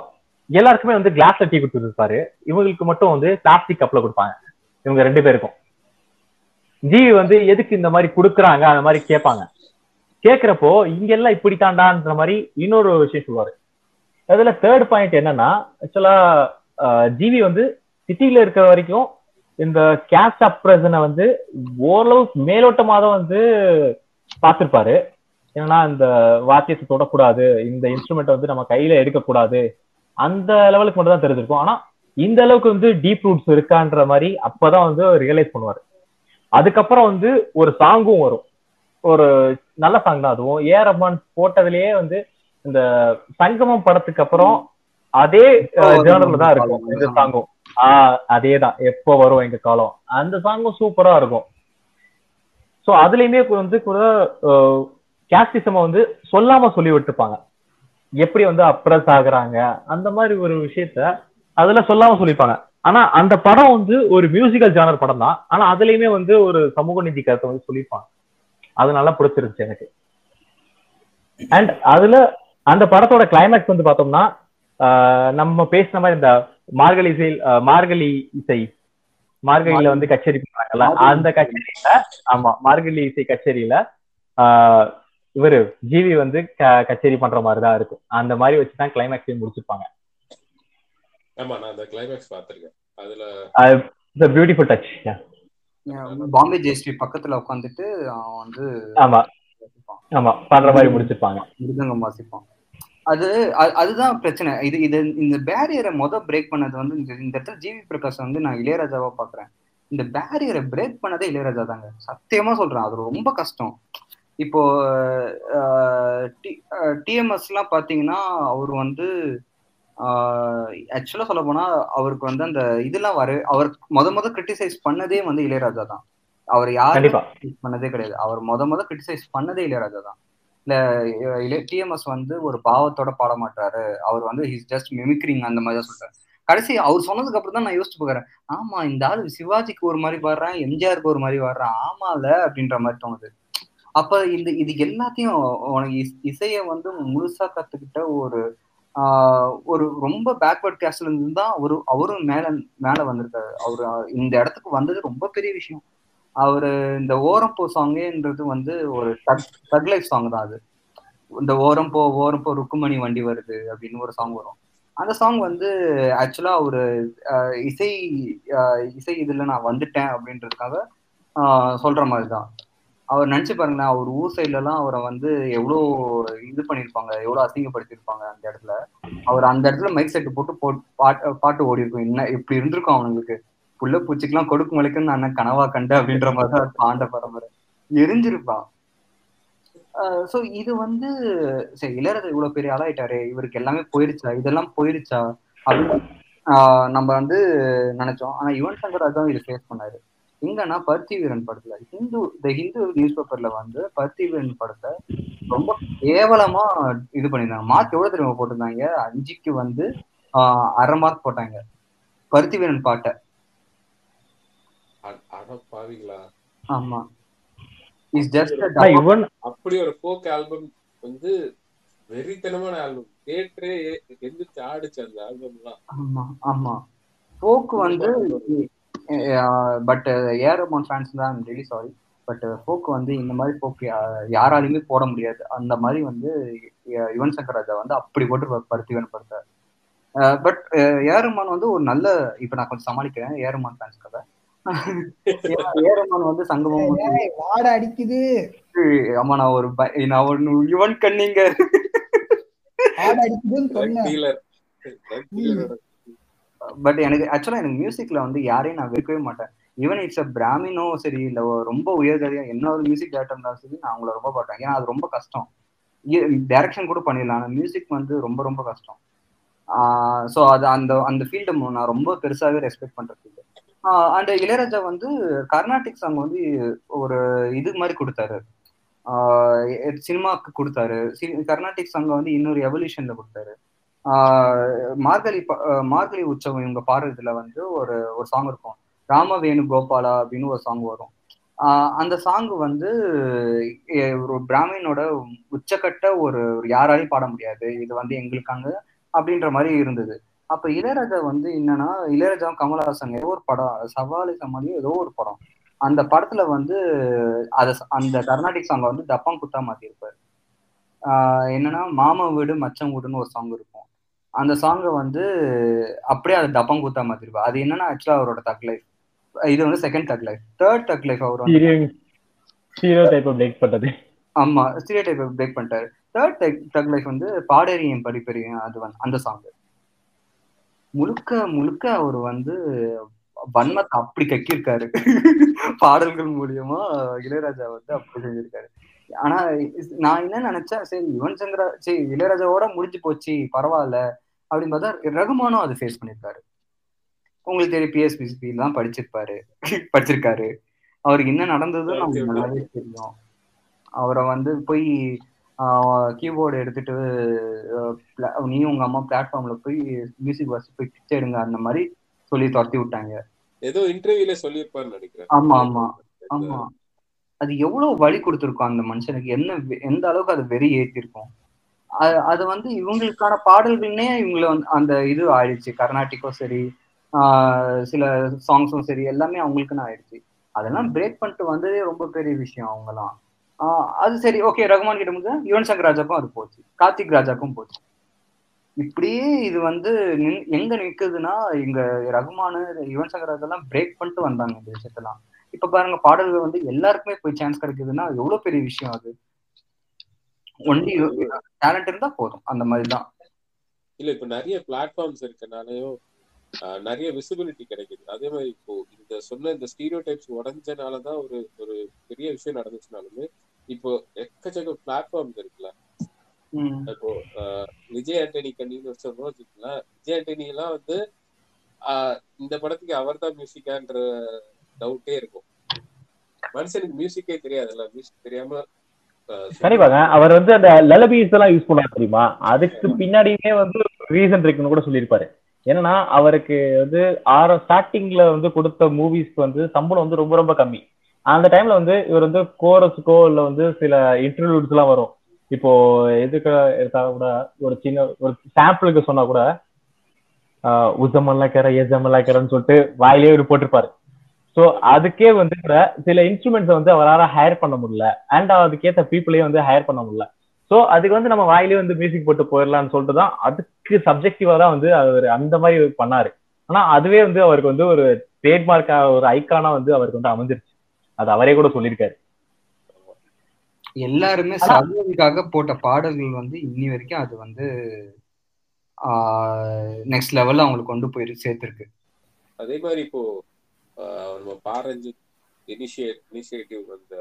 எல்லாருக்குமே வந்து கிளாஸ்ல டீ கொடுத்துருப்பாரு. இவங்களுக்கு மட்டும் வந்து பிளாஸ்டிக் கப்ல கொடுப்பாங்க. இவங்க ரெண்டு பேருக்கும். ஜிவி வந்து எதுக்கு இந்த மாதிரி கொடுக்குறாங்க? அந்த மாதிரி கேட்பாங்க. கேக்குறப்போ இங்கெல்லாம் இப்படி தாண்டான்ற மாதிரி இன்னொரு விஷயம் சொல்லுவாரு. அதுல தேர்ட் பாயிண்ட் என்னன்னா ஆக்சுவலா ஜிவி வந்து சிட்டியில இருக்கிற வரைக்கும் இந்த கேஸ்ட் அப்ரசனை வந்து ஓரளவு மேலோட்டமாக தான் வந்து பார்த்திருப்பாரு. ஏன்னா இந்த வாத்தியத்தை தொடக்கூடாது இந்த இன்ஸ்ட்ருமெண்ட் வந்து நம்ம கையில எடுக்கக்கூடாது அந்த லெவலுக்கு மட்டும் தான் தெரிஞ்சிருக்கும். ஆனா இந்த அளவுக்கு வந்து டீப் ரூட்ஸ் இருக்கான்ற மாதிரி அப்பதான் வந்து ரியலைஸ் பண்ணுவாரு. அதுக்கப்புறம் வந்து ஒரு சாங்கும் வரும். ஒரு நல்ல சாங் தான் அதுவும். ஏ ரஹ்மான் போட்டதுலயே வந்து இந்த சங்கமம் படத்துக்கு அப்புறம் அதே ஜேர்னல்ல தான் இருக்கும். இந்த சாங்கும் ஆஹ் அதேதான். எப்போ வரும் எங்க காலம். அந்த சாங்கும் சூப்பரா இருக்கும். சோ அதுலயுமே வந்து கூட கேஸ்டிசம வந்து சொல்லாம சொல்லி விட்டுருப்பாங்க எப்படி வந்து அப்ரஸ் ஆகுறாங்க அந்த மாதிரி ஒரு விஷயத்த அதுல சொல்லாம சொல்லிருப்பாங்க ஆனா அந்த படம் வந்து ஒரு மியூசிக்கல் ஜானர் படம் தான் ஆனா அதுலயுமே வந்து ஒரு சமூக நீதி கருத்தை வந்து சொல்லியிருப்பாங்க அது நல்லா பிடிச்சிருந்துச்சு எனக்கு. அண்ட் அதுல அந்த படத்தோட கிளைமேக்ஸ் வந்து பார்த்தோம்னா நம்ம பேசின மாதிரி இந்த மார்கழி இசை மார்கழி இசை. மார்கழியில வந்து கச்சேரி பண்றாங்கல்ல அந்த கச்சேரியில ஆமா மார்கழி இசை கச்சேரியில ஆஹ் இவரு ஜிவி வந்து க- கச்சேரி பண்ற மாதிரி தான் இருக்கும். அந்த மாதிரி வச்சுதான் கிளைமேக்ஸையும் முடிச்சிருப்பாங்க. ஆமா நான் அந்த கிளைமேக்ஸ் பார்த்திருக்கேன். அதுல the beautiful touch Bombay Jayashri பக்கத்துல உட்காந்துட்டு அவன் வந்து ஆமா. ஆமா பண்ற மாதிரி முடிச்சிருப்பாங்க. மிருதங்கம் வாசிப்பான். அது அதுதான் பிரச்சனை. இது இது இந்த பேரியரை மொத பிரேக் பண்ணது வந்து இந்த இந்த இடத்துல ஜிவி பிரகாஷ் வந்து நான் இளையராஜாவா பாக்குறேன் இந்த பேரியரை பிரேக் பண்ணதே இளையராஜா தாங்க. சத்தியமா சொல்றேன் அது ரொம்ப கஷ்டம். இப்போ டிஎம்எஸ் எல்லாம் பாத்தீங்கன்னா அவர் வந்து ஆக்சுவலா சொல்ல போனா அவருக்கு வந்து அந்த இதெல்லாம் வர அவர் முத முத கிரிட்டிசைஸ் பண்ணதே வந்து இளையராஜா தான். அவர் யாரும் பண்ணதே கிடையாது. அவர் முத முத கிரிட்டிசைஸ் பண்ணதே இளையராஜா தான். இல்ல டிஎம்எஸ் வந்து ஒரு பாவத்தோட பாட மாட்டாரு. அவர் வந்து ஹிஸ் ஜஸ்ட் மிமிக்ரிங் அந்த மாதிரி தான் சொல்றாரு. கடைசி அவர் சொன்னதுக்கு அப்புறம் தான் நான் யோசிச்சு பாக்குறேன் ஆமா இந்த ஆளு சிவாஜிக்கு ஒரு மாதிரி பாடுறான் எம்ஜிஆருக்கு ஒரு மாதிரி பாடுறான் ஆமால அப்படின்ற மாதிரி தோணுது. அப்ப இந்த இது எல்லாத்தையும் உனக்கு இசைய வந்து முழுசா கத்துக்கிட்ட ஒரு ஒரு ரொம்ப பேக்வர்ட் கேஸ்ட்ல இருந்து தான் அவரு அவரும் மேல மேல வந்திருக்காரு. அவரு இந்த இடத்துக்கு வந்தது ரொம்ப பெரிய விஷயம். அவரு இந்த ஓரம் போ சாங்குன்றது வந்து ஒரு தக் லைஃப் சாங் தான் அது. இந்த ஓரம் போ ஓரம் போ ருக்குமணி வண்டி வருது அப்படின்னு ஒரு சாங் வரும். அந்த சாங் வந்து ஆக்சுவலா ஒரு இசை ஆஹ் இசை இதுல நான் வந்துட்டேன் அப்படின்றதுக்காக ஆஹ் சொல்ற மாதிரி தான் அவர் நினைச்சு பாருங்களேன் அவர் ஊர் சைட்ல எல்லாம் அவரை வந்து எவ்வளோ இது பண்ணிருப்பாங்க எவ்வளோ அசிங்கப்படுத்திருப்பாங்க அந்த இடத்துல. அவர் அந்த இடத்துல மைக் செட் போட்டு போட்- பாட்டு பாட்டு ஓடி இருக்கும் என்ன இப்படி இருந்திருக்கும் அவனுங்களுக்கு. புள்ள பூச்சிக்கெல்லாம் கொடுக்கு மலைக்குன்னு நான் கனவா கண்டு அப்படின்ற மாதிரி தான் இருக்கும் ஆண்ட பரம்பரை. எரிஞ்சிருப்பான் சோ இது வந்து சரி இளையராஜா இவ்வளவு பெரிய ஆளாயிட்டாரு இவருக்கு எல்லாமே போயிருச்சா? இதெல்லாம் போயிருச்சா? அப்படின்னு ஆஹ் நம்ம வந்து நினைச்சோம். ஆனா யுவன் சங்கர் ராஜாவும் இது ஃபேஸ் பண்ணாரு. எங்கன்னா பருத்தி வீரன் படத்துல ஹிந்து த ஹிந்து நியூஸ் பேப்பர்ல வந்து பருத்தி வீரன் படத்தை ரொம்ப கேவலமா இது பண்ணிருந்தாங்க மார்க் எவ்வளவு தெரியுமா போட்டிருந்தாங்க? அஞ்சுக்கு வந்து ஆஹ் அரை மார்க் போட்டாங்க. பருத்தி வீரன் பாட்டை. ஆமா. இஸ் ஜஸ்ட் அப்படி ஒரு ஃபோக் ஆல்பம் வந்து வெறித்தனமான ஆல்பம் கேட்டே எந்திரிச்சு ஆடுச்சு அந்த ஆல்பம்லாம் ஆமா ஆமா. ஃபோக் வந்து பட் ஏரோமான் ஃபேன்ஸ் தான் ரியலி சாரி பட் ஃபோக் வந்து இந்த மாதிரி ஃபோக் யாராலையுமே போட முடியாது. அந்த மாதிரி வந்து யுவன் சங்கர் ராஜா வந்து அப்படி போட்டு பருத்திவன் படுத்தார் பட் ஏரோமான் வந்து ஒரு நல்ல இப்ப நான் கொஞ்சம் சமாளிக்கிறேன். ஏரோமான் ஃபேன்ஸ் கதை ஏரோமான் வந்து சங்கமம் வாடை அடிக்குது. ஆமா நான் ஒரு ப- நான் ஒன்னு யுவன் கண்ணிங்க. ஹார்ட் அடிக்குதுன்னு சொன்னேன். பட் எனக்கு ஆக்சுவலா எனக்கு மியூசிக்ல வந்து யாரையும் நான் வெறுக்கவே மாட்டேன். ஈவன் இட்ஸ் அ பிராமினோ சரி இல்ல ரொம்ப உயர்கதியா என்ன ஒரு மியூசிக் டேரக்டர் இருந்தாலும் சரி நான் அவங்கள ரொம்ப பாட்டேன் ஏன்னா அது ரொம்ப கஷ்டம். டைரக்ஷன் கூட பண்ணிடலாம். ஆனா மியூசிக் வந்து ரொம்ப ரொம்ப கஷ்டம். ஸோ அது அந்த அந்த ஃபீல்டு நான் ரொம்ப பெருசாவே ரெஸ்பெக்ட் பண்ற ஃபீல்டு அண்ட் இளையராஜா வந்து கர்நாடிக் சாங் வந்து ஒரு இது மாதிரி கொடுத்தாரு. சினிமாவுக்கு கொடுத்தாரு. கர்நாடிக் சாங் வந்து இன்னொரு எவல்யூஷன்ல கொடுத்தாரு. மார்கழி மார்கழி உற்சவம் இவங்க பாடுறதுல வந்து ஒரு ஒரு சாங் இருக்கும். ராம வேணு கோபாலா அப்படின்னு ஒரு சாங் வரும். அந்த சாங் வந்து ஒரு பிராமினோட உச்சக்கட்ட ஒரு யாராலையும் பாட முடியாது. இது வந்து எங்களுக்காங்க அப்படின்ற மாதிரி இருந்தது. அப்ப இளையராஜா வந்து என்னன்னா இளையராஜா கமலஹாசன் ஏதோ ஒரு படம் சவாலி சமாளியோ ஏதோ ஒரு படம். அந்த படத்துல வந்து அத அந்த கர்நாடிக் சாங்கை வந்து தப்பாங்குத்தா மாத்திருப்பாரு ஆஹ் என்னன்னா மாமா வீடு மச்சம் வீடுன்னு ஒரு சாங் இருக்கும். அந்த சாங்கை வந்து அப்படியே அதை டப்பம் கூத்தா மாத்திருப்பாரு அது என்னன்னா ஆக்சுவலா அவரோட தக் லைஃப் இது வந்து second thug life third thug life அவர் வந்து ஹீரோ டைப் பிரேக் பண்றது. ஆமா ஸ்டீரியோ டைப் பிரேக் பண்ணிட்டாரு. தேர்ட் தக் லைஃப் வந்து பாடேரியம் படிப்பெரியும் அது வந்து அந்த சாங் முழுக்க முழுக்க அவர் வந்து வன்மத்தை அப்படி கக்கியிருக்காரு. பாடல்கள் மூலியமா இளையராஜா வந்து அப்படி செஞ்சிருக்காரு. ஆனா நான் என்ன நினைச்சேன் சரி யுவன் சங்கரா சரி இளையராஜாவோட முடிஞ்சு போச்சு பரவாயில்ல அப்படின்னு பார்த்தா ரகுமானும் அதை ஃபேஸ் பண்ணியிருக்காரு. உங்களுக்கு தெரியும் பிஎஸ்பிசிபி தான் படிச்சிருப்பாரு. படிச்சிருக்காரு. அவருக்கு என்ன நடந்ததுன்னு நமக்கு நல்லாவே தெரியும். அவரை வந்து போய் கீபோர்டு எடுத்துட்டு நீயும் உங்க அம்மா பிளாட்ஃபார்ம்ல போய் மியூசிக் வாசி போய் பிச்சை எடுங்க அந்த மாதிரி சொல்லி துரத்தி விட்டாங்க. ஏதோ இன்டர்வியூல சொல்லியிருப்பாருன்னு நினைக்கிறேன். ஆமா ஆமா ஆமா. அது எவ்வளவு வழி கொடுத்துருக்கும் அந்த மனுஷனுக்கு? என்ன எந்த அளவுக்கு அது வெறி ஏத்திருக்கும்? அ- அது வந்து இவங்களுக்கான பாடல்கள்னே இவங்கள வந்து அந்த இது ஆயிடுச்சு. கர்நாடிக்கும் சரி ஆஹ் சில சாங்ஸும் சரி எல்லாமே அவங்களுக்குன்னு ஆயிடுச்சு. அதெல்லாம் பிரேக் பண்ணிட்டு வந்ததே ரொம்ப பெரிய விஷயம் அவங்கலாம் ஆஹ் அது சரி ஓகே ரகுமான் கிட்ட முடிஞ்சா யுவன் சங்கர் ராஜாக்கும் அது போச்சு. கார்த்திக் ராஜாக்கும் போச்சு. இப்படியே இது வந்து எங்க நிக்குதுன்னா இங்க ரகுமானு யுவன் சங்கர் ராஜாலாம் பிரேக் பண்ணிட்டு வந்தாங்க இந்த விஷயத்தெல்லாம். இப்ப பாருங்க பாடல்கள் வந்து எல்லாருக்குமே போய் சான்ஸ் கிடைக்குதுன்னா எவ்வளவு பெரிய விஷயம் அது? ஒன்லி டேலண்ட் இருந்தா போதும் அந்த மாதிரி தான் இல்ல இப்ப நிறைய பிளாட்ஃபார்ம்ஸ் இருக்கனாலயும் நிறைய விசிபிலிட்டி கிடைக்குது. அதே மாதிரி இப்போ இந்த சொன்ன இந்த ஸ்டீரியோ டைப்ஸ் உடஞ்சனாலதான் ஒரு ஒரு பெரிய விஷயம் நடந்துச்சுனாலுமே இப்போ எக்கச்சக்க பிளாட்ஃபார்ம்ஸ் இருக்குல்ல. இப்போ ஆஹ், விஜய் ஆண்டனி கண்ணின்னு சொல்றோம் வச்சுக்கோங்களேன். விஜய் ஆண்டனி எல்லாம் வந்து ஆஹ், இந்த படத்துக்கு அவர் தான் மியூசிக்கான்ற டவுட்டே இருக்கும். மனுஷனுக்கு மியூசிக்கே தெரியாதுல்ல மியூசிக் தெரியாம கண்டிப்பாங்க அவர் வந்து அந்த லலபீஸ் எல்லாம் யூஸ் பண்ணாரு தெரியுமா? அதுக்கு பின்னாடியுமே வந்து ரீசன் இருக்குன்னு கூட சொல்லியிருப்பாரு. என்னன்னா அவருக்கு வந்து ஆர ஸ்டார்டிங்ல வந்து கொடுத்த மூவிஸ்க்கு வந்து சம்பளம் வந்து ரொம்ப ரொம்ப கம்மி. அந்த டைம்ல வந்து இவர் வந்து கோரஸுக்கோ இல்ல வந்து சில இன்டர்வியூஸ் எல்லாம் வரும். இப்போ எதுக்கு எடுத்தா கூட ஒரு சின்ன ஒரு சாம்பிளுக்கு சொன்னா கூட உசமெல்லாம் கேர ஏஜமெல்லாம் கேரன்னு சொல்லிட்டு வாயிலே ஒரு போட்டிருப்பாரு. ஸோ அதுக்கே வந்து கூட சில இன்ஸ்ட்ருமெண்ட்ஸை வந்து அவரால் ஹையர் பண்ண முடியல. அண்ட் அதுக்கேற்ற பீப்புளையும் வந்து ஹையர் பண்ண முடியல. ஸோ அதுக்கு வந்து நம்ம வாயிலே வந்து மியூசிக் போட்டு போயிடலாம்னு சொல்லிட்டு தான் அதுக்கு சப்ஜெக்டிவாக தான் வந்து அவர் அந்த மாதிரி பண்ணாரு. ஆனா அதுவே வந்து அவருக்கு வந்து ஒரு ட்ரேட்மார்க்காக ஒரு ஐக்கானா வந்து அவருக்கு வந்து அமைஞ்சிருச்சு. அது அவரே கூட சொல்லியிருக்காரு. எல்லாருமே சர்வதுக்காக போட்ட பாடல்கள் வந்து இன்னி வரைக்கும் அது வந்து நெக்ஸ்ட் லெவல்ல அவங்களுக்கு கொண்டு போய் சேர்த்திருக்கு அதே மாதிரி இப்போ ஆஹ், நம்ம பாரஞ்சித் இனிஷியேட் இனிஷியேட்டிவ் அந்த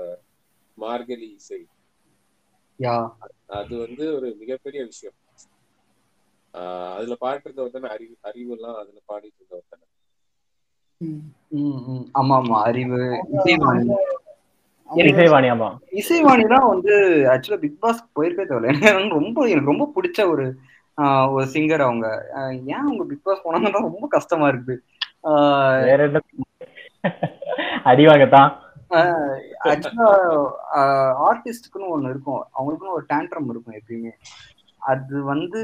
மார்கழி இசை யா அது வந்து ஒரு மிகப்பெரிய விஷயம் ஆஹ், அதுல பாடிட்டு இருந்தவர் தானே அறிவு அறிவு எல்லாம் அதுல பாடிட்டு இருந்தவர் தானே ம். ம், ம். ஆமா ஆமா அறிவு இசைவாணி ஆமா தான் வந்து ஆக்சுவலா பிக் பாஸ் போயிருக்கே தேவையில்ல எனக்கு ரொம்ப எனக்கு ரொம்ப பிடிச்ச ஒரு ஒரு சிங்கர் அவங்க. ஏன் அவங்க பிக் பாஸ் போனாங்க தான் ரொம்ப கஷ்டமா என்ன? அடிவாங்கத்தான் ஆக்சுவலா ஆர்டிஸ்டுக்குன்னு ஒண்ணு இருக்கும். அவங்களுக்குன்னு ஒரு டேண்ட்ரம் இருக்கும் எப்பயுமே. அது வந்து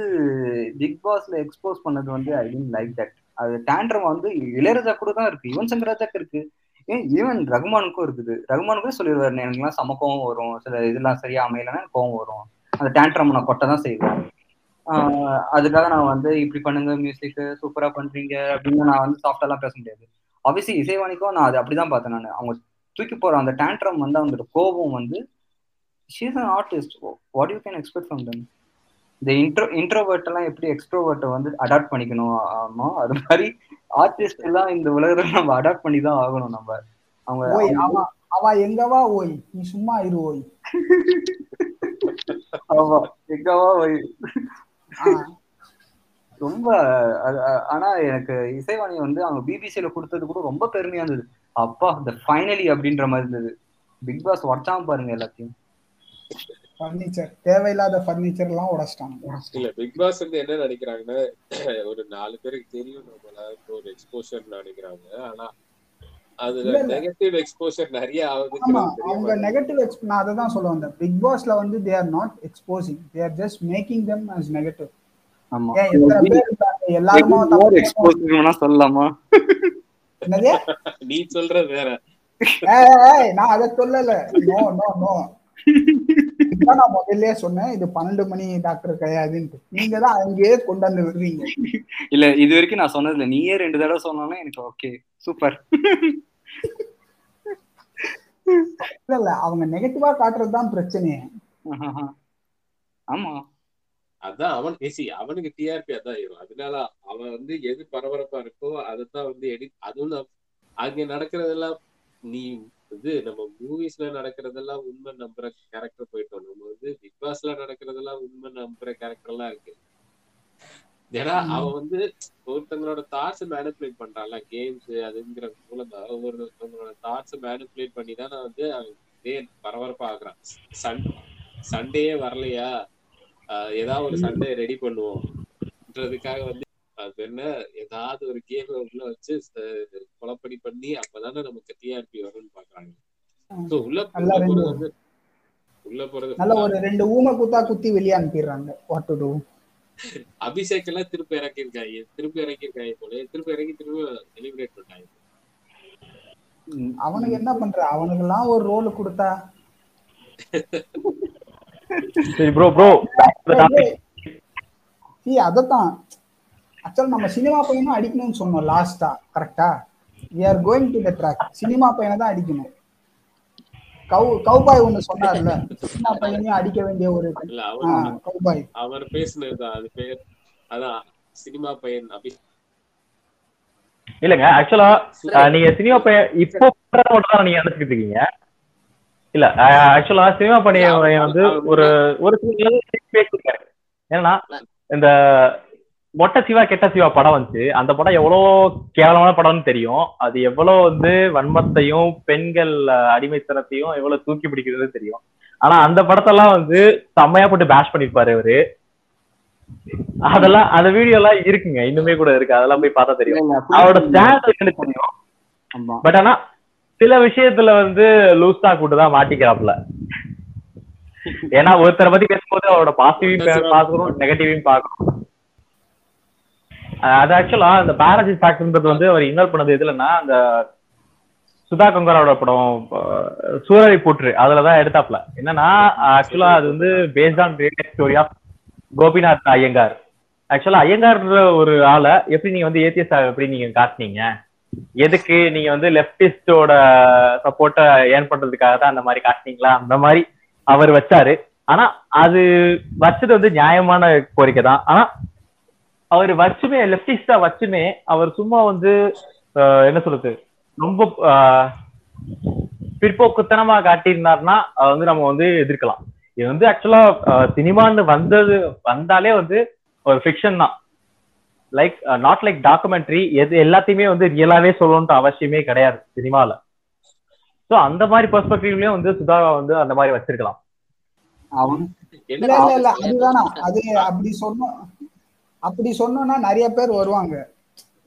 பிக் பாஸ்ல எக்ஸ்போஸ் பண்ணது வந்து ஐ லைக் தட் அது டேண்ட்ரம் வந்து இளையராஜா கூட தான் இருக்கு. யுவன் சங்கர் ராஜாக்கு இருக்கு. ஈவன் ரகுமானுக்கும் இருக்குது. ரகுமானுக்கும் சொல்லிடுவாரு எனக்குலாம் செம கோவம் வரும். சில இதெல்லாம் சரியா அமையலன்னா கோவம் வரும். அந்த டேண்ட்ரம் நான் கொட்ட தான் செய்வேன் ஆஹ் அதுக்காக நான் வந்து இப்படி பண்ணுங்க மியூசிக் சூப்பரா பண்றீங்க. அப்படின்னு நான் வந்து சாஃப்டெல்லாம் பேச முடியாது. ஆப்வியஸ்லி இசைவாணிக்கும் நான் அது அப்படிதான் பார்த்தேன் நான். அவங்க தூக்கி போற அந்த டேண்ட்ரம் வந்து அவங்களோட கோபம் வந்து she's an artist what you can expect from them இந்த இன்ட்ரோ இன்ட்ரோவர்ட் எல்லாம் எப்படி எக்ஸ்ட்ரோவர்ட்டை வந்து அடாப்ட் பண்ணிக்கணும்? ஆமா அது மாதிரி ஆர்டிஸ்ட் எல்லாம் இந்த உலகத்துல நம்ம அடாப்ட் பண்ணி தான் ஆகணும் நம்ம. அவங்க ஓய் அவ எங்கவா ஓய்? நீ சும்மா இரு ஓய். ஆமா எங்கவா ஆ, ரொம்ப ஆனா எனக்கு இசைவாணி வந்து அவங்க பிபிசியில கொடுத்தது கூட ரொம்ப பெருமையா இருந்தது. அப்பா இந்த ஃபைனலி அப்படின்ற மாதிரி இருந்தது. பிக் பாஸ் உடச்சாம பாருங்க எல்லாத்தையும். ஃபர்னிச்சர் தேவையில்லாத ஃபர்னிச்சர் எல்லாம் உடைச்சிட்டாங்க. இல்ல பிக் பாஸ் வந்து என்ன நினைக்கிறாங்கன்னா ஒரு நாலு பேருக்கு தெரியும் நம்மள ஒரு எக்ஸ்போஷர் நினைக்கிறாங்க. ஆனா அதுல. நெகட்டிவ் எக்ஸ்போஷர் நிறைய தெரிய அவங்க. நெகட்டிவ் எக்ஸ் நான் அதை தான் சொல்ல வந்தேன். பிக் பாஸ்ல வந்து they are not exposing they are just making them as negative ஆமா. எல்லாருமே எக்ஸ்போஸ் சொல்லலாமா? நீ சொல்றது வேற. நான் அதை சொல்லல. நோ நோ நோ நான் முதல்லயே சொன்னேன். இது பன்னெண்டு மணி டாக்டர் கிடையாதுன்ட்டு. நீங்க தான் அங்கேயே கொண்டாந்து விடுறீங்க. இல்ல இது வரைக்கும் நான் சொன்னதுல நீயே ரெண்டு தடவை சொன்னாலும் எனக்கு ஓகே சூப்பர் இல்ல இல்ல. அவங்க நெகட்டிவா காட்டுறது தான் பிரச்சனையே. ஆமா. அதான் அவன் பேசி அவனுக்கு டிஆர்பி அதான் ஏறும் அதனால அவன் வந்து எது பரபரப்பா இருக்கோ அதைத்தான் வந்து எடிட் அதுவும் அங்க நடக்கிறதெல்லாம் நீ இது நம்ம மூவிஸ்ல நடக்கிறதெல்லாம் உண்மை நம்புற கேரக்டர் போயிட்டோம். நம்ம வந்து பிக் பாஸ்ல நடக்கிறதெல்லாம் உண்மை நம்புற கேரக்டர் எல்லாம் இருக்கு. ஏன்னா அவன் வந்து ஒருத்தங்களோட தாட்ஸ் மேனிப்புலேட் பண்றான்ல. கேம்ஸ் அதுங்கிற மூலமா ஒருத்தவங்களோட தாட்ஸ் மேனிப்புலேட் பண்ணி தான் வந்து அவன் இதே பரபரப்பா ஆகுறான். சன் சண்டேயே வரலையா? ஏதாவது ஒரு சண்டே ரெடி பண்ணுவோம்ன்றதுக்காக வந்து அது என்ன ஏதாவது ஒரு கேம் உள்ள வச்சு கொலைப்படி பண்ணி அப்பதானே நமக்கு டிஆர்பி வரும்னு பாக்குறாங்க. சோ உள்ள போறது வந்து உள்ள போறது நல்ல ஒரு ரெண்டு ஊமை குத்தா குத்தி வெளியே அனுப்பிடுறாங்க. வாட் டு டூ அபிஷேக் எல்லாம் திருப்பி இறக்கியிருக்காங்க. திருப்பி இறக்கியிருக்காங்க போல திருப்பி இறக்கி திருப்பி செலிப்ரேட் பண்ணாங்க அவனுக்கு என்ன பண்ற? அவனுக்கு எல்லாம் ஒரு ரோல் கொடுத்தா? சரி ப்ரோ ப்ரோ சி அதத்தான். ஆக்சுவல் நம்ம சினிமா பையனும் அடிக்கணும்னு சொன்னோம் லாஸ்டா கரெக்டா we are going to the track cinema பையனை தான் அடிக்கணும். கவு கவுபாய் ஒண்ணு சொன்னார்ல சினிமா பையனையும் அடிக்க வேண்டிய ஒரு இல்ல ஆ, அவர் கவுபாய் அவர் பேசுனதுதான் அது பேர் அதான் சினிமா பையன் அபிஷேக் இல்லங்க ஆக்சுவலா நீங்க சினிமா பையன் இப்போ தான் நீங்க நினைச்சுக்கிட்டு இருக்கீங்க. இல்ல ஆக்சுவலா சினிமா பையன் வந்து ஒரு ஒரு சில பேசிருக்காரு ஏன்னா இந்த மொட்டை சிவா கெட்ட சிவா படம் வந்துச்சு. அந்த படம் எவ்வளவு கேவலமான படம்னு தெரியும். அது எவ்வளவு வந்து வன்மத்தையும் பெண்கள் அடிமைத்தனத்தையும் எவ்வளவு தூக்கி பிடிக்கிறது தெரியும். ஆனா அந்த படத்தெல்லாம் வந்து செம்மையா போட்டு பேஷ் பண்ணிருப்பாரு அவரு. அதெல்லாம் அந்த வீடியோ எல்லாம் இருக்குங்க. இன்னுமே கூட இருக்கு. அதெல்லாம் போய் பார்த்தா தெரியும். அவரோட ஸ்டாண்ட் தெரியும். ஆமா. பட் ஆனா சில விஷயத்துல வந்து லூஸ் கூட்டு தான் மாட்டிக்கிறாப்ல ஏன்னா ஒருத்தரை பத்தி பேசும்போது அவரோட பாசிட்டிவையும் பார்க்கணும் நெகட்டிவையும் பார்க்கணும். அஹ் அது ஆக்சுவலா அந்த பாலாஜி ஃபேக்டர்ன்றது வந்து அவர் இன்வால்வ் பண்ணது எதுலன்னா அந்த சுதா கங்கராவோட படம் சூரரை போற்று அதுலதான் எடுத்தாப்ல என்னன்னா ஆக்சுவலா அது வந்து based on real story of Gopinath Iyengar. ஆக்சுவலா ஐயங்கார்ன்ற ஒரு ஆளை எப்படி நீங்க வந்து ஏத்திஎஸ் எப்படி நீங்க காட்டுனீங்க? எதுக்கு நீங்க வந்து லெப்டிஸ்டோட சப்போர்ட்டை ஏர்ன் பண்றதுக்காக தான் அந்த மாதிரி காட்டுனீங்களா? அந்த மாதிரி அவர் வச்சாரு. ஆனா அது வச்சது வந்து நியாயமான கோரிக்கை தான். ஆனா அவர் வச்சுமே லெப்டிஸ்டா வச்சுமே அவர் சும்மா வந்து ஆஹ், என்ன சொல்றது ரொம்ப ஆஹ், பிற்போக்குத்தனமா காட்டியிருந்தாருன்னா அதை வந்து நம்ம வந்து எதிர்க்கலாம். இது வந்து ஆக்சுவலா சினிமான்னு வந்தது வந்தாலே வந்து ஒரு ஃபிக்ஷன் தான். லைக் நாட் லைக் டாக்குமெண்ட்ரி எது எல்லாத்தையுமே வந்து ரியலாவே சொல்லணும்ட்டு அவசியமே கிடையாது சினிமால. சோ அந்த மாதிரி பெர்ஸ்பெக்டிவ்லயும் வந்து சுதா வந்து அந்த மாதிரி வச்சிருக்கலாம். அது அப்படி சொன்னோம் அப்படி சொன்னோம்னா நிறைய பேர் வருவாங்க.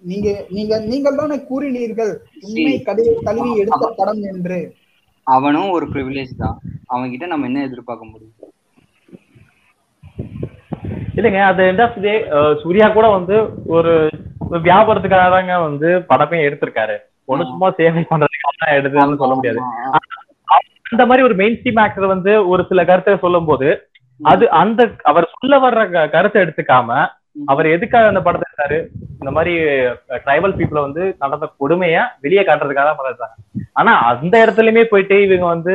நீங்க நீங்க நீங்கள் தானே கூறினீர்கள். உண்மை கழுவி கழுவி எடுத்த படம் என்று. அவனும் ஒரு ப்ரிவிலேஜ் தான். அவன் கிட்ட நம்ம என்ன எதிர்பார்க்க முடியும்? இல்லைங்க அது எண்ட் ஆஃப் டே சூர்யா கூட வந்து ஒரு வியாபாரத்துக்காக தாங்க வந்து படமே எடுத்திருக்காரு. ஒண்ணு சும்மா சேவை பண்றதுக்காக தான் எடுத்ததுன்னு சொல்ல முடியாது. அந்த மாதிரி ஒரு மெயின் ஸ்ட்ரீம் ஆக்டர் வந்து ஒரு சில கருத்தை சொல்லும் போது அது அந்த அவர் சொல்ல வர்ற கருத்தை எடுத்துக்காம அவர் எதுக்காக அந்த படத்தை எடுத்தாரு? இந்த மாதிரி ட்ரைபல் பீப்புளை வந்து நடந்த கொடுமைய வெளியே காட்டுறதுக்காக தான் படம் எடுத்தாங்க. ஆனா அந்த இடத்துலயுமே போயிட்டு இவங்க வந்து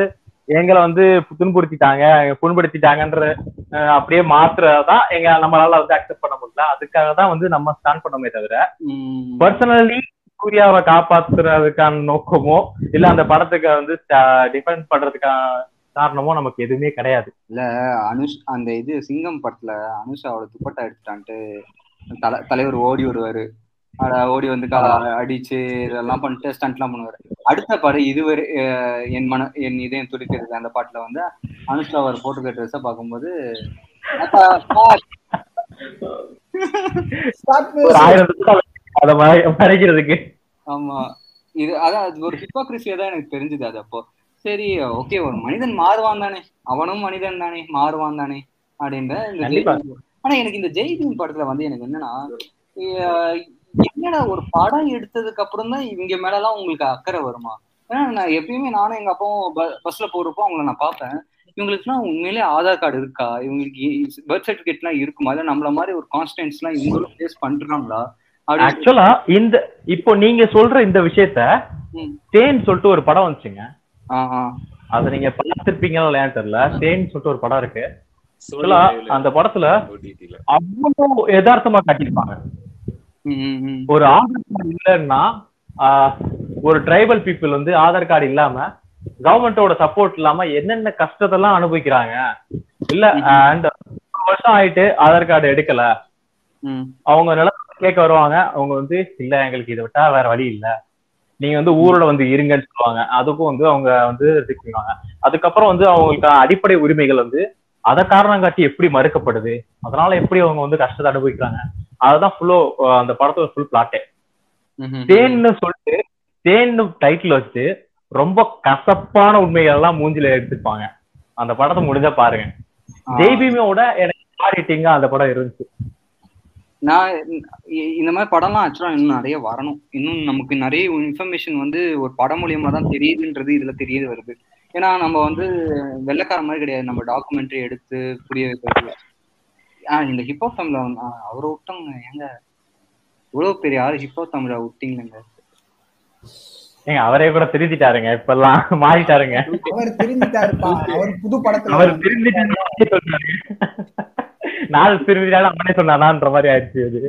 எங்களை வந்து துன்புறுத்திட்டாங்க புண்படுத்திட்டாங்கன்ற அப்படியே மாத்துறதான் எங்க நம்மளால வந்து அக்செப்ட் பண்ண முடியல. அதுக்காக தான் வந்து நம்ம ஸ்டாண்ட் பண்ணோமே தவிர. பர்சனலி சூர்யாவை காப்பாத்துறதுக்கான நோக்கமோ இல்ல அந்த படத்துக்கு வந்து டிஃபெண்ட் பண்றதுக்கான காரணமோ நமக்கு எதுவுமே கிடையாது. இல்ல அனுஷ் அந்த இது சிங்கம் படத்துல அனுஷாவோட துப்பட்டா எடுத்துட்டான்ட்டு தல தலைவர் ஓடி வருவாரு. ஓடி வந்து அடிச்சு இதெல்லாம் பண்ணிட்டு ஸ்டண்ட் எல்லாம் பண்ணுவாரு. அடுத்த படம் இதுவரை என் மன என் இதயம் துடிக்கிறது அந்த பாட்டுல வந்து அனுஷ்கா அவர் போட்டுக்க ட்ரெஸ்ஸை பார்க்கும்போது மறைக்கிறதுக்கு. ஆமா. இது அதான் அது ஒரு ஹிப்போக்ரிசியா தான் எனக்கு தெரிஞ்சது அது அப்போ. சரி ஓகே ஒரு மனிதன் மாறுவான் தானே? அவனும் மனிதன் தானே மாறுவான் தானே? அப்படின்ற ஆனா எனக்கு இந்த ஜெய்பீம் படத்துல வந்து எனக்கு என்னன்னா என்னடா ஒரு படம் எடுத்ததுக்கு அப்புறம் தான் இவங்க மேலலாம் உங்களுக்கு அக்கறை வருமா? ஏன்னா நான் எப்பயுமே நானும் எங்க அப்பாவும் பஸ்ல போறப்போ அவங்கள நான் பார்ப்பேன். இவங்களுக்குலாம் உண்மையிலே ஆதார் கார்டு இருக்கா? இவங்களுக்கு பர்த் சர்டிபிகேட் எல்லாம் இருக்குமா? இல்ல நம்மள மாதிரி ஒரு கான்ஸ்டன்ஸ் எல்லாம் இவங்களும் ஃபேஸ் பண்றாங்களா? ஆக்சுவலா இந்த இப்போ நீங்க சொல்ற இந்த விஷயத்த. தேன் சொல்லிட்டு ஒரு படம் வந்துச்சுங்க. அதை நீங்க பார்த்திருப்பீங்களா இல்லையான்னு தெரியல. தேன் சொல்லிட்டு ஒரு படம் இருக்கு. அந்த படத்துல. அவ்வளவு யதார்த்தமா காட்டியிருப்பாங்க. ஒரு ஆதார் கார்டு இல்லைன்னா ஆஹ், ஒரு ட்ரைபல் பீப்புள் வந்து ஆதார் கார்டு இல்லாம கவர்மெண்டோட சப்போர்ட் இல்லாம என்னென்ன கஷ்டத்தெல்லாம் அனுபவிக்கிறாங்க? இல்ல அண்ட் வருஷம் ஆயிட்டு ஆதார் கார்டு எடுக்கல. அவங்க நிலம் கேட்க வருவாங்க. அவங்க வந்து இல்ல எங்களுக்கு இதை விட்டா வேற வழி இல்ல. நீங்க வந்து ஊரோட வந்து இருங்கன்னு சொல்லுவாங்க. அதுக்கும் வந்து அவங்க வந்து பண்ணுவாங்க. அதுக்கப்புறம் வந்து அவங்களுக்கு அடிப்படை உரிமைகள் வந்து அதை காரணம் காட்டி எப்படி மறுக்கப்படுது? அதனால எப்படி அவங்க வந்து கஷ்டத்தை அனுபவிக்கிறாங்க? அதுதான் ஃபுல்லோ அந்த படத்தோட ஃபுல் பிளாட்டே. தேன்னு சொல்லிட்டு தேன்னு டைட்டில் வச்சு ரொம்ப கசப்பான உண்மைகள் எல்லாம் மூஞ்சில எடுத்துப்பாங்க. அந்த படத்தை முடிஞ்சா பாருங்க. ஆ. ஜெய்பீமோட எனக்கு அந்த படம் இருந்துச்சு. நான் இந்த மாதிரி படம்லாம் ஆக்சுவலா இன்னும் நிறைய வரணும். இன்னும் நமக்கு நிறைய இன்ஃபர்மேஷன் வந்து ஒரு படம் மூலியமா தான் தெரியுதுன்றது இதுல தெரிய வருது. ஏன்னா நம்ம வந்து வெள்ளைக்கார மாதிரி கிடையாது. நம்ம டாக்குமெண்ட்ரி எடுத்து புரிய வைக்கிறது ஆஹ் இந்த ஹிப்ஹாப் தமிழ அவரை விட்டவங்க ஏங்க? இவ்வளவு பெரிய ஆள் ஹிப்ஹாப் தமிழ விட்டீங்களேங்க. ஏங்க அவரே கூட திருத்திட்டாருங்க இப்பெல்லாம் மாறிட்டாருங்க. அவர் திரும்பிட்டாருப்பா அவர் புது படத்துல அவர் திருந்திட்டாரு நாள் திருந்திட்டாலும் அவனே சொன்னானான்ற மாதிரி ஆயிடுச்சு அது.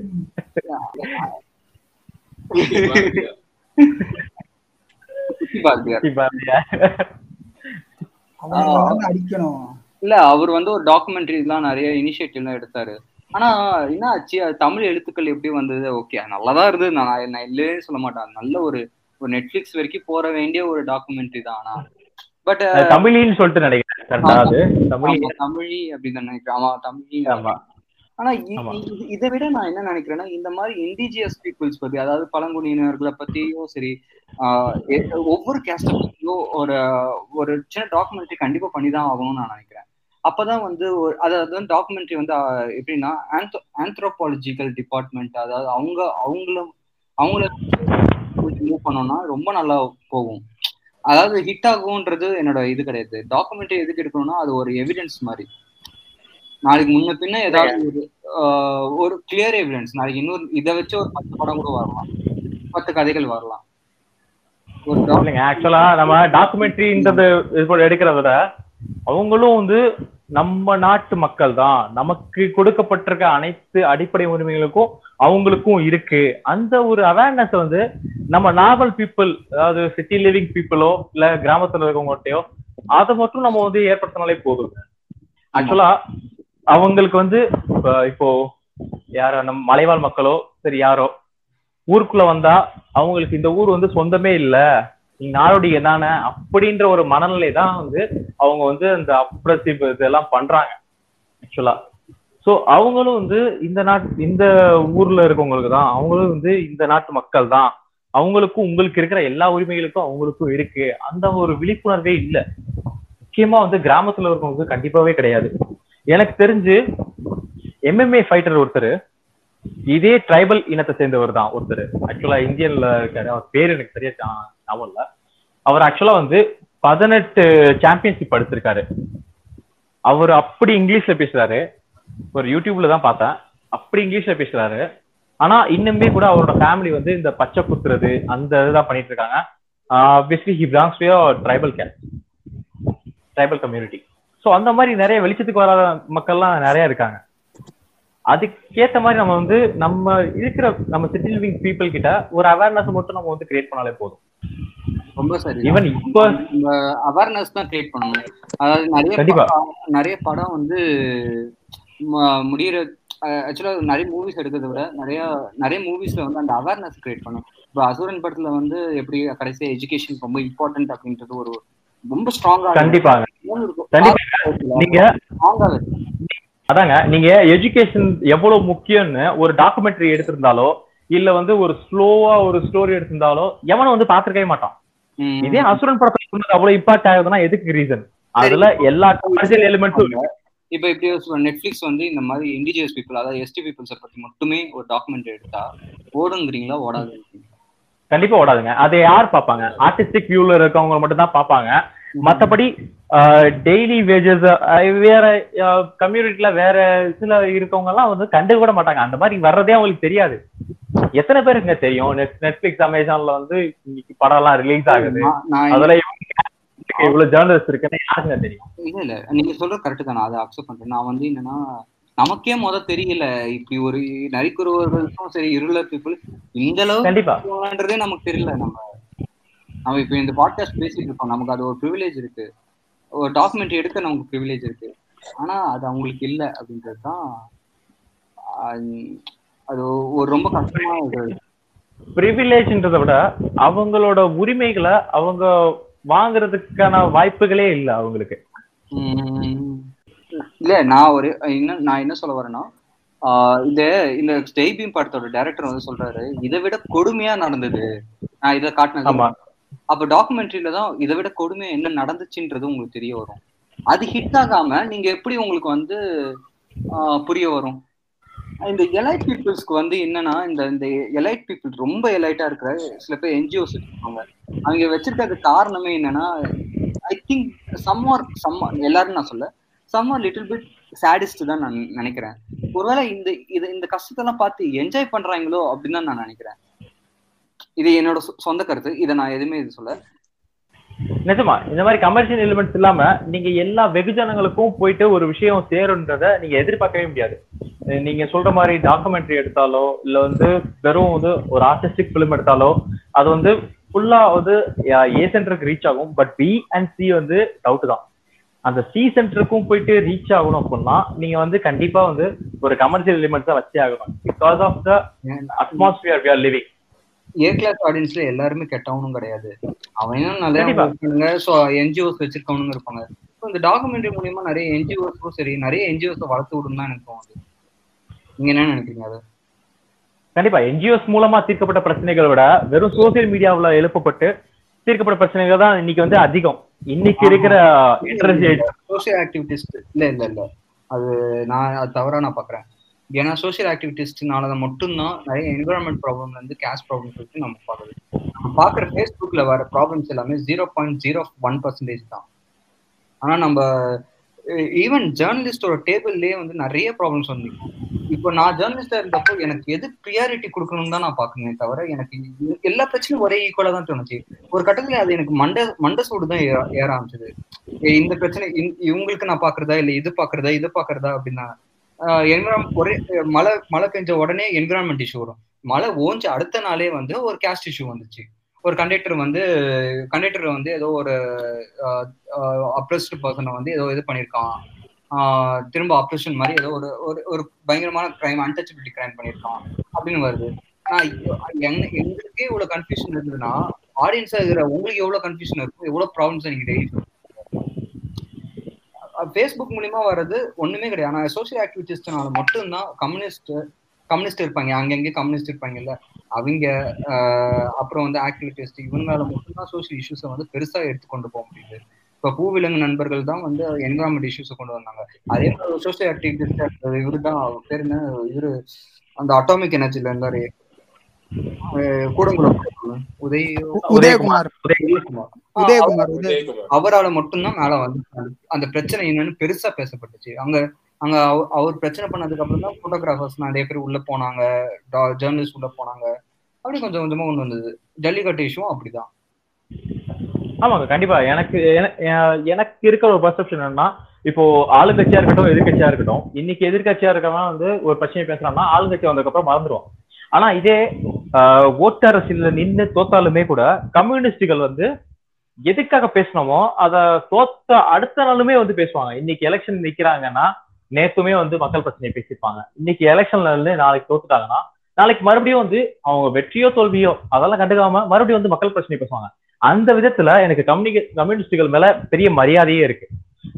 இல்ல அவர் வந்து ஒரு டாக்குமெண்ட்ரி எல்லாம் நிறைய இனிஷியேட்டிவ் எல்லாம் எடுத்தாரு. ஆனா என்ன ஆச்சு? அது தமிழ் எழுத்துக்கள் எப்படி வந்தது? ஓகே நல்லாதான் இருந்தது. நான் நான் இல்லையே சொல்ல மாட்டேன். நல்ல ஒரு ஒரு நெட்ஃபிளிக்ஸ் வரைக்கும் போற வேண்டிய ஒரு டாக்குமெண்ட்ரி தான். ஆனா பட் அது தமிழின்னு சொல்லிட்டு நினைக்கிறேன். அது. தமிழ். தமிழி அப்படின்னு நினைக்கிறேன். ஆமா தமிழி ஆமா. ஆனா இதை விட நான் என்ன நினைக்கிறேன்னா இந்த மாதிரி இண்டிஜியஸ் பீப்புள்ஸ் பத்தி அதாவது பழங்குடியினர்களை பத்தியும் சரி ஒவ்வொரு கேஸ்ட பத்தியும் ஒரு ஒரு சின்ன டாக்குமெண்ட்ரி கண்டிப்பா பண்ணிதான் ஆகணும்னு நான் நினைக்கிறேன். அப்பதான் வந்து ஒரு அதாவது டாக்குமெண்ட்ரி வந்து எப்படின்னா ஆந்த்ரோபாலஜிக்கல் டிபார்ட்மெண்ட் அதாவது அவங்க அவங்களும் அவங்கள மூவ் பண்ணோம்னா ரொம்ப நல்லா போகும். அதாவது ஹிட் ஆகும்ன்றது என்னோட இது கிடையாது. டாக்குமெண்ட்ரி எதுக்கு எடுக்கணும்னா அது ஒரு எவிடன்ஸ் மாதிரி. நாளைக்கு முன்ன பின்ன ஏதாவது ஒரு ஒரு கிளியர் எவிடன்ஸ் நாளைக்கு இன்னொரு இதை வச்சு ஒரு பத்து படம் கூட வரலாம். பத்து கதைகள் வரலாம். ஒரு ஆக்சுவலா நம்ம டாக்குமெண்ட்ரின்றது எடுக்கிறத விட அவங்களும் வந்து நம்ம நாட்டு மக்கள் தான் நமக்கு கொடுக்கப்பட்டிருக்க அனைத்து அடிப்படை உரிமைகளுக்கும் அவங்களுக்கும் இருக்கு. அந்த ஒரு அவேர்னஸ் வந்து நம்ம நார்மல் பீப்புள் அதாவது சிட்டி லிவிங் பீப்புளோ இல்ல கிராமத்துல இருக்கவங்ககிட்டயோ அதை மட்டும் நம்ம வந்து ஏற்படுத்தினாலே போதும் ஆக்சுவலா அவங்களுக்கு வந்து இப்போ யாரோ நம்ம மலைவாழ் மக்களோ சரி யாரோ ஊருக்குள்ள வந்தா அவங்களுக்கு இந்த ஊர் வந்து சொந்தமே இல்ல. நீ நாடோடிய தானே அப்படின்ற ஒரு மனநிலை தான் வந்து அவங்க வந்து அந்த அப்ரசிவ் இதெல்லாம் பண்றாங்க ஆக்சுவலா சோ அவங்களும் வந்து இந்த நாட் இந்த ஊர்ல இருக்கவங்களுக்கு தான் அவங்களும் வந்து இந்த நாட்டு மக்கள் தான். அவங்களுக்கும் உங்களுக்கு இருக்கிற எல்லா உரிமைகளுக்கும் அவங்களுக்கும் இருக்கு. அந்த ஒரு விழிப்புணர்வே இல்ல. முக்கியமா வந்து கிராமத்துல இருக்கவங்களுக்கு கண்டிப்பாவே கிடையாது. எனக்கு தெரிஞ்சு எம்எம்ஏ ஃபைட்டர் ஒருத்தர் இதே ட்ரைபல் இனத்தை சேர்ந்தவர் தான் ஒருத்தர். ஆக்சுவலா இந்தியன்ல இருக்காரு. அவர் பேர் எனக்கு சரியா ஞா- அவர் ஆக்சுவலா வந்து பதினெட்டு சாம்பியன்ஷிப் எடுத்திருக்காரு அவர் அப்படி இங்கிலீஷ்ல பேசுறாரு. ஒரு யூடியூப்ல தான் பார்த்தேன். அப்படி இங்கிலீஷ்ல பேசுறாரு. ஆனா இன்னுமே கூட அவரோட ஃபேமிலி வந்து இந்த பச்சை குத்துறது அந்த இதுதான் பண்ணிட்டு இருக்காங்க. Obviously he belongs to tribal caste tribal community so அந்த மாதிரி நிறைய வெளிச்சத்துக்கு வராத மக்கள்லாம் நிறைய இருக்காங்க. அதுக்கேத்த மாதிரி நம்ம வந்து நம்ம இருக்கிற நம்ம சிட்டி லிவிங் பீப்புள் கிட்ட ஒரு அவேர்னஸ் மட்டும் நம்ம வந்து கிரியேட் பண்ணாலே போதும். ரொம்ப சரி. ஈவன் இப்போ அவேர்னஸ் தான் கிரியேட் பண்ணணும். அதாவது நிறைய நிறைய படம் வந்து ம- முடியிற ஆக்சுவலா நிறைய மூவிஸ் எடுக்கிறத விட நிறைய நிறைய மூவிஸ்ல வந்து அந்த அவேர்னஸ் கிரியேட் பண்ணும் இப்போ அசுரன் படத்துல வந்து எப்படி கடைசி எஜுகேஷன் ரொம்ப இம்பார்ட்டன்ட் அப்படின்றது ஒரு ரொம்ப ஸ்ட்ராங்கா கண்டிப்பாங்க கண்டிப்பா. நீங்க அதாங்க நீங்க எஜுகேஷன் எவ்வளவு முக்கியம்னு ஒரு டாக்குமெண்ட்ரி எடுத்திருந்தாலோ இல்ல வந்து ஒரு ஸ்லோவா ஒரு ஸ்டோரி எடுத்திருந்தாலோ எவனும் வந்து பாத்துருக்கவே மாட்டான். இதே அசுரன் படத்துல சொன்னது அவ்வளவு இம்பாக்ட் ஆகுதுன்னா எதுக்கு ரீசன் அதுல எல்லா கமர்ஷியல் எலிமெண்ட்ஸும் இப்போ இப்படி நெட்ஃபிளிக்ஸ் வந்து இந்த மாதிரி இண்டிஜியஸ் பீப்புள் அதாவது எஸ்டி பீப்புள்ஸை பத்தி மட்டுமே ஒரு டாக்குமெண்ட் எடுத்தா ஓடுங்கிறீங்களா ஓடாதுங்கிறீங்களா? கண்டிப்பா ஓடாதுங்க. அதை யார் பாப்பாங்க ஆர்டிஸ்டிக் வியூல இருக்கவங்க மட்டும் தான் பாப்பாங்க மத்தபடி டெய்லி வேஜஸ் வேற கம்யூனிட்டில வேற சில இருக்கவங்க எல்லாம் வந்து கண்டு கூட மாட்டாங்க. அந்த மாதிரி வர்றதே அவங்களுக்கு தெரியாது. எத்தனை பேருக்குங்க தெரியும்? நெட் நெட்ஃபிளிக்ஸ் அமேசான்ல வந்து இன்னைக்கு படம் எல்லாம் ரிலீஸ் ஆகுது அதுல இவ்வளவு ஜேர்னலிஸ்ட் இருக்குன்னு யாருங்க தெரியும்? இல்ல இல்ல. நீங்க சொல்ற கரெக்ட் தான். அதை அக்செப்ட் பண்றேன். நான் வந்து என்னன்னா நமக்கே முத தெரியல. இப்படி ஒரு நரிக்குறவர்களுக்கும் சரி இருளர் பீப்புள் இந்த அளவுக்கு நமக்கு தெரியல. நம்ம நம்ம இப்ப இந்த பாட்காஸ்ட் பேசிட்டு இருக்கோம். நமக்கு அது ஒரு ப்ரிவிலேஜ் இருக்கு. ஒரு டாக்குமெண்ட்ரி எடுக்க நமக்கு ப்ரிவிலேஜ் இருக்கு. ஆனா அது அவங்களுக்கு இல்ல அப்படின்றது தான் அது ஒரு ரொம்ப கஷ்டமான இது. ப்ரிவிலேஜ்ன்றதை விட அவங்களோட உரிமைகளை அவங்க வாங்குறதுக்கான வாய்ப்புகளே இல்ல அவங்களுக்கு. இல்ல நான் ஒரு என்ன நான் என்ன சொல்ல வரேன்னா இந்த இந்த ஸ்டெய்பீம் படத்தோட டைரக்டர் வந்து சொல்றாரு இதை விட கொடுமையா நடந்தது. நான் இதை காட்டினது. ஆமா. அப்ப டாக்குமெண்ட்ரியில தான் இதை விட கொடுமை என்ன நடந்துச்சுன்றது உங்களுக்கு தெரிய வரும். அது ஹிட் ஆகாம நீங்க எப்படி உங்களுக்கு வந்து ஆஹ் புரிய வரும்? இந்த எலைட் பீப்புள்ஸ்க்கு வந்து என்னன்னா இந்த இந்த எலைட் பீப்புள் ரொம்ப எலைட்டா இருக்கிற சில பேர் என்ஜிஓஸ் இருக்காங்க அவங்க வச்சிருக்கிறது காரணமே என்னன்னா I think some are some எல்லாரும் நான் சொல்ல சம்மார் லிட்டில் பிட் சேடிஸ்ட் தான் நான் நினைக்கிறேன். ஒருவேளை இந்த இது இந்த கஷ்டத்தெல்லாம் பார்த்து என்ஜாய் பண்றாங்களோ அப்படின்னு தான் நான் நினைக்கிறேன். இது என்னோட சொந்த கருத்து. இதை நான் எதுவுமே இது சொல்ல நிஜமா இந்த மாதிரி கமர்ஷியல் எலிமெண்ட்ஸ் இல்லாம நீங்க எல்லா வெகுஜனங்களுக்கும் போயிட்டு ஒரு விஷயம் சேருன்றத நீங்க எதிர்பார்க்கவே முடியாது. நீங்க சொல்ற மாதிரி டாக்குமெண்ட்ரி எடுத்தாலோ இல்ல வந்து வெறும் வந்து ஒரு ஆர்டிஸ்டிக் ஃபிலிம் எடுத்தாலோ அது வந்து ஃபுல்லா வந்து ஏ சென்டருக்கு ரீச் ஆகும். பட் பி அண்ட் சி வந்து டவுட் தான். அந்த சி சென்டருக்கும் போயிட்டு ரீச் ஆகணும் அப்படின்னா நீங்க வந்து கண்டிப்பா வந்து ஒரு கமர்ஷியல் எலிமெண்ட்ஸ் தான் வச்சே ஆகணும். Because of the atmosphere we are living A class ஆடியன்ஸ்ல எல்லாருமே கெட்டவனும் கிடையாது. அவனும். இருப்பாங்க ஸோ என்ஜிஓஸ் வச்சிருக்கவனுங்க இருப்பாங்க. So, இந்த டாக்குமெண்ட்ரி மூலியமா நிறைய என்ஜிஓஸும் சரி நிறைய என்ஜிஓஸ் வளர்த்து விடும் தான் எனக்கு தோணுது. நீங்க என்ன நினைக்கிறீங்க அது? கண்டிப்பா. என்ஜிஓஸ் மூலமா தீர்க்கப்பட்ட பிரச்சனைகளை விட வெறும் சோசியல் மீடியாவுல எழுப்பப்பட்டு தீர்க்கப்பட்ட பிரச்சனைகள் தான் இன்னைக்கு வந்து அதிகம். இன்னைக்கு இருக்கிற இன்டர்நெட் சோஷியல் ஆக்டிவிட்டிஸ்ட் இல்ல இல்ல இல்ல. அது நான் அது தவறா நான் பாக்குறேன். ஏன்னா சோஷியல் ஆக்டிவிட்டிஸ்ட்னால மட்டும்தான் நிறைய என்விரான்மெண்ட் ப்ராப்ளம்ல இருந்து கேஷ் ப்ராப்ளம் வச்சு நம்ம பாக்குறது நம்ம பாக்குற ஃபேஸ்புக்ல வர ப்ராப்ளம்ஸ் எல்லாமே zero point zero one percentage தான். ஆனா நம்ம ஈவன் ஜேர்னலிஸ்டோட டேபிள்லயே வந்து நிறைய ப்ராப்ளம்ஸ் வந்து இப்போ நான் ஜேர்னலிஸ்டா இருந்தப்போ எனக்கு எது ப்ரியாரிட்டி கொடுக்கணும்னு தான் நான் பாக்குறேனே தவிர எனக்கு எல்லா பிரச்சனையும் ஒரே ஈக்குவலா தான் தோணுச்சு. ஒரு கட்டத்துல அது எனக்கு மண்டை மண்டை சூடு தான் ஏற ஏற ஆரம்பிச்சது. இந்த பிரச்சனை இவங்களுக்கு நான் பாக்குறதா இல்ல இது பாக்குறதா இது பாக்குறதா அப்படின்னா என்விரான் ஒரே மழை மழை பெஞ்ச உடனே என்விரான்மெண்ட் இஷ்யூ வரும். மழை ஓஞ்ச அடுத்த நாளே வந்து ஒரு கேஸ்ட் இஷ்யூ வந்துச்சு. ஒரு கண்டக்டர் வந்து கண்டக்டர் வந்து ஏதோ ஒரு அப்ரஸ்ட் பர்சனை வந்து ஏதோ இது பண்ணியிருக்கான் ஆஹ் திரும்ப அப்ரெஷன் மாதிரி ஏதோ ஒரு ஒரு ஒரு பயங்கரமான கிரைம் அன்டச்சபிலிட்டி கிரைம் பண்ணியிருக்கான் அப்படின்னு வருது. நான் எங்க எங்களுக்கே இவ்வளவு கன்ஃபியூஷன் இருந்ததுன்னா ஆடியன்ஸாக இருக்கிற உங்களுக்கு எவ்வளோ கன்ஃபியூஷன் இருக்கும் எவ்வளோ ப்ராப்ளம்ஸ் நீங்க டெய்லி ஃபேஸ்புக் மூலியமா வர்றது ஒண்ணுமே கிடையாது. ஆனா சோசியல் ஆக்டிவிட்டிஸ்ட்னால மட்டும்தான் கம்யூனிஸ்ட் கம்யூனிஸ்ட் இருப்பாங்க. அங்கங்கே கம்யூனிஸ்ட் இருப்பாங்கல்ல. அவங்க அப்புறம் வந்து ஆக்டிவிட்டிஸ்ட் இவங்களால மட்டும்தான் சோசியல் இஷ்யூஸை வந்து பெருசா எடுத்துக்கொண்டு போக முடியுது. இப்போ பூவிலங்கு நண்பர்கள் தான் வந்து என்விரான்மெண்ட் இஷ்யூஸ் கொண்டு வந்தாங்க. அதே மாதிரி சோசியல் ஆக்டிவிட்டிஸ்ட் இவரு தான் பேர் என்ன? இவரு அந்த அட்டாமிக் எனர்ஜில இருந்தாரு. கூடங்குளம் உதய் உதயகுமார். அவரால மட்டும்தான் மேல வந்து அந்த பிரச்சனை என்னன்னு பெருசா பேசப்பட்டுச்சு. அங்க அங்க அவ- அவர் பிரச்சனை பண்ணதுக்கு அப்புறம் தான் போட்டோகிராஃபர்ஸ் நிறைய பேர் உள்ள போனாங்க. ஜேர்னலிஸ்ட் உள்ள போனாங்க. அப்படி கொஞ்சம் கொஞ்சமா கொண்டு வந்தது. ஜல்லிக்கட்டு இஷ்யூவும் அப்படிதான். ஆமாங்க கண்டிப்பா. எனக்கு எனக்கு இருக்கிற ஒரு பர்செப்ஷன் என்னன்னா இப்போ ஆளுங்கட்சியா இருக்கட்டும் எதிர்க்கட்சியா இருக்கட்டும் இன்னைக்கு எதிர்க்கட்சியா இருக்கவன் வந்து ஒரு பிரச்சனை பேசுறான்னா ஆளுங்கட்சி வந்ததுக்கு அப்புறம் மறந்துடுவோம் ஆனா இதே ஆஹ், நின்று தோத்தாலுமே கூட கம்யூனிஸ்டுகள் வந்து எதுக்காக பேசணுமோ அத தோத்த அடுத்த நாளுமே வந்து பேசுவாங்க. இன்னைக்கு எலெக்ஷன் நிக்கிறாங்கன்னா நேத்துமே வந்து மக்கள் பிரச்சனையை பேசியிருப்பாங்க. இன்னைக்கு எலெக்ஷன்ல இருந்து நாளைக்கு தோத்துட்டாங்கன்னா நாளைக்கு மறுபடியும் வந்து அவங்க வெற்றியோ தோல்வியோ அதெல்லாம் கண்டுக்காம மறுபடியும் வந்து மக்கள் பிரச்சனை பேசுவாங்க. அந்த விதத்துல எனக்கு கம்யூனிகே கம்யூனிஸ்டுகள் மேல பெரிய மரியாதையே இருக்கு.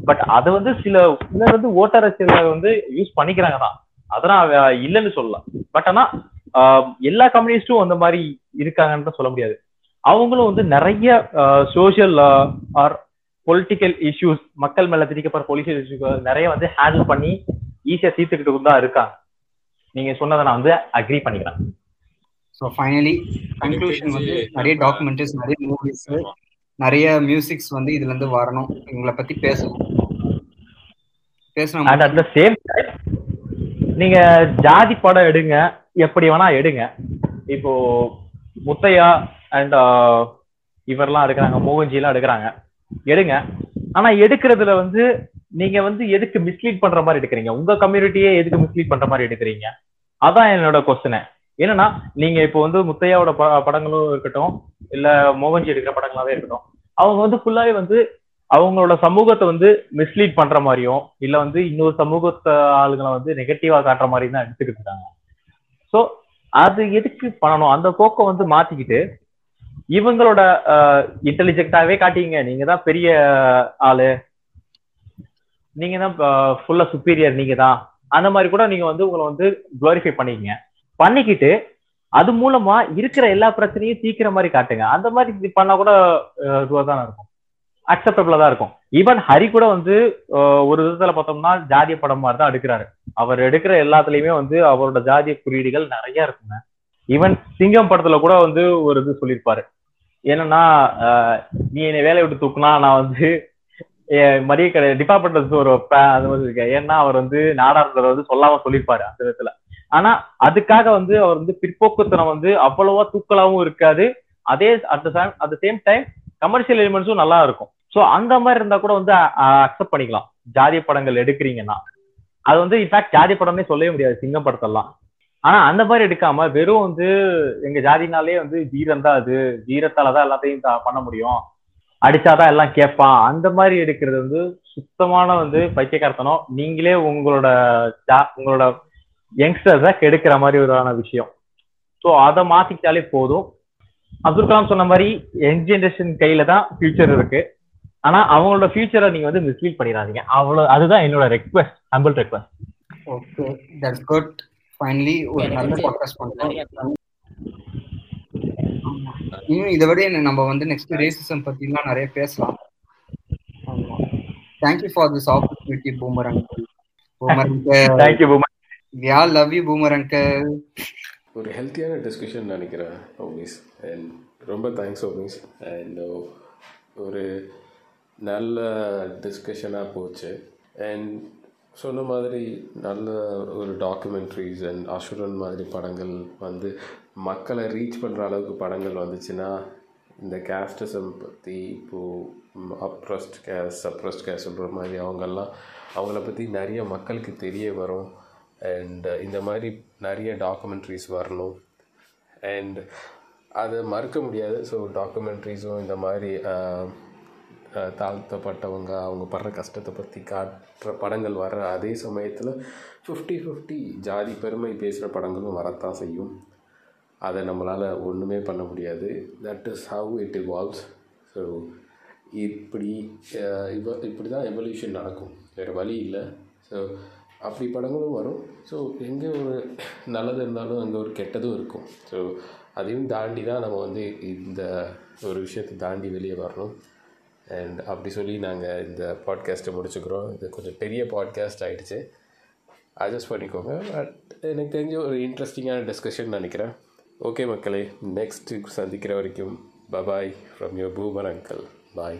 பட் அதை வந்து சில சிலர் வந்து ஓட்டரசியல வந்து யூஸ் பண்ணிக்கிறாங்க தான் அதெல்லாம் இல்லைன்னு சொல்லலாம் பட் ஆனா எல்லா கம்யூனிஸ்டும் அந்த மாதிரி இருக்காங்கன்னு சொல்ல முடியாது. அவங்களும் வந்து நிறைய சோஷியல் ஆர் பொலிட்டிக்கல் இஷ்யூஸ் மக்கள் மேல திணிக்கப்படுற பொலிட்டிக்கல் இஷ்யூஸ் நிறைய வந்து ஹேண்டில் பண்ணி ஈஸியா தீர்த்துக்கிட்டு தான் இருக்காங்க. நீங்க சொன்னதை நான் வந்து அக்ரி பண்ணிக்கிறேன். ஸோ ஃபைனலி கன்க்ளூஷன் வந்து நிறைய டாக்குமெண்ட்ரிஸ் நிறைய மூவிஸ் நிறைய மியூசிக்ஸ் வந்து இதுல இருந்து வரணும். இவங்களை பத்தி பேசணும். பேசணும் and at the same time நீங்க ஜாதி படம் எடுங்க. எப்படி வேணா எடுங்க. இப்போ முத்தையா அண்ட் uh, இவர்லாம் எடுக்கிறாங்க மோகன்ஜி எல்லாம் எடுக்கிறாங்க. எடுங்க. ஆனா எடுக்கிறதுல வந்து நீங்க வந்து எதுக்கு மிஸ்லீட் பண்ற மாதிரி எடுக்கிறீங்க? உங்க கம்யூனிட்டியே எதுக்கு மிஸ்லீட் பண்ற மாதிரி எடுக்கிறீங்க? அதான் என்னோட கொஸ்டின் என்னன்னா நீங்க இப்போ வந்து முத்தையாவோட ப- படங்களும் இருக்கட்டும் இல்ல மோகன்ஜி எடுக்கிற படங்களாவே இருக்கட்டும் அவங்க வந்து ஃபுல்லாவே வந்து அவங்களோட சமூகத்தை வந்து மிஸ்லீட் பண்ற மாதிரியும் இல்ல வந்து இன்னொரு சமூகத்தை ஆளுங்களை வந்து நெகட்டிவா காட்டுற மாதிரி தான் எடுத்துக்கிட்டு இருக்காங்க. சோ அது எதுக்கு பண்ணணும்? அந்த போக்கை வந்து மாத்திக்கிட்டு இவங்களோட இன்டெலிஜென்ட்டாவே காட்டிங்க நீங்க தான் பெரிய ஆளு. நீங்க தான் ஃபுல்லா சுப்பீரியர் நீங்க தான். அந்த மாதிரி கூட நீங்க வந்து உங்களை வந்து குளோரிஃபை பண்ணிக்கங்க. பண்ணிக்கிட்டு அது மூலமா இருக்கிற எல்லா பிரச்சனையும் தீக்கிற மாதிரி காட்டுங்க. அந்த மாதிரி இது பண்ணா கூட அஹ், இதுவா தான் இருக்கும் அக்செப்டபிளா தான் இருக்கும். ஈவன் ஹரி கூட வந்து ஒரு விதத்துல பார்த்தோம்னா ஜாதிய படம் மாதிரி தான் எடுக்கிறாரு. அவர் எடுக்கிற எல்லாத்துலயுமே வந்து அவரோட ஜாதிய குறியீடுகள் நிறைய இருக்குங்க. ஈவன் சிங்கம் படத்துல கூட வந்து ஒரு இது சொல்லியிருப்பாரு. என்னன்னா நீ என்னை வேலையை விட்டு தூக்குனா நான் வந்து மரிய மரியாதை கடை டிபார்ட்மெண்ட் ஒரு அது மாதிரி இருக்கேன் ஏன்னா அவர் வந்து நாடாளுமன்ற வந்து சொல்லாம சொல்லியிருப்பாரு அந்த விதத்துல. ஆனா அதுக்காக வந்து அவர் வந்து பிற்போக்குத்தனம் வந்து அவ்வளவா தூக்கலாவும் இருக்காது. அதே at the same at the same time commercial எலிமெண்ட்ஸும் நல்லா இருக்கும். சோ அந்த மாதிரி இருந்தா கூட வந்து அக்செப்ட் பண்ணிக்கலாம். ஜாதிய படங்கள் எடுக்கிறீங்கன்னா. அது வந்து இன்ஃபேக்ட் ஜாதி படம்னே சொல்லவே முடியாது. சிங்கம் படத்தெல்லாம். ஆனா அந்த மாதிரி எடுக்காம வெறும் வந்து எங்க ஜாதினாலே வந்து வீரம் தான் அது. வீரத்தாலதான் எல்லாத்தையும் பண்ண முடியும். அடிச்சாதான் எல்லாம் கேட்பான் அந்த மாதிரி எடுக்கிறது வந்து சுத்தமான வந்து பைத்தியக்காரத்தனம். நீங்களே உங்களோட ஜா- உங்களோட யங்ஸ்டர்ஸை கெடுக்கிற மாதிரி ஒருவான விஷயம். ஸோ அதை மாத்திக்கிட்டாலே போதும். அப்துல் கலாம் சொன்ன மாதிரி யங் ஜென்ரேஷன் கையில தான் ஃபியூச்சர் இருக்கு. ஆனா அவங்களோட ஃபியூச்சரை நீங்க வந்து மிஸ்லீட் பண்ணிடாதீங்க. அவ்வளவு அதுதான் என்னோட request humble request okay that's good finally ஒரு நல்ல பாட்காஸ்ட் பண்றோம் ஆமா. இன்னும் இதை விட என்ன நம்ம வந்து நெக்ஸ்ட் ரேசிசம் பத்திலாம் நிறைய பேசலாம். ஆமா. Thank you for this opportunity boomer uncle boomer uncle thank you boomer we all love you boomer uncle ஒரு ஹெல்த்தியான டிஸ்கஷன் நினைக்கிறேன் ஓமிஸ் அண்ட் ரொம்ப தேங்க்ஸ் ஓமிஸ் அண்ட் ஒரு நல்ல டிஸ்கஷனாக போச்சு. அண்ட் சொன்ன மாதிரி நல்ல ஒரு டாக்குமெண்ட்ரிஸ் அண்ட் அசுரன் மாதிரி படங்கள் வந்து மக்களை ரீச் பண்ணுற அளவுக்கு படங்கள் வந்துச்சுன்னா இந்த கேஸ்டிசம் பற்றி இப்போது அப்ரஸ்ட் கேஸ் சப்ரஸ்ட் கேஸ் சொல்கிற மாதிரி அவங்கெல்லாம் அவங்கள பற்றி நிறைய மக்களுக்கு தெரிய வரும். அண்ட் இந்த மாதிரி நிறைய டாக்குமெண்ட்ரிஸ் வரணும். அண்ட் அதை மறுக்க முடியாது. ஸோ டாக்குமெண்ட்ரிஸும் இந்த மாதிரி தாழ்த்தப்பட்டவங்க அவங்க படுற கஷ்டத்தை பற்றி காட்டுற படங்கள் வர்ற அதே சமயத்தில் ஃபிஃப்டி ஃபிஃப்டி ஜாதி பெருமை பேசுகிற படங்களும் வரத்தான் செய்யும். அதை நம்மளால் ஒன்றுமே பண்ண முடியாது. That is how it evolves so இப்படி இவ இப்படி தான் எவல்யூஷன் நடக்கும். வேறு வழி இல்லை. ஸோ அப்படி படங்களும் வரும். ஸோ எங்கே ஒரு நல்லது இருந்தாலும் அங்கே ஒரு கெட்டதும் இருக்கும். ஸோ அதையும் தாண்டி தான் நம்ம வந்து இந்த ஒரு விஷயத்தை தாண்டி வெளியே வரணும். அண்ட் அப்படி சொல்லி நாங்கள் இந்த பாட்காஸ்ட்டை முடிச்சுக்கிறோம். இது கொஞ்சம் பெரிய பாட்காஸ்ட் ஆகிடுச்சு அட்ஜஸ்ட் பண்ணிக்கோங்க. பட் எனக்கு தெரிஞ்ச ஒரு இன்ட்ரெஸ்டிங்கான டிஸ்கஷன் நினைக்கிறேன். ஓகே மக்களே நெக்ஸ்ட் சந்திக்கிற வரைக்கும் bye bye from your boomer uncle bye